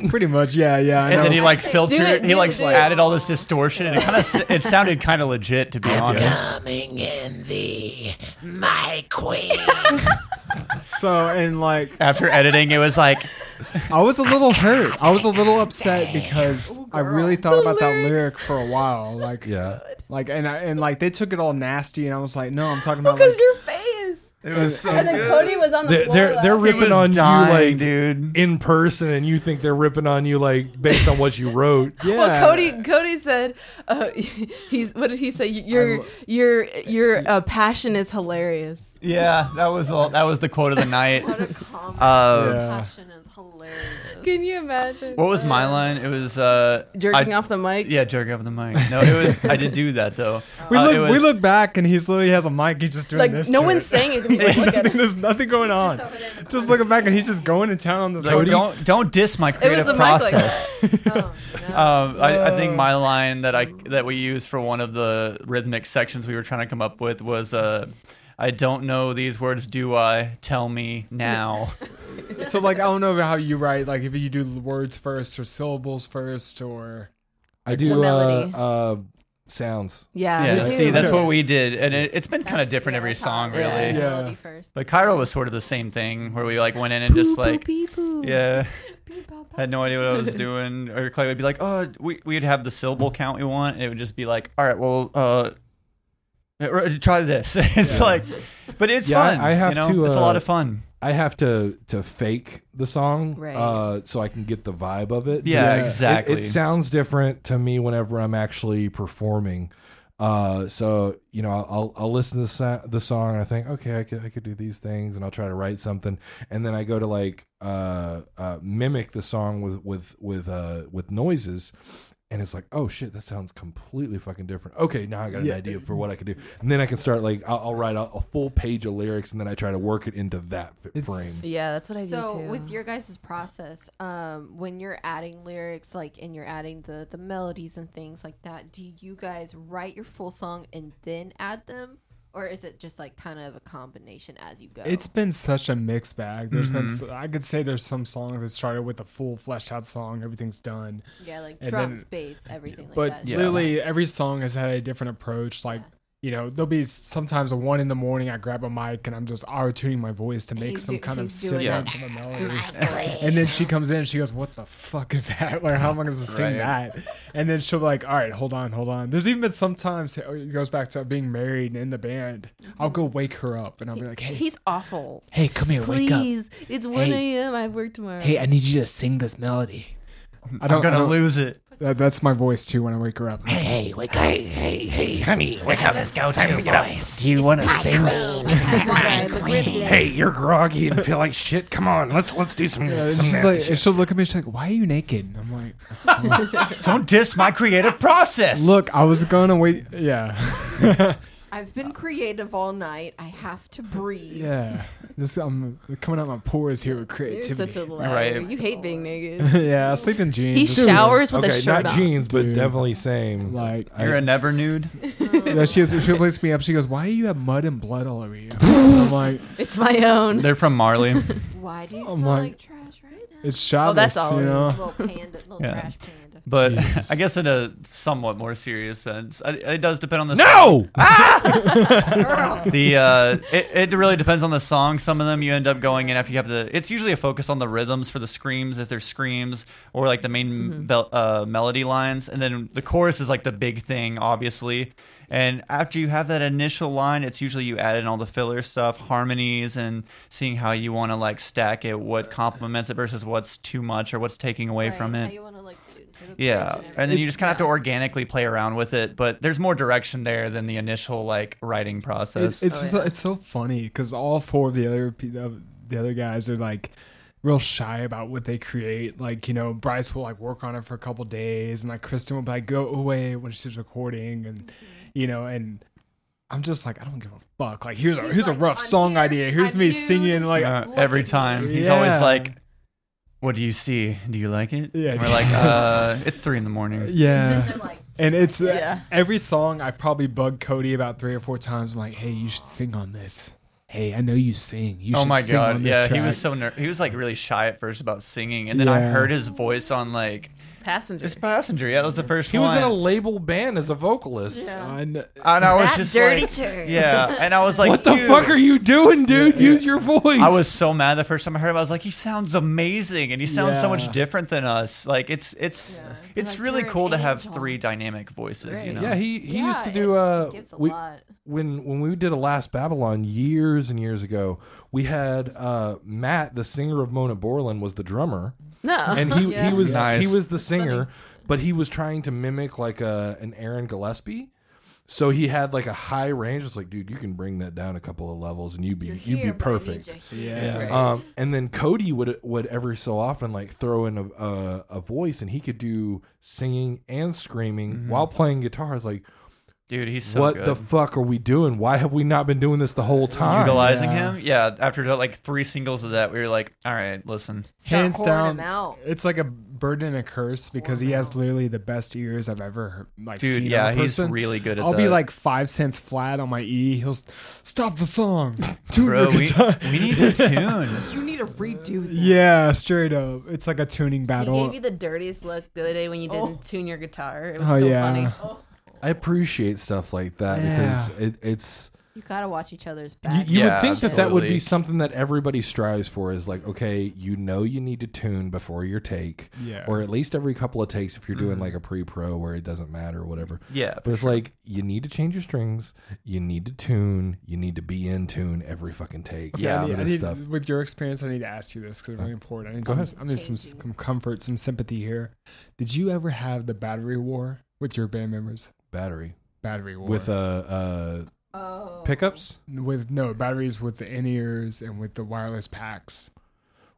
[SPEAKER 4] Pretty much, yeah, yeah. I
[SPEAKER 2] and
[SPEAKER 4] know.
[SPEAKER 2] then he like filtered,
[SPEAKER 7] it,
[SPEAKER 2] he like
[SPEAKER 7] it, do it.
[SPEAKER 2] added all this distortion, and it kind of it sounded kind of legit to be honest.
[SPEAKER 6] Coming in the my queen.
[SPEAKER 4] so and like
[SPEAKER 2] After editing, it was like,
[SPEAKER 4] I was a little hurt. I was a little upset because I really thought about that lyric for a while. Like
[SPEAKER 1] yeah
[SPEAKER 4] like and I, and like they took it all nasty, and I was like, no, I'm talking about
[SPEAKER 7] Because
[SPEAKER 4] like,
[SPEAKER 7] your face.
[SPEAKER 2] it was so
[SPEAKER 7] And then
[SPEAKER 2] good.
[SPEAKER 7] Cody was on the
[SPEAKER 1] They're-
[SPEAKER 7] floor.
[SPEAKER 1] they're- they're ripping
[SPEAKER 2] He was
[SPEAKER 1] on you, like-
[SPEAKER 2] dude.
[SPEAKER 1] in person and you think they're ripping on you like based on what you wrote
[SPEAKER 4] yeah.
[SPEAKER 7] Well, Cody, Cody said, uh, "He's what did he say? Your your your uh, passion is hilarious."
[SPEAKER 2] Yeah, that was all, that was the quote of the night.
[SPEAKER 3] what a comment.
[SPEAKER 2] Uh,
[SPEAKER 4] Yeah.
[SPEAKER 3] Passion is hilarious.
[SPEAKER 7] Can you imagine?
[SPEAKER 2] What was my line? It was uh,
[SPEAKER 7] Jerking
[SPEAKER 2] I-
[SPEAKER 7] off the mic.
[SPEAKER 2] Yeah, jerking off the mic. No, it was. I did do that though.
[SPEAKER 4] We
[SPEAKER 2] Uh,
[SPEAKER 4] look
[SPEAKER 2] it
[SPEAKER 4] we look back, and he's literally has a mic. He's just doing
[SPEAKER 7] Like
[SPEAKER 4] this.
[SPEAKER 7] no
[SPEAKER 4] to
[SPEAKER 7] one's
[SPEAKER 4] it.
[SPEAKER 7] saying it. Like, look at him.
[SPEAKER 4] There's nothing going on.
[SPEAKER 3] Just over there in the
[SPEAKER 4] Just looking back, and he's just going to town on this.
[SPEAKER 2] Like,
[SPEAKER 4] hoodie.
[SPEAKER 2] don't don't diss my
[SPEAKER 7] It was
[SPEAKER 2] creative
[SPEAKER 7] the mic like
[SPEAKER 2] process.
[SPEAKER 3] Oh, no.
[SPEAKER 2] Um, I, I think my line that I that we used for one of the rhythmic sections we were trying to come up with was uh, I don't know these words, do I? Tell me now.
[SPEAKER 4] So like I don't know how you write. Like if you do words first or syllables first, or
[SPEAKER 1] I
[SPEAKER 7] The
[SPEAKER 1] do uh, uh, sounds.
[SPEAKER 7] Yeah,
[SPEAKER 2] Yeah,
[SPEAKER 7] me too.
[SPEAKER 2] see, that's what we did, and it, it's been kind of different
[SPEAKER 3] yeah,
[SPEAKER 2] every
[SPEAKER 3] that's how I
[SPEAKER 2] song, really.
[SPEAKER 3] the
[SPEAKER 4] Yeah.
[SPEAKER 3] first.
[SPEAKER 2] But Cairo was sort of the same thing, where we like went in and just like, yeah, had no idea what I was doing. Or Clay would be like, oh, we we'd have the syllable count we want, and it would just be like, all right, well, uh. uh, Try this. it's
[SPEAKER 1] Yeah.
[SPEAKER 2] like, but it's
[SPEAKER 1] Yeah, I-
[SPEAKER 2] fun.
[SPEAKER 1] I have
[SPEAKER 2] you know?
[SPEAKER 1] to,
[SPEAKER 2] It's a
[SPEAKER 1] uh,
[SPEAKER 2] lot of fun.
[SPEAKER 1] I have to to fake the song,
[SPEAKER 7] Right.
[SPEAKER 1] uh, so I can get the vibe of it.
[SPEAKER 2] Yeah,
[SPEAKER 1] It-
[SPEAKER 2] exactly.
[SPEAKER 1] It, sounds different to me whenever I'm actually performing. Uh, so you know, I'll I'll listen to the, sa- the song and I think, okay, I could I could do these things, and I'll try to write something, and then I go to like uh, uh mimic the song with with with uh with noises. And it's like, oh shit, that sounds completely fucking different. Okay, now I got an
[SPEAKER 4] Yeah.
[SPEAKER 1] idea for what I could do, and then I can start like I'll, I'll write a, a full page of lyrics, and then I try to work it into that f-
[SPEAKER 4] It's-
[SPEAKER 1] frame.
[SPEAKER 7] Yeah, that's what I do
[SPEAKER 3] So with your guys' process, um, when you're adding lyrics, like and you're adding the the melodies and things like that, do you guys write your full song and then add them, or is it just like kind of a combination as you go?
[SPEAKER 4] It's been such a mixed bag. There's been,
[SPEAKER 2] Mhm.
[SPEAKER 4] s- I could say there's some songs that started with a full fleshed out song, everything's done.
[SPEAKER 3] yeah, like
[SPEAKER 4] and
[SPEAKER 3] drums,
[SPEAKER 4] then-
[SPEAKER 3] bass, everything like
[SPEAKER 4] but
[SPEAKER 3] that.
[SPEAKER 2] Yeah.
[SPEAKER 4] literally every song has had a different approach. Like, you know, there'll be sometimes a one in the morning, I grab a mic and I'm just auto tuning my voice to make
[SPEAKER 3] He's
[SPEAKER 4] some
[SPEAKER 3] do-
[SPEAKER 4] kind of
[SPEAKER 3] he's doing
[SPEAKER 4] semblance of a melody. And then she comes in, and she goes, "What the fuck is that? Like, how am I going to sing
[SPEAKER 2] Right.
[SPEAKER 4] that?" And then she'll be like, "All right, hold on, hold on." There's even been sometimes oh, it goes back to being married and in the band. I'll go wake her up, and I'll be like, "Hey,
[SPEAKER 7] He's awful.
[SPEAKER 4] hey, come here, wake up.
[SPEAKER 7] Please, it's 1 a.m. I have work tomorrow.
[SPEAKER 4] Hey, I need you to sing this melody." I
[SPEAKER 2] I'm
[SPEAKER 4] don't, I
[SPEAKER 2] gonna
[SPEAKER 4] don't-
[SPEAKER 2] lose it.
[SPEAKER 4] That, that's my voice too when I wake her up.
[SPEAKER 9] Hey, hey, wake up. Hey, hey, hey, honey, wake up. Let's go time to get up.
[SPEAKER 4] Do you want to sing?
[SPEAKER 9] Hey, you're groggy and feel like shit. Come on, let's let's do some
[SPEAKER 4] Yeah,
[SPEAKER 9] some
[SPEAKER 4] she's
[SPEAKER 9] nasty
[SPEAKER 4] like,
[SPEAKER 9] shit.
[SPEAKER 4] and she'll look at me. She's like, "Why are you naked?" And I'm like,
[SPEAKER 2] Don't diss my creative process.
[SPEAKER 4] "Look, I was gonna wait. Yeah,
[SPEAKER 3] I've been creative all night. I have to breathe.
[SPEAKER 4] yeah. This I'm coming out my pores here with
[SPEAKER 7] You're
[SPEAKER 4] creativity.
[SPEAKER 7] such a liar.
[SPEAKER 2] Right.
[SPEAKER 7] You hate being naked.
[SPEAKER 4] yeah, I sleep in jeans.
[SPEAKER 7] He
[SPEAKER 4] This is-
[SPEAKER 7] showers with a
[SPEAKER 1] okay,
[SPEAKER 7] shirt
[SPEAKER 1] not
[SPEAKER 7] on.
[SPEAKER 1] jeans, but
[SPEAKER 4] Dude.
[SPEAKER 1] definitely same.
[SPEAKER 4] Like,
[SPEAKER 2] You're a never nude.
[SPEAKER 4] yeah, she has, she wakes me up. She goes, "Why do you have mud and blood all over you?" I'm like,
[SPEAKER 7] It's my own.
[SPEAKER 2] They're from Marley.
[SPEAKER 3] Why do you
[SPEAKER 4] Oh
[SPEAKER 3] smell
[SPEAKER 4] my-
[SPEAKER 3] like trash right now?
[SPEAKER 4] "It's Shabbos,"
[SPEAKER 7] Oh, that's all
[SPEAKER 4] you know.
[SPEAKER 3] little panda, little
[SPEAKER 2] Yeah.
[SPEAKER 3] trash panda.
[SPEAKER 2] But
[SPEAKER 4] Jesus.
[SPEAKER 2] I guess in a somewhat more serious sense, I- it does depend on the song.
[SPEAKER 1] no.
[SPEAKER 3] Girl.
[SPEAKER 2] the uh it, it really depends on the song some of them you end up going in after you have the it's usually a focus on the rhythms for the screams if there's screams or like the main bel- uh, melody lines and then the chorus is like the big thing obviously and after you have that initial line it's usually you add in all the filler stuff harmonies and seeing how you want to like stack it what complements it versus what's too much or what's taking away from
[SPEAKER 3] Right,
[SPEAKER 2] it
[SPEAKER 3] How you want to like put it into the
[SPEAKER 2] yeah,
[SPEAKER 3] bridge
[SPEAKER 2] and then you just kind of have to organically play around with it, but there's more direction there than the initial like writing
[SPEAKER 4] It,
[SPEAKER 2] process.
[SPEAKER 4] it's
[SPEAKER 3] Oh,
[SPEAKER 4] just,
[SPEAKER 3] yeah.
[SPEAKER 4] it's so funny because all four of the other the the other guys are like real shy about what they create. Like you know, Bryce will like work on it for a couple days, and like Kristyn will like go away when she's recording, and
[SPEAKER 3] Mm-hmm.
[SPEAKER 4] you know, and I'm just like I don't give a fuck. Like here's a
[SPEAKER 3] He's
[SPEAKER 4] here's
[SPEAKER 3] like,
[SPEAKER 4] a rough song
[SPEAKER 3] here,
[SPEAKER 4] idea. Here's
[SPEAKER 3] I'm
[SPEAKER 4] me
[SPEAKER 3] nude."
[SPEAKER 4] singing like
[SPEAKER 2] Uh, every time he's always like, "What do you see? Do you like it?"
[SPEAKER 4] Yeah.
[SPEAKER 2] And we're like, "Uh, it's three in the morning."
[SPEAKER 4] Yeah.
[SPEAKER 3] they're like,
[SPEAKER 4] And it's
[SPEAKER 7] Yeah.
[SPEAKER 4] every song I probably bug Cody about three or four times. I'm like, hey, you should sing on this. Hey, I know you sing. You
[SPEAKER 2] oh
[SPEAKER 4] should
[SPEAKER 2] my
[SPEAKER 4] sing
[SPEAKER 2] god,
[SPEAKER 4] on this
[SPEAKER 2] yeah, he was so ner- he was like really shy at first about singing, and then I heard his voice on like
[SPEAKER 7] Passenger.
[SPEAKER 2] this passenger. Yeah, that was the first
[SPEAKER 1] He
[SPEAKER 2] one.
[SPEAKER 1] was in a label band as a vocalist.
[SPEAKER 3] yeah.
[SPEAKER 4] I
[SPEAKER 2] and I was
[SPEAKER 7] that
[SPEAKER 2] just
[SPEAKER 7] dirty
[SPEAKER 2] like,
[SPEAKER 7] turd.
[SPEAKER 2] yeah, and I was like,
[SPEAKER 1] what the
[SPEAKER 2] "Dude."
[SPEAKER 1] fuck are you doing, dude? Use your voice.
[SPEAKER 2] I was so mad the first time I heard him. I was like, he sounds amazing, and he sounds so much different than us. Like it's it's
[SPEAKER 3] Yeah.
[SPEAKER 2] it's
[SPEAKER 3] Like,
[SPEAKER 2] really
[SPEAKER 3] you're an
[SPEAKER 2] cool to have three dynamic voices. You know.
[SPEAKER 1] Yeah, he he
[SPEAKER 3] Yeah,
[SPEAKER 1] used to do uh
[SPEAKER 3] a
[SPEAKER 1] we,
[SPEAKER 3] lot.
[SPEAKER 1] when when we did a last Babylon years and years ago. We had uh Matt, the singer of Mona Borland, was the drummer,
[SPEAKER 7] No.
[SPEAKER 1] and he
[SPEAKER 3] Yeah.
[SPEAKER 1] he was
[SPEAKER 2] Nice.
[SPEAKER 1] he was the singer, but he was trying to mimic like a an Aaron Gillespie. So he had like a high range. It's like, dude, you can bring that down a couple of levels, and you'd be
[SPEAKER 3] You're
[SPEAKER 1] you'd
[SPEAKER 3] here,
[SPEAKER 1] be
[SPEAKER 3] but I need
[SPEAKER 1] perfect.
[SPEAKER 3] you
[SPEAKER 4] yeah.
[SPEAKER 7] Right.
[SPEAKER 1] Um, and then Cody would would every so often like throw in a a, a voice, and he could do singing and screaming
[SPEAKER 2] Mm-hmm.
[SPEAKER 1] while playing guitar. It's like,
[SPEAKER 2] Dude, he's so
[SPEAKER 1] what
[SPEAKER 2] good.
[SPEAKER 1] the fuck are we doing? Why have we not been doing this the whole time?
[SPEAKER 2] Utilizing
[SPEAKER 4] Yeah.
[SPEAKER 2] him, yeah. After like three singles of that, we were like, all right, listen.
[SPEAKER 3] Start
[SPEAKER 4] Hands
[SPEAKER 3] pouring
[SPEAKER 4] down,
[SPEAKER 3] them out.
[SPEAKER 4] it's like a burden and a curse because he has literally the best ears I've ever heard, like
[SPEAKER 2] Dude,
[SPEAKER 4] seen.
[SPEAKER 2] yeah,
[SPEAKER 4] on a
[SPEAKER 2] he's
[SPEAKER 4] person.
[SPEAKER 2] really good at
[SPEAKER 4] I'll
[SPEAKER 2] that.
[SPEAKER 4] be like five cents flat on my E. He'll s- stop the song. Tune
[SPEAKER 2] bro,
[SPEAKER 4] your
[SPEAKER 2] we,
[SPEAKER 4] guitar.
[SPEAKER 2] we need to tune.
[SPEAKER 3] You need to redo that.
[SPEAKER 4] Yeah, straight up. It's like a tuning battle.
[SPEAKER 7] He
[SPEAKER 4] battle.
[SPEAKER 7] gave you the dirtiest look the other day when you oh. didn't
[SPEAKER 3] Oh.
[SPEAKER 7] tune your guitar. It was
[SPEAKER 4] oh
[SPEAKER 7] so
[SPEAKER 4] yeah.
[SPEAKER 7] funny. Oh.
[SPEAKER 1] I appreciate stuff like that
[SPEAKER 4] Yeah.
[SPEAKER 1] because it, it's
[SPEAKER 3] You gotta watch each other's
[SPEAKER 1] you,
[SPEAKER 3] back.
[SPEAKER 1] you
[SPEAKER 2] Yeah,
[SPEAKER 1] would think that that would be something that everybody strives for is like okay you know you need to tune before your take
[SPEAKER 4] Yeah.
[SPEAKER 1] or at least every couple of takes if you're doing
[SPEAKER 2] Mhm.
[SPEAKER 1] like a pre-pro where it doesn't matter or whatever
[SPEAKER 2] Yeah,
[SPEAKER 1] but it's like you need to change your strings you need to tune you need to be in tune every fucking take
[SPEAKER 4] Okay,
[SPEAKER 2] Yeah.
[SPEAKER 4] I need, I need-
[SPEAKER 1] stuff
[SPEAKER 4] with your experience, I need to ask you this because it's really important. I need
[SPEAKER 1] Go
[SPEAKER 4] some,
[SPEAKER 1] ahead.
[SPEAKER 4] I need some, some comfort, some sympathy here. Did you ever have the battery war with your band members?
[SPEAKER 1] Battery
[SPEAKER 4] Battery war
[SPEAKER 1] with uh uh
[SPEAKER 3] oh.
[SPEAKER 1] pickups
[SPEAKER 4] with no batteries with the in ears and with the wireless packs.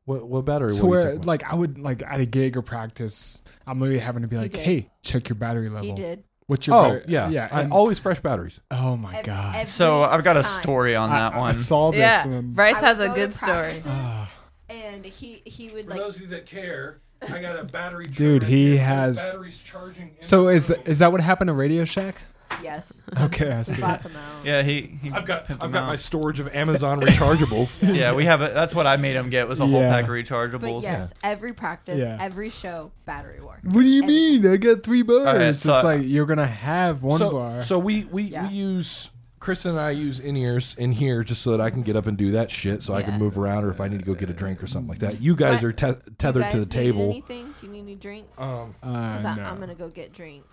[SPEAKER 1] what what battery
[SPEAKER 4] So
[SPEAKER 1] what
[SPEAKER 4] where like I would like at a gig or practice, I'm literally having to be
[SPEAKER 3] He
[SPEAKER 4] like,
[SPEAKER 3] did.
[SPEAKER 4] "Hey, check your battery level."
[SPEAKER 3] He did.
[SPEAKER 4] What's your
[SPEAKER 1] oh
[SPEAKER 4] battery?
[SPEAKER 1] yeah
[SPEAKER 4] yeah?
[SPEAKER 1] I, always fresh batteries
[SPEAKER 4] oh my
[SPEAKER 3] Ev-
[SPEAKER 4] god!
[SPEAKER 3] every
[SPEAKER 2] So I've got a
[SPEAKER 3] time.
[SPEAKER 2] story on that
[SPEAKER 4] I, I
[SPEAKER 2] one.
[SPEAKER 4] saw this.
[SPEAKER 7] Yeah,
[SPEAKER 4] and,
[SPEAKER 7] Bryce has a good story.
[SPEAKER 4] Ah.
[SPEAKER 3] and he he would
[SPEAKER 1] For
[SPEAKER 3] like
[SPEAKER 1] those of you that care, I got a battery.
[SPEAKER 4] Dude,
[SPEAKER 1] tray
[SPEAKER 4] he
[SPEAKER 1] here.
[SPEAKER 4] Has-
[SPEAKER 1] charging.
[SPEAKER 4] so is th- is that what happened to Radio Shack?
[SPEAKER 3] yes.
[SPEAKER 4] Okay, I see.
[SPEAKER 3] Bought them out.
[SPEAKER 2] Yeah, he. he
[SPEAKER 1] I've got
[SPEAKER 2] pimped
[SPEAKER 1] I've
[SPEAKER 2] him
[SPEAKER 1] got
[SPEAKER 2] out.
[SPEAKER 1] my storage of Amazon rechargeables.
[SPEAKER 2] yeah, we have. A, that's what I made him get was a whole
[SPEAKER 4] Yeah.
[SPEAKER 2] pack of
[SPEAKER 3] But
[SPEAKER 2] rechargeables.
[SPEAKER 3] yes, every practice,
[SPEAKER 4] Yeah.
[SPEAKER 3] every show, battery war.
[SPEAKER 4] What do you
[SPEAKER 3] Every
[SPEAKER 4] mean? I got three bars.
[SPEAKER 2] right, so-
[SPEAKER 4] it's like you're gonna have one
[SPEAKER 1] so,
[SPEAKER 4] bar.
[SPEAKER 1] so we we,
[SPEAKER 3] Yeah.
[SPEAKER 1] we use Kristyn and I use in ears in here just so that I can get up and do that shit, so I can move around, or if I need to go get a drink or something like that. You guys
[SPEAKER 3] What?
[SPEAKER 1] are te- tethered
[SPEAKER 3] guys
[SPEAKER 1] to the
[SPEAKER 3] need
[SPEAKER 1] table.
[SPEAKER 3] Anything? Do you need any drinks?
[SPEAKER 1] Um,
[SPEAKER 4] uh,
[SPEAKER 3] Because
[SPEAKER 4] no.
[SPEAKER 3] I'm gonna go get drink.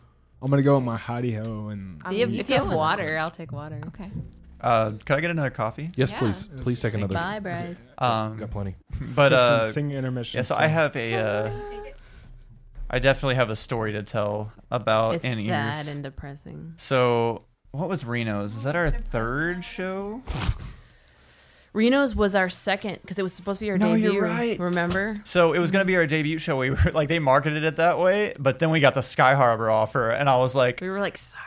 [SPEAKER 4] I'm gonna go with my hottie ho and
[SPEAKER 3] I
[SPEAKER 7] If you have, if you have
[SPEAKER 3] go
[SPEAKER 7] water, I'll take water.
[SPEAKER 3] Okay.
[SPEAKER 2] Uh, could I get another coffee?
[SPEAKER 1] yes,
[SPEAKER 3] Yeah.
[SPEAKER 1] please, please take another.
[SPEAKER 7] Bye, Bryce.
[SPEAKER 1] Um, got plenty.
[SPEAKER 2] but
[SPEAKER 4] Kristyn,
[SPEAKER 2] uh,
[SPEAKER 4] sing intermission.
[SPEAKER 2] yeah. So
[SPEAKER 4] song.
[SPEAKER 2] I have a. Uh, I definitely have a story to tell about
[SPEAKER 7] It's
[SPEAKER 2] in
[SPEAKER 7] sad and depressing.
[SPEAKER 2] So what was Reno's? Is that our third show?
[SPEAKER 7] Reno's was our second because it was supposed to be our
[SPEAKER 2] No,
[SPEAKER 7] debut.
[SPEAKER 2] you're right.
[SPEAKER 7] Remember?
[SPEAKER 2] So it was gonna be our debut show. We were like they marketed it that way, but then we got the Sky Harbor offer, and I was like,
[SPEAKER 7] We were like, sorry.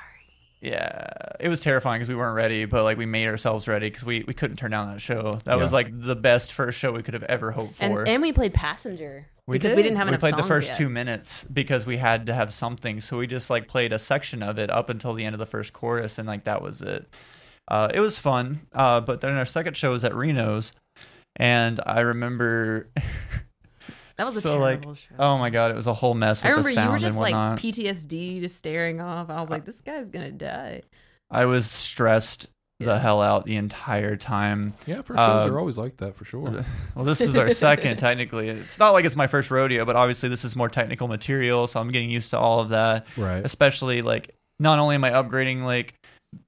[SPEAKER 2] yeah, it was terrifying because we weren't ready, but like we made ourselves ready because we we couldn't turn down that show. That was
[SPEAKER 1] Yeah.
[SPEAKER 2] like the best first show we could have ever hoped for.
[SPEAKER 7] And and we played Passenger because we
[SPEAKER 2] did.
[SPEAKER 7] didn't have
[SPEAKER 2] we
[SPEAKER 7] enough We
[SPEAKER 2] played the first
[SPEAKER 7] yet.
[SPEAKER 2] two minutes because we had to have something so we just like played a section of it up until the end of the first chorus and like that was it uh, it was fun uh, but then our second show was at reno's and i remember
[SPEAKER 7] That was a
[SPEAKER 2] so like
[SPEAKER 7] show.
[SPEAKER 2] oh my god it was a whole mess with
[SPEAKER 7] I remember
[SPEAKER 2] the
[SPEAKER 7] you were just like PTSD, just staring off. And I was like, this guy's gonna die.
[SPEAKER 2] i was stressed the hell out the entire time
[SPEAKER 1] Yeah, first shows
[SPEAKER 2] Uh,
[SPEAKER 1] are always like that for sure.
[SPEAKER 2] Well, this is our second, technically. It's not like it's my first rodeo, but obviously this is more technical material, so I'm getting used to all of that.
[SPEAKER 1] Right.
[SPEAKER 2] Especially like, not only am I upgrading like,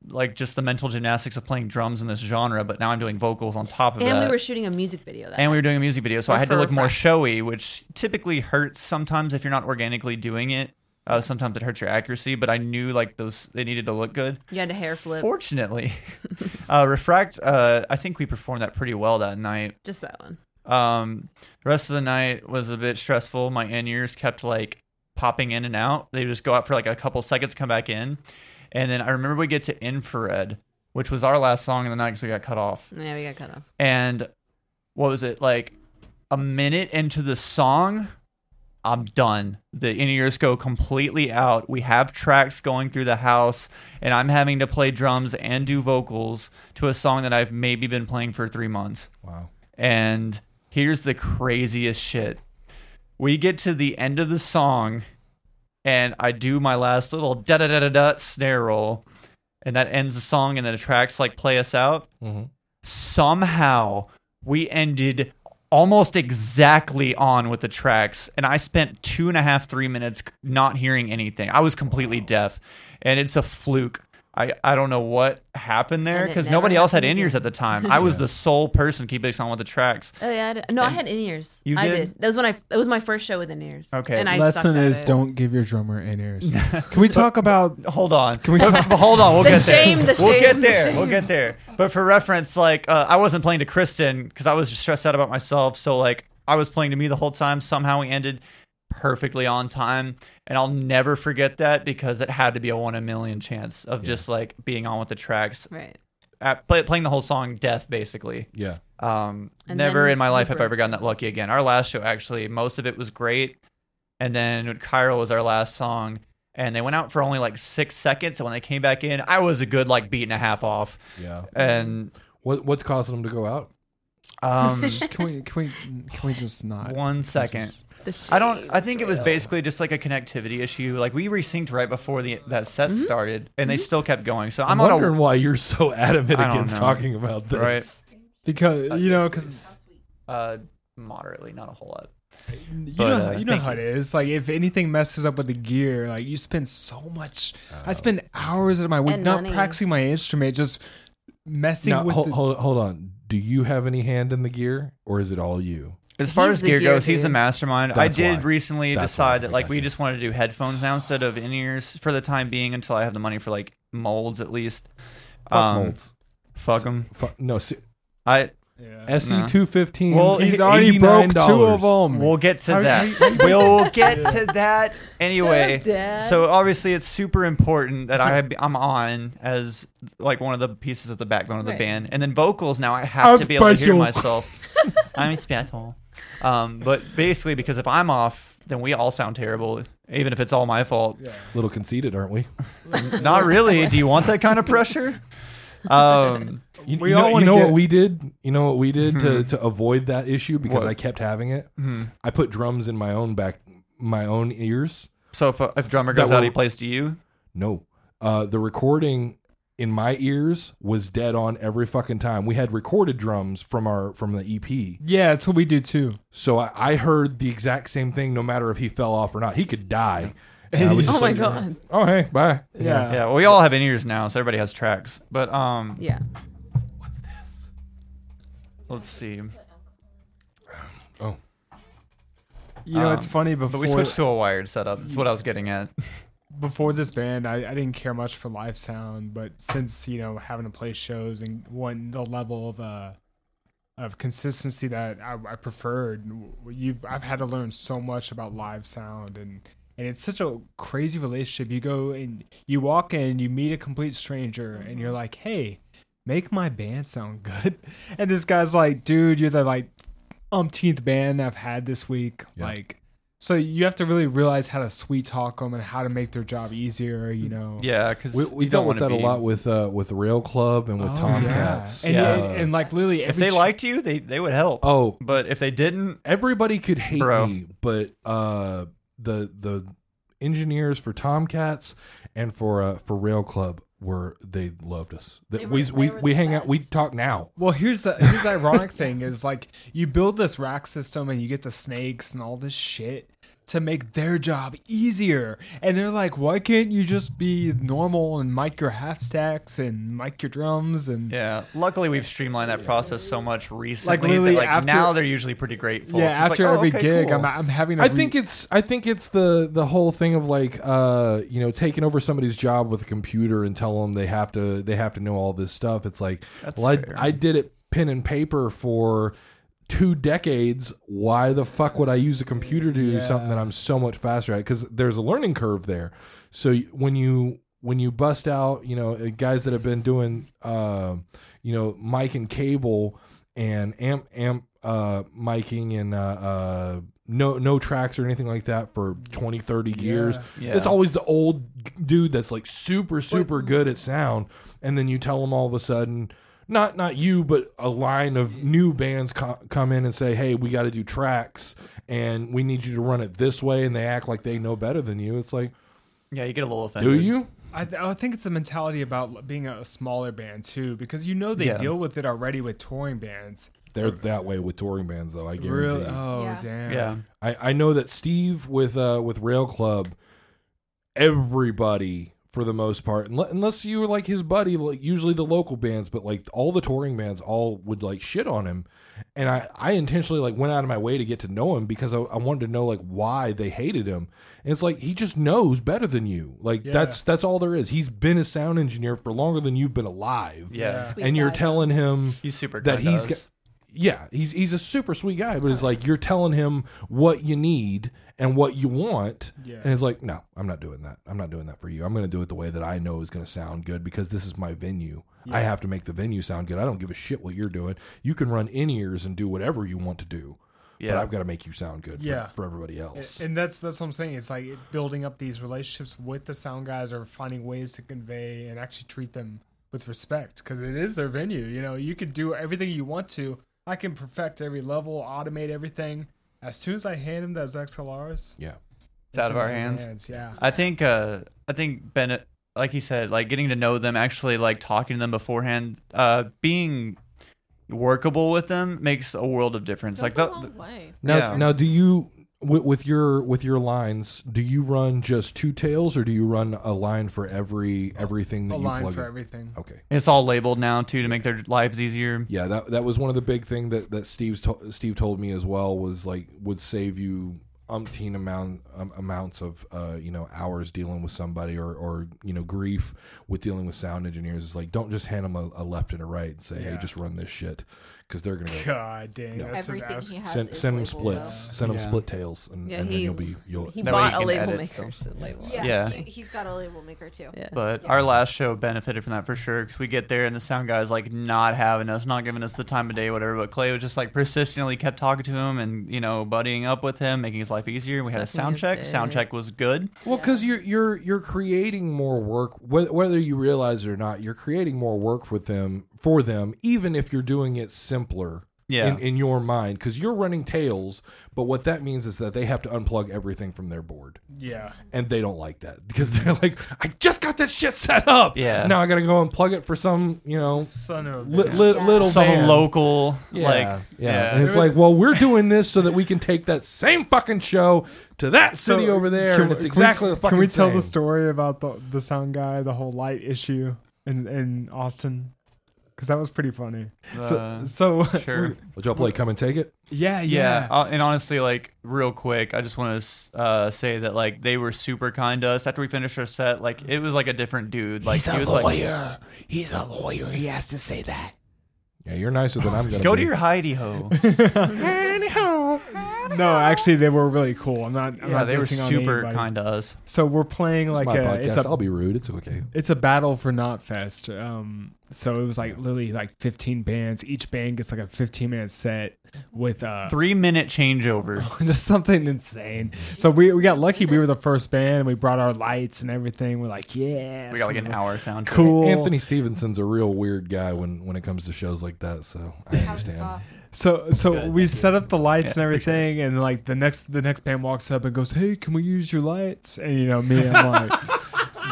[SPEAKER 2] like just the mental gymnastics of playing drums in this genre, but now I'm doing vocals on top of it.
[SPEAKER 7] And
[SPEAKER 2] that.
[SPEAKER 7] we were shooting a music video. That
[SPEAKER 2] and we were doing a music video, so
[SPEAKER 7] Or
[SPEAKER 2] I had to look more
[SPEAKER 7] Refract.
[SPEAKER 2] showy, which typically hurts sometimes if you're not organically doing it. Uh, sometimes it hurts your accuracy, but I knew like those they needed to look good.
[SPEAKER 7] You had a hair flip.
[SPEAKER 2] Fortunately, uh, refract. Uh, I think we performed that pretty well that night.
[SPEAKER 7] Just that one.
[SPEAKER 2] Um, the rest of the night was a bit stressful. My in ears kept like popping in and out. They just go out for like a couple seconds, come back in, and then I remember we get to infrared, which was our last song of the night because we got cut off.
[SPEAKER 7] Yeah, we got cut off.
[SPEAKER 2] And what was it like? A minute into the song, I'm done. The in ears go completely out. We have tracks going through the house, and I'm having to play drums and do vocals to a song that I've maybe been playing for three months.
[SPEAKER 1] Wow.
[SPEAKER 2] And here's the craziest shit. We get to the end of the song, and I do my last little da da da da da snare roll, and that ends the song, and then the tracks like play us out.
[SPEAKER 1] Mm-hmm.
[SPEAKER 2] Somehow we ended almost exactly on with the tracks, and I spent two and a half, three minutes not hearing anything. I was completely deaf, and it's a fluke. I, I don't know what happened there because nobody else had
[SPEAKER 7] happened
[SPEAKER 2] in ears at the time. I was the sole person keeping on with the tracks.
[SPEAKER 7] Oh yeah, I did. no, I
[SPEAKER 2] And
[SPEAKER 7] had in ears.
[SPEAKER 2] you
[SPEAKER 7] I
[SPEAKER 2] did?
[SPEAKER 7] did. That was when I. That was my first show with in ears.
[SPEAKER 2] Okay.
[SPEAKER 7] And I
[SPEAKER 4] Lesson
[SPEAKER 7] sucked at
[SPEAKER 4] is
[SPEAKER 7] it.
[SPEAKER 4] don't give your drummer in ears. Can we talk about?
[SPEAKER 2] Hold on.
[SPEAKER 4] Can we talk?
[SPEAKER 2] but hold on. We'll
[SPEAKER 7] The
[SPEAKER 2] get
[SPEAKER 7] shame,
[SPEAKER 2] there.
[SPEAKER 7] the
[SPEAKER 2] we'll
[SPEAKER 7] shame,
[SPEAKER 2] get
[SPEAKER 7] the
[SPEAKER 2] there.
[SPEAKER 7] shame.
[SPEAKER 2] We'll get there. But for reference, like uh, I wasn't playing to Kristyn because I was just stressed out about myself. So like I was playing to me the whole time. Somehow we ended perfectly on time. And I'll never forget that because it had to be a one in a million chance of
[SPEAKER 1] Yeah.
[SPEAKER 2] just like being on with the tracks,
[SPEAKER 7] Right.
[SPEAKER 2] at, play, playing the whole song deaf basically.
[SPEAKER 1] Yeah.
[SPEAKER 2] Um,
[SPEAKER 7] And
[SPEAKER 2] never in my life have I ever gotten that lucky again. Our last show, actually, most of it was great. And then Cairo was our last song. And they went out for only like six seconds. And when they came back in, I was a good like beat and a half off.
[SPEAKER 1] Yeah.
[SPEAKER 2] And
[SPEAKER 1] What what's causing them to go out?
[SPEAKER 2] um,
[SPEAKER 4] Can we can we can we just not
[SPEAKER 2] one second.
[SPEAKER 4] just-
[SPEAKER 7] The
[SPEAKER 2] I don't. I
[SPEAKER 7] shades,
[SPEAKER 2] think it was basically just like a connectivity issue. Like we resynced right before the that set
[SPEAKER 7] Mm-hmm.
[SPEAKER 2] started, and they still kept going. So
[SPEAKER 1] I'm,
[SPEAKER 2] I'm,
[SPEAKER 1] wondering
[SPEAKER 2] a
[SPEAKER 1] why you're so adamant against
[SPEAKER 2] know.
[SPEAKER 1] talking about this.
[SPEAKER 2] Right.
[SPEAKER 4] because you know because
[SPEAKER 2] uh, moderately, not a whole lot.
[SPEAKER 4] you
[SPEAKER 2] But,
[SPEAKER 4] know
[SPEAKER 2] uh,
[SPEAKER 4] you know how it is. Like if anything messes up with the gear, like you spend so much.
[SPEAKER 1] Uh,
[SPEAKER 4] I spend hours of my week
[SPEAKER 7] And
[SPEAKER 4] not
[SPEAKER 7] money.
[SPEAKER 4] practicing my instrument, just messing
[SPEAKER 1] Now,
[SPEAKER 4] with
[SPEAKER 1] hold,
[SPEAKER 4] the,
[SPEAKER 1] hold hold on. Do you have any hand in the gear, or is it all you?
[SPEAKER 2] As far
[SPEAKER 7] He's
[SPEAKER 2] as gear,
[SPEAKER 7] gear
[SPEAKER 2] goes, he's the mastermind.
[SPEAKER 1] That's
[SPEAKER 2] I did
[SPEAKER 1] why.
[SPEAKER 2] recently
[SPEAKER 1] That's
[SPEAKER 2] decide
[SPEAKER 1] why.
[SPEAKER 2] that like we
[SPEAKER 1] you.
[SPEAKER 2] just want to do headphones now instead of in ears for the time being until I have the money for like molds at least.
[SPEAKER 1] Fuck
[SPEAKER 2] Um,
[SPEAKER 1] molds.
[SPEAKER 2] Fuck them.
[SPEAKER 1] Fuck, no, se-
[SPEAKER 2] I
[SPEAKER 4] yeah.
[SPEAKER 1] SE two fifteen.
[SPEAKER 2] Well,
[SPEAKER 4] He's already broke two of them.
[SPEAKER 2] we'll get to that.
[SPEAKER 4] how- how-
[SPEAKER 2] we'll get to that anyway.
[SPEAKER 7] Shut up,
[SPEAKER 2] So obviously, it's super important that I I'm on as like one of the pieces of the backbone of the
[SPEAKER 7] Right.
[SPEAKER 2] band, and then vocals. Now I have
[SPEAKER 1] I'm
[SPEAKER 2] to be able to hear myself. I'm special. Um, but basically, because if I'm off, then we all sound terrible, even if it's all my fault.
[SPEAKER 1] little conceited, aren't we?
[SPEAKER 2] Not really. Do you want that kind of pressure? Um,
[SPEAKER 1] You,
[SPEAKER 4] We
[SPEAKER 1] you
[SPEAKER 4] all
[SPEAKER 1] know, you know
[SPEAKER 4] get-
[SPEAKER 1] what we did? You know what we did to,
[SPEAKER 2] Hmm.
[SPEAKER 1] to avoid that issue because
[SPEAKER 2] What?
[SPEAKER 1] I kept having it.
[SPEAKER 2] hmm.
[SPEAKER 1] I put drums in my own back, my own ears.
[SPEAKER 2] So if, if drummer
[SPEAKER 1] That
[SPEAKER 2] goes out,
[SPEAKER 1] will-
[SPEAKER 2] he plays to you.
[SPEAKER 1] No, uh, the recording in my ears was dead on every fucking time. We had recorded drums from our from the EP,
[SPEAKER 4] yeah, that's what we do too.
[SPEAKER 1] so I, I heard the exact same thing. No matter if he fell off or not, he could die. And I was
[SPEAKER 7] Oh
[SPEAKER 1] just
[SPEAKER 7] my
[SPEAKER 1] like,
[SPEAKER 7] god.
[SPEAKER 1] Oh hey, bye.
[SPEAKER 4] Yeah.
[SPEAKER 2] Yeah, well, we all have in ears now, so everybody has tracks. But um,
[SPEAKER 7] Yeah. What's this?
[SPEAKER 2] Let's see.
[SPEAKER 1] Oh,
[SPEAKER 4] You know, it's
[SPEAKER 2] Um,
[SPEAKER 4] funny before
[SPEAKER 2] But we switched to a wired setup. That's what I was getting at.
[SPEAKER 4] before this band, I, I didn't care much for live sound, but since you know having to play shows and one the level of uh of consistency that I, I preferred, you've I've had to learn so much about live sound and and it's such a crazy relationship. You go and you walk in, you meet a complete stranger, and you're like, hey. Make my band sound good, and this guy's like, "Dude, you're the like umpteenth band I've had this week."
[SPEAKER 1] Yeah.
[SPEAKER 4] Like, so you have to really realize how to sweet talk them and how to make their job easier. You know.
[SPEAKER 2] Yeah, because
[SPEAKER 1] we, we dealt with that a lot with uh, with Rail Club and with
[SPEAKER 4] Oh,
[SPEAKER 1] Tomcats.
[SPEAKER 4] Yeah. And,
[SPEAKER 2] Yeah.
[SPEAKER 4] and, and, like literally,
[SPEAKER 2] If they
[SPEAKER 4] ch-
[SPEAKER 2] liked you, they they would help.
[SPEAKER 1] oh,
[SPEAKER 2] But if they didn't,
[SPEAKER 1] everybody could hate
[SPEAKER 2] Bro.
[SPEAKER 1] me, but uh, the the engineers for Tomcats and for uh, for Rail Club were they loved us. That
[SPEAKER 3] They
[SPEAKER 1] we
[SPEAKER 3] were-
[SPEAKER 1] we,
[SPEAKER 3] they were
[SPEAKER 1] we
[SPEAKER 3] the
[SPEAKER 1] hang out. We talk now.
[SPEAKER 4] Well, here's the here's the ironic thing is like you build this rack system and you get the snakes and all this shit to make their job easier, and they're like, why can't you just be normal and mic your half stacks and mic your drums and
[SPEAKER 2] yeah. Luckily, we've streamlined that process so much recently
[SPEAKER 4] literally
[SPEAKER 2] that like
[SPEAKER 4] after-
[SPEAKER 2] now they're usually pretty grateful.
[SPEAKER 4] yeah, after
[SPEAKER 2] like, oh,
[SPEAKER 4] every
[SPEAKER 2] okay,
[SPEAKER 4] gig,
[SPEAKER 2] cool.
[SPEAKER 4] I'm I'm having. To
[SPEAKER 1] I
[SPEAKER 4] re-
[SPEAKER 1] think it's I think it's the the whole thing of like uh you know taking over somebody's job with a computer and tell them they have to they have to know all this stuff. It's like
[SPEAKER 2] That's
[SPEAKER 1] well I. I did it pen and paper for two decades. Why the fuck would I use a computer to do
[SPEAKER 4] Yeah.
[SPEAKER 1] something that I'm so much faster at? Because there's a learning curve there. So when you when you bust out, you know, uh, guys that have been doing, uh, you know, mic and cable and amp amp uh, miking and uh, uh, no no tracks or anything like that for 20, 30 years.
[SPEAKER 2] Yeah.
[SPEAKER 1] It's always the old dude that's like super super good at sound, and then you tell them all of a sudden. Not not you, but a line of new bands co- come in and say, "Hey, we got to do tracks, and we need you to run it this way," and they act like they know better than you. It's like,
[SPEAKER 2] yeah, you get a little offended.
[SPEAKER 1] do you?
[SPEAKER 4] I, th- I think it's a mentality about being a smaller band too, because you know they
[SPEAKER 2] Yeah.
[SPEAKER 4] deal with it already with touring bands.
[SPEAKER 1] They're that way with touring bands, though. I guarantee.
[SPEAKER 4] Really? Oh,
[SPEAKER 3] Yeah.
[SPEAKER 4] damn.
[SPEAKER 2] Yeah,
[SPEAKER 1] I, I know that Steve with uh with Rail Club, everybody for the most part, unle- unless you were like his buddy, like usually the local bands, but like all the touring bands all would like shit on him, and I I intentionally like went out of my way to get to know him because I, I wanted to know like why they hated him, and it's like he just knows better than you, like
[SPEAKER 4] Yeah.
[SPEAKER 1] that's that's all there is. He's been a sound engineer for longer than you've been alive,
[SPEAKER 2] yeah.
[SPEAKER 3] Sweet
[SPEAKER 1] and you're telling him
[SPEAKER 2] He's super.
[SPEAKER 1] that
[SPEAKER 2] kind to
[SPEAKER 1] he's got- yeah, he's he's a super sweet guy, but it's like you're telling him what you need and what you want,
[SPEAKER 4] Yeah.
[SPEAKER 1] and it's like, no, I'm not doing that. I'm not doing that for you. I'm going to do it the way that I know is going to sound good because this is my venue. I have to make the venue sound good. I don't give a shit what you're doing. You can run in ears and do whatever you want to do, but
[SPEAKER 2] Yeah.
[SPEAKER 1] I've got to make you sound good. for-
[SPEAKER 4] Yeah.
[SPEAKER 1] for, everybody else.
[SPEAKER 4] And that's that's what I'm saying. It's like building up these relationships with the sound guys or finding ways to convey and actually treat them with respect because it is their venue. You know, you can do everything you want to. I can perfect every level, automate everything. As soon as I hand him those XLRs,
[SPEAKER 1] yeah.
[SPEAKER 2] It's out of our
[SPEAKER 4] his
[SPEAKER 2] hands.
[SPEAKER 4] Yeah.
[SPEAKER 2] I think uh I think Bennett like he said, like getting to know them, actually like talking to them beforehand, uh being workable with them makes a world of difference.
[SPEAKER 3] Goes
[SPEAKER 2] like
[SPEAKER 3] a
[SPEAKER 2] the,
[SPEAKER 3] long way.
[SPEAKER 1] Now,
[SPEAKER 2] Yeah.
[SPEAKER 1] now, do you with, with your with your lines? Do you run just two tails, or do you run a line for every everything that
[SPEAKER 4] A
[SPEAKER 1] you
[SPEAKER 4] line
[SPEAKER 1] plug
[SPEAKER 4] for
[SPEAKER 1] in?
[SPEAKER 4] everything.
[SPEAKER 1] Okay.
[SPEAKER 2] and it's all labeled now too to make their lives easier.
[SPEAKER 1] Yeah, that that was one of the big thing that that Steve's to, Steve told me as well was like would save you umpteen amount um, amounts of uh, you know hours dealing with somebody or or you know grief with dealing with sound engineers. is like don't just hand them a, a left and a right and say hey just run this shit because they're gonna go.
[SPEAKER 4] God dang,
[SPEAKER 1] No.
[SPEAKER 4] that's his
[SPEAKER 3] Everything
[SPEAKER 4] ass.
[SPEAKER 3] he has
[SPEAKER 1] Send,
[SPEAKER 3] is
[SPEAKER 1] send them
[SPEAKER 3] labeled,
[SPEAKER 1] splits.
[SPEAKER 3] though.
[SPEAKER 1] Send them
[SPEAKER 2] Yeah.
[SPEAKER 1] split tails, and,
[SPEAKER 7] Yeah,
[SPEAKER 1] and then
[SPEAKER 7] he-
[SPEAKER 1] you'll be you'll.
[SPEAKER 7] He
[SPEAKER 2] That way
[SPEAKER 7] bought
[SPEAKER 2] you
[SPEAKER 7] a
[SPEAKER 2] can
[SPEAKER 7] label
[SPEAKER 2] edit
[SPEAKER 7] maker to label it.
[SPEAKER 3] Yeah,
[SPEAKER 2] Yeah.
[SPEAKER 3] He, he's got a label maker too.
[SPEAKER 7] Yeah.
[SPEAKER 2] But
[SPEAKER 3] Yeah.
[SPEAKER 2] our last show benefited from that for sure because we get there and the sound guy's like not having us, not giving us the time of day, whatever. But Clay was just like persistently kept talking to him and you know buddying up with him, making his life easier. We had a
[SPEAKER 7] Sucking
[SPEAKER 2] sound
[SPEAKER 7] his
[SPEAKER 2] check.
[SPEAKER 7] dick.
[SPEAKER 2] Sound check was good.
[SPEAKER 1] Well, because you're you're you're creating more work, whether, whether you realize it or not. You're creating more work with them for them, even if you're doing it simpler.
[SPEAKER 2] Yeah.
[SPEAKER 1] In, in your mind, because you're running tails, but what that means is that they have to unplug everything from their board,
[SPEAKER 4] Yeah.
[SPEAKER 1] and they don't like that because they're like, "I just got that shit set up.
[SPEAKER 2] Yeah.
[SPEAKER 1] Now I got to go and plug it for some, you know,
[SPEAKER 4] Son of
[SPEAKER 1] li- li-
[SPEAKER 3] Yeah.
[SPEAKER 1] little
[SPEAKER 2] Some
[SPEAKER 1] band.
[SPEAKER 2] local
[SPEAKER 1] Yeah,
[SPEAKER 2] like
[SPEAKER 1] yeah,
[SPEAKER 2] yeah.
[SPEAKER 1] And it's like, well, we're doing this so that we can take that same fucking show to that city
[SPEAKER 4] So,
[SPEAKER 1] over there,
[SPEAKER 4] can
[SPEAKER 1] and it's
[SPEAKER 4] can we-
[SPEAKER 1] exactly the fucking
[SPEAKER 4] Can we tell
[SPEAKER 1] same.
[SPEAKER 4] the story about the the sound guy, the whole light issue in in Austin? Because that was pretty funny. so
[SPEAKER 2] Uh,
[SPEAKER 4] so
[SPEAKER 2] sure.
[SPEAKER 1] Would y'all play Come and Take It?
[SPEAKER 4] yeah,
[SPEAKER 2] Yeah,
[SPEAKER 4] yeah.
[SPEAKER 2] uh, and honestly, like real quick, I just want to uh, say that like they were super kind to us after we finished our set. Like it was like a different dude. Like he was like,
[SPEAKER 9] He's a lawyer. He has to say that.
[SPEAKER 1] Yeah, you're nicer than I'm gonna
[SPEAKER 2] "Go
[SPEAKER 1] be.
[SPEAKER 2] to your Heidi ho."
[SPEAKER 4] No, actually, they were really cool. I'm not. I'm
[SPEAKER 2] yeah,
[SPEAKER 4] not
[SPEAKER 2] they were super kind to us.
[SPEAKER 4] So we're playing
[SPEAKER 1] It's
[SPEAKER 4] like
[SPEAKER 1] my
[SPEAKER 4] a
[SPEAKER 1] podcast.
[SPEAKER 4] it's a
[SPEAKER 1] I'll be rude. It's okay.
[SPEAKER 4] it's a battle for Knotfest. Um, so it was like literally like 15 bands. Each band gets like a 15 minute set with uh
[SPEAKER 2] Three minute changeover.
[SPEAKER 4] just something insane. So we we got lucky. We were the first band. and We brought our lights and everything. We're like, yeah,
[SPEAKER 2] We got like an hour sound.
[SPEAKER 4] Cool.
[SPEAKER 1] Anthony Stevenson's a real weird guy when when it comes to shows like that. So I understand.
[SPEAKER 4] So so
[SPEAKER 2] Good,
[SPEAKER 4] we set up the lights
[SPEAKER 2] Yeah,
[SPEAKER 4] and everything, and like the next the next band walks up and goes, "Hey, can we use your lights?" And you know me, I'm like,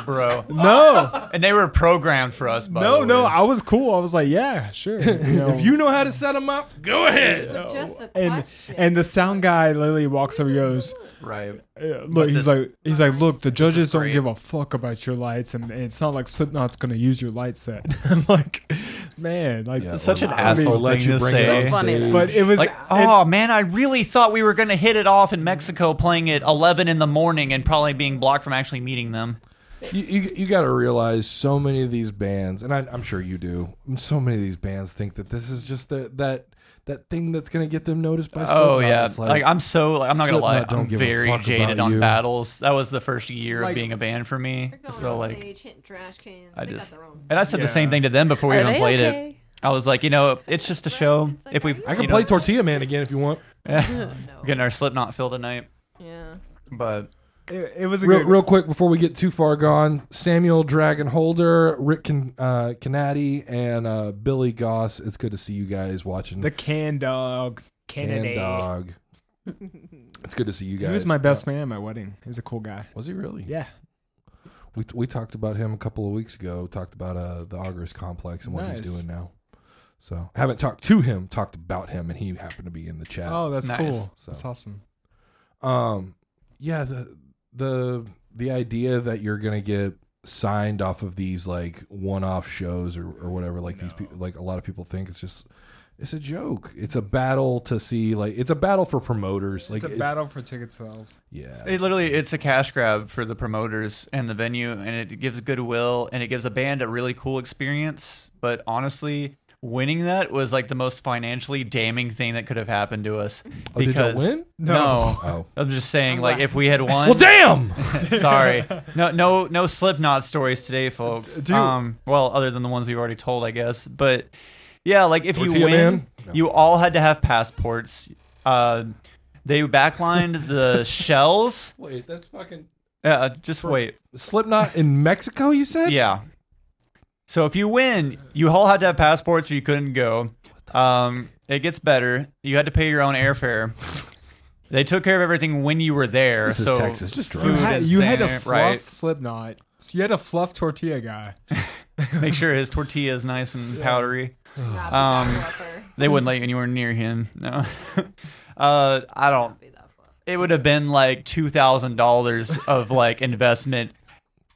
[SPEAKER 2] bro.
[SPEAKER 4] "No,
[SPEAKER 2] And they were programmed for us. By
[SPEAKER 4] no,
[SPEAKER 2] the
[SPEAKER 4] no."
[SPEAKER 2] way.
[SPEAKER 4] I was cool. I was like, "Yeah, sure." You know,
[SPEAKER 1] If you know how to set them up, go ahead.
[SPEAKER 3] Just the
[SPEAKER 4] and
[SPEAKER 3] question.
[SPEAKER 4] and the sound guy literally walks over, and goes,
[SPEAKER 2] right. But
[SPEAKER 4] "Look, he's
[SPEAKER 2] this-
[SPEAKER 4] like, he's like, look, the judges don't
[SPEAKER 2] great.
[SPEAKER 4] give a fuck about your lights, and, and it's not like Slipknot's gonna use your light set." I'm like, man, like,
[SPEAKER 1] Yeah,
[SPEAKER 2] Such
[SPEAKER 1] or-
[SPEAKER 2] an
[SPEAKER 1] or
[SPEAKER 2] asshole
[SPEAKER 1] let
[SPEAKER 2] thing
[SPEAKER 1] you
[SPEAKER 2] to
[SPEAKER 1] bring
[SPEAKER 2] say.
[SPEAKER 1] it on
[SPEAKER 7] It was funny,
[SPEAKER 1] stage.
[SPEAKER 7] though.
[SPEAKER 4] but it was
[SPEAKER 2] Like,
[SPEAKER 4] and-
[SPEAKER 2] oh man, I really thought we were gonna hit it off in Mexico, playing at eleven in the morning, and probably being blocked from actually meeting them.
[SPEAKER 1] You, you, you got to realize so many of these bands, and I, I'm sure you do. So many of these bands think that this is just the, that that thing that's going to get them noticed by.
[SPEAKER 2] Oh
[SPEAKER 1] Slipknot.
[SPEAKER 2] yeah,
[SPEAKER 1] It's
[SPEAKER 2] like, I'm so like I'm not gonna lie,
[SPEAKER 1] don't
[SPEAKER 2] I'm
[SPEAKER 1] give a
[SPEAKER 2] very
[SPEAKER 1] fuck
[SPEAKER 2] jaded
[SPEAKER 1] about
[SPEAKER 2] on
[SPEAKER 1] you.
[SPEAKER 2] battles. That was the first year
[SPEAKER 4] Like-
[SPEAKER 2] of being a band for me.
[SPEAKER 3] Going
[SPEAKER 2] So
[SPEAKER 3] on
[SPEAKER 2] like,
[SPEAKER 3] stage, hitting trash cans.
[SPEAKER 2] I
[SPEAKER 3] they
[SPEAKER 2] just
[SPEAKER 3] got their own.
[SPEAKER 2] and I said
[SPEAKER 4] Yeah.
[SPEAKER 2] the same thing to them before we
[SPEAKER 7] Are
[SPEAKER 2] even
[SPEAKER 7] they
[SPEAKER 2] played it. I was like, you know, it's just a show.
[SPEAKER 3] Like,
[SPEAKER 2] if we,
[SPEAKER 1] I can
[SPEAKER 2] you
[SPEAKER 1] play
[SPEAKER 2] know,
[SPEAKER 1] Tortilla Man again if you want.
[SPEAKER 2] yeah,
[SPEAKER 3] No.
[SPEAKER 2] getting our Slipknot fill tonight,
[SPEAKER 3] Yeah.
[SPEAKER 2] but
[SPEAKER 4] it, it was a
[SPEAKER 1] Real,
[SPEAKER 4] good,
[SPEAKER 1] real quick before we get too far gone, Samuel Dragon Holder, Rick Can, uh, Canady, and uh, Billy Goss. It's good to see you guys watching
[SPEAKER 4] the can dog,
[SPEAKER 1] Can Dog. It's good to see you guys.
[SPEAKER 4] He was my best man at my wedding. He's a cool guy.
[SPEAKER 1] Was he really?
[SPEAKER 4] Yeah.
[SPEAKER 1] We, we talked about him a couple of weeks ago. Talked about uh, the August complex and what
[SPEAKER 4] Nice.
[SPEAKER 1] he's doing now. So haven't talked to him, talked about him, and he happened to be in the chat.
[SPEAKER 4] Oh, that's
[SPEAKER 2] Nice.
[SPEAKER 4] cool.
[SPEAKER 1] So-
[SPEAKER 4] That's awesome.
[SPEAKER 1] Um, yeah the the the idea that you're gonna get signed off of these like one-off shows or, or whatever, like these people, like a lot of people think it's just it's a joke. It's a battle to see, like it's a battle for promoters. Like
[SPEAKER 4] it's a battle for ticket sales.
[SPEAKER 1] Yeah,
[SPEAKER 2] it literally it's a cash grab for the promoters and the venue, and it gives goodwill and it gives a band a really cool experience. But honestly, winning that was like the most financially damning thing that could have happened to us.
[SPEAKER 1] Oh, did y'all win?
[SPEAKER 2] No.
[SPEAKER 1] Oh.
[SPEAKER 2] I'm just saying, like, if we had won.
[SPEAKER 1] Well, damn.
[SPEAKER 2] Sorry. No, no, no Slipknot stories today, folks.
[SPEAKER 4] Dude.
[SPEAKER 2] Um, well, other than the ones we've already told, I guess. But yeah, like if you win,
[SPEAKER 1] No.
[SPEAKER 2] you all had to have passports. Uh, they backlined the shells.
[SPEAKER 1] Wait, that's fucking
[SPEAKER 2] Yeah, just wait.
[SPEAKER 1] Slipknot in Mexico. You said?
[SPEAKER 2] Yeah. So if you win, you all had to have passports or you couldn't go. Um, it gets better. You had to pay your own airfare. They took care of everything when you were there.
[SPEAKER 1] This is
[SPEAKER 2] so
[SPEAKER 1] Texas. Just
[SPEAKER 2] food.
[SPEAKER 4] You had,
[SPEAKER 2] and
[SPEAKER 4] you had to
[SPEAKER 2] sand-
[SPEAKER 4] fluff
[SPEAKER 2] right.
[SPEAKER 4] Slipknot. So you had a fluff tortilla guy.
[SPEAKER 2] Make sure his tortilla is nice and powdery. Um,
[SPEAKER 3] be that fluffer.
[SPEAKER 2] They wouldn't let you anywhere near him. No. uh, I don't.
[SPEAKER 3] Not be that fluffer.
[SPEAKER 2] It would have been like two thousand dollars of like investment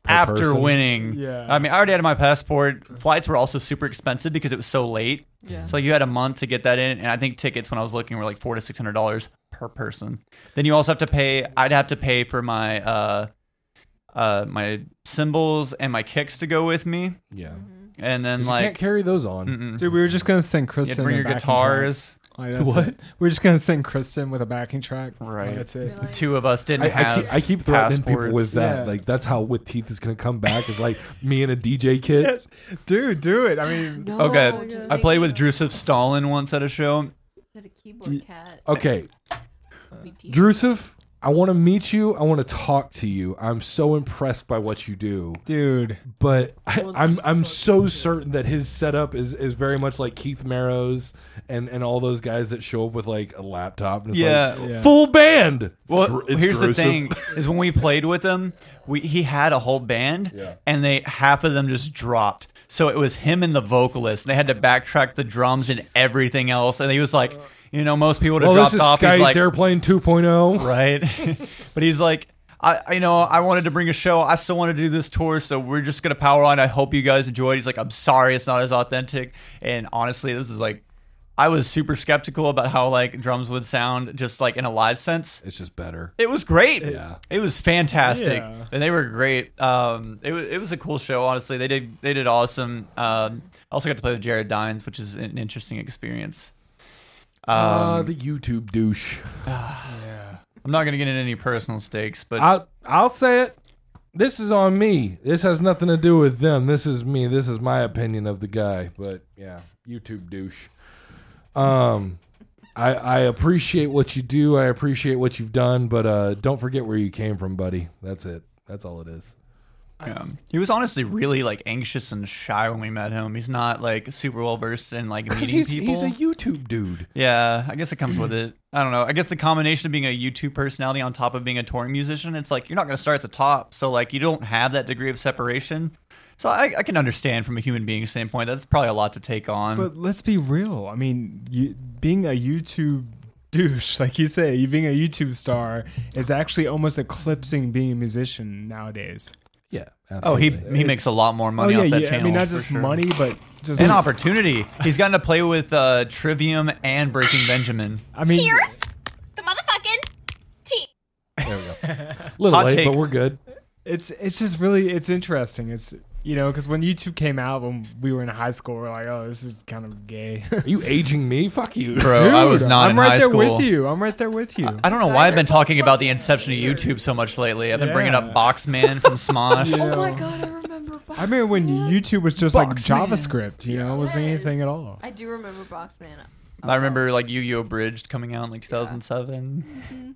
[SPEAKER 2] after
[SPEAKER 1] person?
[SPEAKER 2] winning.
[SPEAKER 4] Yeah.
[SPEAKER 2] I mean, I already had my passport. Flights were also super expensive because it was so late.
[SPEAKER 3] Yeah.
[SPEAKER 2] So you had a month to get that in, and I think tickets when I was looking were like four to six hundred dollars per person. Then you also have to pay. I'd have to pay for my uh, uh, my cymbals and my kicks to go with me,
[SPEAKER 1] Yeah.
[SPEAKER 2] and then
[SPEAKER 1] 'Cause you
[SPEAKER 2] like
[SPEAKER 1] can't carry those on.
[SPEAKER 2] mm-mm.
[SPEAKER 4] Dude, we were just gonna send
[SPEAKER 2] you
[SPEAKER 4] Kristyn
[SPEAKER 2] to bring your
[SPEAKER 4] backing track.
[SPEAKER 2] guitars.
[SPEAKER 4] Like, that's
[SPEAKER 1] What?
[SPEAKER 4] it. We're just gonna send Kristyn with a backing track.
[SPEAKER 2] Right.
[SPEAKER 4] That's it.
[SPEAKER 3] Really?
[SPEAKER 2] Two of us didn't
[SPEAKER 1] I, I,
[SPEAKER 2] have.
[SPEAKER 1] keep, I keep threatening people
[SPEAKER 2] passports.
[SPEAKER 1] with that.
[SPEAKER 4] Yeah.
[SPEAKER 1] Like that's how with teeth is gonna come back. Is like me and a DJ kit.
[SPEAKER 4] Yes. Dude, do it. I mean,
[SPEAKER 3] No,
[SPEAKER 2] Okay,
[SPEAKER 3] just
[SPEAKER 2] I
[SPEAKER 3] make
[SPEAKER 2] played with
[SPEAKER 3] a-
[SPEAKER 2] Drewsif Stalin once at a show.
[SPEAKER 3] Is it a keyboard cat?
[SPEAKER 1] Okay,
[SPEAKER 3] Me too.
[SPEAKER 1] Drewsif, I want to meet you. I want to talk to you. I'm so impressed by what you do.
[SPEAKER 4] dude.
[SPEAKER 1] But I,
[SPEAKER 3] Well,
[SPEAKER 1] I'm I'm so certain that his setup is, is very much like Keith Merrow's and, and all those guys that show up with like a laptop and it's
[SPEAKER 2] Yeah.
[SPEAKER 1] like
[SPEAKER 4] Yeah.
[SPEAKER 1] full band.
[SPEAKER 2] Well,
[SPEAKER 1] Dr- it's
[SPEAKER 2] here's the thing: is when we played with him, we he had a whole band,
[SPEAKER 1] Yeah.
[SPEAKER 2] and they half of them just dropped. So it was him and the vocalist. And they had to backtrack the drums and everything else. And he was like, you know, most people would have
[SPEAKER 1] Well, this
[SPEAKER 2] dropped
[SPEAKER 1] is
[SPEAKER 2] off. He's
[SPEAKER 1] Sky's
[SPEAKER 2] like,
[SPEAKER 1] Airplane oh. 2.0.
[SPEAKER 2] right? but he's like, I, you know I wanted to bring a show. I still want to do this tour, so we're just gonna power on. I hope you guys enjoyed. He's like, I'm sorry, it's not as authentic. And honestly, this is like, I was super skeptical about how like drums would sound just like in a live sense.
[SPEAKER 1] It's just better.
[SPEAKER 2] It was great.
[SPEAKER 1] Yeah.
[SPEAKER 2] It was fantastic,
[SPEAKER 4] Yeah.
[SPEAKER 2] and they were great. Um, it was it was a cool show. Honestly, they did they did awesome. Um, I also got to play with Jared Dines, which is an interesting experience. Um,
[SPEAKER 1] uh, the YouTube douche.
[SPEAKER 4] Yeah.
[SPEAKER 2] I'm not gonna get into any personal stakes, but
[SPEAKER 1] I'll I'll say it. This is on me. This has nothing to do with them. This is me. This is my opinion of the guy. But yeah, YouTube douche. Um, I I appreciate what you do. I appreciate what you've done. But uh, don't forget where you came from, buddy. That's it. That's all it is.
[SPEAKER 2] Yeah. he was honestly really like anxious and shy when we met him. He's not like super well versed in like meeting
[SPEAKER 1] he's
[SPEAKER 2] people.
[SPEAKER 1] he's a YouTube dude.
[SPEAKER 2] Yeah, I guess it comes with it. I don't know. I guess the combination of being a YouTube personality on top of being a touring musician, it's like you're not going to start at the top. So like you don't have that degree of separation. So I, I can understand from a human being standpoint that's probably a lot to take on.
[SPEAKER 4] But let's be real. I mean, you, being a YouTube douche, like you say, you being a YouTube star is actually almost eclipsing being a musician nowadays.
[SPEAKER 1] Yeah.
[SPEAKER 2] oh, he
[SPEAKER 1] absolutely.
[SPEAKER 2] he makes a lot more money
[SPEAKER 4] oh yeah,
[SPEAKER 2] off that
[SPEAKER 4] yeah.
[SPEAKER 2] channel.
[SPEAKER 4] I mean, not just
[SPEAKER 2] sure.
[SPEAKER 4] money, but just
[SPEAKER 2] An opportunity. He's gotten to play with uh, Trivium and Breaking Benjamin.
[SPEAKER 4] I mean,
[SPEAKER 10] Here's the motherfucking tea.
[SPEAKER 1] There we go. little
[SPEAKER 2] Hot
[SPEAKER 1] late,
[SPEAKER 2] take.
[SPEAKER 1] but we're good.
[SPEAKER 4] it's it's just really it's interesting. It's you know because when YouTube came out when we were in high school, we're like, oh, this is kind of gay.
[SPEAKER 1] Are you aging me? Fuck you.
[SPEAKER 2] Bro, I was not
[SPEAKER 4] I'm
[SPEAKER 2] in
[SPEAKER 4] right
[SPEAKER 2] high
[SPEAKER 4] there
[SPEAKER 2] school.
[SPEAKER 4] with you. I'm right there with you.
[SPEAKER 2] I don't know why I've been talking about the inception of YouTube so much lately. I've been bringing up Boxman from Smosh.
[SPEAKER 4] Yeah.
[SPEAKER 3] Oh my god, I remember. Box
[SPEAKER 4] I remember when YouTube was just like
[SPEAKER 1] Boxman.
[SPEAKER 4] JavaScript. You know, it wasn't
[SPEAKER 3] Yes.
[SPEAKER 4] anything at all.
[SPEAKER 3] I do remember Boxman.
[SPEAKER 2] I remember like Yu-Gi-Oh! Abridged coming out in like 2007.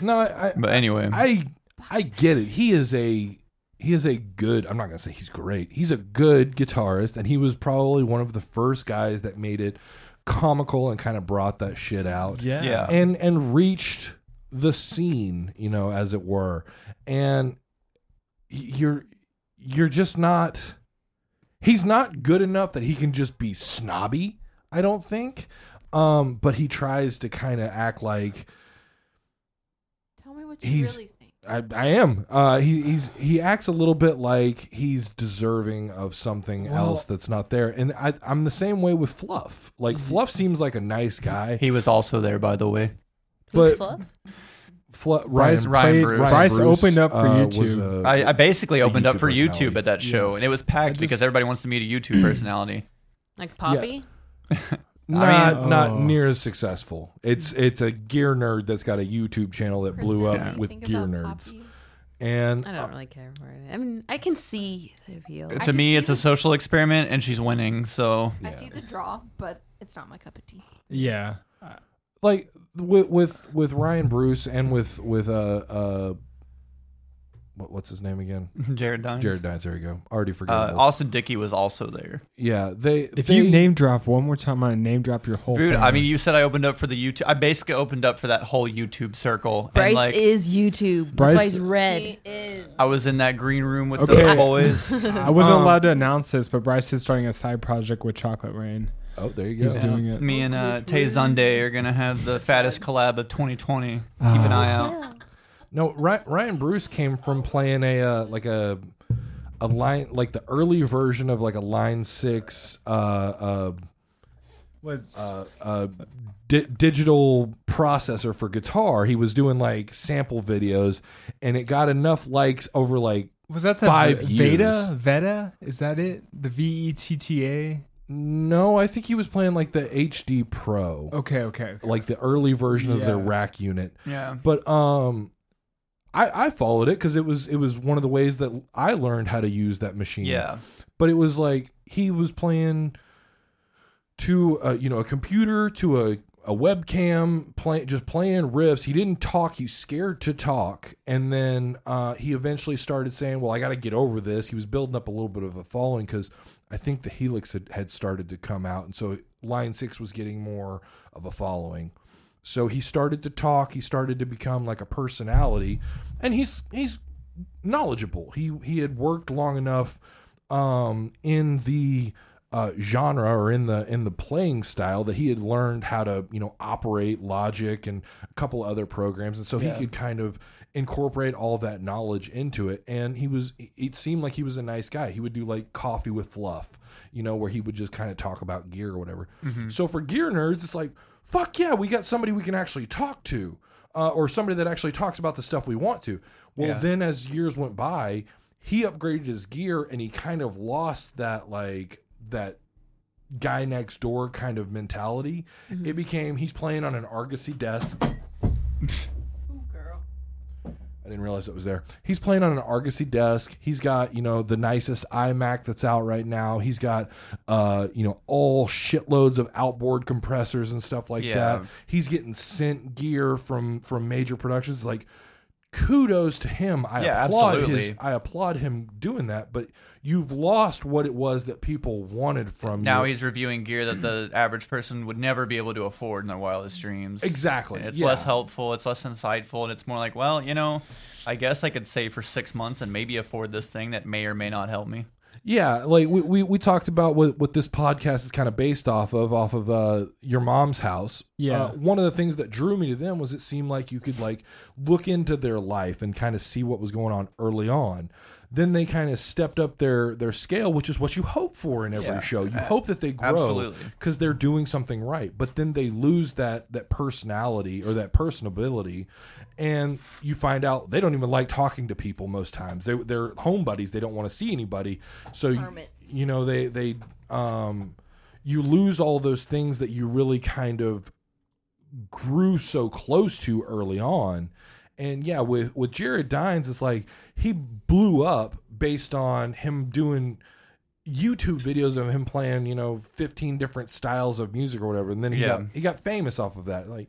[SPEAKER 1] No, I, I
[SPEAKER 2] But anyway,
[SPEAKER 1] I I get it. He is a he is a good. I'm not gonna say he's great. He's a good guitarist, and he was probably one of the first guys that made it comical and kind of brought that shit out.
[SPEAKER 4] Yeah.
[SPEAKER 2] Yeah.
[SPEAKER 1] and and reached the scene, you know, as it were. And you're you're just not. He's not good enough that he can just be snobby. I don't think. Um, but he tries to kind of act like
[SPEAKER 3] Tell me what you
[SPEAKER 1] He's-
[SPEAKER 3] really think.
[SPEAKER 1] I, I am. Uh, he he's he acts a little bit like he's deserving of something
[SPEAKER 4] Well-
[SPEAKER 1] else that's not there, and I, I'm the same way with Fluff. Like Fluff seems like a nice guy,
[SPEAKER 2] he was also there, by the way.
[SPEAKER 1] but
[SPEAKER 7] Who's Fluff?
[SPEAKER 1] Fluff,
[SPEAKER 4] Bryce,
[SPEAKER 2] Ryan
[SPEAKER 4] played,
[SPEAKER 2] Bruce.
[SPEAKER 4] Bryce
[SPEAKER 1] Bruce,
[SPEAKER 4] opened up for
[SPEAKER 1] uh,
[SPEAKER 4] YouTube.
[SPEAKER 1] a-
[SPEAKER 2] I, I basically
[SPEAKER 1] a
[SPEAKER 2] opened up for. YouTube at that show, and it was packed
[SPEAKER 4] just-
[SPEAKER 2] because everybody wants to meet a YouTube personality.
[SPEAKER 7] Like Poppy?
[SPEAKER 1] Not
[SPEAKER 4] mean-
[SPEAKER 1] not
[SPEAKER 4] Oh.
[SPEAKER 1] near as successful. It's it's a gear nerd that's got a YouTube channel that blew
[SPEAKER 3] Kristyn,
[SPEAKER 1] up
[SPEAKER 3] what do you
[SPEAKER 1] with
[SPEAKER 3] think
[SPEAKER 1] gear
[SPEAKER 3] about
[SPEAKER 1] nerds,
[SPEAKER 3] Poppy?
[SPEAKER 1] and
[SPEAKER 7] I don't really care for it. I mean, I can see the appeal.
[SPEAKER 3] I
[SPEAKER 2] to
[SPEAKER 3] can
[SPEAKER 2] me,
[SPEAKER 3] see
[SPEAKER 2] it's a
[SPEAKER 3] the-
[SPEAKER 2] social experiment, and she's winning. So
[SPEAKER 3] I see the draw, but it's not my cup of tea.
[SPEAKER 4] Yeah.
[SPEAKER 1] like with with with Ryan Bruce and with with uh uh what, what's his name again?
[SPEAKER 2] Jared Dines.
[SPEAKER 1] Jared Dines. There you go. Already
[SPEAKER 2] Uh,
[SPEAKER 1] forgot.
[SPEAKER 2] Austin Dickey was also there.
[SPEAKER 1] yeah, they.
[SPEAKER 4] If
[SPEAKER 1] they,
[SPEAKER 4] you name drop one more time, I'm gonna name drop your whole.
[SPEAKER 2] Dude, I mean, you said I opened up for the YouTube. I basically opened up for that whole YouTube circle.
[SPEAKER 7] Bryce
[SPEAKER 2] and like,
[SPEAKER 7] is YouTube.
[SPEAKER 4] Bryce-
[SPEAKER 7] That's why he's red.
[SPEAKER 3] He is.
[SPEAKER 2] I was in that green room with
[SPEAKER 4] Okay.
[SPEAKER 2] those boys.
[SPEAKER 4] I wasn't
[SPEAKER 1] Um,
[SPEAKER 4] allowed to announce this, but Bryce is starting a side project with Chocolate Rain.
[SPEAKER 1] oh, there you go.
[SPEAKER 4] He's doing it.
[SPEAKER 2] Me and uh, Tay Zonday are gonna have the fattest collab of 2020. Keep an eye out.
[SPEAKER 1] No, Ryan Bruce came from playing a uh, like a a line like the early version of like a line six uh uh
[SPEAKER 4] Was
[SPEAKER 1] uh, uh, di- digital processor for guitar. He was doing like sample videos, and it got enough likes over like
[SPEAKER 4] was that the
[SPEAKER 1] five
[SPEAKER 4] V-
[SPEAKER 1] years.
[SPEAKER 4] Vetta? Is that it? The V E T T A?
[SPEAKER 1] no, I think he was playing like the HD Pro,
[SPEAKER 4] Okay, okay. okay.
[SPEAKER 1] like the early version of their rack unit.
[SPEAKER 2] Yeah.
[SPEAKER 1] But um, I I followed it because it was it was one of the ways that I learned how to use that machine.
[SPEAKER 2] Yeah.
[SPEAKER 1] but it was like he was playing to a, you know a computer to a a webcam playing just playing riffs. He didn't talk he's scared to talk. And then uh, he eventually started saying well i got to get over this. He was building up a little bit of a following because i think the helix had, had started to come out. And so line six was getting more of a following so he started to talk he started to become like a personality and he's he's knowledgeable he he had worked long enough um, in the uh, genre or in the in the playing style that he had learned how to you know operate Logic and a couple other programs, and so
[SPEAKER 2] Yeah.
[SPEAKER 1] he could kind of incorporate all that knowledge into it. And he was it seemed like he was a nice guy. He would do like coffee with fluff, you know, where he would just kind of talk about gear or whatever. So for gear nerds, it's like fuck yeah, we got somebody we can actually talk to. Uh, or somebody that actually talks about the stuff we want to. Well,
[SPEAKER 2] Yeah.
[SPEAKER 1] then as years went by, he upgraded his gear and he kind of lost that like that guy next door kind of mentality. It became he's playing on an Argosy desk. I didn't realize it was there. He's playing on an Argosy desk. He's got, you know, the nicest iMac that's out right now. He's got uh, you know, all shitloads of outboard compressors and stuff like
[SPEAKER 2] Yeah.
[SPEAKER 1] that. He's getting sent gear from from major productions like kudos to him. I
[SPEAKER 2] Yeah,
[SPEAKER 1] applaud his
[SPEAKER 2] absolutely.
[SPEAKER 1] I applaud him doing that, but you've lost what it was that people wanted from
[SPEAKER 2] Now
[SPEAKER 1] you.
[SPEAKER 2] Now he's reviewing gear that the average person would never be able to afford in their wildest dreams.
[SPEAKER 1] Exactly,
[SPEAKER 2] And it's
[SPEAKER 1] yeah.
[SPEAKER 2] less helpful. It's less insightful, and it's more like, well, you know, I guess I could save for six months and maybe afford this thing that may or may not help me.
[SPEAKER 1] Yeah, like we, we, we talked about what, what this podcast is kind of based off of, off of uh, your mom's house.
[SPEAKER 4] Yeah.
[SPEAKER 1] Uh, one of the things that drew me to them was it seemed like you could like look into their life and kind of see what was going on early on. Then they kind of stepped up their their scale, which is what you hope for in every
[SPEAKER 2] Yeah.
[SPEAKER 1] show. You hope that they grow because they're doing something right. But then they lose that that personality or that personability, and you find out they don't even like talking to people most times. They they're home buddies. They don't want to see anybody. So you, you know they they um you lose all those things that you really kind of grew so close to early on. And yeah, with with Jared Dines, it's like he blew up based on him doing YouTube videos of him playing, you know, 15 different styles of music or whatever. And then he
[SPEAKER 2] Yeah.
[SPEAKER 1] got he got famous off of that. Like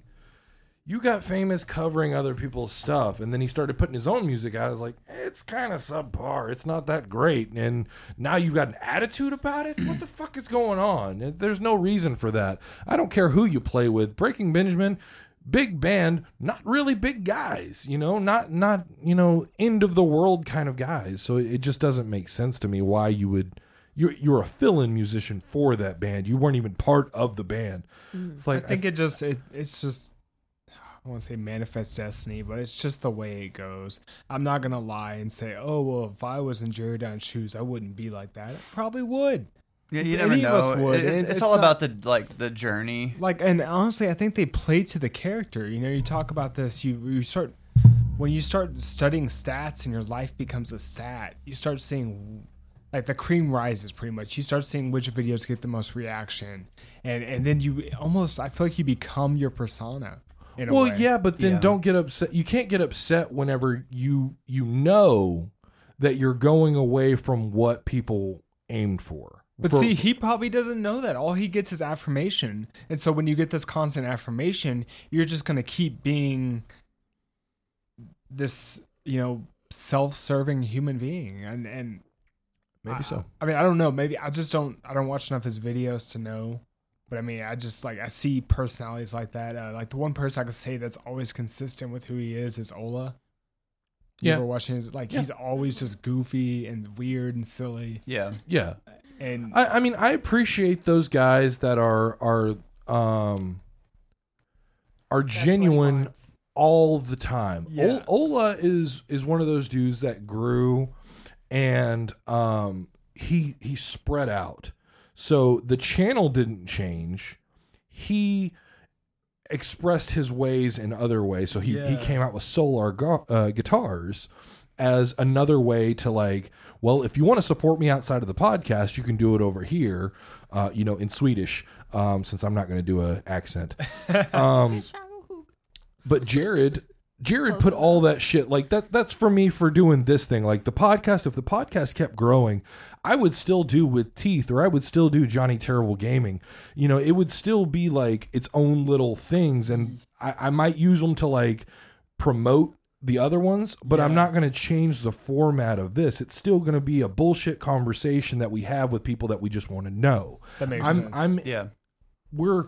[SPEAKER 1] you got famous covering other people's stuff and then he started putting his own music out. I was like, it's kind of subpar. It's not that great. And now you've got an attitude about it? What the fuck is going on? There's no reason for that. I don't care who you play with. Breaking Benjamin, big band, not really big guys, you know, not not, you know, end of the world kind of guys. So it just doesn't make sense to me why you would you're you're a fill-in musician for that band. You weren't even part of the band. Mm. It's like
[SPEAKER 4] I
[SPEAKER 1] like
[SPEAKER 4] think it just it it's just I want to say manifest destiny, but it's just the way it goes. I'm not gonna lie and say, oh well, if I was in Jerry Down's shoes, I wouldn't be like that. I probably would.
[SPEAKER 2] Yeah, you never
[SPEAKER 4] any of us
[SPEAKER 2] know.
[SPEAKER 4] would,
[SPEAKER 2] It- It's,
[SPEAKER 4] it-
[SPEAKER 2] it's
[SPEAKER 4] it's
[SPEAKER 2] all
[SPEAKER 4] not-
[SPEAKER 2] about the like the journey.
[SPEAKER 4] Like, and honestly, I think they play to the character. You know, you talk about this. You you start when you start studying stats, and your life becomes a stat. You start seeing like the cream rises pretty much. You start seeing which videos get the most reaction, and and then you almost I feel like you become your persona. In a
[SPEAKER 1] Well,
[SPEAKER 4] way.
[SPEAKER 1] yeah, but then
[SPEAKER 2] Yeah.
[SPEAKER 1] don't get upset. You can't get upset whenever you you know that you're going away from what people aimed for.
[SPEAKER 4] But
[SPEAKER 1] For-
[SPEAKER 4] see, he probably doesn't know that. All he gets is affirmation. And so when you get this constant affirmation, you're just going to keep being this, you know, self-serving human being. And and
[SPEAKER 1] maybe
[SPEAKER 4] I,
[SPEAKER 1] so.
[SPEAKER 4] I mean, I don't know. Maybe I just don't I don't watch enough of his videos to know. But I mean, I just like I see personalities like that. Uh, like the one person I could say that's always consistent with who he is is Ola. You
[SPEAKER 1] Yeah.
[SPEAKER 4] ever watching his like
[SPEAKER 1] Yeah.
[SPEAKER 4] he's always just goofy and weird and silly.
[SPEAKER 2] Yeah.
[SPEAKER 1] Yeah,
[SPEAKER 4] And
[SPEAKER 1] I, I mean, I appreciate those guys that are are um are
[SPEAKER 3] That's what he
[SPEAKER 1] genuine all the time.
[SPEAKER 4] Yeah.
[SPEAKER 1] Ol- Ola is is one of those dudes that grew and um he he spread out. So the channel didn't change. He expressed his ways in other ways. So he, he came out with solar gu- uh, guitars as another way to like, well, if you want to support me outside of the podcast, you can do it over here, uh, you know, in Swedish, um, since I'm not going to do a accent. Um, but Jared, Jared put all that shit like that. That's for me for doing this thing. Like the podcast, if the podcast kept growing, I would still do with teeth, or I would still do Jonny Terrible Gaming. You know, it would still be like its own little things, and I, I might use them to like promote the other ones, but I'm not going to change the format of this. It's still going to be a bullshit conversation that we have with people that we just want to know.
[SPEAKER 4] that makes
[SPEAKER 1] I'm
[SPEAKER 4] sense.
[SPEAKER 1] I'm
[SPEAKER 2] Yeah.
[SPEAKER 1] we're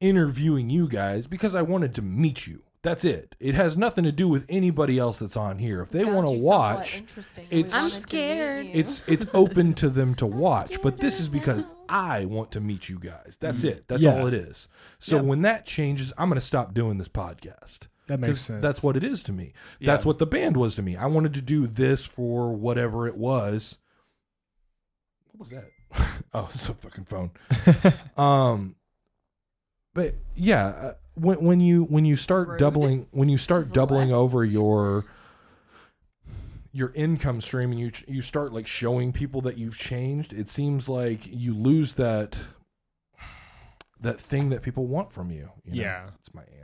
[SPEAKER 1] interviewing you guys because I wanted to meet you. That's it. It has nothing to do with anybody else that's on here. If they want to watch,
[SPEAKER 3] interesting
[SPEAKER 1] it's- I'm
[SPEAKER 3] wanted to meet
[SPEAKER 7] scared.
[SPEAKER 1] it's it's open to them to watch. But this is because I want to meet you guys. That's mm. it. That's
[SPEAKER 4] Yeah.
[SPEAKER 1] all it is. So
[SPEAKER 2] Yeah.
[SPEAKER 1] when that changes, I'm going to stop doing this podcast.
[SPEAKER 4] That makes
[SPEAKER 1] 'Cause
[SPEAKER 4] sense.
[SPEAKER 1] That's what it is to me.
[SPEAKER 2] Yeah.
[SPEAKER 1] That's what the band was to me. I wanted to do this for whatever it was. What was that? oh, it's a fucking phone. um, but yeah, uh, when when you when you start
[SPEAKER 3] Rude.
[SPEAKER 1] doubling when you start
[SPEAKER 3] To
[SPEAKER 1] doubling
[SPEAKER 3] left.
[SPEAKER 1] over your your income stream and you you start like showing people that you've changed, it seems like you lose that that thing that people want from you. you know?
[SPEAKER 4] Yeah.
[SPEAKER 1] it's my aunt.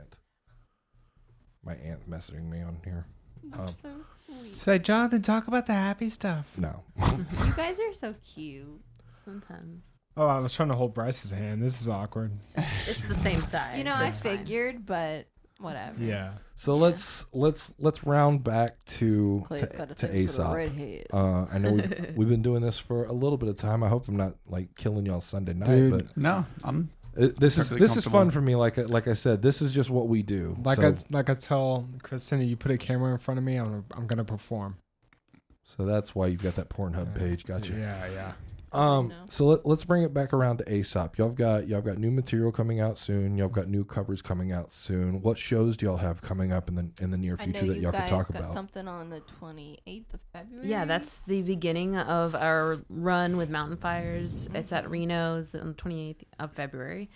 [SPEAKER 1] My aunt messaging me on here. Um,
[SPEAKER 3] so sweet.
[SPEAKER 4] Say, Jonathan, talk about the happy stuff.
[SPEAKER 1] no,
[SPEAKER 3] You guys are so cute.
[SPEAKER 7] Sometimes
[SPEAKER 4] Oh, I was trying to hold Bryce's hand. This is awkward.
[SPEAKER 7] it's the same size.
[SPEAKER 3] You know,
[SPEAKER 7] so
[SPEAKER 3] I
[SPEAKER 7] it's fine.
[SPEAKER 3] figured, but whatever.
[SPEAKER 4] Yeah.
[SPEAKER 1] so let's let's let's round back to
[SPEAKER 3] Clay's
[SPEAKER 1] to,
[SPEAKER 3] got a
[SPEAKER 1] to
[SPEAKER 3] thing for the
[SPEAKER 1] Aesop.
[SPEAKER 3] redhead.
[SPEAKER 1] Uh, I know we've, we've been doing this for a little bit of time. I hope I'm not like killing y'all Sunday night,
[SPEAKER 4] Dude.
[SPEAKER 1] but
[SPEAKER 2] No, I'm
[SPEAKER 1] it, Uh, this is this is fun for me. Like I- like I said, this is just what we do.
[SPEAKER 4] Like
[SPEAKER 1] so,
[SPEAKER 4] I like I tell Christina, you put a camera in front of me, I'm I'm gonna perform.
[SPEAKER 1] so that's why you've got that Pornhub
[SPEAKER 4] Yeah.
[SPEAKER 1] page. Gotcha.
[SPEAKER 4] Yeah, yeah.
[SPEAKER 1] Um, so let, let's bring it back around to Aesop. Y'all got y'all got new material coming out soon. Y'all got new covers coming out soon. What shows do y'all have coming up in the in the near future that
[SPEAKER 3] you
[SPEAKER 1] y'all
[SPEAKER 3] guys
[SPEAKER 1] can talk
[SPEAKER 3] got
[SPEAKER 1] about?
[SPEAKER 3] something on the 28th of February.
[SPEAKER 7] Yeah, that's the beginning of our run with Mountain Fires. It's at Reno's on the 28th of February.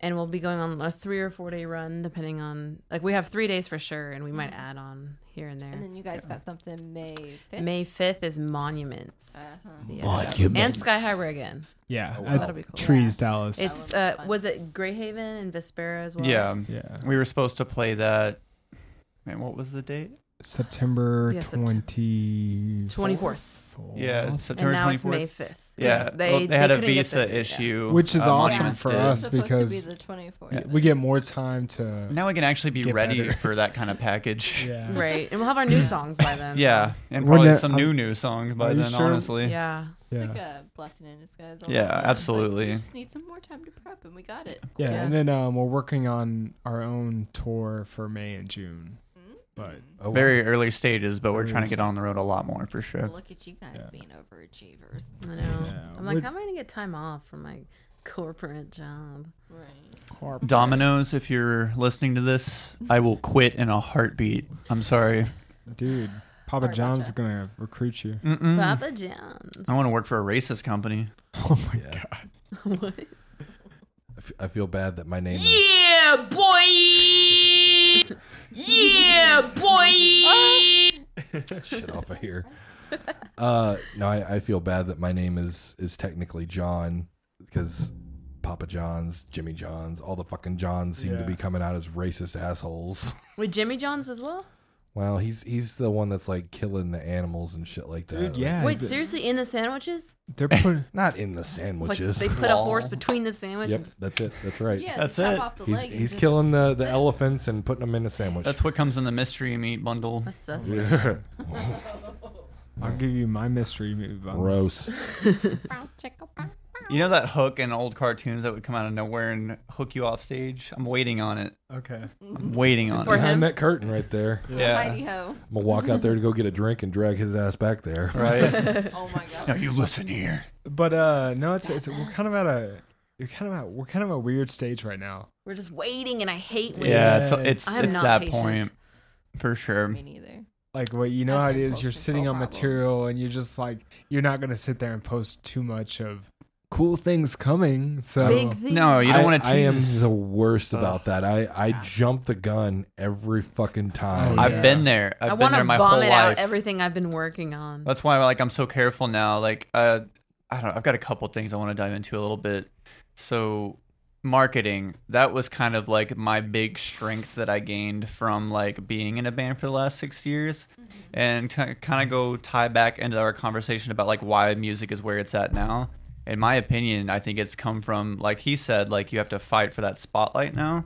[SPEAKER 7] And we'll be going on a three or four day run, depending on, like, we have three days for sure, and we might add on here and there.
[SPEAKER 3] And then you guys got something May 5th.
[SPEAKER 7] May 5th is Monuments.
[SPEAKER 3] Uh-huh.
[SPEAKER 7] Yeah. And Sky High Again.
[SPEAKER 4] Yeah.
[SPEAKER 1] Oh, wow.
[SPEAKER 7] That'll be cool.
[SPEAKER 4] Trees, Dallas.
[SPEAKER 7] It's, uh,
[SPEAKER 3] would be fun.
[SPEAKER 7] was it Greyhaven and Vespera as well?
[SPEAKER 2] yeah.
[SPEAKER 4] yeah.
[SPEAKER 2] We were supposed to play that. Man, what was the date?
[SPEAKER 4] September
[SPEAKER 7] Yeah, September.
[SPEAKER 4] twenty
[SPEAKER 7] 24th.
[SPEAKER 2] Yeah,
[SPEAKER 7] And now
[SPEAKER 2] twenty
[SPEAKER 7] it's May 5th. 'Cause
[SPEAKER 2] Yeah,
[SPEAKER 7] They,
[SPEAKER 2] well, they, had a visa
[SPEAKER 7] the- yeah.
[SPEAKER 2] issue,
[SPEAKER 4] Which is
[SPEAKER 2] uh,
[SPEAKER 4] awesome for
[SPEAKER 2] did.
[SPEAKER 4] us because-
[SPEAKER 3] be the 24th.
[SPEAKER 4] Yeah, we get more time to.
[SPEAKER 2] Now we can actually be ready
[SPEAKER 4] better.
[SPEAKER 2] for that kind of package.
[SPEAKER 4] Yeah.
[SPEAKER 7] Right. And we'll have our new songs by then. so-
[SPEAKER 2] Yeah, and
[SPEAKER 4] We're
[SPEAKER 2] probably
[SPEAKER 4] not-
[SPEAKER 2] some
[SPEAKER 4] I'm-
[SPEAKER 2] new new songs by then.
[SPEAKER 4] sure?
[SPEAKER 2] Honestly,
[SPEAKER 7] Yeah.
[SPEAKER 4] Yeah.
[SPEAKER 3] It's like a blessing in disguise.
[SPEAKER 2] Yeah,
[SPEAKER 3] over. It's like,
[SPEAKER 2] absolutely.
[SPEAKER 3] we just need some more time to prep, and we got it.
[SPEAKER 4] Yeah,
[SPEAKER 7] Yeah.
[SPEAKER 4] and then um, we're working on our own tour for May and June. But mm-hmm.
[SPEAKER 1] Oh, wow.
[SPEAKER 2] very early stages, but we're
[SPEAKER 4] Early
[SPEAKER 2] trying to get on the road a lot more for sure.
[SPEAKER 3] Look at you guys
[SPEAKER 4] Yeah.
[SPEAKER 3] being overachievers.
[SPEAKER 7] I know.
[SPEAKER 4] Yeah,
[SPEAKER 7] I'm like,
[SPEAKER 4] we're-
[SPEAKER 7] how am I gonna get time off from my corporate job?
[SPEAKER 3] Right.
[SPEAKER 2] Domino's, if you're listening to this, I will quit in a heartbeat. I'm sorry.
[SPEAKER 4] dude, Papa
[SPEAKER 3] Sorry about
[SPEAKER 4] John's
[SPEAKER 3] is
[SPEAKER 4] gonna recruit you.
[SPEAKER 2] Mm-mm.
[SPEAKER 7] Papa John's.
[SPEAKER 2] I want to work for a racist company.
[SPEAKER 4] Oh my
[SPEAKER 1] Yeah.
[SPEAKER 4] god.
[SPEAKER 7] what?
[SPEAKER 1] I f- I feel bad that my name is
[SPEAKER 7] Yeah, boy. yeah, boy.
[SPEAKER 1] shit off of here. Uh, no, I, I feel bad that my name is is technically John because Papa John's, Jimmy John's, all the fucking Johns seem to
[SPEAKER 4] Yeah.
[SPEAKER 1] be coming out as racist assholes.
[SPEAKER 7] With Jimmy John's as well.
[SPEAKER 1] Well, he's he's the one that's like killing the animals and shit like that.
[SPEAKER 4] Dude, yeah.
[SPEAKER 7] Wait, seriously, in the sandwiches?
[SPEAKER 4] They're putting.
[SPEAKER 1] not in the
[SPEAKER 7] Like
[SPEAKER 1] sandwiches.
[SPEAKER 7] they put a horse between the sandwiches.
[SPEAKER 1] yep, that's it. That's right.
[SPEAKER 3] Yeah,
[SPEAKER 2] That's
[SPEAKER 3] they chop
[SPEAKER 2] it.
[SPEAKER 3] off the
[SPEAKER 1] He's
[SPEAKER 3] leg and
[SPEAKER 1] he's
[SPEAKER 3] just-
[SPEAKER 1] killing the, the elephants and putting them in a sandwich.
[SPEAKER 2] That's what comes in the mystery meat bundle.
[SPEAKER 7] that's sus.
[SPEAKER 4] I'll give you my mystery movie. bundle.
[SPEAKER 1] gross.
[SPEAKER 2] You know that hook in old cartoons that would come out of nowhere and hook you off stage? I'm waiting on it.
[SPEAKER 4] Okay.
[SPEAKER 2] I'm waiting on
[SPEAKER 7] For
[SPEAKER 2] it.
[SPEAKER 7] him?
[SPEAKER 1] Behind that curtain right there.
[SPEAKER 2] Yeah.
[SPEAKER 3] Mighty ho.
[SPEAKER 1] I'm gonna walk out there to go get a drink and drag his ass back there.
[SPEAKER 2] Right?
[SPEAKER 3] Oh my god.
[SPEAKER 2] now you listen here.
[SPEAKER 4] But uh, no, it's it's we're kind of at a you're kind of at we're kind of a weird stage right now.
[SPEAKER 7] We're just waiting, and I hate waiting.
[SPEAKER 2] Yeah, it's it's,
[SPEAKER 7] I am
[SPEAKER 2] it's
[SPEAKER 7] not
[SPEAKER 2] that
[SPEAKER 7] patient.
[SPEAKER 2] point for sure.
[SPEAKER 3] Me neither.
[SPEAKER 4] Like what you know
[SPEAKER 3] I've
[SPEAKER 4] how it
[SPEAKER 3] been
[SPEAKER 4] is. You're
[SPEAKER 3] posting
[SPEAKER 4] sitting on
[SPEAKER 3] pro
[SPEAKER 4] material and you're just like you're not gonna sit there and post too much of cool things coming. So
[SPEAKER 7] Big thing.
[SPEAKER 2] No, you don't
[SPEAKER 1] I,
[SPEAKER 2] want to
[SPEAKER 1] I am the worst
[SPEAKER 2] Ugh.
[SPEAKER 1] about that. I, I jump the gun every fucking time.
[SPEAKER 4] Oh,
[SPEAKER 2] I've
[SPEAKER 4] yeah.
[SPEAKER 2] been there. I've
[SPEAKER 7] I
[SPEAKER 2] been
[SPEAKER 7] want
[SPEAKER 2] there
[SPEAKER 7] to
[SPEAKER 2] my whole
[SPEAKER 7] vomit out
[SPEAKER 2] life.
[SPEAKER 7] everything I've been working on.
[SPEAKER 2] That's why like I'm so careful now. Like uh I don't know, I've got a couple things I want to dive into a little bit. So marketing, that was kind of like my big strength that I gained from like being in a band for the last 6 years and kind of go tie back into our conversation about like why music is where it's at now. In my opinion, I think it's come from like he said like you have to fight for that spotlight now.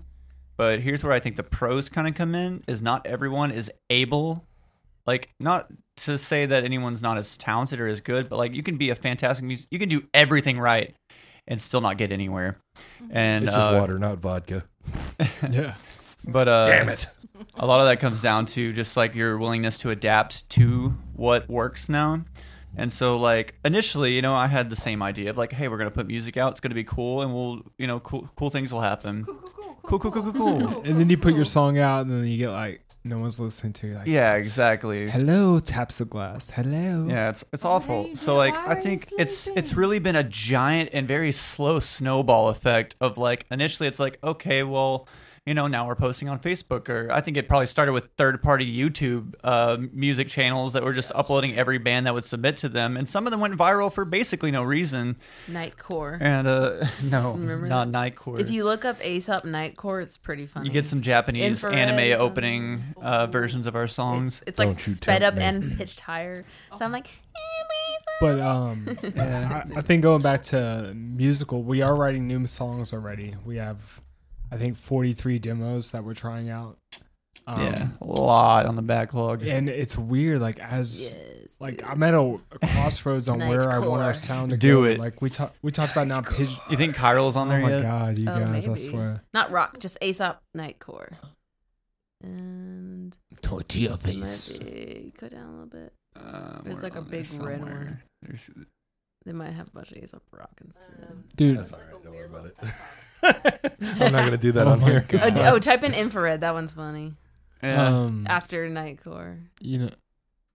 [SPEAKER 2] But here's where I think the pros kind of come in is not everyone is able like not to say that anyone's not as talented or as good, but like you can be a fantastic music, you can do everything right and still not get anywhere. And
[SPEAKER 1] it's just
[SPEAKER 2] uh,
[SPEAKER 1] water, not vodka.
[SPEAKER 4] yeah.
[SPEAKER 2] But uh,
[SPEAKER 1] Damn it.
[SPEAKER 2] a lot of that comes down to just like your willingness to adapt to what works now. And so, like initially, you know, I had the same idea of like, hey, we're gonna put music out. It's gonna be cool, and we'll, you know, cool, cool things will happen.
[SPEAKER 3] Cool, cool, cool,
[SPEAKER 2] Cool, cool, cool, cool, cool.
[SPEAKER 4] And then you put your song out and then you get like no one's listening to you. Like,
[SPEAKER 2] Yeah, exactly.
[SPEAKER 4] hello, taps the glass. Hello.
[SPEAKER 2] Yeah, it's it's awful.
[SPEAKER 3] baby,
[SPEAKER 2] So like I
[SPEAKER 3] are you
[SPEAKER 2] think it's it's really been a giant and very slow snowball effect of like initially it's like okay, well, you know, now we're posting on Facebook or I think it probably started with third-party YouTube uh, music channels that were just uploading every band that would submit to them and some of them went viral for basically no reason.
[SPEAKER 7] Nightcore.
[SPEAKER 2] And uh no,
[SPEAKER 7] Remember
[SPEAKER 2] not
[SPEAKER 7] that?
[SPEAKER 2] Nightcore.
[SPEAKER 7] If you look up Aesop Nightcore, it's pretty funny.
[SPEAKER 2] you get some Japanese
[SPEAKER 7] Infrared
[SPEAKER 2] anime
[SPEAKER 7] is
[SPEAKER 2] opening uh, versions of our songs.
[SPEAKER 7] It's, it's like
[SPEAKER 1] Don't
[SPEAKER 7] sped up
[SPEAKER 1] me.
[SPEAKER 7] and pitched higher. So I'm like,
[SPEAKER 4] But um, I, I think going back to musical, we are writing new songs already. We have, I think, 43 demos that we're trying out. Um,
[SPEAKER 2] yeah, a lot on the backlog.
[SPEAKER 4] And it's weird, like as
[SPEAKER 7] yes.
[SPEAKER 4] like I'm at a, a crossroads on where I want our sound to
[SPEAKER 2] Do
[SPEAKER 4] go.
[SPEAKER 2] it.
[SPEAKER 4] Like we talked, we talked about now. Pigeon.
[SPEAKER 2] You think Kyrill's on there?
[SPEAKER 4] Oh
[SPEAKER 2] there
[SPEAKER 4] my
[SPEAKER 2] yet?
[SPEAKER 4] god, you
[SPEAKER 7] Oh,
[SPEAKER 4] guys! I swear.
[SPEAKER 7] Not rock, just Aesop Nightcore. And
[SPEAKER 9] Tortilla
[SPEAKER 7] face. might be, go down a little bit.
[SPEAKER 2] Uh,
[SPEAKER 7] There's like a
[SPEAKER 2] on there
[SPEAKER 7] big red one.
[SPEAKER 2] There's,
[SPEAKER 7] They might have a bunch of Aesop rock instead.
[SPEAKER 4] Dude,
[SPEAKER 1] That's all right. Don't worry about it. I'm not gonna do that
[SPEAKER 4] Oh
[SPEAKER 1] on
[SPEAKER 4] my
[SPEAKER 1] here.
[SPEAKER 4] God.
[SPEAKER 7] Oh, d- oh, type in infrared. That one's funny.
[SPEAKER 2] yeah.
[SPEAKER 4] um,
[SPEAKER 7] After Nightcore,
[SPEAKER 4] you know,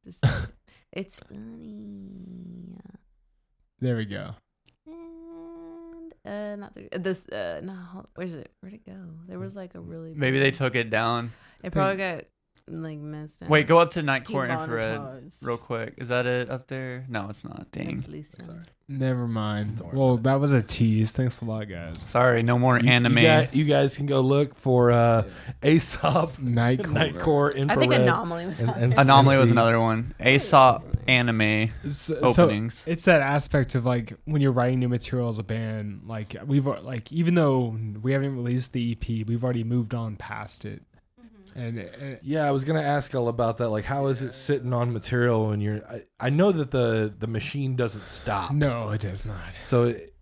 [SPEAKER 7] just it's funny.
[SPEAKER 4] there we go.
[SPEAKER 7] And uh, not the, this. Uh, no, where's it? Where'd it go? There was like a really.
[SPEAKER 2] Maybe they took it down.
[SPEAKER 7] It probably got like messed up.
[SPEAKER 2] Wait, go up to night Nightcore Infrared real quick. Is that it up there? No, it's not. Dang.
[SPEAKER 7] That's Lucian.
[SPEAKER 4] Never mind. Well, that was a tease. Thanks a lot, guys.
[SPEAKER 2] Sorry, no more
[SPEAKER 1] You-
[SPEAKER 2] anime.
[SPEAKER 1] You, guys, you guys can go look for uh, Aesop
[SPEAKER 4] Night.
[SPEAKER 1] Nightcore
[SPEAKER 7] I
[SPEAKER 1] infrared.
[SPEAKER 7] think Anomaly was
[SPEAKER 1] and-
[SPEAKER 7] on
[SPEAKER 1] and
[SPEAKER 7] it.
[SPEAKER 2] Anomaly was another one. Aesop anime
[SPEAKER 4] So,
[SPEAKER 2] openings.
[SPEAKER 4] it's that aspect of like when you're writing new material as a band. Like we've like even though we haven't released the EP, we've already moved on past it. And uh,
[SPEAKER 1] Yeah, I was gonna ask all about that. Like, how is it sitting on material when you're? I, I know that the the machine doesn't stop.
[SPEAKER 4] no, it does not.
[SPEAKER 1] So it,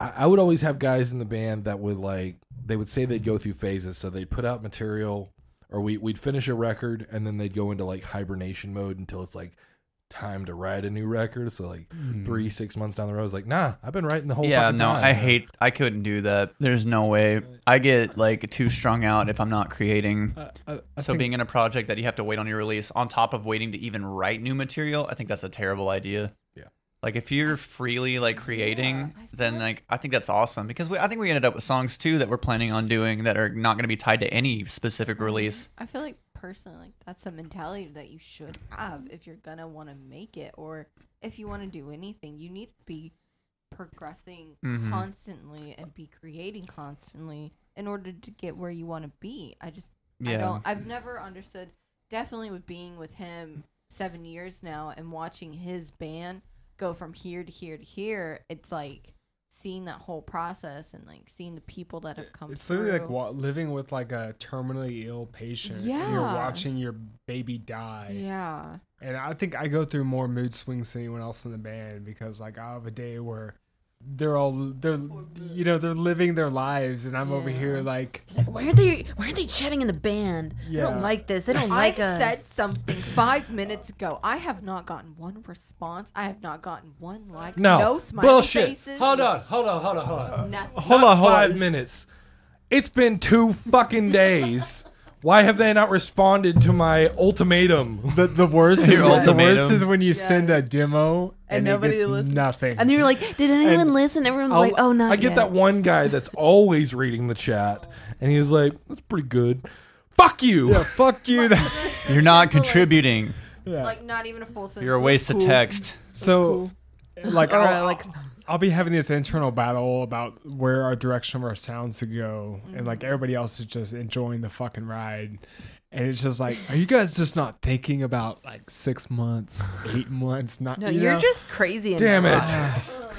[SPEAKER 1] I, I would always have guys in the band that would like they would say they'd go through phases. So they'd put out material, or we we'd finish a record, and then they'd go into like hibernation mode until it's like time to write a new record. So like
[SPEAKER 4] Hmm.
[SPEAKER 1] three six months down the road, I was like, nah, I've been writing the whole.
[SPEAKER 2] yeah,
[SPEAKER 1] fucking
[SPEAKER 2] no,
[SPEAKER 1] time.
[SPEAKER 2] I hate. I couldn't do that. There's no way. I get like too strung out if I'm not creating.
[SPEAKER 4] Uh, I, I
[SPEAKER 2] so
[SPEAKER 4] think-
[SPEAKER 2] being in a project that you have to wait on your release on top of waiting to even write new material, I think that's a terrible idea.
[SPEAKER 1] Yeah.
[SPEAKER 2] Like if you're freely like creating, then like I think that's awesome because we, I think we ended up with songs too that we're planning on doing that are not going to be tied to any specific release.
[SPEAKER 3] I feel like personally like that's the mentality that you should have if you're gonna want to make it or if you want to do anything. You need to be progressing
[SPEAKER 2] Mhm.
[SPEAKER 3] constantly and be creating constantly in order to get where you want to be. I just
[SPEAKER 2] yeah.
[SPEAKER 3] I don't I've never understood definitely with being with him 7 years now and watching his band go from here to here to here. It's like seeing that whole process and like seeing the people that have come through.
[SPEAKER 4] It's
[SPEAKER 3] through.
[SPEAKER 4] literally like wa- living with like a terminally ill patient. and You're watching your baby die.
[SPEAKER 3] yeah.
[SPEAKER 4] And I think I go through more mood swings than anyone else in the band because like I have a day where they're all they're you know they're living their lives and I'm over here
[SPEAKER 3] Yeah.
[SPEAKER 4] like
[SPEAKER 11] Why aren't they? Why aren't they chatting in the band? They don't like this. They don't
[SPEAKER 3] I
[SPEAKER 11] like us i said
[SPEAKER 3] something five minutes ago. I have not gotten one response. I have not gotten one like.
[SPEAKER 1] No,
[SPEAKER 3] no smiley
[SPEAKER 1] bullshit.
[SPEAKER 3] faces.
[SPEAKER 1] Hold on, hold on, hold on, hold on.
[SPEAKER 3] Nothing.
[SPEAKER 4] Hold on, hold
[SPEAKER 1] five minutes. It's been two fucking days. Why have they not responded to my ultimatum?
[SPEAKER 4] the the worst is
[SPEAKER 2] Your
[SPEAKER 4] the worst is when you send a demo and,
[SPEAKER 11] And
[SPEAKER 4] it
[SPEAKER 11] nobody
[SPEAKER 4] gets
[SPEAKER 11] listens.
[SPEAKER 4] nothing.
[SPEAKER 11] And then you're like, did anyone
[SPEAKER 4] And
[SPEAKER 11] listen? Everyone's
[SPEAKER 4] I'll-
[SPEAKER 11] like, oh, not
[SPEAKER 1] I get
[SPEAKER 11] yet.
[SPEAKER 1] that one guy that's always reading the chat, and he's like, "That's pretty good." Fuck you.
[SPEAKER 4] yeah, fuck you.
[SPEAKER 2] You're not contributing.
[SPEAKER 4] yeah.
[SPEAKER 3] Like not even a full sentence.
[SPEAKER 2] You're a waste of text.
[SPEAKER 4] So like
[SPEAKER 11] Or,
[SPEAKER 4] I'll,
[SPEAKER 11] uh, like-
[SPEAKER 4] I'll be having this internal battle about where our direction of our sounds to go, and like mm-hmm. everybody else is just enjoying the fucking ride. And it's just like, are you guys just not thinking about like six months, eight months? Not
[SPEAKER 7] No,
[SPEAKER 4] you
[SPEAKER 7] you're
[SPEAKER 4] know?
[SPEAKER 7] just crazy.
[SPEAKER 1] Damn it.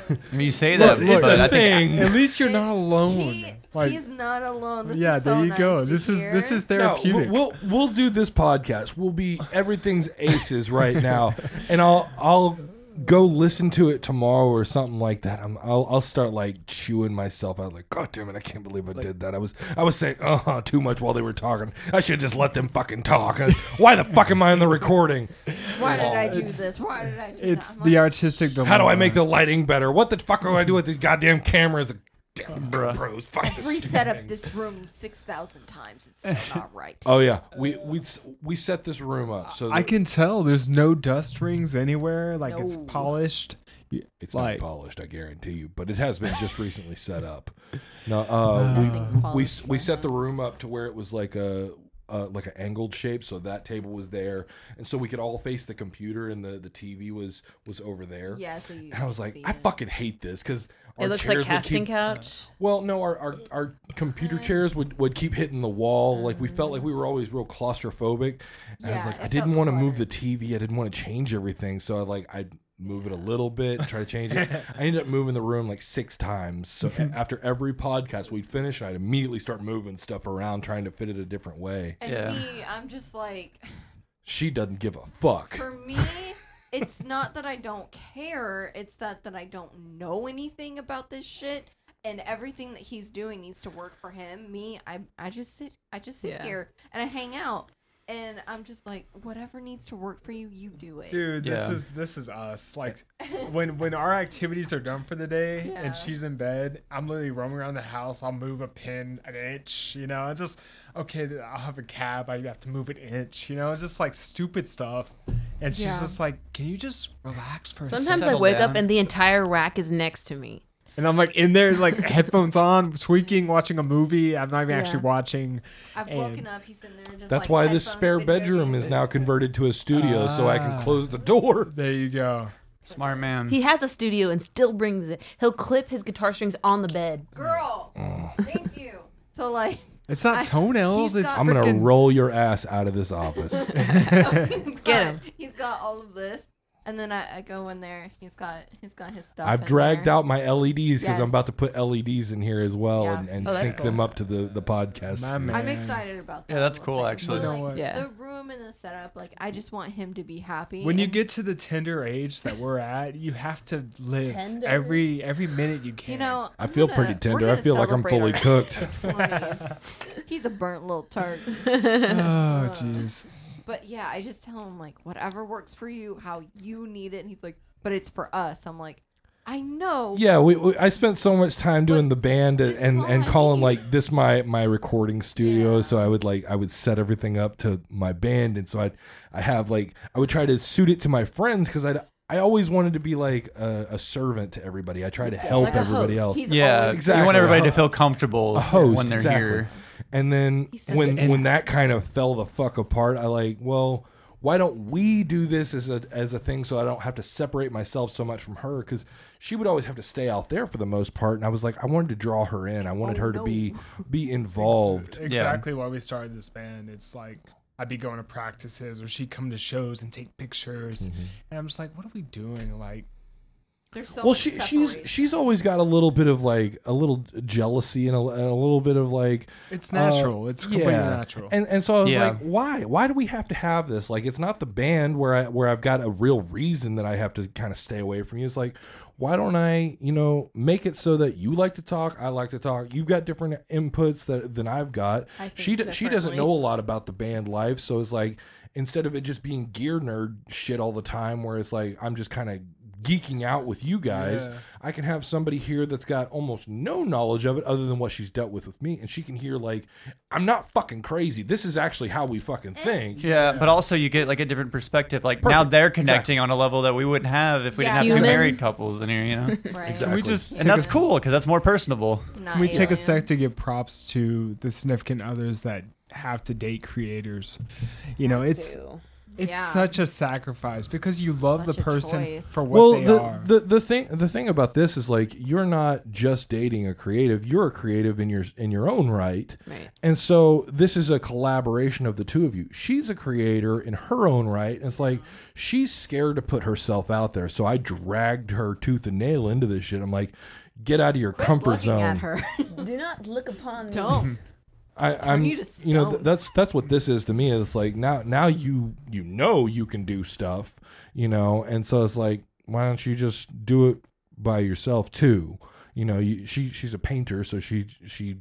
[SPEAKER 2] I mean, you say
[SPEAKER 4] Look,
[SPEAKER 2] that,
[SPEAKER 4] look,
[SPEAKER 2] but I
[SPEAKER 1] it's a
[SPEAKER 2] think
[SPEAKER 1] thing.
[SPEAKER 4] At least you're not alone.
[SPEAKER 3] He,
[SPEAKER 4] like,
[SPEAKER 3] he's not alone. This
[SPEAKER 4] yeah,
[SPEAKER 3] is so
[SPEAKER 4] there you
[SPEAKER 3] nice
[SPEAKER 4] go.
[SPEAKER 3] to
[SPEAKER 4] This is this
[SPEAKER 3] hear.
[SPEAKER 4] is
[SPEAKER 1] No,
[SPEAKER 4] therapeutic.
[SPEAKER 1] we'll we'll do this podcast. We'll be everything's aces right now, and I'll I'll go listen to it tomorrow or something like that. I'm, I'll I'll start like chewing myself out like, God damn it, I can't believe I did that. I was I was saying uh huh too much while they were talking. I should just let them fucking talk. Why the fuck am I in the recording?
[SPEAKER 3] Why did I do
[SPEAKER 4] It's-
[SPEAKER 3] this? Why did I do
[SPEAKER 4] it's
[SPEAKER 3] that? I'm
[SPEAKER 4] the
[SPEAKER 3] like,
[SPEAKER 4] artistic.
[SPEAKER 1] How do I make the lighting better? What the fuck do I do with these goddamn cameras? Damn
[SPEAKER 2] Bruh.
[SPEAKER 1] pros. Fuck this
[SPEAKER 3] reset
[SPEAKER 1] stupid
[SPEAKER 3] up this room six thousand times. It's still not right.
[SPEAKER 1] Oh yeah, we we we set this room up so
[SPEAKER 4] I
[SPEAKER 1] that
[SPEAKER 4] can tell there's no dust rings anywhere. Like it's
[SPEAKER 3] No.
[SPEAKER 4] polished.
[SPEAKER 1] it's
[SPEAKER 4] like-
[SPEAKER 1] not polished. I guarantee you, but it has been just recently set up. No, uh,
[SPEAKER 3] Nothing's
[SPEAKER 1] we we
[SPEAKER 3] polished
[SPEAKER 1] we set the room up to where it was like a. Uh, like an angled shape, so that table was there, and so we could all face the computer, and the, the TV was was over there.
[SPEAKER 3] Yeah, so you.
[SPEAKER 1] And I was like,
[SPEAKER 3] see
[SPEAKER 1] I
[SPEAKER 3] it.
[SPEAKER 1] fucking hate this because
[SPEAKER 7] It looks like casting uh, couch.
[SPEAKER 1] Well, no, our, our, our computer chairs would, would keep hitting the wall. Like we felt like we mm. were always real claustrophobic. And I was
[SPEAKER 3] Yeah,
[SPEAKER 1] like,
[SPEAKER 3] it
[SPEAKER 1] I didn't want to move the
[SPEAKER 3] cluttered.
[SPEAKER 1] TV. I didn't want to change everything. So I like I'd move it a little bit, try to change it. I ended up moving the room like six times. So a- after every podcast we'd finish, I'd immediately start moving stuff around, trying to fit it a different way.
[SPEAKER 3] And
[SPEAKER 2] Yeah.
[SPEAKER 3] me, I'm just like,
[SPEAKER 1] She doesn't give a fuck.
[SPEAKER 3] for me, it's not that I don't care. It's that that I don't know anything about this shit, and everything that he's doing needs to work for him. Me, I I just sit, I just sit
[SPEAKER 7] Yeah.
[SPEAKER 3] here and I hang out, and I'm just like, whatever needs to work for you, you do it.
[SPEAKER 4] Dude, this
[SPEAKER 2] Yeah.
[SPEAKER 4] is this is us. Like when when our activities are done for the day
[SPEAKER 3] Yeah.
[SPEAKER 4] and she's in bed, I'm literally roaming around the house. I'll move a pin an inch, you know. It's just okay. I'll have a cab. I have to move an inch, you know. It's just like stupid stuff. And she's
[SPEAKER 3] Yeah.
[SPEAKER 4] just like, "Can you just relax for a
[SPEAKER 7] Sometimes I wake
[SPEAKER 2] down.
[SPEAKER 7] up and the entire rack is next to me.
[SPEAKER 4] And I'm like in there, like headphones on, tweaking, watching a movie. I'm not even
[SPEAKER 3] Yeah.
[SPEAKER 4] actually watching.
[SPEAKER 3] I've
[SPEAKER 4] and-
[SPEAKER 3] woken up. He's in there. Just
[SPEAKER 1] That's
[SPEAKER 3] like,
[SPEAKER 1] why this spare bedroom is now converted to a studio, so I can
[SPEAKER 4] Ah.
[SPEAKER 1] close the door.
[SPEAKER 4] There you go.
[SPEAKER 2] smart man.
[SPEAKER 7] He has a studio and still brings it. He'll clip his guitar strings on the bed.
[SPEAKER 3] Girl, thank you. So like,
[SPEAKER 4] It's not
[SPEAKER 3] I-
[SPEAKER 4] toenails.
[SPEAKER 3] he's
[SPEAKER 4] It's
[SPEAKER 1] I'm gonna roll your ass out of this office.
[SPEAKER 7] Get him.
[SPEAKER 3] He's got all of this, and then I, I go in there. He's got he's got his stuff.
[SPEAKER 1] I've
[SPEAKER 3] in
[SPEAKER 1] dragged
[SPEAKER 3] there.
[SPEAKER 1] out my LEDs because
[SPEAKER 3] Yes.
[SPEAKER 1] I'm about to put LEDs in here as well
[SPEAKER 3] Yeah.
[SPEAKER 1] and, and
[SPEAKER 7] Oh,
[SPEAKER 1] sync
[SPEAKER 7] cool.
[SPEAKER 1] them up to the, the podcast.
[SPEAKER 4] My man.
[SPEAKER 3] I'm excited about that.
[SPEAKER 2] Yeah, that's cool,
[SPEAKER 3] say.
[SPEAKER 2] actually.
[SPEAKER 3] But,
[SPEAKER 4] You know
[SPEAKER 3] like,
[SPEAKER 4] what?
[SPEAKER 7] Yeah.
[SPEAKER 3] The room and the setup, like I just want him to be happy.
[SPEAKER 4] When you get to the tender age that we're at, you have to live
[SPEAKER 7] Tender?
[SPEAKER 4] every every minute you can.
[SPEAKER 3] you know,
[SPEAKER 1] I
[SPEAKER 3] I'm
[SPEAKER 1] feel
[SPEAKER 3] gonna-
[SPEAKER 1] pretty tender. I feel like I'm fully cooked.
[SPEAKER 3] He's a burnt little tart.
[SPEAKER 4] oh jeez.
[SPEAKER 3] But yeah, I just tell him like whatever works for you, how you need it, and he's like, but it's for us. I'm like, I know.
[SPEAKER 1] Yeah, we, we I spent so much time doing the band and and, and calling like this my my recording studio.
[SPEAKER 3] Yeah.
[SPEAKER 1] So I would like I would set everything up to my band, and so I I have like I would try to suit it to my friends because I I always wanted to be like a, a servant to everybody. I try to help
[SPEAKER 3] Like
[SPEAKER 1] everybody
[SPEAKER 3] host.
[SPEAKER 1] else.
[SPEAKER 3] He's
[SPEAKER 2] yeah,
[SPEAKER 1] Exactly.
[SPEAKER 2] You want everybody to feel comfortable
[SPEAKER 1] host
[SPEAKER 2] when they're
[SPEAKER 1] exactly.
[SPEAKER 2] here.
[SPEAKER 1] And then when
[SPEAKER 3] a-
[SPEAKER 1] when that kind of fell the fuck apart, I like, well, why don't we do this as a as a thing so I don't have to separate myself so much from her because she would always have to stay out there for the most part, and I was like, I wanted to draw her in. I wanted her to be be involved.
[SPEAKER 4] exactly why we started this band. It's like I'd be going to practices or she'd come to shows and take pictures,
[SPEAKER 1] Mm-hmm.
[SPEAKER 4] and I'm just like, what are we doing? Like,
[SPEAKER 3] There's so
[SPEAKER 1] well,
[SPEAKER 3] much
[SPEAKER 1] she she's
[SPEAKER 3] separation.
[SPEAKER 1] she's always got a little bit of like a little jealousy and a, and a little bit of like
[SPEAKER 4] It's natural. Uh, it's completely natural.
[SPEAKER 1] And and so I was
[SPEAKER 2] Yeah.
[SPEAKER 1] like, why? Why do we have to have this? Like, it's not the band where I where I've got a real reason that I have to kind of stay away from you. It's like, why don't I, you know, make it so that you like to talk, I like to talk. You've got different inputs that than I've got.
[SPEAKER 3] I think
[SPEAKER 1] She d- she doesn't know a lot about the band life, so it's like instead of it just being gear nerd shit all the time, where it's like I'm just kind of geeking out with you guys.
[SPEAKER 4] Yeah.
[SPEAKER 1] I can have somebody here that's got almost no knowledge of it other than what she's dealt with with me, and she can hear like, I'm not fucking crazy. This is actually how we fucking think.
[SPEAKER 2] Yeah, but also you get like a different perspective. Like now they're connecting on a level that we wouldn't have if we
[SPEAKER 3] Yeah.
[SPEAKER 2] didn't have two married couples in here, you know.
[SPEAKER 3] right.
[SPEAKER 1] Exactly.
[SPEAKER 4] we just
[SPEAKER 2] and that's
[SPEAKER 4] a,
[SPEAKER 2] cool because that's more personable.
[SPEAKER 3] Not
[SPEAKER 4] Can we take a sec to give props to the significant others that have to date creators? You know, it's it's
[SPEAKER 3] Yeah.
[SPEAKER 4] such a sacrifice because you love
[SPEAKER 3] Such
[SPEAKER 4] the person for what
[SPEAKER 1] well,
[SPEAKER 4] they
[SPEAKER 1] the,
[SPEAKER 4] are.
[SPEAKER 1] the the thing the thing about this is like you're not just dating a creative. You're a creative in your in your own right.
[SPEAKER 11] Right.
[SPEAKER 1] And so this is a collaboration of the two of you. She's a creator in her own right. And it's like she's scared to put herself out there. So I dragged her tooth and nail into this shit. I'm like, get out of your
[SPEAKER 3] Quit
[SPEAKER 1] comfort
[SPEAKER 3] looking
[SPEAKER 1] zone.
[SPEAKER 3] at her.
[SPEAKER 11] Do not look upon me.
[SPEAKER 3] Don't.
[SPEAKER 1] I, I'm,
[SPEAKER 3] you
[SPEAKER 1] you, know, th- that's that's what this is to me. It's like now, now you you know you can do stuff, you know, and so it's like, why don't you just do it by yourself too? You know, you, she she's a painter, so she she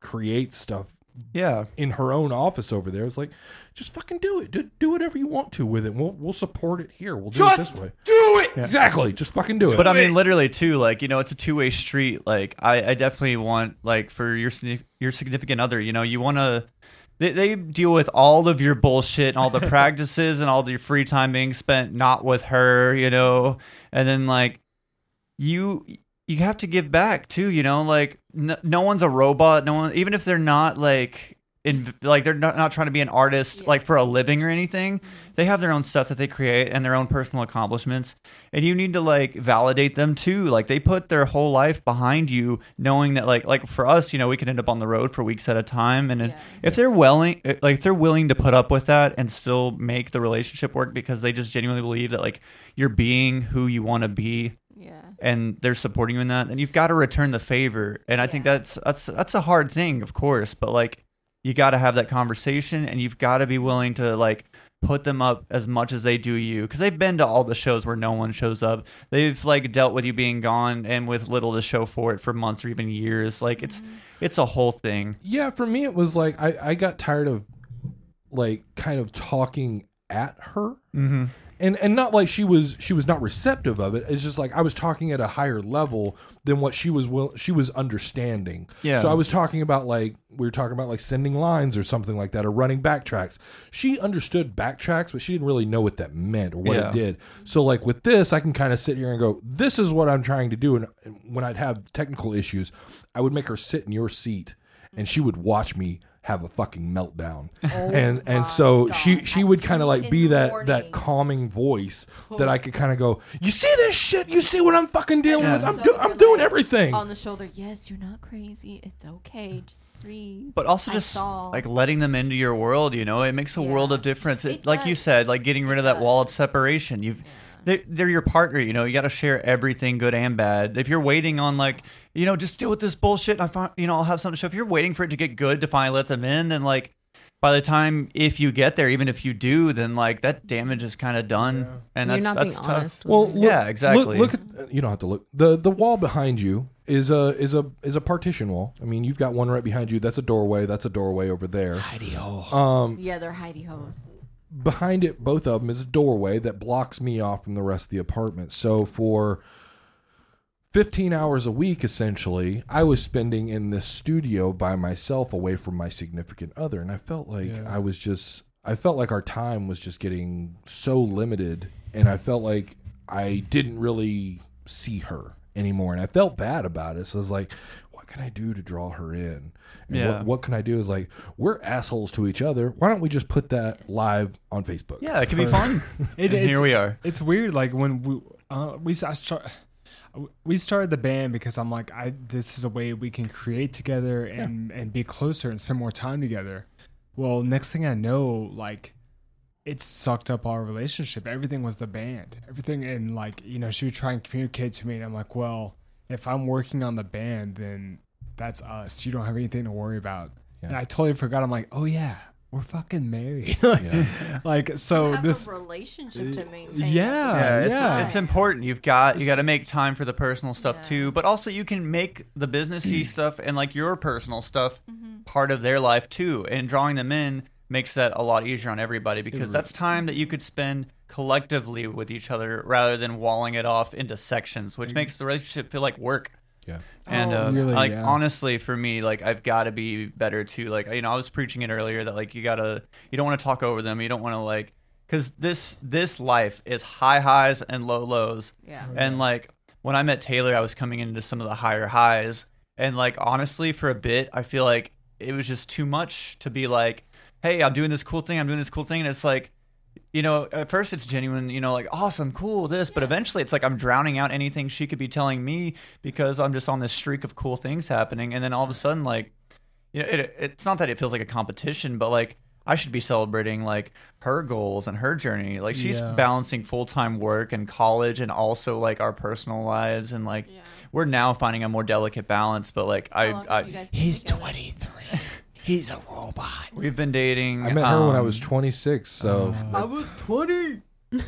[SPEAKER 1] creates stuff
[SPEAKER 2] Yeah,
[SPEAKER 1] in her own office over there. It's like, just fucking do it. Do, do whatever you want to with it. We'll we'll support it here. We'll do it this way.
[SPEAKER 9] Do it.
[SPEAKER 1] Exactly. Just fucking do it.
[SPEAKER 2] but I mean, literally too. Like you know, it's a two way street. Like I, I definitely want like for your signi- your significant other. You know, you want to. They, they deal with all of your bullshit and all the practices and all of your free time being spent not with her. You know, and then like you you have to give back too. You know, like no, no one's a robot. No one, even if they're not like. In, like they're not, not trying to be an artist like for a living or anything mm-hmm. they have their own stuff that they create and their own personal accomplishments and you need to like validate them too like they put their whole life behind you knowing that like like for us you know we can end up on the road for weeks at a time and
[SPEAKER 3] Yeah.
[SPEAKER 2] if they're willing eh, like if they're willing to put up with that and still make the relationship work because they just genuinely believe that like you're being who you want to be
[SPEAKER 3] Yeah.
[SPEAKER 2] And they're supporting you in that then you've got to return the favor and i think that's that's that's a hard thing of course but like you got to have that conversation and you've got to be willing to like put them up as much as they do you because they've been to all the shows where no one shows up they've like dealt with you being gone and with little to show for it for months or even years like it's it's a whole thing
[SPEAKER 1] yeah, for me, it was like I, I got tired of like kind of talking at her.
[SPEAKER 2] mm-hmm.
[SPEAKER 1] And and not like she was she was not receptive of it. It's just like i was talking at a higher level than what she was will she was understanding.
[SPEAKER 2] Yeah.
[SPEAKER 1] so i was talking about like we were talking about like sending lines or something like that or running backtracks. She understood backtracks but she didn't really know what that meant or what
[SPEAKER 2] Yeah.
[SPEAKER 1] it did. So like with this i can kind of sit here and go this is what i'm trying to do. And and when i'd have technical issues i would make her sit in your seat and she would watch me have a fucking meltdown oh
[SPEAKER 3] and
[SPEAKER 1] and so she
[SPEAKER 3] God.
[SPEAKER 1] she
[SPEAKER 3] At
[SPEAKER 1] would kind of like be that
[SPEAKER 3] morning.
[SPEAKER 1] that calming voice that I could kind of go, you see this shit? You see what I'm fucking dealing
[SPEAKER 2] Yeah.
[SPEAKER 1] with? I'm,
[SPEAKER 3] So
[SPEAKER 1] do- I'm doing
[SPEAKER 3] like
[SPEAKER 1] everything.
[SPEAKER 3] On the shoulder. Yes, you're not crazy. It's okay. Just breathe.
[SPEAKER 2] but also just like letting them into your world you know it makes a world of difference it,
[SPEAKER 3] It
[SPEAKER 2] like you said like getting rid
[SPEAKER 3] It
[SPEAKER 2] of that wall of separation you've they, they're your partner you know you got to share everything good and bad if you're waiting on like you know just deal with this bullshit and i find you know i'll have something to show if you're waiting for it to get good to finally let them in then like by the time if you get there even if you do then like that damage is kind of done and
[SPEAKER 7] You're
[SPEAKER 2] that's
[SPEAKER 7] not
[SPEAKER 2] that's
[SPEAKER 7] being
[SPEAKER 2] tough
[SPEAKER 7] honest. with
[SPEAKER 1] well, look,
[SPEAKER 2] Yeah, exactly.
[SPEAKER 1] Look, look at you don't have to look. the The wall behind you is a is a is a partition wall. I mean, you've got one right behind you. That's a doorway. That's a doorway over there. Hidey Um,
[SPEAKER 3] yeah, they're hidey hoes.
[SPEAKER 1] Behind it, both of them, is a doorway that blocks me off from the rest of the apartment. So for 15 hours a week, essentially, I was spending in this studio by myself away from my significant other. And I felt like
[SPEAKER 4] Yeah.
[SPEAKER 1] I was just, I felt like our time was just getting so limited. And I felt like I didn't really see her anymore. And I felt bad about it. So I was like, what can I do to draw her in? And
[SPEAKER 2] Yeah.
[SPEAKER 1] what, what can I do? Is like we're assholes to each other. Why don't we just put that live on Facebook?
[SPEAKER 2] Yeah, it could be fun.
[SPEAKER 4] It-
[SPEAKER 2] And here we are.
[SPEAKER 4] It's weird. Like when we uh, we I start. We started the band because I'm like, I this is a way we can create together and and be closer and spend more time together. Well, next thing I know, like it sucked up our relationship. Everything was the band. Everything and like, you know, she would try and communicate to me and I'm like, well, if I'm working on the band, then that's us. You don't have anything to worry about. And I totally forgot. I'm like, oh yeah, we're fucking married.
[SPEAKER 1] Yeah.
[SPEAKER 4] like so
[SPEAKER 3] have
[SPEAKER 4] this
[SPEAKER 3] a relationship to maintain.
[SPEAKER 4] yeah,
[SPEAKER 2] yeah, it's,
[SPEAKER 4] yeah.
[SPEAKER 2] it's important. You've got you got to make time for the personal stuff
[SPEAKER 3] Yeah.
[SPEAKER 2] too, but also you can make the businessy stuff and like your personal stuff
[SPEAKER 3] Mm-hmm.
[SPEAKER 2] part of their life too. And drawing them in makes that a lot easier on everybody because that's time that you could spend collectively with each other rather than walling it off into sections, which makes the relationship feel like work.
[SPEAKER 1] Yeah.
[SPEAKER 2] And
[SPEAKER 4] Oh,
[SPEAKER 2] uh,
[SPEAKER 4] really,
[SPEAKER 2] like
[SPEAKER 4] yeah.
[SPEAKER 2] honestly, for me, like I've got to be better too. Like you know, I was preaching it earlier that like you gotta, you don't want to talk over them. You don't want to like, because this this life is high highs and low lows.
[SPEAKER 3] Yeah.
[SPEAKER 2] And like when I met Taylor, I was coming into some of the higher highs, and like honestly, for a bit, I feel like it was just too much to be like, hey, I'm doing this cool thing. I'm doing this cool thing, and it's like you know, at first it's genuine, you know, like awesome, cool, this, but eventually it's like I'm drowning out anything she could be telling me because I'm just on this streak of cool things happening, and then all of a sudden, like, you know, it, it's not that it feels like a competition, but like I should be celebrating like her goals and her journey. Like she's
[SPEAKER 4] Yeah.
[SPEAKER 2] balancing full time work and college, and also like our personal lives, and like
[SPEAKER 3] Yeah.
[SPEAKER 2] we're now finding a more delicate balance. But like
[SPEAKER 3] How
[SPEAKER 2] I,
[SPEAKER 3] long
[SPEAKER 2] I
[SPEAKER 3] have you guys been
[SPEAKER 4] 23. He's a robot.
[SPEAKER 2] we've been dating.
[SPEAKER 1] I met her when I
[SPEAKER 2] um,
[SPEAKER 1] was 26, so
[SPEAKER 3] I was 20.
[SPEAKER 1] we-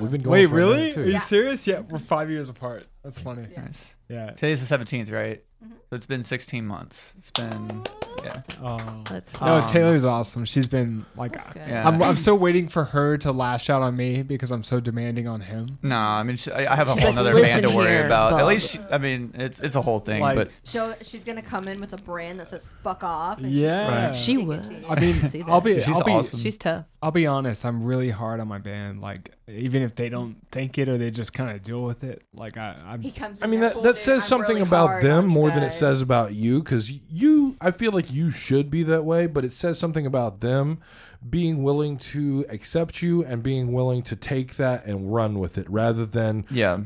[SPEAKER 1] we've been going.
[SPEAKER 4] Wait,
[SPEAKER 1] for a minute,
[SPEAKER 4] really? Are you serious? Yeah, we're five years apart. That's funny.
[SPEAKER 3] Yeah.
[SPEAKER 2] Nice.
[SPEAKER 4] Yeah.
[SPEAKER 2] Today's the 17th, right?
[SPEAKER 3] Mm-hmm.
[SPEAKER 2] So it's been 16 months. It's been yeah.
[SPEAKER 4] Oh.
[SPEAKER 7] That's
[SPEAKER 4] No,
[SPEAKER 2] Um,
[SPEAKER 4] Taylor's awesome. She's been like,
[SPEAKER 3] good.
[SPEAKER 2] Yeah.
[SPEAKER 4] I'm, I'm still waiting for her to lash out on me because I'm so demanding on him.
[SPEAKER 2] No, I mean she, I I have a
[SPEAKER 7] She's
[SPEAKER 2] whole
[SPEAKER 7] like,
[SPEAKER 2] nother
[SPEAKER 7] "Listen
[SPEAKER 2] band to worry
[SPEAKER 7] here,
[SPEAKER 2] about. At
[SPEAKER 7] Bob."
[SPEAKER 2] least she, I mean it's it's a whole thing,
[SPEAKER 4] Like-
[SPEAKER 2] but
[SPEAKER 3] She'll, she's gonna come in with a brand that says "fuck off." And
[SPEAKER 4] Yeah.
[SPEAKER 3] she's
[SPEAKER 7] She
[SPEAKER 3] gonna
[SPEAKER 7] would.
[SPEAKER 3] stick it to you.
[SPEAKER 4] I mean,
[SPEAKER 7] See that?
[SPEAKER 4] I'll be,
[SPEAKER 2] She's
[SPEAKER 4] I'll be,
[SPEAKER 2] awesome.
[SPEAKER 7] She's tough.
[SPEAKER 4] I'll be honest. I'm really hard on my band. Like, even if they don't think it or they just kind of deal with it. Like, I, I'm.
[SPEAKER 3] He comes.
[SPEAKER 1] I mean
[SPEAKER 3] there
[SPEAKER 1] that
[SPEAKER 3] full
[SPEAKER 1] that
[SPEAKER 3] dude,
[SPEAKER 1] says
[SPEAKER 3] I'm
[SPEAKER 1] something
[SPEAKER 3] really
[SPEAKER 1] about
[SPEAKER 3] hard on
[SPEAKER 1] them
[SPEAKER 3] you
[SPEAKER 1] more than it
[SPEAKER 3] guys.
[SPEAKER 1] Says about you because you I feel like you should be that way, but it says something about them being willing to accept you and being willing to take that and run with it rather than
[SPEAKER 2] yeah.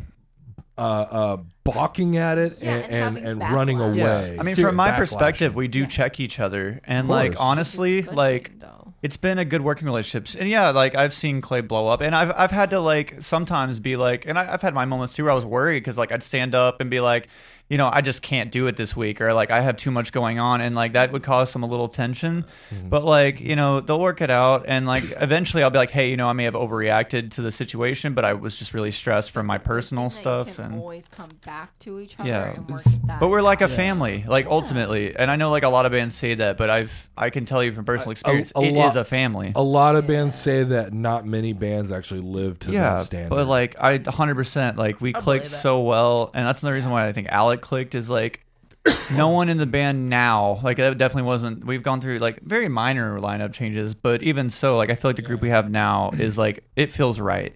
[SPEAKER 1] uh, uh, balking at it
[SPEAKER 3] Yeah,
[SPEAKER 1] and,
[SPEAKER 3] and
[SPEAKER 1] and, and running
[SPEAKER 3] backlash.
[SPEAKER 1] away.
[SPEAKER 2] I mean, from my
[SPEAKER 1] backlashing.
[SPEAKER 2] perspective, we do check each other, and like honestly, like
[SPEAKER 3] thing,
[SPEAKER 2] it's been a good working relationship. And yeah, like I've seen Clay blow up, and I've I've had to like sometimes be like, and I, I've had my moments too where I was worried because like I'd stand up and be like, you know, I just can't do it this week, or like I have too much going on, and like that would cause some a little tension.
[SPEAKER 1] Mm-hmm.
[SPEAKER 2] But like you know, they'll work it out, and like eventually I'll be like, hey, you know, I may have overreacted to the situation, but I was just really stressed from my
[SPEAKER 3] That's a good
[SPEAKER 2] personal
[SPEAKER 3] thing
[SPEAKER 2] stuff
[SPEAKER 3] can
[SPEAKER 2] and.
[SPEAKER 3] always come back to each other
[SPEAKER 2] Yeah.
[SPEAKER 3] and work that
[SPEAKER 2] But we're like a family, like ultimately, and I know like a lot of bands say that, but I've I can tell you from personal experience,
[SPEAKER 1] a
[SPEAKER 2] it is
[SPEAKER 1] lot-
[SPEAKER 2] a family.
[SPEAKER 1] a lot of bands say that not many bands actually live to
[SPEAKER 2] yeah,
[SPEAKER 1] that standard.
[SPEAKER 2] but like I 100 percent like we
[SPEAKER 7] I
[SPEAKER 2] clicked so well, and that's another reason why I think Clicked is like no one in the band now like that definitely wasn't. We've gone through like very minor lineup changes, but even so, like I feel like the group we have now is like it feels right,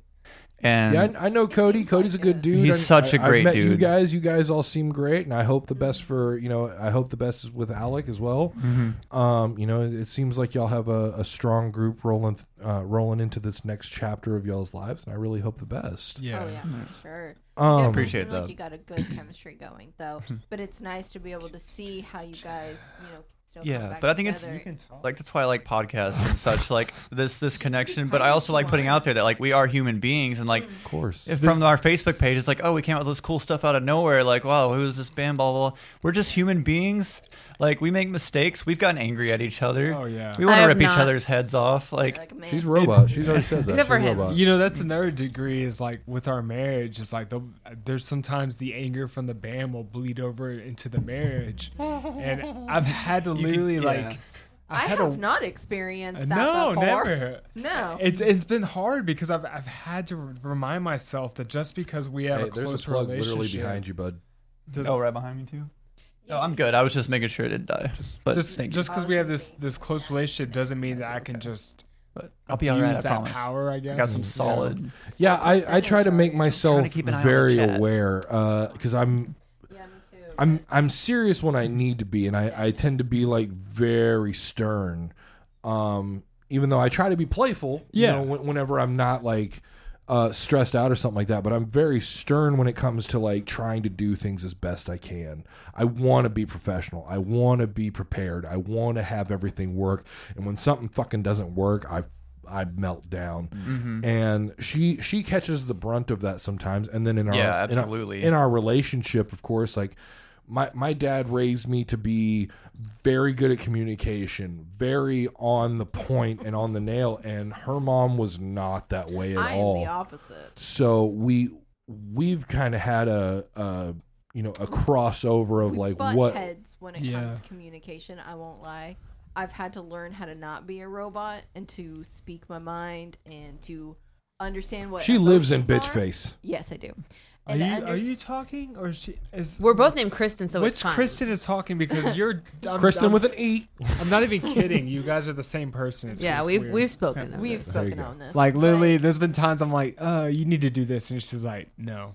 [SPEAKER 2] and
[SPEAKER 1] yeah, I, I know Cody. Cody's
[SPEAKER 3] like
[SPEAKER 1] a good dude.
[SPEAKER 2] He's
[SPEAKER 1] I-
[SPEAKER 2] such a
[SPEAKER 1] I- I've
[SPEAKER 2] great
[SPEAKER 1] met You guys, you guys all seem great, and I hope the best for you know. I hope the best is with Alec as well.
[SPEAKER 2] Mm-hmm.
[SPEAKER 1] Um, you know, it, it seems like y'all have a, a strong group rolling uh, rolling into this next chapter of y'all's lives, and I really hope the best.
[SPEAKER 4] Yeah.
[SPEAKER 3] Oh yeah, for sure.
[SPEAKER 1] Um,
[SPEAKER 3] Definitely
[SPEAKER 2] Appreciate
[SPEAKER 3] seem like you got a good chemistry going though, but it's nice to be able to see how you guys, you know, still come
[SPEAKER 2] Yeah,
[SPEAKER 3] back
[SPEAKER 2] but I think it's-
[SPEAKER 3] together.
[SPEAKER 2] like that's why I like podcasts and such like this this connection. But I also like putting out there that like we are human beings and like mm.
[SPEAKER 1] Of course.
[SPEAKER 2] if from our Facebook page, it's like, oh, we came out with this cool stuff out of nowhere. Like, wow, who is this band? Blah, blah, blah. We're just human beings. Like, we make mistakes. We've gotten angry at each other.
[SPEAKER 4] Oh, yeah.
[SPEAKER 2] We want to
[SPEAKER 7] have
[SPEAKER 2] rip each other's heads off. Like,
[SPEAKER 3] like.
[SPEAKER 1] She's a robot. She's already said that.
[SPEAKER 7] Except for
[SPEAKER 1] She's a
[SPEAKER 7] him.
[SPEAKER 1] robot.
[SPEAKER 4] You know, that's another degree is like with our marriage. It's like the, there's sometimes the anger from the band will bleed over into the marriage, and I've had to literally
[SPEAKER 2] yeah.
[SPEAKER 4] like.
[SPEAKER 3] I
[SPEAKER 4] I've had
[SPEAKER 3] have
[SPEAKER 4] to,
[SPEAKER 3] not experienced that
[SPEAKER 4] no,
[SPEAKER 3] before.
[SPEAKER 4] never.
[SPEAKER 3] No.
[SPEAKER 4] It's it's been hard because I've I've had to remind myself that just because we have
[SPEAKER 1] Hey,
[SPEAKER 4] a
[SPEAKER 1] there's
[SPEAKER 4] close
[SPEAKER 1] a plug
[SPEAKER 4] relationship,
[SPEAKER 1] literally behind you, bud.
[SPEAKER 4] does-
[SPEAKER 2] oh, right behind me too. Oh, I'm good. I was just making sure it didn't die. But
[SPEAKER 4] just
[SPEAKER 2] thank
[SPEAKER 4] just because we have this this close relationship doesn't mean that I can just
[SPEAKER 2] But I'll be all right.
[SPEAKER 4] use
[SPEAKER 2] I
[SPEAKER 4] that
[SPEAKER 2] promise.
[SPEAKER 4] power. I
[SPEAKER 2] I
[SPEAKER 4] guess
[SPEAKER 2] got some solid.
[SPEAKER 1] Yeah, I, I try to make myself
[SPEAKER 2] to keep an eye on
[SPEAKER 1] very
[SPEAKER 2] the chat.
[SPEAKER 1] aware uh, because I'm
[SPEAKER 3] yeah, me too.
[SPEAKER 1] I'm I'm serious when I need to be, and I, I tend to be like very stern. Um, even though I try to be playful, you
[SPEAKER 4] Yeah.
[SPEAKER 1] know, when, whenever I'm not like uh, stressed out or something like that. But I'm very stern when it comes to like trying to do things as best I can. I want to be professional. I want to be prepared. I want to have everything work. And when something fucking doesn't work, I I melt down.
[SPEAKER 2] Mhm.
[SPEAKER 1] And she she catches the brunt of that sometimes. And then in our
[SPEAKER 2] Yeah,
[SPEAKER 1] in our-
[SPEAKER 2] absolutely.
[SPEAKER 1] in our relationship, of course, like my my dad raised me to be very good at communication, very on the point and on the nail, and her mom was not that way at
[SPEAKER 3] I am
[SPEAKER 1] all.
[SPEAKER 3] the opposite.
[SPEAKER 1] So we we've kind of had a, a you know a crossover of
[SPEAKER 3] We
[SPEAKER 1] like
[SPEAKER 3] butt
[SPEAKER 1] what
[SPEAKER 3] heads when it
[SPEAKER 1] Yeah.
[SPEAKER 3] comes to communication. I won't lie. I've had to learn how to not be a robot and to speak my mind and to understand what
[SPEAKER 1] She lives in
[SPEAKER 3] emotions
[SPEAKER 1] bitch
[SPEAKER 3] are.
[SPEAKER 1] face.
[SPEAKER 3] Yes, I do.
[SPEAKER 4] Are you,
[SPEAKER 3] to
[SPEAKER 4] are you talking or is she is
[SPEAKER 5] We're both named Kristen, so
[SPEAKER 4] which
[SPEAKER 5] it's fine.
[SPEAKER 4] Kristen is talking because you're I'm,
[SPEAKER 1] Kristen
[SPEAKER 4] I'm-
[SPEAKER 1] with an E.
[SPEAKER 4] I'm not even kidding. You guys are the same person. It's
[SPEAKER 5] Yeah,
[SPEAKER 4] just
[SPEAKER 5] we've-
[SPEAKER 4] weird.
[SPEAKER 5] we've spoken
[SPEAKER 4] Yeah.
[SPEAKER 5] of
[SPEAKER 3] We've
[SPEAKER 5] this.
[SPEAKER 3] Spoken
[SPEAKER 1] go.
[SPEAKER 3] on this.
[SPEAKER 4] Like literally, there's been times I'm like, uh, you need to do this, and she's like, no.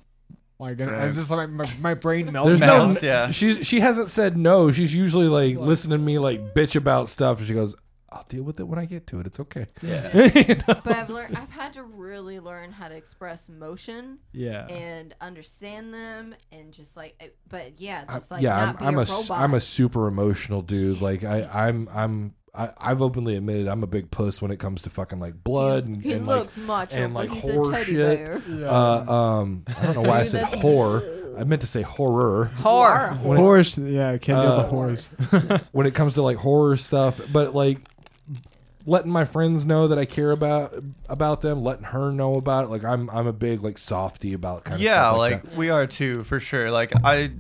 [SPEAKER 4] Like and I'm just like my, my brain melts.
[SPEAKER 1] There's no
[SPEAKER 2] Melts, yeah.
[SPEAKER 1] She's she hasn't said no. She's usually like listening to me like bitch about stuff, and she goes, "I'll deal with it when I get to it. It's okay."
[SPEAKER 2] Yeah.
[SPEAKER 1] You know?
[SPEAKER 3] but I've learned I've had to really learn how to express emotion
[SPEAKER 4] Yeah.
[SPEAKER 3] and understand them and just like but yeah, just like
[SPEAKER 1] yeah,
[SPEAKER 3] not
[SPEAKER 1] I'm,
[SPEAKER 3] be
[SPEAKER 1] I'm
[SPEAKER 3] a
[SPEAKER 1] a s-
[SPEAKER 3] robot.
[SPEAKER 1] I'm a super emotional dude. Like I I'm I'm I, I've openly admitted I'm a big puss when it comes to fucking like blood and,
[SPEAKER 3] he
[SPEAKER 1] and
[SPEAKER 3] looks
[SPEAKER 1] like
[SPEAKER 3] macho,
[SPEAKER 1] and like
[SPEAKER 3] he's a
[SPEAKER 1] horror
[SPEAKER 3] teddy
[SPEAKER 1] shit.
[SPEAKER 3] bear.
[SPEAKER 1] Uh, um, I don't know why I said
[SPEAKER 5] that's-
[SPEAKER 1] horror. I meant to say horror.
[SPEAKER 5] Horror.
[SPEAKER 1] When it-
[SPEAKER 4] Horse, yeah, can't deal
[SPEAKER 1] Uh,
[SPEAKER 4] the horse.
[SPEAKER 1] when it comes to like horror stuff, but like letting my friends know that I care about about them, letting her know about it. Like I'm I'm a big like softy about kind of
[SPEAKER 2] yeah,
[SPEAKER 1] stuff
[SPEAKER 2] like,
[SPEAKER 1] like,
[SPEAKER 2] we are too, for sure. Like I,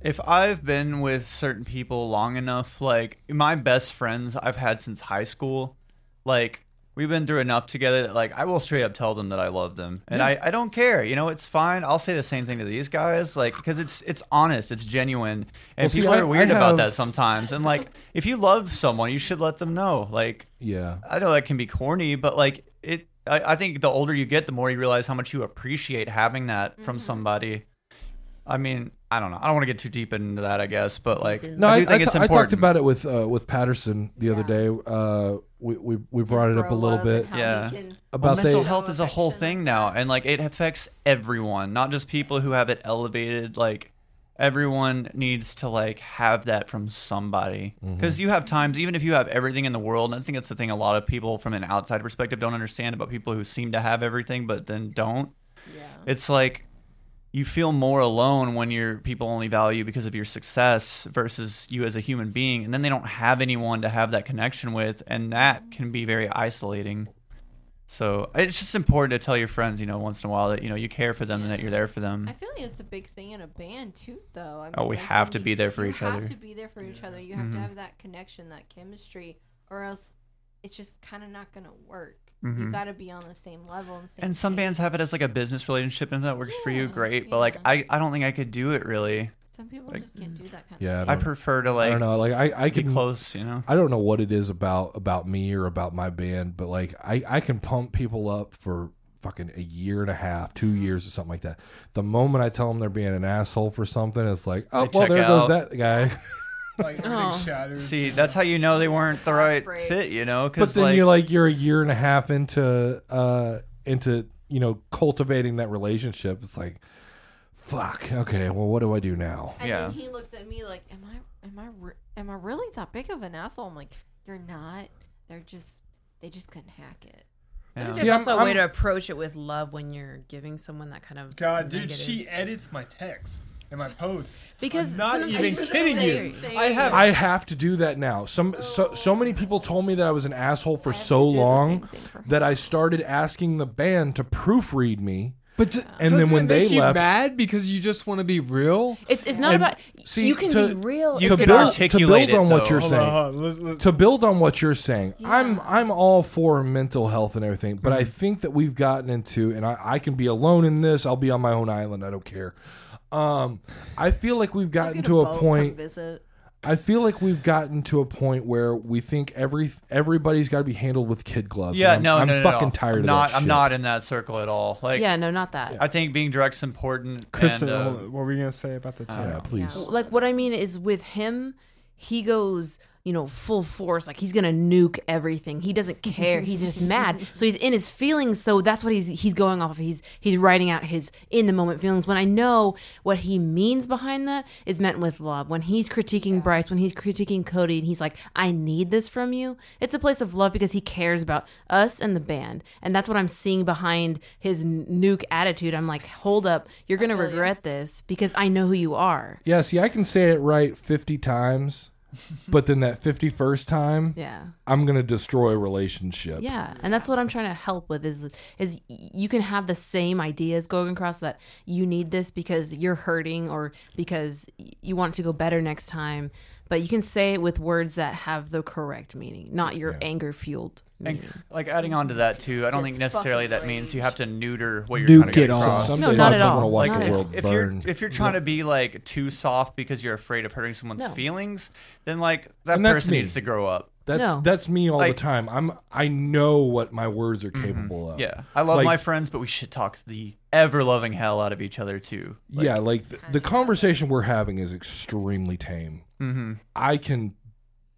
[SPEAKER 2] if I've been with certain people long enough, like my best friends I've had since high school, like we've been through enough together that like I will straight up tell them that I love them, and I I don't care. You know, it's fine. I'll say the same thing to these guys, like because it's it's honest, it's genuine, and
[SPEAKER 1] Well, see,
[SPEAKER 2] people
[SPEAKER 1] I-
[SPEAKER 2] are weird
[SPEAKER 1] I
[SPEAKER 2] about that sometimes. And like if you love someone, you should let them know. Like
[SPEAKER 1] Yeah.
[SPEAKER 2] I know that can be corny, but like it, I, I think the older you get, the more you realize how much you appreciate having that from mm-hmm. somebody. I mean, I don't know. I don't want to get too deep into that, I guess, but like,
[SPEAKER 1] No,
[SPEAKER 2] I
[SPEAKER 1] I,
[SPEAKER 2] think
[SPEAKER 1] I
[SPEAKER 2] it's
[SPEAKER 1] ta- I
[SPEAKER 2] important.
[SPEAKER 1] talked about it with uh, with Patterson the other day. Uh, we, we we brought it up a little bit.
[SPEAKER 2] yeah.
[SPEAKER 1] About
[SPEAKER 2] well, mental
[SPEAKER 1] they-
[SPEAKER 2] health is a whole thing now, and like it affects everyone, not just people who have it elevated. Like everyone needs to like have that from somebody
[SPEAKER 1] Mm-hmm.
[SPEAKER 2] because you have times, even if you have everything in the world. And I think that's the thing a lot of people from an outside perspective don't understand about people who seem to have everything but then don't.
[SPEAKER 3] Yeah.
[SPEAKER 2] It's like you feel more alone when your people only value you because of your success versus you as a human being and then they don't have anyone to have that connection with and that can be very isolating so it's just important to tell your friends you know once in a while that you know you care for them and that you're there for them
[SPEAKER 3] I feel like it's a big thing in a band too, though. I mean,
[SPEAKER 2] Oh, we
[SPEAKER 3] like,
[SPEAKER 2] have to be there for each other you have
[SPEAKER 3] to be there for each other. You have
[SPEAKER 2] Mhm.
[SPEAKER 3] to have that connection, that chemistry, or else it's just kind of not gonna work. You
[SPEAKER 2] Mhm.
[SPEAKER 3] got to be on the same level and same.
[SPEAKER 2] and some
[SPEAKER 3] page.
[SPEAKER 2] bands have it as like a business relationship and if that works for you
[SPEAKER 3] Yeah,
[SPEAKER 2] great but like I, I don't think i could do it really
[SPEAKER 3] Some people
[SPEAKER 2] like-
[SPEAKER 3] just can't do that kind
[SPEAKER 1] Yeah,
[SPEAKER 3] of
[SPEAKER 1] I
[SPEAKER 2] i prefer to like.
[SPEAKER 1] I
[SPEAKER 2] like
[SPEAKER 1] don't know. Like I, I can
[SPEAKER 2] close you know
[SPEAKER 1] I don't know what it is about about me or about my band, but like I, I can pump people up for fucking a year and a half, two years or something like that. The moment I tell them they're being an asshole for something, it's like, oh
[SPEAKER 2] They
[SPEAKER 1] well, there
[SPEAKER 2] out.
[SPEAKER 1] goes that guy.
[SPEAKER 4] like everything
[SPEAKER 5] Oh.
[SPEAKER 4] shatters.
[SPEAKER 2] see that's how you know they weren't the right
[SPEAKER 3] breaks.
[SPEAKER 2] fit you know
[SPEAKER 1] but then
[SPEAKER 2] like
[SPEAKER 1] you're like you're a year and a half into uh into you know cultivating that relationship. It's like, fuck. Okay, well, what do I do now?
[SPEAKER 3] And
[SPEAKER 2] Yeah.
[SPEAKER 3] then he looks at me like, "Am I? Am I? Re- am I really that big of an asshole?" I'm like, "You're not. They're just. They just couldn't hack it."
[SPEAKER 5] I
[SPEAKER 2] Yeah.
[SPEAKER 5] think
[SPEAKER 1] See,
[SPEAKER 5] there's
[SPEAKER 1] I'm-
[SPEAKER 5] also a way
[SPEAKER 1] I'm-
[SPEAKER 5] to approach it with love when you're giving someone that kind of
[SPEAKER 4] God, dude, she edits my texts and my posts.
[SPEAKER 5] Because
[SPEAKER 4] I'm not
[SPEAKER 5] sometimes
[SPEAKER 4] even
[SPEAKER 5] it's just
[SPEAKER 4] kidding
[SPEAKER 5] very-
[SPEAKER 4] you. I have.
[SPEAKER 1] I have to do that now. Some so so many people told me that I was an asshole for
[SPEAKER 3] have
[SPEAKER 1] so
[SPEAKER 3] to do the
[SPEAKER 1] long
[SPEAKER 3] thing for
[SPEAKER 1] that I started asking the band to proofread me.
[SPEAKER 4] but d-
[SPEAKER 1] And then when
[SPEAKER 4] it
[SPEAKER 1] they
[SPEAKER 4] make you
[SPEAKER 1] left-
[SPEAKER 4] mad because you just want to be real.
[SPEAKER 5] It's it's not
[SPEAKER 1] And
[SPEAKER 5] about
[SPEAKER 1] see,
[SPEAKER 5] you can
[SPEAKER 1] to-
[SPEAKER 5] be real.
[SPEAKER 2] You
[SPEAKER 1] to
[SPEAKER 2] can
[SPEAKER 1] build,
[SPEAKER 5] about,
[SPEAKER 1] to
[SPEAKER 2] articulate
[SPEAKER 1] build on
[SPEAKER 2] it,
[SPEAKER 1] what
[SPEAKER 2] though.
[SPEAKER 1] you're
[SPEAKER 4] Hold
[SPEAKER 1] saying.
[SPEAKER 4] on, hold on, let's- let's-
[SPEAKER 1] to build on what you're saying, I'm I'm all for mental health and everything, but
[SPEAKER 4] Mm-hmm.
[SPEAKER 1] I think that we've gotten into, and I, I can be alone in this. I'll be on my own island. I don't care. Um, I feel like we've gotten to a
[SPEAKER 3] boat,
[SPEAKER 1] point. I feel like we've gotten to a point where we think every everybody's got to be handled with kid gloves.
[SPEAKER 2] Yeah,
[SPEAKER 1] and
[SPEAKER 2] no,
[SPEAKER 1] I'm,
[SPEAKER 2] no,
[SPEAKER 1] I'm
[SPEAKER 2] no,
[SPEAKER 1] fucking
[SPEAKER 2] no.
[SPEAKER 1] tired
[SPEAKER 2] I'm
[SPEAKER 1] of
[SPEAKER 2] not,
[SPEAKER 1] that.
[SPEAKER 2] I'm
[SPEAKER 1] shit.
[SPEAKER 2] not in that circle at all. Like,
[SPEAKER 7] yeah, no, not that.
[SPEAKER 2] I think being direct's important.
[SPEAKER 4] Kristen,
[SPEAKER 2] and, uh,
[SPEAKER 4] what were you gonna say about the time?
[SPEAKER 1] Yeah, please.
[SPEAKER 7] like what I mean is with him, he goes, you know, full force. Like he's gonna nuke everything. He doesn't care. He's just mad. So he's in his feelings. So that's what he's he's going off of. He's he's writing out his in the moment feelings. When I know what he means behind that is meant with love. When he's critiquing Bryce, when he's critiquing Cody, and he's like, I need this from you. It's a place of love because he cares about us and the band, and that's what I'm seeing behind his nuke attitude. I'm like, hold up, you're gonna regret this because I know who you are.
[SPEAKER 1] Yeah, see, I can say it right 50 times, but then that 51st time,
[SPEAKER 7] Yeah.
[SPEAKER 1] I'm going to destroy a relationship.
[SPEAKER 7] Yeah, and that's what I'm trying to help with is is you can have the same ideas going across that you need this because you're hurting or because you want it to go better next time, but you can say it with words that have the correct meaning, not your anger fueled
[SPEAKER 2] and, like adding on to that too, I don't
[SPEAKER 3] Just
[SPEAKER 2] think necessarily that
[SPEAKER 3] fucking
[SPEAKER 2] means you have to neuter what you're
[SPEAKER 4] Nuke
[SPEAKER 2] trying to get
[SPEAKER 4] it all.
[SPEAKER 2] across.
[SPEAKER 1] Some
[SPEAKER 7] No, not at all.
[SPEAKER 1] want to watch
[SPEAKER 7] Not
[SPEAKER 1] the world
[SPEAKER 2] if
[SPEAKER 1] burn.
[SPEAKER 2] you're if you're trying to be like too soft because you're afraid of hurting someone's
[SPEAKER 7] No.
[SPEAKER 2] feelings, then like that
[SPEAKER 1] And
[SPEAKER 2] person
[SPEAKER 1] me.
[SPEAKER 2] needs to grow up.
[SPEAKER 1] That's
[SPEAKER 7] No.
[SPEAKER 1] that's me all
[SPEAKER 2] Like-
[SPEAKER 1] the time. I'm I know what my words are capable of.
[SPEAKER 2] Mm-hmm. Yeah, I love
[SPEAKER 1] Like-
[SPEAKER 2] my friends, but we should talk the ever loving hell out of each other too. Like,
[SPEAKER 1] yeah, like the, the conversation we're having is extremely tame.
[SPEAKER 2] Mm-hmm.
[SPEAKER 1] I can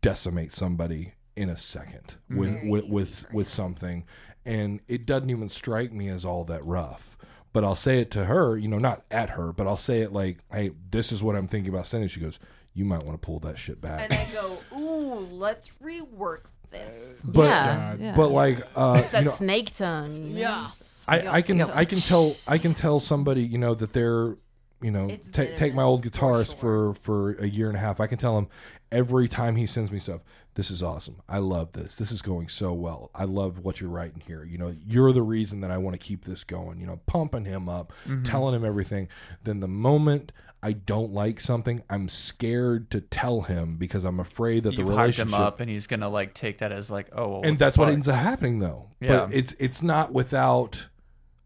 [SPEAKER 1] decimate somebody in a second with with with, with something, and it doesn't even strike me as all that rough. But I'll say it to her, you know, not at her, but I'll say it like, "Hey, this is what I'm thinking about saying." She goes, "You might want to pull that shit back."
[SPEAKER 3] And I go, ooh, let's rework this.
[SPEAKER 1] But
[SPEAKER 7] yeah, yeah.
[SPEAKER 1] but like uh,
[SPEAKER 7] It's that
[SPEAKER 1] know,
[SPEAKER 7] snake tongue.
[SPEAKER 3] Yeah.
[SPEAKER 1] I, I can I can tell I can tell somebody you know that they're you know
[SPEAKER 3] It's
[SPEAKER 1] ta- take my
[SPEAKER 3] venomous,
[SPEAKER 1] old
[SPEAKER 3] for
[SPEAKER 1] guitarist for for a year and a half. I can tell him every time he sends me stuff. This is awesome. I love this. This is going so well. I love what you're writing here. You know, you're the reason that I want to keep this going. You know, pumping him up,
[SPEAKER 2] Mm-hmm.
[SPEAKER 1] telling him everything. Then the moment I don't like something, I'm scared to tell him because I'm afraid that
[SPEAKER 2] You've
[SPEAKER 1] the
[SPEAKER 2] hyped
[SPEAKER 1] relationship
[SPEAKER 2] him up, and he's gonna like take that as like, oh, well,
[SPEAKER 1] and that's what
[SPEAKER 2] fuck?
[SPEAKER 1] ends up happening though
[SPEAKER 2] Yeah.
[SPEAKER 1] but it's it's not without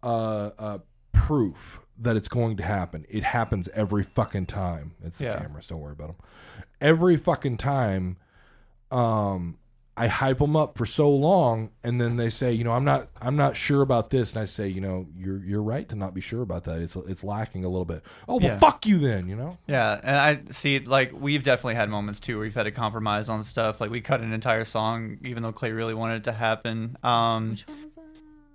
[SPEAKER 1] uh, uh proof that it's going to happen it happens every fucking time it's the
[SPEAKER 2] Yeah.
[SPEAKER 1] cameras don't worry about them every fucking time um I hype them up for so long, and then they say, you know, I'm not, I'm not sure about this, and I say, you know, you're, you're right to not be sure about that. It's, it's lacking a little bit. Oh well,
[SPEAKER 2] Yeah.
[SPEAKER 1] fuck you then, you know.
[SPEAKER 2] Yeah, and I see like we've definitely had moments too where we've had to compromise on stuff. Like we cut an entire song even though Clay really wanted it to happen. Um
[SPEAKER 7] Which one was that?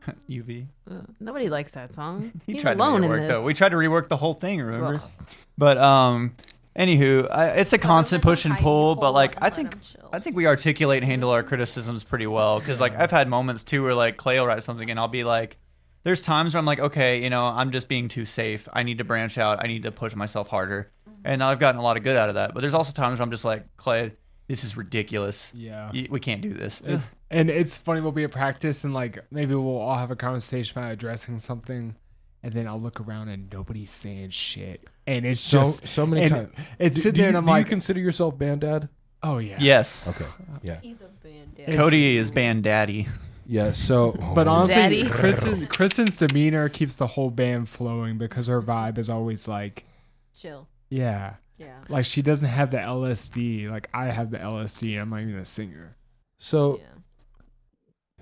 [SPEAKER 2] UV.
[SPEAKER 7] Uh, nobody likes that song.
[SPEAKER 2] He
[SPEAKER 7] He's
[SPEAKER 2] tried
[SPEAKER 7] alone
[SPEAKER 2] to
[SPEAKER 7] in
[SPEAKER 2] rework
[SPEAKER 7] this.
[SPEAKER 2] though. We tried to rework the whole thing, remember?
[SPEAKER 7] Ugh.
[SPEAKER 2] But um anywho, I, it's a constant push and
[SPEAKER 3] hiding
[SPEAKER 2] pull, but like I think. I think we articulate and handle our criticisms pretty well cuz like I've had moments too where like Clay will write something and I'll be like there's times where I'm like, okay, you know, I'm just being too safe. I need to branch out. I need to push myself harder. And I've gotten a lot of good out of that. But there's also times where I'm just like, Clay, this is ridiculous.
[SPEAKER 4] Yeah.
[SPEAKER 2] Y- We can't do this.
[SPEAKER 4] It- and it's funny. We'll be at practice, and like maybe we'll all have a conversation about addressing something, and then I'll look around and nobody's saying shit, and it's
[SPEAKER 1] So
[SPEAKER 4] just
[SPEAKER 1] so many times.
[SPEAKER 4] It's
[SPEAKER 1] Do-
[SPEAKER 4] sitting
[SPEAKER 1] do
[SPEAKER 4] there,
[SPEAKER 1] you,
[SPEAKER 4] and I'm
[SPEAKER 1] do you consider yourself band dad?
[SPEAKER 4] oh yeah,
[SPEAKER 2] yes.
[SPEAKER 1] Okay, yeah,
[SPEAKER 3] He's a band
[SPEAKER 4] It's-
[SPEAKER 2] Cody is band daddy.
[SPEAKER 1] yeah. So, oh,
[SPEAKER 4] But
[SPEAKER 1] oh,
[SPEAKER 4] honestly,
[SPEAKER 7] Daddy.
[SPEAKER 4] Kristyn, Kristyn's demeanor keeps the whole band flowing because her vibe is always like,
[SPEAKER 3] Chill.
[SPEAKER 4] yeah,
[SPEAKER 3] Yeah.
[SPEAKER 4] like she doesn't have the LSD. Like I have the LSD. I'm not even a singer.
[SPEAKER 1] so
[SPEAKER 3] yeah.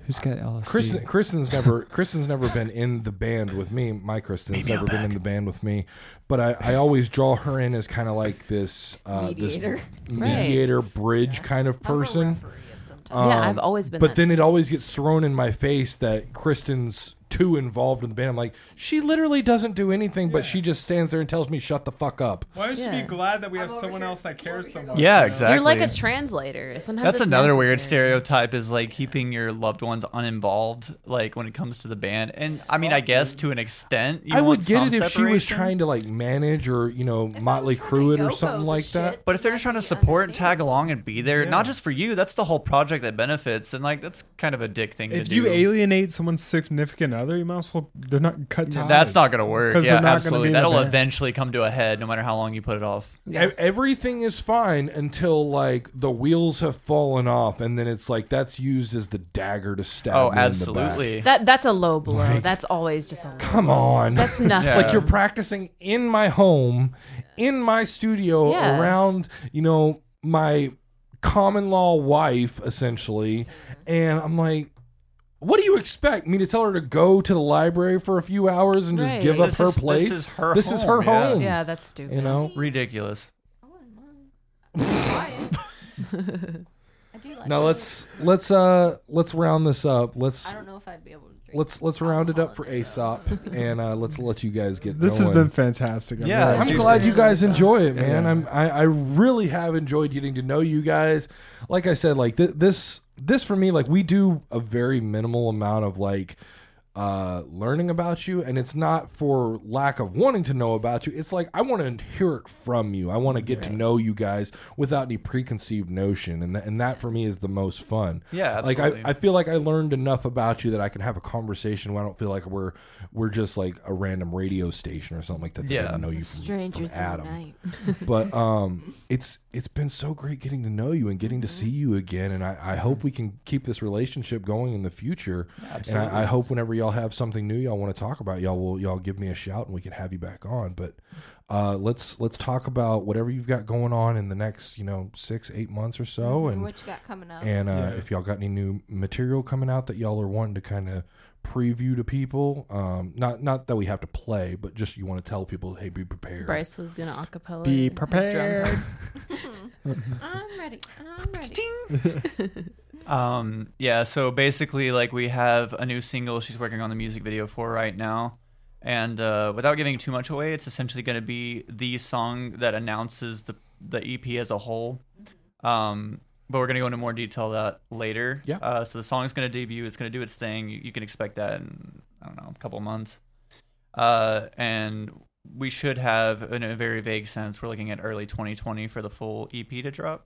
[SPEAKER 4] Who's got LSD?
[SPEAKER 1] Kristen, Kristen's never Kristen's never been in the band with me. My Kristen's never been in the band with me, but I, I always draw her in as kind of like this uh,
[SPEAKER 3] Mediator.
[SPEAKER 1] this mediator bridge kind of person.
[SPEAKER 3] of some type.
[SPEAKER 7] yeah,
[SPEAKER 1] Um,
[SPEAKER 7] I've always been.
[SPEAKER 1] But
[SPEAKER 7] that
[SPEAKER 1] then
[SPEAKER 7] too.
[SPEAKER 1] it always gets thrown in my face that Kristen's too involved in the band. I'm like, she literally doesn't do anything, but she just stands there and tells me, "Shut the fuck up."
[SPEAKER 4] Why
[SPEAKER 7] should be
[SPEAKER 4] glad that we
[SPEAKER 3] have someone else
[SPEAKER 4] that cares so much?
[SPEAKER 2] Yeah, exactly.
[SPEAKER 7] You're like a translator. Sometimes
[SPEAKER 2] That's
[SPEAKER 7] it's
[SPEAKER 2] another weird
[SPEAKER 7] necessary.
[SPEAKER 2] stereotype is like keeping your loved ones uninvolved, like when it comes to the band. And I mean, I guess to an extent, you
[SPEAKER 1] I would
[SPEAKER 2] want
[SPEAKER 1] get
[SPEAKER 2] some
[SPEAKER 1] it if she was
[SPEAKER 2] separation.
[SPEAKER 1] trying to like manage or you know
[SPEAKER 3] If
[SPEAKER 1] Motley Crue it or something
[SPEAKER 3] the
[SPEAKER 1] like that.
[SPEAKER 2] But if they're just trying to support and tag along and be there,
[SPEAKER 4] Yeah.
[SPEAKER 2] not just for you, that's the whole project that benefits. And like, that's kind of a dick thing to do.
[SPEAKER 4] If
[SPEAKER 2] to
[SPEAKER 4] you alienate someone's significant other, you might as well. They're not cut ties.
[SPEAKER 2] that's not going to work. Yeah,
[SPEAKER 4] they're not gonna
[SPEAKER 2] absolutely.
[SPEAKER 4] be
[SPEAKER 2] That'll eventually come to a head no matter how long you put it off.
[SPEAKER 1] E- Everything is fine until like the wheels have fallen off, and then it's like that's used as the dagger to stab.
[SPEAKER 2] Oh,
[SPEAKER 1] me in the back.
[SPEAKER 2] absolutely.
[SPEAKER 7] That that's a low blow.
[SPEAKER 1] Like-
[SPEAKER 7] that's always just a low.
[SPEAKER 1] Come on,
[SPEAKER 7] That's nothing.
[SPEAKER 2] Yeah.
[SPEAKER 1] like you're practicing in my home, in my studio,
[SPEAKER 7] Yeah.
[SPEAKER 1] around you know my common law wife essentially, and I'm like. What do you expect me to tell her to go to the library for a few hours and just
[SPEAKER 7] Right.
[SPEAKER 1] give up
[SPEAKER 2] This
[SPEAKER 1] her
[SPEAKER 2] is- this
[SPEAKER 1] place?
[SPEAKER 2] is her
[SPEAKER 1] This is
[SPEAKER 2] home,
[SPEAKER 1] her
[SPEAKER 2] yeah.
[SPEAKER 1] home.
[SPEAKER 7] Yeah, that's stupid.
[SPEAKER 1] You know.
[SPEAKER 2] Ridiculous.
[SPEAKER 3] I do like
[SPEAKER 1] Now let's let's uh let's round this up. Let's
[SPEAKER 3] I don't know if I'd be able to drink.
[SPEAKER 1] Let's let's round it up for Aesop and uh, let's let you guys get.
[SPEAKER 4] This has been fantastic. I'm
[SPEAKER 2] Yeah,
[SPEAKER 4] really
[SPEAKER 1] I'm glad you guys enjoy it, man.
[SPEAKER 4] Yeah.
[SPEAKER 1] I'm I, I really have enjoyed getting to know you guys. Like I said, like th- this this for me, like we do a very minimal amount of like uh learning about you and it's not for lack of wanting to know about you it's like i want to hear it from you i want to get to know you guys without any preconceived notion and, th- and that for me is the most fun
[SPEAKER 2] Yeah,
[SPEAKER 1] like. I, I feel like i learned enough about you that i can have a conversation where i don't feel like we're we're just like a random radio station or something like that that
[SPEAKER 2] Yeah.
[SPEAKER 1] doesn't know you from,
[SPEAKER 3] strangers
[SPEAKER 1] from adam
[SPEAKER 3] night.
[SPEAKER 1] but um it's it's been so great getting to know you and getting to
[SPEAKER 3] Mm-hmm.
[SPEAKER 1] see you again and i, I hope we can keep this relationship going in the future
[SPEAKER 2] Absolutely.
[SPEAKER 1] and I, I hope whenever y'all have something new y'all want to talk about y'all will y'all give me a shout and we can have you back on but uh let's let's talk about whatever you've got going on in the next you know six eight months or so
[SPEAKER 3] Mhm,
[SPEAKER 1] and
[SPEAKER 3] what you got coming up?
[SPEAKER 1] and uh,
[SPEAKER 4] Yeah.
[SPEAKER 1] if y'all got any new material coming out that y'all are wanting to kind of preview to people um not not that we have to play but just you want to tell people hey be prepared
[SPEAKER 7] Bryce was gonna acapella.
[SPEAKER 4] Be
[SPEAKER 7] his drum
[SPEAKER 4] prepared.
[SPEAKER 3] I'm ready. I'm ready.
[SPEAKER 2] Um, yeah, so basically, like, we have a new single she's working on the music video for right now. And uh, without giving too much away, it's essentially going to be the song that announces the, the EP as a whole. Um, but we're going to go into more detail that later.
[SPEAKER 1] Yeah.
[SPEAKER 2] Uh, so the song is going to debut. It's going to do its thing. You, you can expect that in, I don't know, a couple months. Uh, and we should have, in a very vague sense, we're looking at early 2020 for the full EP to drop.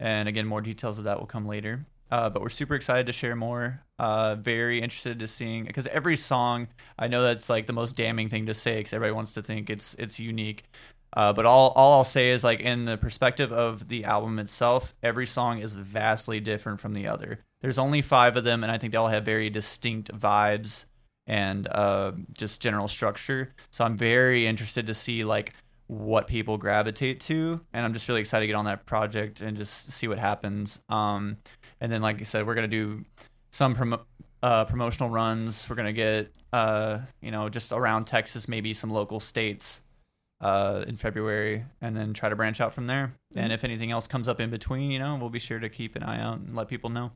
[SPEAKER 2] And again, more details of that will come later. Uh, but we're super excited to share more. Uh, very interested to seeing because every song, I know that's like the most damning thing to say because everybody wants to think it's it's unique. Uh, but all all I'll say is like in the perspective of the album itself, every song is vastly different from the other. There's only five of them, and I think they all have very distinct vibes and uh, just general structure. So I'm very interested to see like what people gravitate to, and I'm just really excited to get on that project and just see what happens. Um, and then, like I said, we're gonna do some promo- uh, promotional runs. We're gonna get uh, you know just around Texas, maybe some local states uh, in February, and then try to branch out from there. And if anything else comes up in between, you know, we'll be sure to keep an eye out and let people know.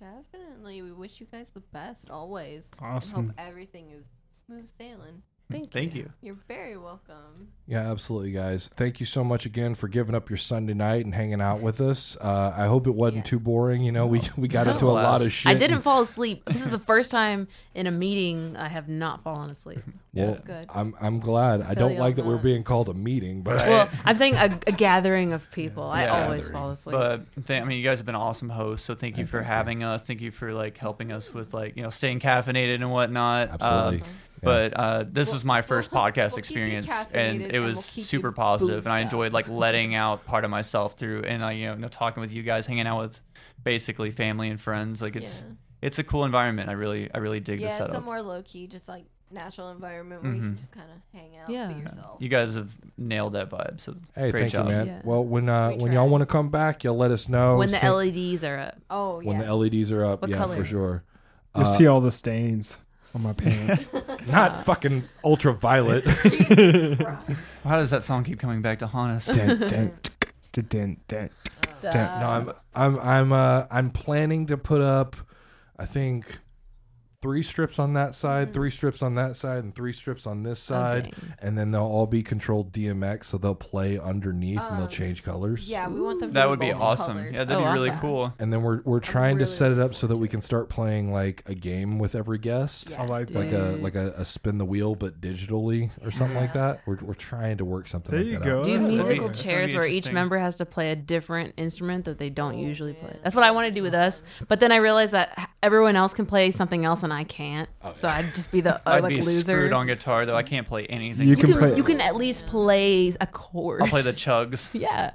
[SPEAKER 3] Definitely. We wish you guys the best always.
[SPEAKER 4] Awesome.
[SPEAKER 3] And hope everything is smooth sailing.
[SPEAKER 7] Thank,
[SPEAKER 2] Thank
[SPEAKER 7] you.
[SPEAKER 2] you.
[SPEAKER 3] You're very welcome.
[SPEAKER 1] Yeah, absolutely, guys. Thank you so much again for giving up your Sunday night and hanging out with us. Uh, I hope it wasn't
[SPEAKER 3] Yes.
[SPEAKER 1] too boring. You know, we we got
[SPEAKER 2] No.
[SPEAKER 1] into a lot of shit.
[SPEAKER 7] I didn't fall asleep. This is the first time in a meeting I have not fallen asleep.
[SPEAKER 1] Well,
[SPEAKER 3] That's good.
[SPEAKER 1] I'm I'm glad. I
[SPEAKER 3] Feel
[SPEAKER 1] don't like
[SPEAKER 3] on
[SPEAKER 1] that we're being called a meeting, but I-
[SPEAKER 7] Well, I'm saying a, a gathering of people. I
[SPEAKER 2] Yeah.
[SPEAKER 7] always
[SPEAKER 1] Gathering.
[SPEAKER 7] fall asleep.
[SPEAKER 2] But th- I mean, you guys have been awesome hosts, so thank you
[SPEAKER 1] Hey,
[SPEAKER 2] for
[SPEAKER 1] thank you.
[SPEAKER 2] having us. Thank you for like helping us with like you know staying caffeinated and whatnot.
[SPEAKER 1] Absolutely.
[SPEAKER 2] Um, But uh, this
[SPEAKER 3] We'll-
[SPEAKER 2] was my first
[SPEAKER 3] we'll-
[SPEAKER 2] podcast
[SPEAKER 3] we'll keep you
[SPEAKER 2] experience,
[SPEAKER 3] caffeinated
[SPEAKER 2] and
[SPEAKER 3] and
[SPEAKER 2] it
[SPEAKER 3] we'll
[SPEAKER 2] was super positive, and I enjoyed like letting out part of myself through, and uh, you know, talking with you guys, hanging out with basically family and friends. Like it's
[SPEAKER 3] Yeah.
[SPEAKER 2] it's a cool environment. I really I really dig the
[SPEAKER 3] yeah, it's a more low key, just like natural environment where you can just kind of hang out,
[SPEAKER 7] Yeah.
[SPEAKER 3] be yourself.
[SPEAKER 2] you guys have nailed that vibe. So
[SPEAKER 1] hey,
[SPEAKER 2] great
[SPEAKER 1] thank
[SPEAKER 2] job.
[SPEAKER 1] you, man.
[SPEAKER 7] Yeah.
[SPEAKER 1] Well, when uh,
[SPEAKER 3] We
[SPEAKER 1] when y'all want to come back, y'all let us know.
[SPEAKER 7] when the
[SPEAKER 1] Send-
[SPEAKER 7] LEDs are up.
[SPEAKER 3] Oh,
[SPEAKER 1] when the LEDs are up,
[SPEAKER 7] What
[SPEAKER 1] yeah,
[SPEAKER 7] color?
[SPEAKER 1] for sure.
[SPEAKER 4] You'll
[SPEAKER 1] Uh,
[SPEAKER 4] see all the stains on my pants.
[SPEAKER 1] not fucking ultraviolet.
[SPEAKER 2] How does that song keep coming back to haunt us?
[SPEAKER 4] dun, dun, dun, dun, dun. Damn.
[SPEAKER 1] No, I'm I'm I'm uh I'm planning to put up I think three strips on that side, three strips on that side, and three strips on this side.
[SPEAKER 7] dang.
[SPEAKER 1] and then they'll all be controlled DMX, so they'll play underneath and they'll
[SPEAKER 3] Um,
[SPEAKER 1] change colors.
[SPEAKER 3] Yeah, we want them. to
[SPEAKER 2] That would be awesome.
[SPEAKER 3] multicolored.
[SPEAKER 2] Yeah, that'd
[SPEAKER 7] Oh,
[SPEAKER 2] be really
[SPEAKER 7] awesome.
[SPEAKER 2] cool.
[SPEAKER 1] And then we're we're trying to set it up so that we can start playing like a game with every guest.
[SPEAKER 3] Yeah.
[SPEAKER 4] I like
[SPEAKER 1] Like a like a, a spin the wheel but digitally or something like that. We're, we're trying to work something
[SPEAKER 4] There
[SPEAKER 1] like
[SPEAKER 4] you
[SPEAKER 1] that
[SPEAKER 4] go.
[SPEAKER 1] out.
[SPEAKER 7] Do musical
[SPEAKER 2] be- that's
[SPEAKER 7] chairs where each member has to play a different instrument that they don't
[SPEAKER 3] Oh,
[SPEAKER 7] usually play. That's what I want to do with us. But then I realized that everyone else can play something else and I can't. So I'd just be the uh,
[SPEAKER 2] I'd
[SPEAKER 7] like
[SPEAKER 2] be
[SPEAKER 7] loser.
[SPEAKER 2] screwed on guitar though. I can't play anything.
[SPEAKER 4] You
[SPEAKER 7] you
[SPEAKER 4] can
[SPEAKER 7] can
[SPEAKER 4] play-
[SPEAKER 7] you can at least play a chord.
[SPEAKER 2] I'll play the chugs.
[SPEAKER 7] yeah.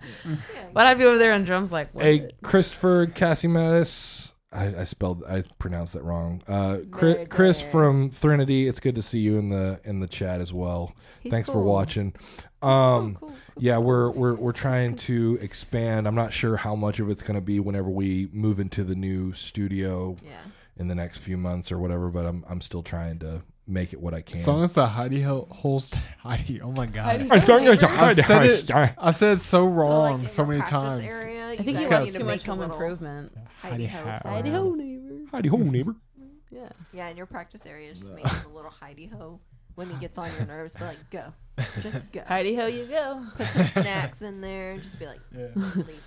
[SPEAKER 7] But I'd be over there on drums like what?
[SPEAKER 1] Hey, Christopher Cassimatis, I, I spelled I pronounced that wrong. Uh, Chris, Chris from Thrinity, it's good to see you in the in the chat as well.
[SPEAKER 3] He's
[SPEAKER 1] Thanks for
[SPEAKER 3] cool.
[SPEAKER 1] watching. Um,
[SPEAKER 3] cool, cool,
[SPEAKER 1] yeah, we're we're we're trying to expand. I'm not sure how much of it's going to be whenever we move into the new studio
[SPEAKER 3] Yeah.
[SPEAKER 1] In the next few months or whatever. But I'm I'm still trying to make it what I can.
[SPEAKER 4] As long as the Heidi ho- holds Heidi. Oh my god.
[SPEAKER 5] Heidi
[SPEAKER 1] As long as the
[SPEAKER 4] I've
[SPEAKER 1] Heidi
[SPEAKER 4] said it. I've said it so
[SPEAKER 3] So,
[SPEAKER 4] wrong
[SPEAKER 3] like,
[SPEAKER 4] so many times.
[SPEAKER 3] Area,
[SPEAKER 5] I think
[SPEAKER 3] guys
[SPEAKER 5] he
[SPEAKER 4] got
[SPEAKER 5] wants
[SPEAKER 3] need
[SPEAKER 5] too
[SPEAKER 3] to
[SPEAKER 5] much
[SPEAKER 3] make a
[SPEAKER 5] home
[SPEAKER 3] little
[SPEAKER 5] improvement.
[SPEAKER 3] Heidi ho.
[SPEAKER 4] ho.
[SPEAKER 5] Heidi ho, neighbor.
[SPEAKER 1] Heidi ho, neighbor.
[SPEAKER 5] Yeah.
[SPEAKER 3] Yeah, in your practice area, just make him a little Heidi ho. When he gets on your nerves, be like, go, just go.
[SPEAKER 5] Heidi ho, you go.
[SPEAKER 3] Put some snacks in there, and just be like, leave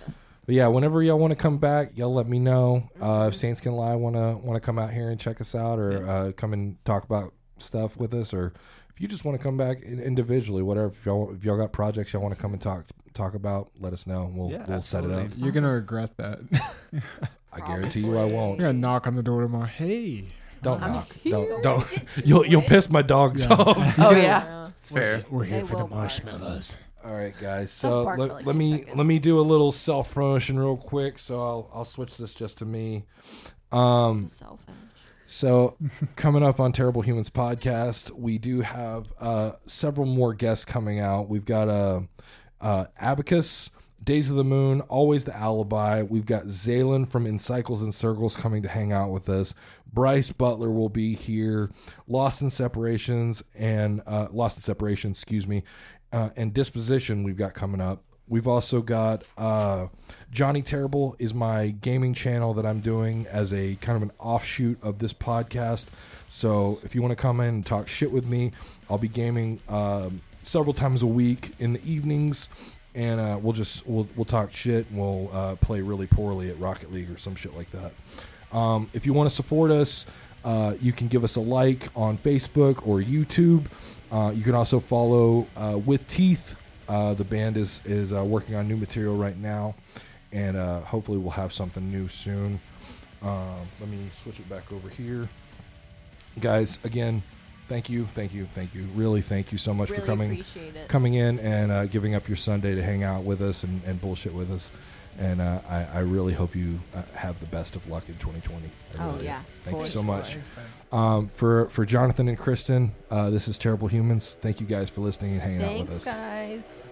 [SPEAKER 3] us.
[SPEAKER 1] But yeah, whenever y'all want to come back, y'all let me know. Uh, if Saints Can Lie want to want to come out here and check us out, or uh, come and talk about stuff with us, or if you just want to come back individually, whatever. If y'all if y'all got projects y'all want to come and talk talk about, let us know. We'll
[SPEAKER 2] Yeah,
[SPEAKER 1] we'll set it up.
[SPEAKER 4] You're gonna regret that.
[SPEAKER 1] I guarantee you, I won't.
[SPEAKER 4] You're gonna knock on the door tomorrow. Hey.
[SPEAKER 1] Don't
[SPEAKER 3] I'm
[SPEAKER 1] knock.
[SPEAKER 3] here.
[SPEAKER 1] Don't don't. You'll you'll piss my dogs
[SPEAKER 4] Yeah.
[SPEAKER 1] off.
[SPEAKER 5] Oh yeah.
[SPEAKER 2] It's fair.
[SPEAKER 4] We're
[SPEAKER 3] here They for the will bark.
[SPEAKER 4] marshmallows.
[SPEAKER 1] All right, guys. So let,
[SPEAKER 3] like
[SPEAKER 1] let me
[SPEAKER 3] seconds.
[SPEAKER 1] let me do a little self promotion real quick. So I'll I'll switch this just to me. Um,
[SPEAKER 3] so
[SPEAKER 1] coming up on Terrible Humans podcast, we do have uh, several more guests coming out. We've got uh, uh, Abacus, Days of the Moon, Always the Alibi. We've got Zaylen from In Cycles and Circles coming to hang out with us. Bryce Butler will be here. Lost in Separations and uh, Lost in Separation, excuse me, uh, and Disposition we've got coming up. We've also got uh, Jonny Terrible is my gaming channel that I'm doing as a kind of an offshoot of this podcast. So if you want to come in and talk shit with me, I'll be gaming um, several times a week in the evenings, and uh, we'll just we'll we'll talk shit and we'll uh, play really poorly at Rocket League or some shit like that. Um, if you want to support us, uh, you can give us a like on Facebook or YouTube. Uh, you can also follow uh, with Teeth. Uh, the band is is uh, working on new material right now, and uh, hopefully we'll have something new soon. Um, let me switch it back over here, guys. Again, thank you, thank you, thank you. Really, thank you so much
[SPEAKER 3] Really
[SPEAKER 1] for coming coming in and uh, giving up your Sunday to hang out with us and, and bullshit with us. And uh, I, I really hope you uh, have the best of luck in 2020. I
[SPEAKER 3] Oh,
[SPEAKER 1] really do.
[SPEAKER 3] yeah.
[SPEAKER 1] Thank you so much. Um, for for Jonathan and Kristen, uh, this is Terrible Humans. Thank you guys for listening and hanging out with
[SPEAKER 3] Thanks,
[SPEAKER 1] us.
[SPEAKER 3] guys.